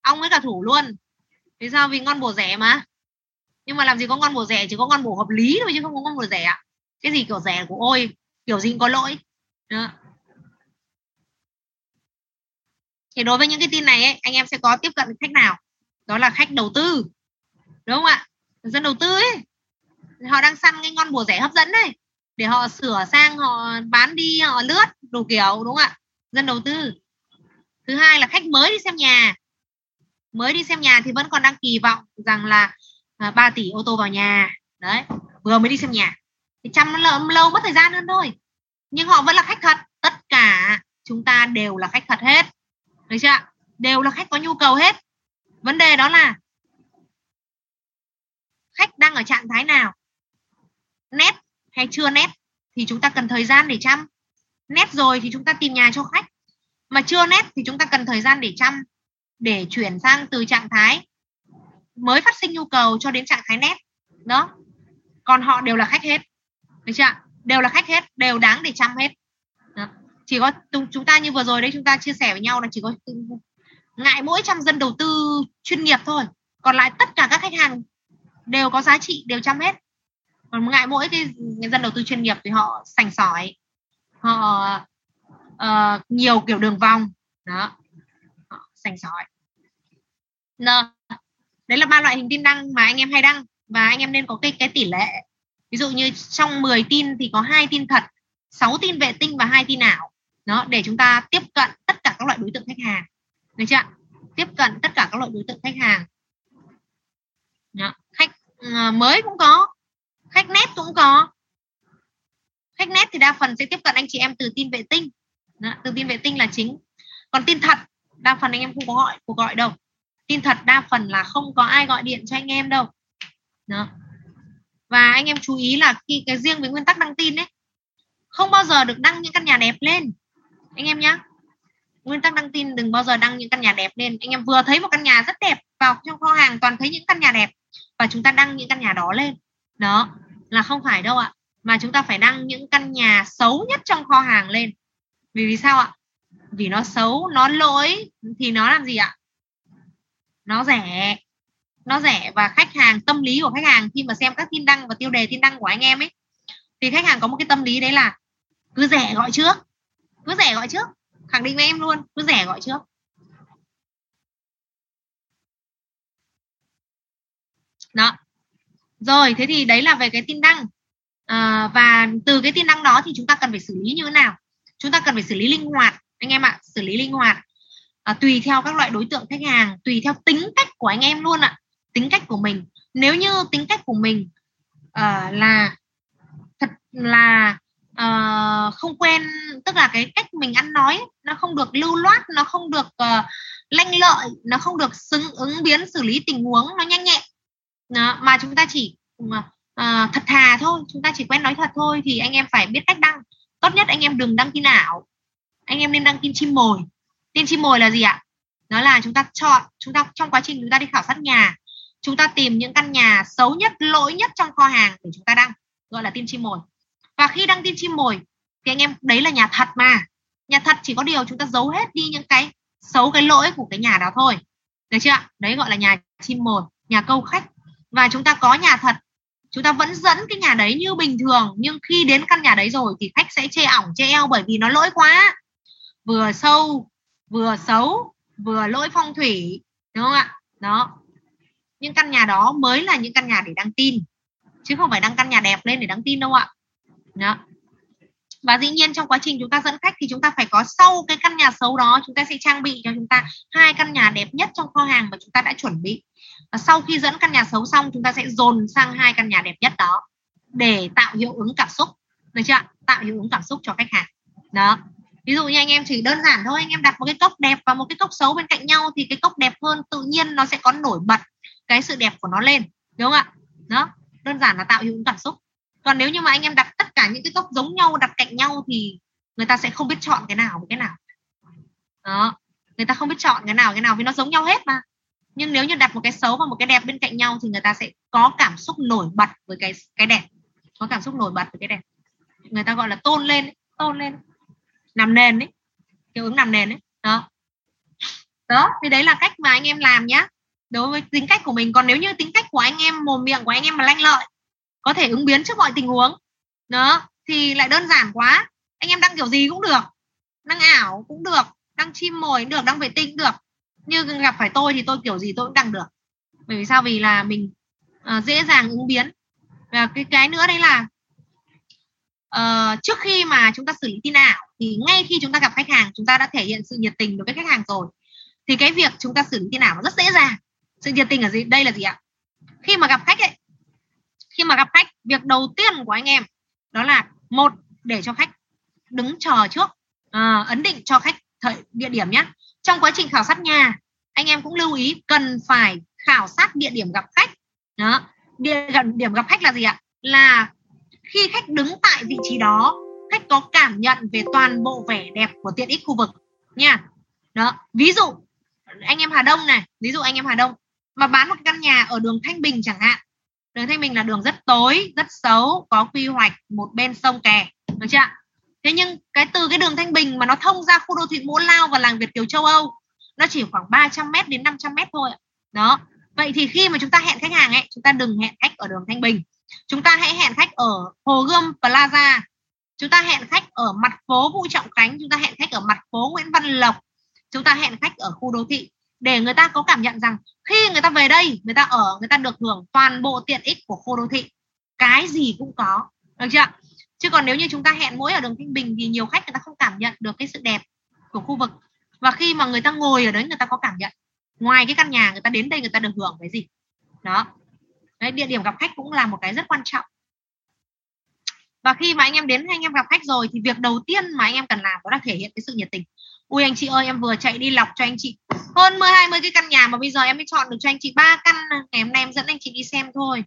Ong với cả thủ luôn. Vì sao? Vì ngon bổ rẻ mà. Nhưng mà làm gì có ngon bổ rẻ chỉ có ngon bổ hợp lý thôi chứ không có ngon bổ rẻ cái gì kiểu rẻ của ôi kiểu gì cũng có lỗi. Đó. thì đối với những cái tin này ấy, anh em sẽ có tiếp cận khách nào? Đó là khách đầu tư. Đúng không ạ? Dân đầu tư ấy họ đang săn cái ngon bổ rẻ hấp dẫn này để họ sửa sang họ bán đi họ lướt đủ kiểu đúng không ạ? Dân đầu tư. Thứ hai là khách mới đi xem nhà. Mới đi xem nhà thì vẫn còn đang kỳ vọng rằng là à, 3 tỷ ô tô vào nhà. Đấy vừa mới đi xem nhà. Thì chăm lâu, lâu mất thời gian hơn thôi. Nhưng họ vẫn là khách thật. Tất cả chúng ta đều là khách thật hết. Được chưa đều là khách có nhu cầu hết. Vấn đề đó là khách đang ở trạng thái nào? Nét hay chưa nét thì chúng ta cần thời gian để chăm. Nét rồi thì chúng ta tìm nhà cho khách. Mà chưa nét thì chúng ta cần thời gian để chăm, để chuyển sang từ trạng thái mới phát sinh nhu cầu cho đến trạng thái nét. Đó. Còn họ đều là khách hết. Được chưa đều là khách hết, đều đáng để chăm hết. Đó. chỉ có chúng ta như vừa rồi đấy, chúng ta chia sẻ với nhau là chỉ có ngại mỗi trăm dân đầu tư chuyên nghiệp thôi. Còn lại tất cả các khách hàng đều có giá trị, đều chăm hết còn ngại mỗi cái người dân đầu tư chuyên nghiệp thì họ sành sỏi. Họ uh, nhiều kiểu đường vòng. Đó. Họ sành sỏi. N. đấy là ba loại hình tin đăng mà anh em hay đăng. Và anh em nên có cái cái tỷ lệ. Ví dụ như trong 10 tin thì có hai tin thật 6 tin vệ tinh và hai tin ảo. Đó để chúng ta tiếp cận tất cả các loại đối tượng khách hàng. Được chưa tiếp cận tất cả các loại đối tượng khách hàng. Đó. khách uh, mới cũng có khách nét cũng có. Khách nét thì đa phần sẽ tiếp cận anh chị em từ tin vệ tinh. Đó, từ tin vệ tinh là chính. Còn tin thật đa phần anh em không có gọi cuộc gọi đâu. Tin thật đa phần là không có ai gọi điện cho anh em đâu. Đó. và anh em chú ý là khi cái riêng với nguyên tắc đăng tin đấy không bao giờ được đăng những căn nhà đẹp lên. Anh em nhé nguyên tắc đăng tin đừng bao giờ đăng những căn nhà đẹp lên. Anh em vừa thấy một căn nhà rất đẹp vào trong kho hàng toàn thấy những căn nhà đẹp và chúng ta đăng những căn nhà đó lên đó, là không phải đâu ạ. Mà chúng ta phải đăng những căn nhà xấu nhất trong kho hàng lên. Vì vì sao ạ? Vì nó xấu, nó lỗi, thì nó làm gì ạ? Nó rẻ. Nó rẻ và khách hàng, tâm lý của khách hàng khi mà xem các tin đăng và tiêu đề tin đăng của anh em ấy, thì khách hàng có một cái tâm lý đấy là cứ rẻ gọi trước. Cứ rẻ gọi trước. Khẳng định với em luôn, cứ rẻ gọi trước. Đó rồi thế thì đấy là về cái tin đăng. À, và từ cái tin đăng đó thì chúng ta cần phải xử lý như thế nào? Chúng ta cần phải xử lý linh hoạt anh em ạ xử lý linh hoạt. À, tùy theo các loại đối tượng khách hàng tùy theo tính cách của anh em luôn ạ tính cách của mình. Nếu như tính cách của mình uh, là thật là uh, không quen tức là cái cách mình ăn nói nó không được lưu loát nó không được uh, lanh lợi nó không được xứng ứng biến xử lý tình huống nó nhanh nhẹn đó, mà chúng ta chỉ à, à, thật thà thôi chúng ta chỉ quen nói thật thôi thì anh em phải biết cách đăng. Tốt nhất anh em đừng đăng tin ảo. Anh em nên đăng tin chim mồi. Tin chim mồi là gì ạ? Đó là chúng ta chọn chúng ta trong quá trình chúng ta đi khảo sát nhà chúng ta tìm những căn nhà xấu nhất lỗi nhất trong kho hàng để chúng ta đăng gọi là tin chim mồi. Và khi đăng tin chim mồi thì anh em đấy là nhà thật mà. Nhà thật chỉ có điều chúng ta giấu hết đi những cái xấu cái lỗi của cái nhà đó thôi. Được chưa đấy gọi là nhà chim mồi nhà câu khách và chúng ta có nhà thật. Chúng ta vẫn dẫn cái nhà đấy như bình thường, nhưng khi đến căn nhà đấy rồi thì khách sẽ chê ỏng, chê eo bởi vì nó lỗi quá. Vừa sâu, vừa xấu, vừa lỗi phong thủy, đúng không ạ? Đó. Những căn nhà đó mới là những căn nhà để đăng tin, chứ không phải đăng căn nhà đẹp lên để đăng tin đâu ạ. Đó. và dĩ nhiên trong quá trình chúng ta dẫn khách thì chúng ta phải có sau cái căn nhà xấu đó, chúng ta sẽ trang bị cho chúng ta hai căn nhà đẹp nhất trong kho hàng mà chúng ta đã chuẩn bị và sau khi dẫn căn nhà xấu xong, chúng ta sẽ dồn sang hai căn nhà đẹp nhất đó để tạo hiệu ứng cảm xúc. Được chưa tạo hiệu ứng cảm xúc cho khách hàng. Đó. Ví dụ như anh em chỉ đơn giản thôi, anh em đặt một cái cốc đẹp và một cái cốc xấu bên cạnh nhau thì cái cốc đẹp hơn tự nhiên nó sẽ có nổi bật cái sự đẹp của nó lên. Đúng không ạ? Đó. Đơn giản là tạo hiệu ứng cảm xúc. Còn nếu như mà anh em đặt tất cả những cái cốc giống nhau, đặt cạnh nhau thì người ta sẽ không biết chọn cái nào với cái nào. Đó. Người ta không biết chọn cái nào cái nào vì nó giống nhau hết mà nhưng nếu như đặt một cái xấu và một cái đẹp bên cạnh nhau thì người ta sẽ có cảm xúc nổi bật với cái cái đẹp. Có cảm xúc nổi bật với cái đẹp. Người ta gọi là tôn lên tôn lên. Nằm nền đấy hiệu ứng nằm nền đấy đó. Đó, thì đấy là cách mà anh em làm nhá. Đối với tính cách của mình, còn nếu như tính cách của anh em, mồm miệng của anh em mà lanh lợi, có thể ứng biến trước mọi tình huống. Đó, thì lại đơn giản quá. Anh em đăng kiểu gì cũng được. Đăng ảo cũng được, đăng chim mồi cũng được, đăng vệ tinh cũng được như gặp phải tôi thì tôi kiểu gì tôi cũng đăng được. Bởi vì sao? Vì là mình uh, dễ dàng ứng biến. Và cái cái nữa đấy là uh, trước khi mà chúng ta xử lý tin ảo thì ngay khi chúng ta gặp khách hàng chúng ta đã thể hiện sự nhiệt tình đối với khách hàng rồi. Thì cái việc chúng ta xử lý tin ảo rất dễ dàng. Sự nhiệt tình ở gì? Đây là gì ạ? Khi mà gặp khách ấy khi mà gặp khách việc đầu tiên của anh em đó là một để cho khách đứng chờ trước. À, ấn định cho khách thời địa điểm nhé trong quá trình khảo sát nhà, anh em cũng lưu ý cần phải khảo sát địa điểm gặp khách. Đó, địa điểm gặp khách là gì ạ? Là khi khách đứng tại vị trí đó, khách có cảm nhận về toàn bộ vẻ đẹp của tiện ích khu vực nha. Đó, ví dụ, anh em Hà Đông này, ví dụ anh em Hà Đông, mà bán một căn nhà ở đường Thanh Bình chẳng hạn. Đường Thanh Bình là đường rất tối, rất xấu, có quy hoạch một bên sông kè, được chưa thế nhưng cái từ cái đường Thanh Bình mà nó thông ra khu đô thị Mỗ Lao và làng Việt Kiều châu Âu, nó chỉ khoảng 300 m đến 500 m thôi đó. Vậy thì khi mà chúng ta hẹn khách hàng ấy, chúng ta đừng hẹn khách ở đường Thanh Bình. Chúng ta hãy hẹn khách ở Hồ Gươm Plaza. Chúng ta hẹn khách ở mặt phố Vũ Trọng Khánh. Chúng ta hẹn khách ở mặt phố Nguyễn Văn Lộc. Chúng ta hẹn khách ở khu đô thị. Để người ta có cảm nhận rằng khi người ta về đây, người ta ở, người ta được hưởng toàn bộ tiện ích của khu đô thị. Cái gì cũng có. Được chưa chứ còn nếu như chúng ta hẹn mỗi ở đường Thanh Bình thì nhiều khách người ta không cảm nhận được cái sự đẹp của khu vực. Và khi mà người ta ngồi ở đấy người ta có cảm nhận. Ngoài cái căn nhà người ta đến đây người ta được hưởng cái gì. Đó. Đấy, địa điểm gặp khách cũng là một cái rất quan trọng. Và khi mà anh em đến anh em gặp khách rồi thì việc đầu tiên mà anh em cần làm đó là thể hiện cái sự nhiệt tình. Ui anh chị ơi em vừa chạy đi lọc cho anh chị hơn 10 20 cái căn nhà mà bây giờ em mới chọn được cho anh chị ba căn. Ngày hôm nay em dẫn anh chị đi xem thôi.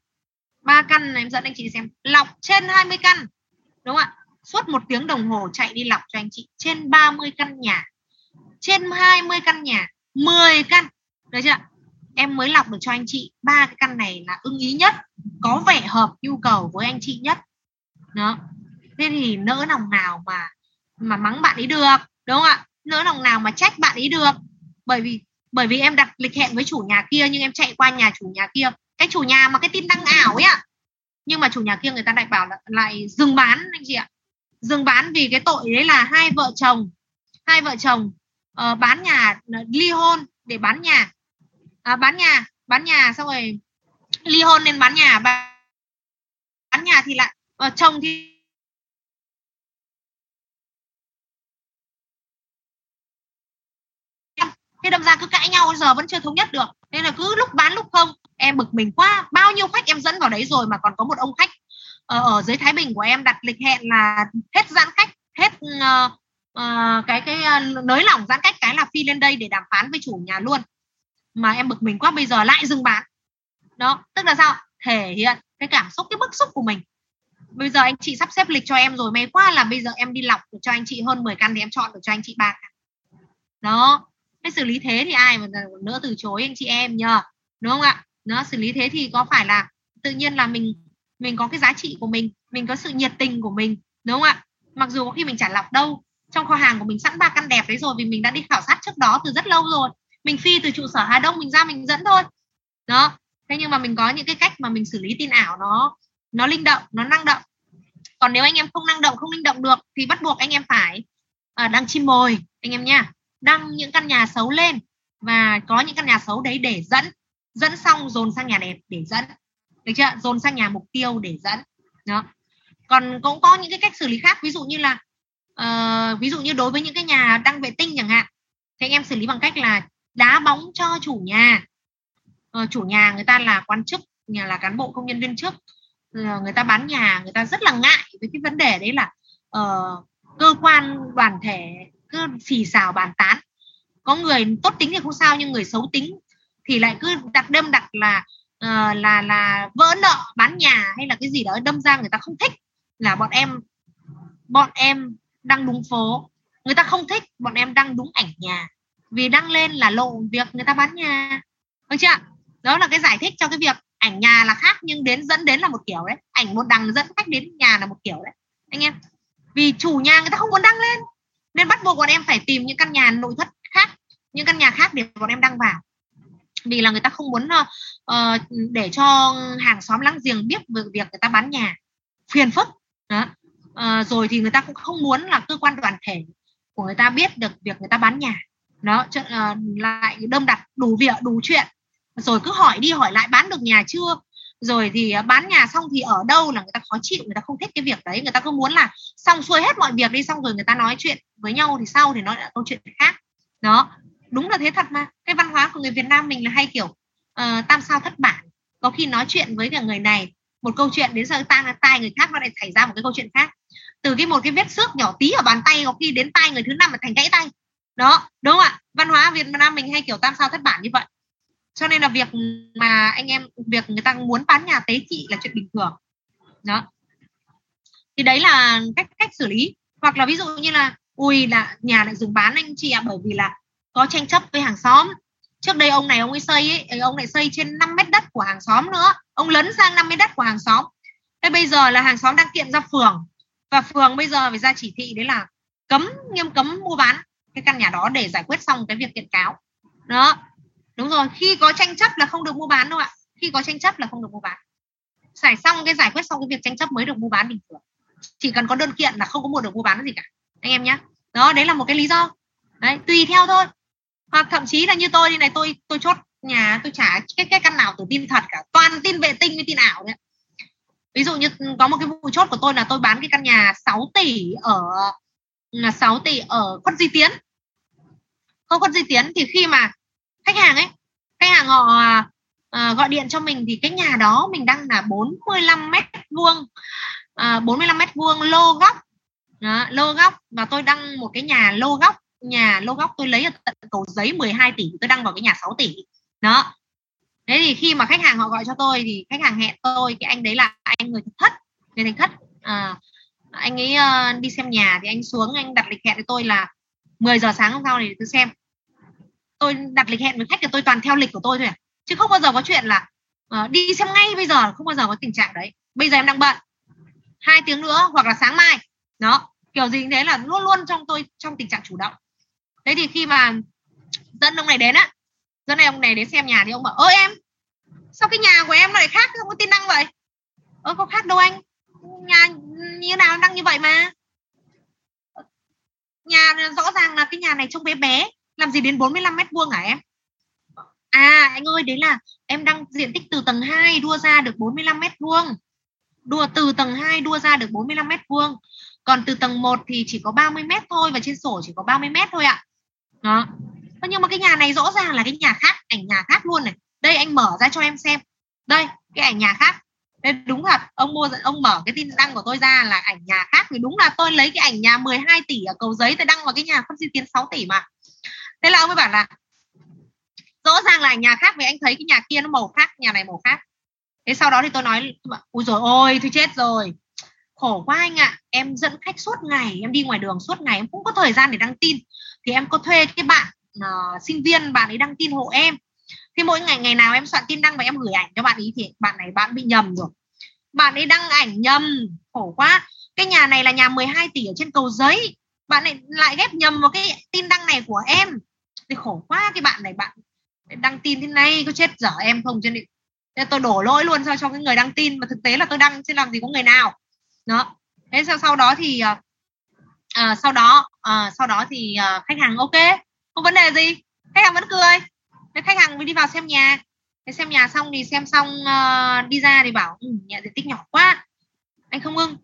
Ba căn em dẫn anh chị đi xem. Lọc trên 20 căn đúng không ạ? Suốt một tiếng đồng hồ chạy đi lọc cho anh chị. Trên 30 căn nhà. Trên 20 căn nhà. 10 căn. Được chưa em mới lọc được cho anh chị. Ba cái căn này là ưng ý nhất, có vẻ hợp nhu cầu với anh chị nhất. Đó. Thế thì nỡ lòng nào mà mà mắng bạn ấy được, đúng không ạ? Nỡ lòng nào mà trách bạn ấy được. Bởi vì bởi vì em đặt lịch hẹn với chủ nhà kia nhưng em chạy qua nhà chủ nhà kia. Cái chủ nhà mà cái tin đăng ảo ấy ạ nhưng mà chủ nhà kia người ta lại bảo là lại dừng bán anh chị ạ. Dừng bán vì cái tội đấy là hai vợ chồng hai vợ chồng uh, bán nhà ờ, ly hôn để bán nhà. À, bán nhà bán nhà xong rồi ly hôn nên bán nhà. Bán nhà thì lại uh, chồng thì thế đâm ra cứ cãi nhau giờ vẫn chưa thống nhất được. Nên là cứ lúc bán lúc không em bực mình quá. Bao nhiêu khách em dẫn vào đấy rồi mà còn có một ông khách ờ, ở, dưới Thái Bình của em đặt lịch hẹn là hết giãn cách hết uh, uh, cái cái uh, nới lỏng giãn cách cái là phi lên đây để đàm phán với chủ nhà luôn. Mà em bực mình quá bây giờ lại dừng bán. Đó tức là sao? Thể hiện cái cảm xúc cái bức xúc của mình. Bây giờ anh chị sắp xếp lịch cho em rồi may quá là bây giờ em đi lọc được cho anh chị hơn 10 căn thì em chọn được cho anh chị ba căn. Đó cái xử lý thế thì ai mà nữa từ chối anh chị em nhờ đúng không ạ? Nó xử lý thế thì có phải là tự nhiên là mình mình có cái giá trị của mình mình có sự nhiệt tình của mình đúng không ạ? Mặc dù có khi mình trả lọc đâu trong kho hàng của mình sẵn ba căn đẹp đấy rồi vì mình đã đi khảo sát trước đó từ rất lâu rồi. Mình phi từ trụ sở Hà Đông mình ra mình dẫn thôi. Đó thế nhưng mà mình có những cái cách mà mình xử lý tin ảo nó nó linh động nó năng động. Còn nếu anh em không năng động không linh động được thì bắt buộc anh em phải uh, đăng chim mồi anh em nha. Đăng những căn nhà xấu lên và có những căn nhà xấu đấy để dẫn dẫn xong dồn sang nhà đẹp để dẫn. Được chưa? Dồn sang nhà mục tiêu để dẫn. Đó. Còn cũng có những cái cách xử lý khác. Ví dụ như là uh, ví dụ như đối với những cái nhà đăng vệ tinh chẳng hạn thì anh em xử lý bằng cách là đá bóng cho chủ nhà. Uh, chủ nhà người ta là quan chức nhà là cán bộ công nhân viên chức uh, ờ, người ta bán nhà người ta rất là ngại với cái vấn đề đấy là uh, cơ quan đoàn thể cứ xì xào bàn tán. Có người tốt tính thì không sao nhưng người xấu tính thì lại cứ đặt đâm đặt là uh, là là vỡ nợ bán nhà hay là cái gì đó đâm ra người ta không thích là bọn em bọn em đăng đúng phố. Người ta không thích bọn em đăng đúng ảnh nhà. Vì đăng lên là lộ việc người ta bán nhà. Được chưa đó là cái giải thích cho cái việc ảnh nhà là khác nhưng đến dẫn đến là một kiểu đấy. Ảnh một đằng dẫn khách đến nhà là một kiểu đấy. Anh em vì chủ nhà người ta không muốn đăng lên. Nên bắt buộc bọn em phải tìm những căn nhà nội thất khác những căn nhà khác để bọn em đăng vào vì là người ta không muốn uh, để cho hàng xóm láng giềng biết về việc người ta bán nhà. Phiền phức. Đó. Uh, rồi thì người ta cũng không muốn là cơ quan đoàn thể của người ta biết được việc người ta bán nhà. Nó uh, lại đâm đặt đủ việc đủ chuyện. Rồi cứ hỏi đi hỏi lại bán được nhà chưa? Rồi thì bán nhà xong thì ở đâu là người ta khó chịu người ta không thích cái việc đấy. Người ta cứ muốn là xong xuôi hết mọi việc đi xong rồi người ta nói chuyện với nhau thì sau thì nói là câu chuyện khác. Đó đúng là thế thật mà. Cái văn hóa của người Việt Nam mình là hay kiểu uh, tam sao thất bản. Có khi nói chuyện với cả người này một câu chuyện đến giờ tai tai người khác nó lại xảy ra một cái câu chuyện khác. Từ cái một cái vết xước nhỏ tí ở bàn tay có khi đến tay người thứ năm mà thành gãy tay. Đó đúng không ạ? Văn hóa Việt Nam mình hay kiểu tam sao thất bản như vậy. Cho nên là việc mà anh em việc người ta muốn bán nhà tế trị là chuyện bình thường. Đó. Thì đấy là cách cách xử lý. Hoặc là ví dụ như là ui là nhà lại dừng bán anh chị ạ bởi vì là có tranh chấp với hàng xóm. Trước đây ông này ông ấy xây ấy ông này xây trên 5 mét đất của hàng xóm nữa. Ông lấn sang 5 mét đất của hàng xóm. Thế bây giờ là hàng xóm đang kiện ra phường. Và phường bây giờ phải ra chỉ thị đấy là cấm, nghiêm cấm mua bán cái căn nhà đó để giải quyết xong cái việc kiện cáo. Đó. Đúng rồi, khi có tranh chấp là không được mua bán đâu ạ. Khi có tranh chấp là không được mua bán. Giải xong cái giải quyết xong cái việc tranh chấp mới được mua bán bình thường. Chỉ cần có đơn kiện là không có mua được mua bán gì cả. Anh em nhé đó, đấy là một cái lý do. Đấy, tùy theo thôi hoặc thậm chí là như tôi đi này tôi tôi chốt nhà tôi trả cái cái căn nào từ tin thật cả toàn tin vệ tinh với tin ảo đấy ví dụ như có một cái vụ chốt của tôi là tôi bán cái căn nhà 6 tỷ ở 6 tỷ ở khuất di tiến. Không khuất di tiến thì khi mà khách hàng ấy khách hàng họ à, gọi điện cho mình thì cái nhà đó mình đăng là 45 mét vuông à, 45 mét vuông lô góc. Đó, lô góc và tôi đăng một cái nhà lô góc nhà lô góc tôi lấy ở tận cầu giấy 12 tỷ tôi đăng vào cái nhà 6 tỷ. Đó. Thế thì khi mà khách hàng họ gọi cho tôi thì khách hàng hẹn tôi cái anh đấy là anh người thất người thành thất. À, anh ấy uh, đi xem nhà thì anh xuống anh đặt lịch hẹn với tôi là 10 giờ sáng hôm sau này tôi xem. Tôi đặt lịch hẹn với khách thì tôi toàn theo lịch của tôi thôi à. chứ không bao giờ có chuyện là uh, đi xem ngay bây giờ không bao giờ có tình trạng đấy. Bây giờ em đang bận. Hai tiếng nữa hoặc là sáng mai. Đó. Kiểu gì thế là luôn luôn trong tôi trong tình trạng chủ động thế thì khi mà dẫn ông này đến á, dẫn này ông này đến xem nhà thì ông bảo, ơ em, sao cái nhà của em lại khác, không có tin đăng vậy? Ơ có khác đâu anh, nhà như nào đăng như vậy mà. Nhà rõ ràng là cái nhà này trông bé bé, làm gì đến 45 mét vuông hả em? À anh ơi, đấy là em đăng diện tích từ tầng 2 đua ra được 45 mét vuông. Đua, từ tầng 2 đua ra được 45 mét vuông. Còn từ tầng 1 thì chỉ có 30 mét thôi và trên sổ chỉ có 30 mét thôi ạ đó. Nhưng mà cái nhà này rõ ràng là cái nhà khác, ảnh nhà khác luôn này. Đây, anh mở ra cho em xem. Đây, cái ảnh nhà khác. Đây, đúng thật. Ông mua ông mở cái tin đăng của tôi ra là ảnh nhà khác thì đúng là tôi lấy cái ảnh nhà 12 tỷ ở cầu giấy tôi đăng vào cái nhà phân di tiến 6 tỷ mà. Thế là ông mới bảo là, rõ ràng là ảnh nhà khác vì anh thấy cái nhà kia nó màu khác, nhà này màu khác. Thế sau đó thì tôi nói ui rồi ôi tôi chết rồi. Khổ quá anh ạ. À. em dẫn khách suốt ngày, em đi ngoài đường suốt ngày, em cũng có thời gian để đăng tin thì em có thuê cái bạn uh, sinh viên bạn ấy đăng tin hộ em. Thì mỗi ngày ngày nào em soạn tin đăng và em gửi ảnh cho bạn ấy thì bạn này bạn bị nhầm rồi. Bạn ấy đăng ảnh nhầm khổ quá. Cái nhà này là nhà 12 tỷ ở trên cầu giấy. Bạn này lại ghép nhầm vào cái tin đăng này của em. Thì khổ quá cái bạn này bạn đăng tin thế này có chết dở em không? Cho nên tôi đổ lỗi luôn cho cho cái người đăng tin. Mà thực tế là tôi đăng chứ làm gì có người nào. Đó. Thế sau sau đó thì uh, Ờ, sau đó à, sau đó thì à, khách hàng ok. Không vấn đề gì. Khách hàng vẫn cười. Thế khách hàng mới đi vào xem nhà. Thế xem nhà xong thì xem xong uh, đi ra thì bảo ừ, nhà diện tích nhỏ quá. Anh không ưng.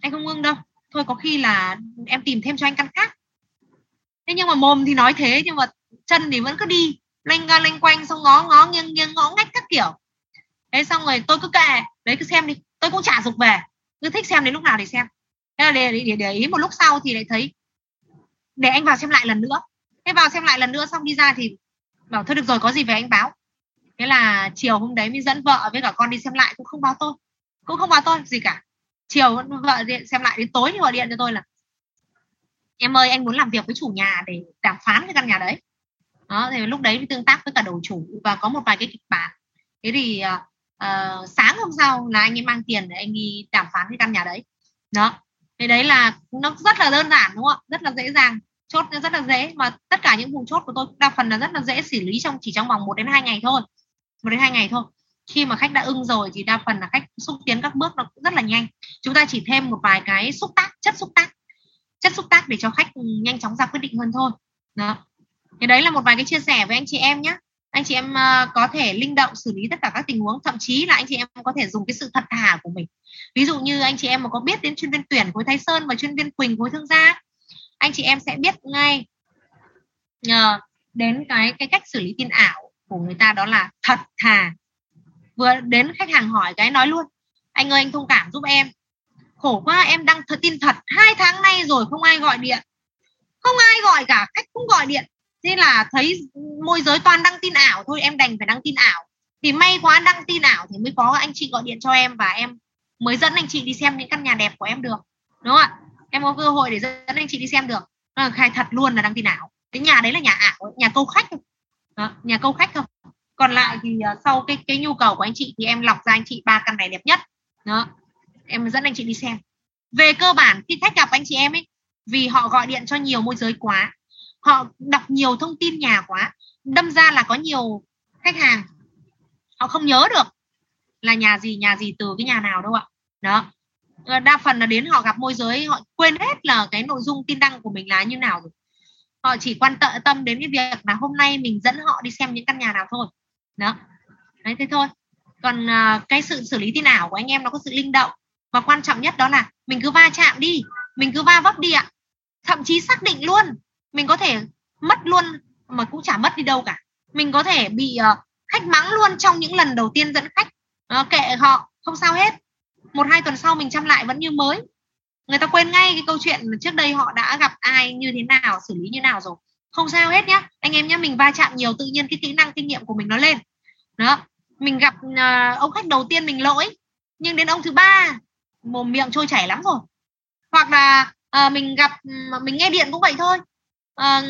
Anh không ưng đâu. Thôi có khi là em tìm thêm cho anh căn khác. Thế nhưng mà mồm thì nói thế nhưng mà chân thì vẫn cứ đi lanh ga lanh quanh xong ngó ngó nghiêng nghiêng ngó ngách các kiểu. Thế xong rồi tôi cứ kệ. Đấy cứ xem đi. Tôi cũng trả dục về. Cứ thích xem đến lúc nào thì xem thế là để, để, để ý một lúc sau thì lại thấy để anh vào xem lại lần nữa. Thế vào xem lại lần nữa xong đi ra thì bảo thôi được rồi có gì về anh báo. Thế là chiều hôm đấy mới dẫn vợ với cả con đi xem lại cũng không báo tôi. Cũng không báo tôi gì cả. Chiều vợ điện xem lại đến tối thì gọi điện cho tôi là em ơi anh muốn làm việc với chủ nhà để đàm phán cái căn nhà đấy. Đó thì lúc đấy tương tác với cả đầu chủ và có một vài cái kịch bản. Thế thì uh, sáng hôm sau là anh ấy mang tiền để anh đi đàm phán cái căn nhà đấy. Đó thế đấy là nó rất là đơn giản, đúng không ạ? Rất là dễ dàng, chốt rất là dễ. Mà tất cả những vùng chốt của tôi đa phần là rất là dễ xử lý trong, chỉ trong vòng 1 đến 2 ngày thôi. Một đến hai ngày thôi. Khi mà khách đã ưng rồi thì đa phần là khách xúc tiến các bước nó cũng rất là nhanh. Chúng ta chỉ thêm một vài cái xúc tác, chất xúc tác. Chất xúc tác để cho khách nhanh chóng ra quyết định hơn thôi. Đó. Thì đấy là một vài cái chia sẻ với anh chị em nhé anh chị em ờ, có thể linh động xử lý tất cả các tình huống, thậm chí là anh chị em có thể dùng cái sự thật thà của mình. Ví dụ như anh chị em mà có biết đến chuyên viên tuyển khối thái sơn và chuyên viên quỳnh khối thương gia, anh chị em sẽ biết ngay nhờ đến cái cái cách xử lý tin ảo của người ta đó là thật, thà. Vừa đến khách hàng hỏi cái nói luôn, anh ơi, anh thông cảm giúp em. Khổ quá, em đăng thật tin thật. Hai tháng nay rồi không ai gọi điện. Không ai gọi cả, khách cũng gọi điện thế là thấy môi giới toàn đăng tin ảo thôi em đành phải đăng tin ảo. Thì may quá đăng tin ảo thì mới có anh chị gọi điện cho em và em mới dẫn anh chị đi xem những căn nhà đẹp của em được đúng không ạ? Em có cơ hội để dẫn anh chị đi xem được. À, khai thật luôn là đăng tin ảo. Cái nhà đấy là nhà ảo nhà câu khách đó, nhà câu khách không còn lại thì uh, sau cái cái nhu cầu của anh chị thì em lọc ra anh chị ba căn này đẹp nhất. Đó em dẫn anh chị đi xem. Về cơ bản khi khách gặp anh chị em ấy vì họ gọi điện cho nhiều môi giới quá họ đọc nhiều thông tin nhà quá đâm ra là có nhiều khách hàng họ không nhớ được là nhà gì nhà gì từ cái nhà nào đâu ạ. Đó. Ờ, đa phần là đến họ gặp môi giới họ quên hết là cái nội dung tin đăng của mình là như nào rồi. Họ chỉ quan tâm đến cái việc là hôm nay mình dẫn họ đi xem những căn nhà nào thôi. Đó. Đấy thế thôi. Còn uh, cái sự xử lý tin ảo của anh em nó có sự linh động. Và quan trọng nhất đó là mình cứ va chạm đi mình cứ va vấp đi ạ. Thậm chí xác định luôn mình có thể mất luôn mà cũng chả mất đi đâu cả. Mình có thể bị uh, khách mắng luôn trong những lần đầu tiên dẫn khách. Uh, kệ họ không sao hết. Một hai tuần sau mình chăm lại vẫn như mới. Người ta quên ngay cái câu chuyện trước đây họ đã gặp ai như thế nào xử lý như nào rồi. Không sao hết nhá. Anh em nhá mình va chạm nhiều tự nhiên cái kỹ năng kinh nghiệm của mình nó lên. Đó. Mình gặp uh, ông khách đầu tiên mình lỗi nhưng đến ông thứ ba mồm miệng trôi chảy lắm rồi. Hoặc là uh, mình gặp mình nghe điện cũng vậy thôi à,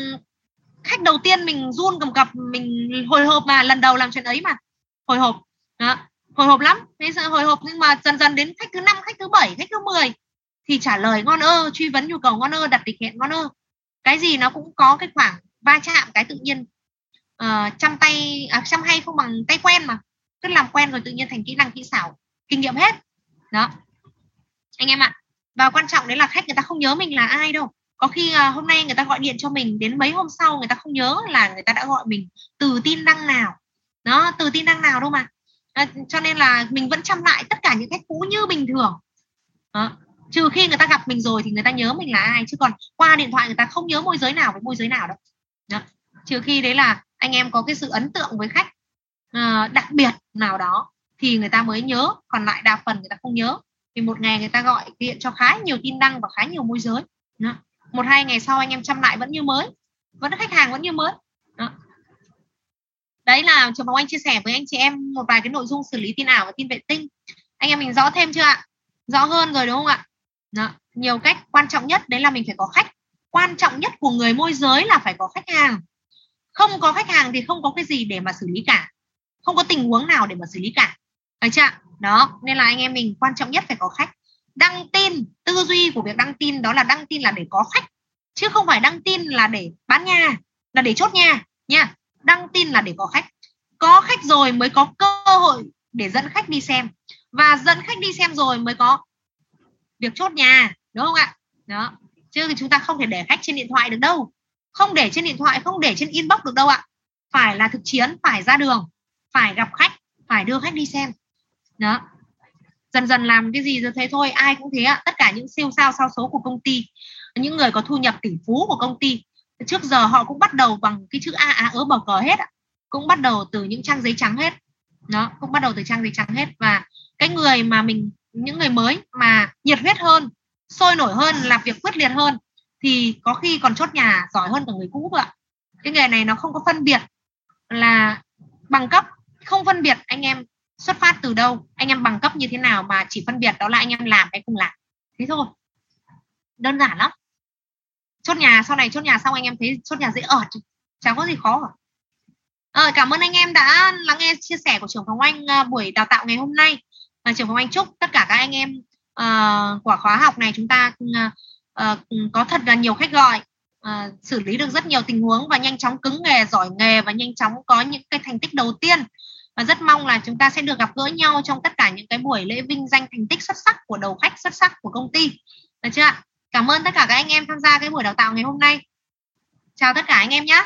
khách đầu tiên mình run cầm cập mình hồi hộp mà lần đầu làm chuyện ấy mà. Hồi hộp. Đó. Hồi hộp lắm. Bây giờ hồi hộp? Nhưng mà dần dần đến khách thứ năm khách thứ bảy khách thứ 10 thì trả lời ngon ơ truy vấn nhu cầu ngon ơ đặt lịch hẹn ngon ơ. Cái gì nó cũng có cái khoảng va chạm cái tự nhiên ờ, uh, chăm tay à, chăm hay không bằng tay quen mà. Cứ làm quen rồi tự nhiên thành kỹ năng kỹ xảo kinh nghiệm hết. Đó. Anh em ạ. Và quan trọng đấy là khách người ta không nhớ mình là ai đâu có khi uh, hôm nay người ta gọi điện cho mình đến mấy hôm sau người ta không nhớ là người ta đã gọi mình từ tin đăng nào đó từ tin đăng nào đâu mà à, cho nên là mình vẫn chăm lại tất cả những khách cũ như bình thường đó. trừ khi người ta gặp mình rồi thì người ta nhớ mình là ai chứ còn qua điện thoại người ta không nhớ môi giới nào với môi giới nào đâu đó. trừ khi đấy là anh em có cái sự ấn tượng với khách uh, đặc biệt nào đó thì người ta mới nhớ còn lại đa phần người ta không nhớ vì một ngày người ta gọi điện cho khá nhiều tin đăng và khá nhiều môi giới đó một hai ngày sau anh em chăm lại vẫn như mới. Vẫn khách hàng vẫn như mới. Đó. Đấy là trường phòng anh chia sẻ với anh chị em một vài cái nội dung xử lý tin ảo và tin vệ tinh. Anh em mình rõ thêm chưa ạ? Rõ hơn rồi đúng không ạ? Đó. nhiều cách quan trọng nhất, đấy là mình phải có khách. Quan trọng nhất của người môi giới là phải có khách hàng. Không có khách hàng thì không có cái gì để mà xử lý cả. Không có tình huống nào để mà xử lý cả. Được chưa đó. Nên là anh em mình quan trọng nhất phải có khách đăng tin, tư duy của việc đăng tin đó là đăng tin là để có khách, chứ không phải đăng tin là để bán nhà, là để chốt nhà nha. Đăng tin là để có khách. Có khách rồi mới có cơ hội để dẫn khách đi xem. Và dẫn khách đi xem rồi mới có việc chốt nhà, đúng không ạ? Đó. Chứ chúng ta không thể để khách trên điện thoại được đâu. Không để trên điện thoại, không để trên inbox được đâu ạ. Phải là thực chiến, phải ra đường, phải gặp khách, phải đưa khách đi xem. Đó dần dần làm cái gì rồi thế thôi, ai cũng thế ạ. Tất cả những siêu sao sao số của công ty, những người có thu nhập tỷ phú của công ty, trước giờ họ cũng bắt đầu bằng cái chữ a á ớ, bờ cờ hết ạ. Cũng bắt đầu từ những trang giấy trắng hết. Nó cũng bắt đầu từ trang giấy trắng hết. Và cái người mà mình, những người mới mà nhiệt huyết hơn, sôi nổi hơn, làm việc quyết liệt hơn, thì có khi còn chốt nhà giỏi hơn cả người cũ ạ. Cái nghề này nó không có phân biệt là bằng cấp, không phân biệt anh em xuất phát từ đâu? Anh em bằng cấp như thế nào mà chỉ phân biệt đó là anh em làm hay không làm? Thế thôi. Đơn giản lắm. Chốt nhà sau này chốt nhà xong anh em thấy chốt nhà dễ ở chẳng có gì khó cả. À, cảm ơn anh em đã lắng nghe chia sẻ của trưởng phòng anh uh, buổi đào tạo ngày hôm nay. Và trưởng phòng anh chúc tất cả các anh em uh, của khóa học này chúng ta uh, uh, có thật là nhiều khách gọi uh, xử lý được rất nhiều tình huống và nhanh chóng cứng nghề giỏi nghề và nhanh chóng có những cái thành tích đầu tiên và rất mong là chúng ta sẽ được gặp gỡ nhau trong tất cả những cái buổi lễ vinh danh thành tích xuất sắc của đầu khách, xuất sắc của công ty. Được chưa ạ? Cảm ơn tất cả các anh em tham gia cái buổi đào tạo ngày hôm nay. Chào tất cả anh em nhé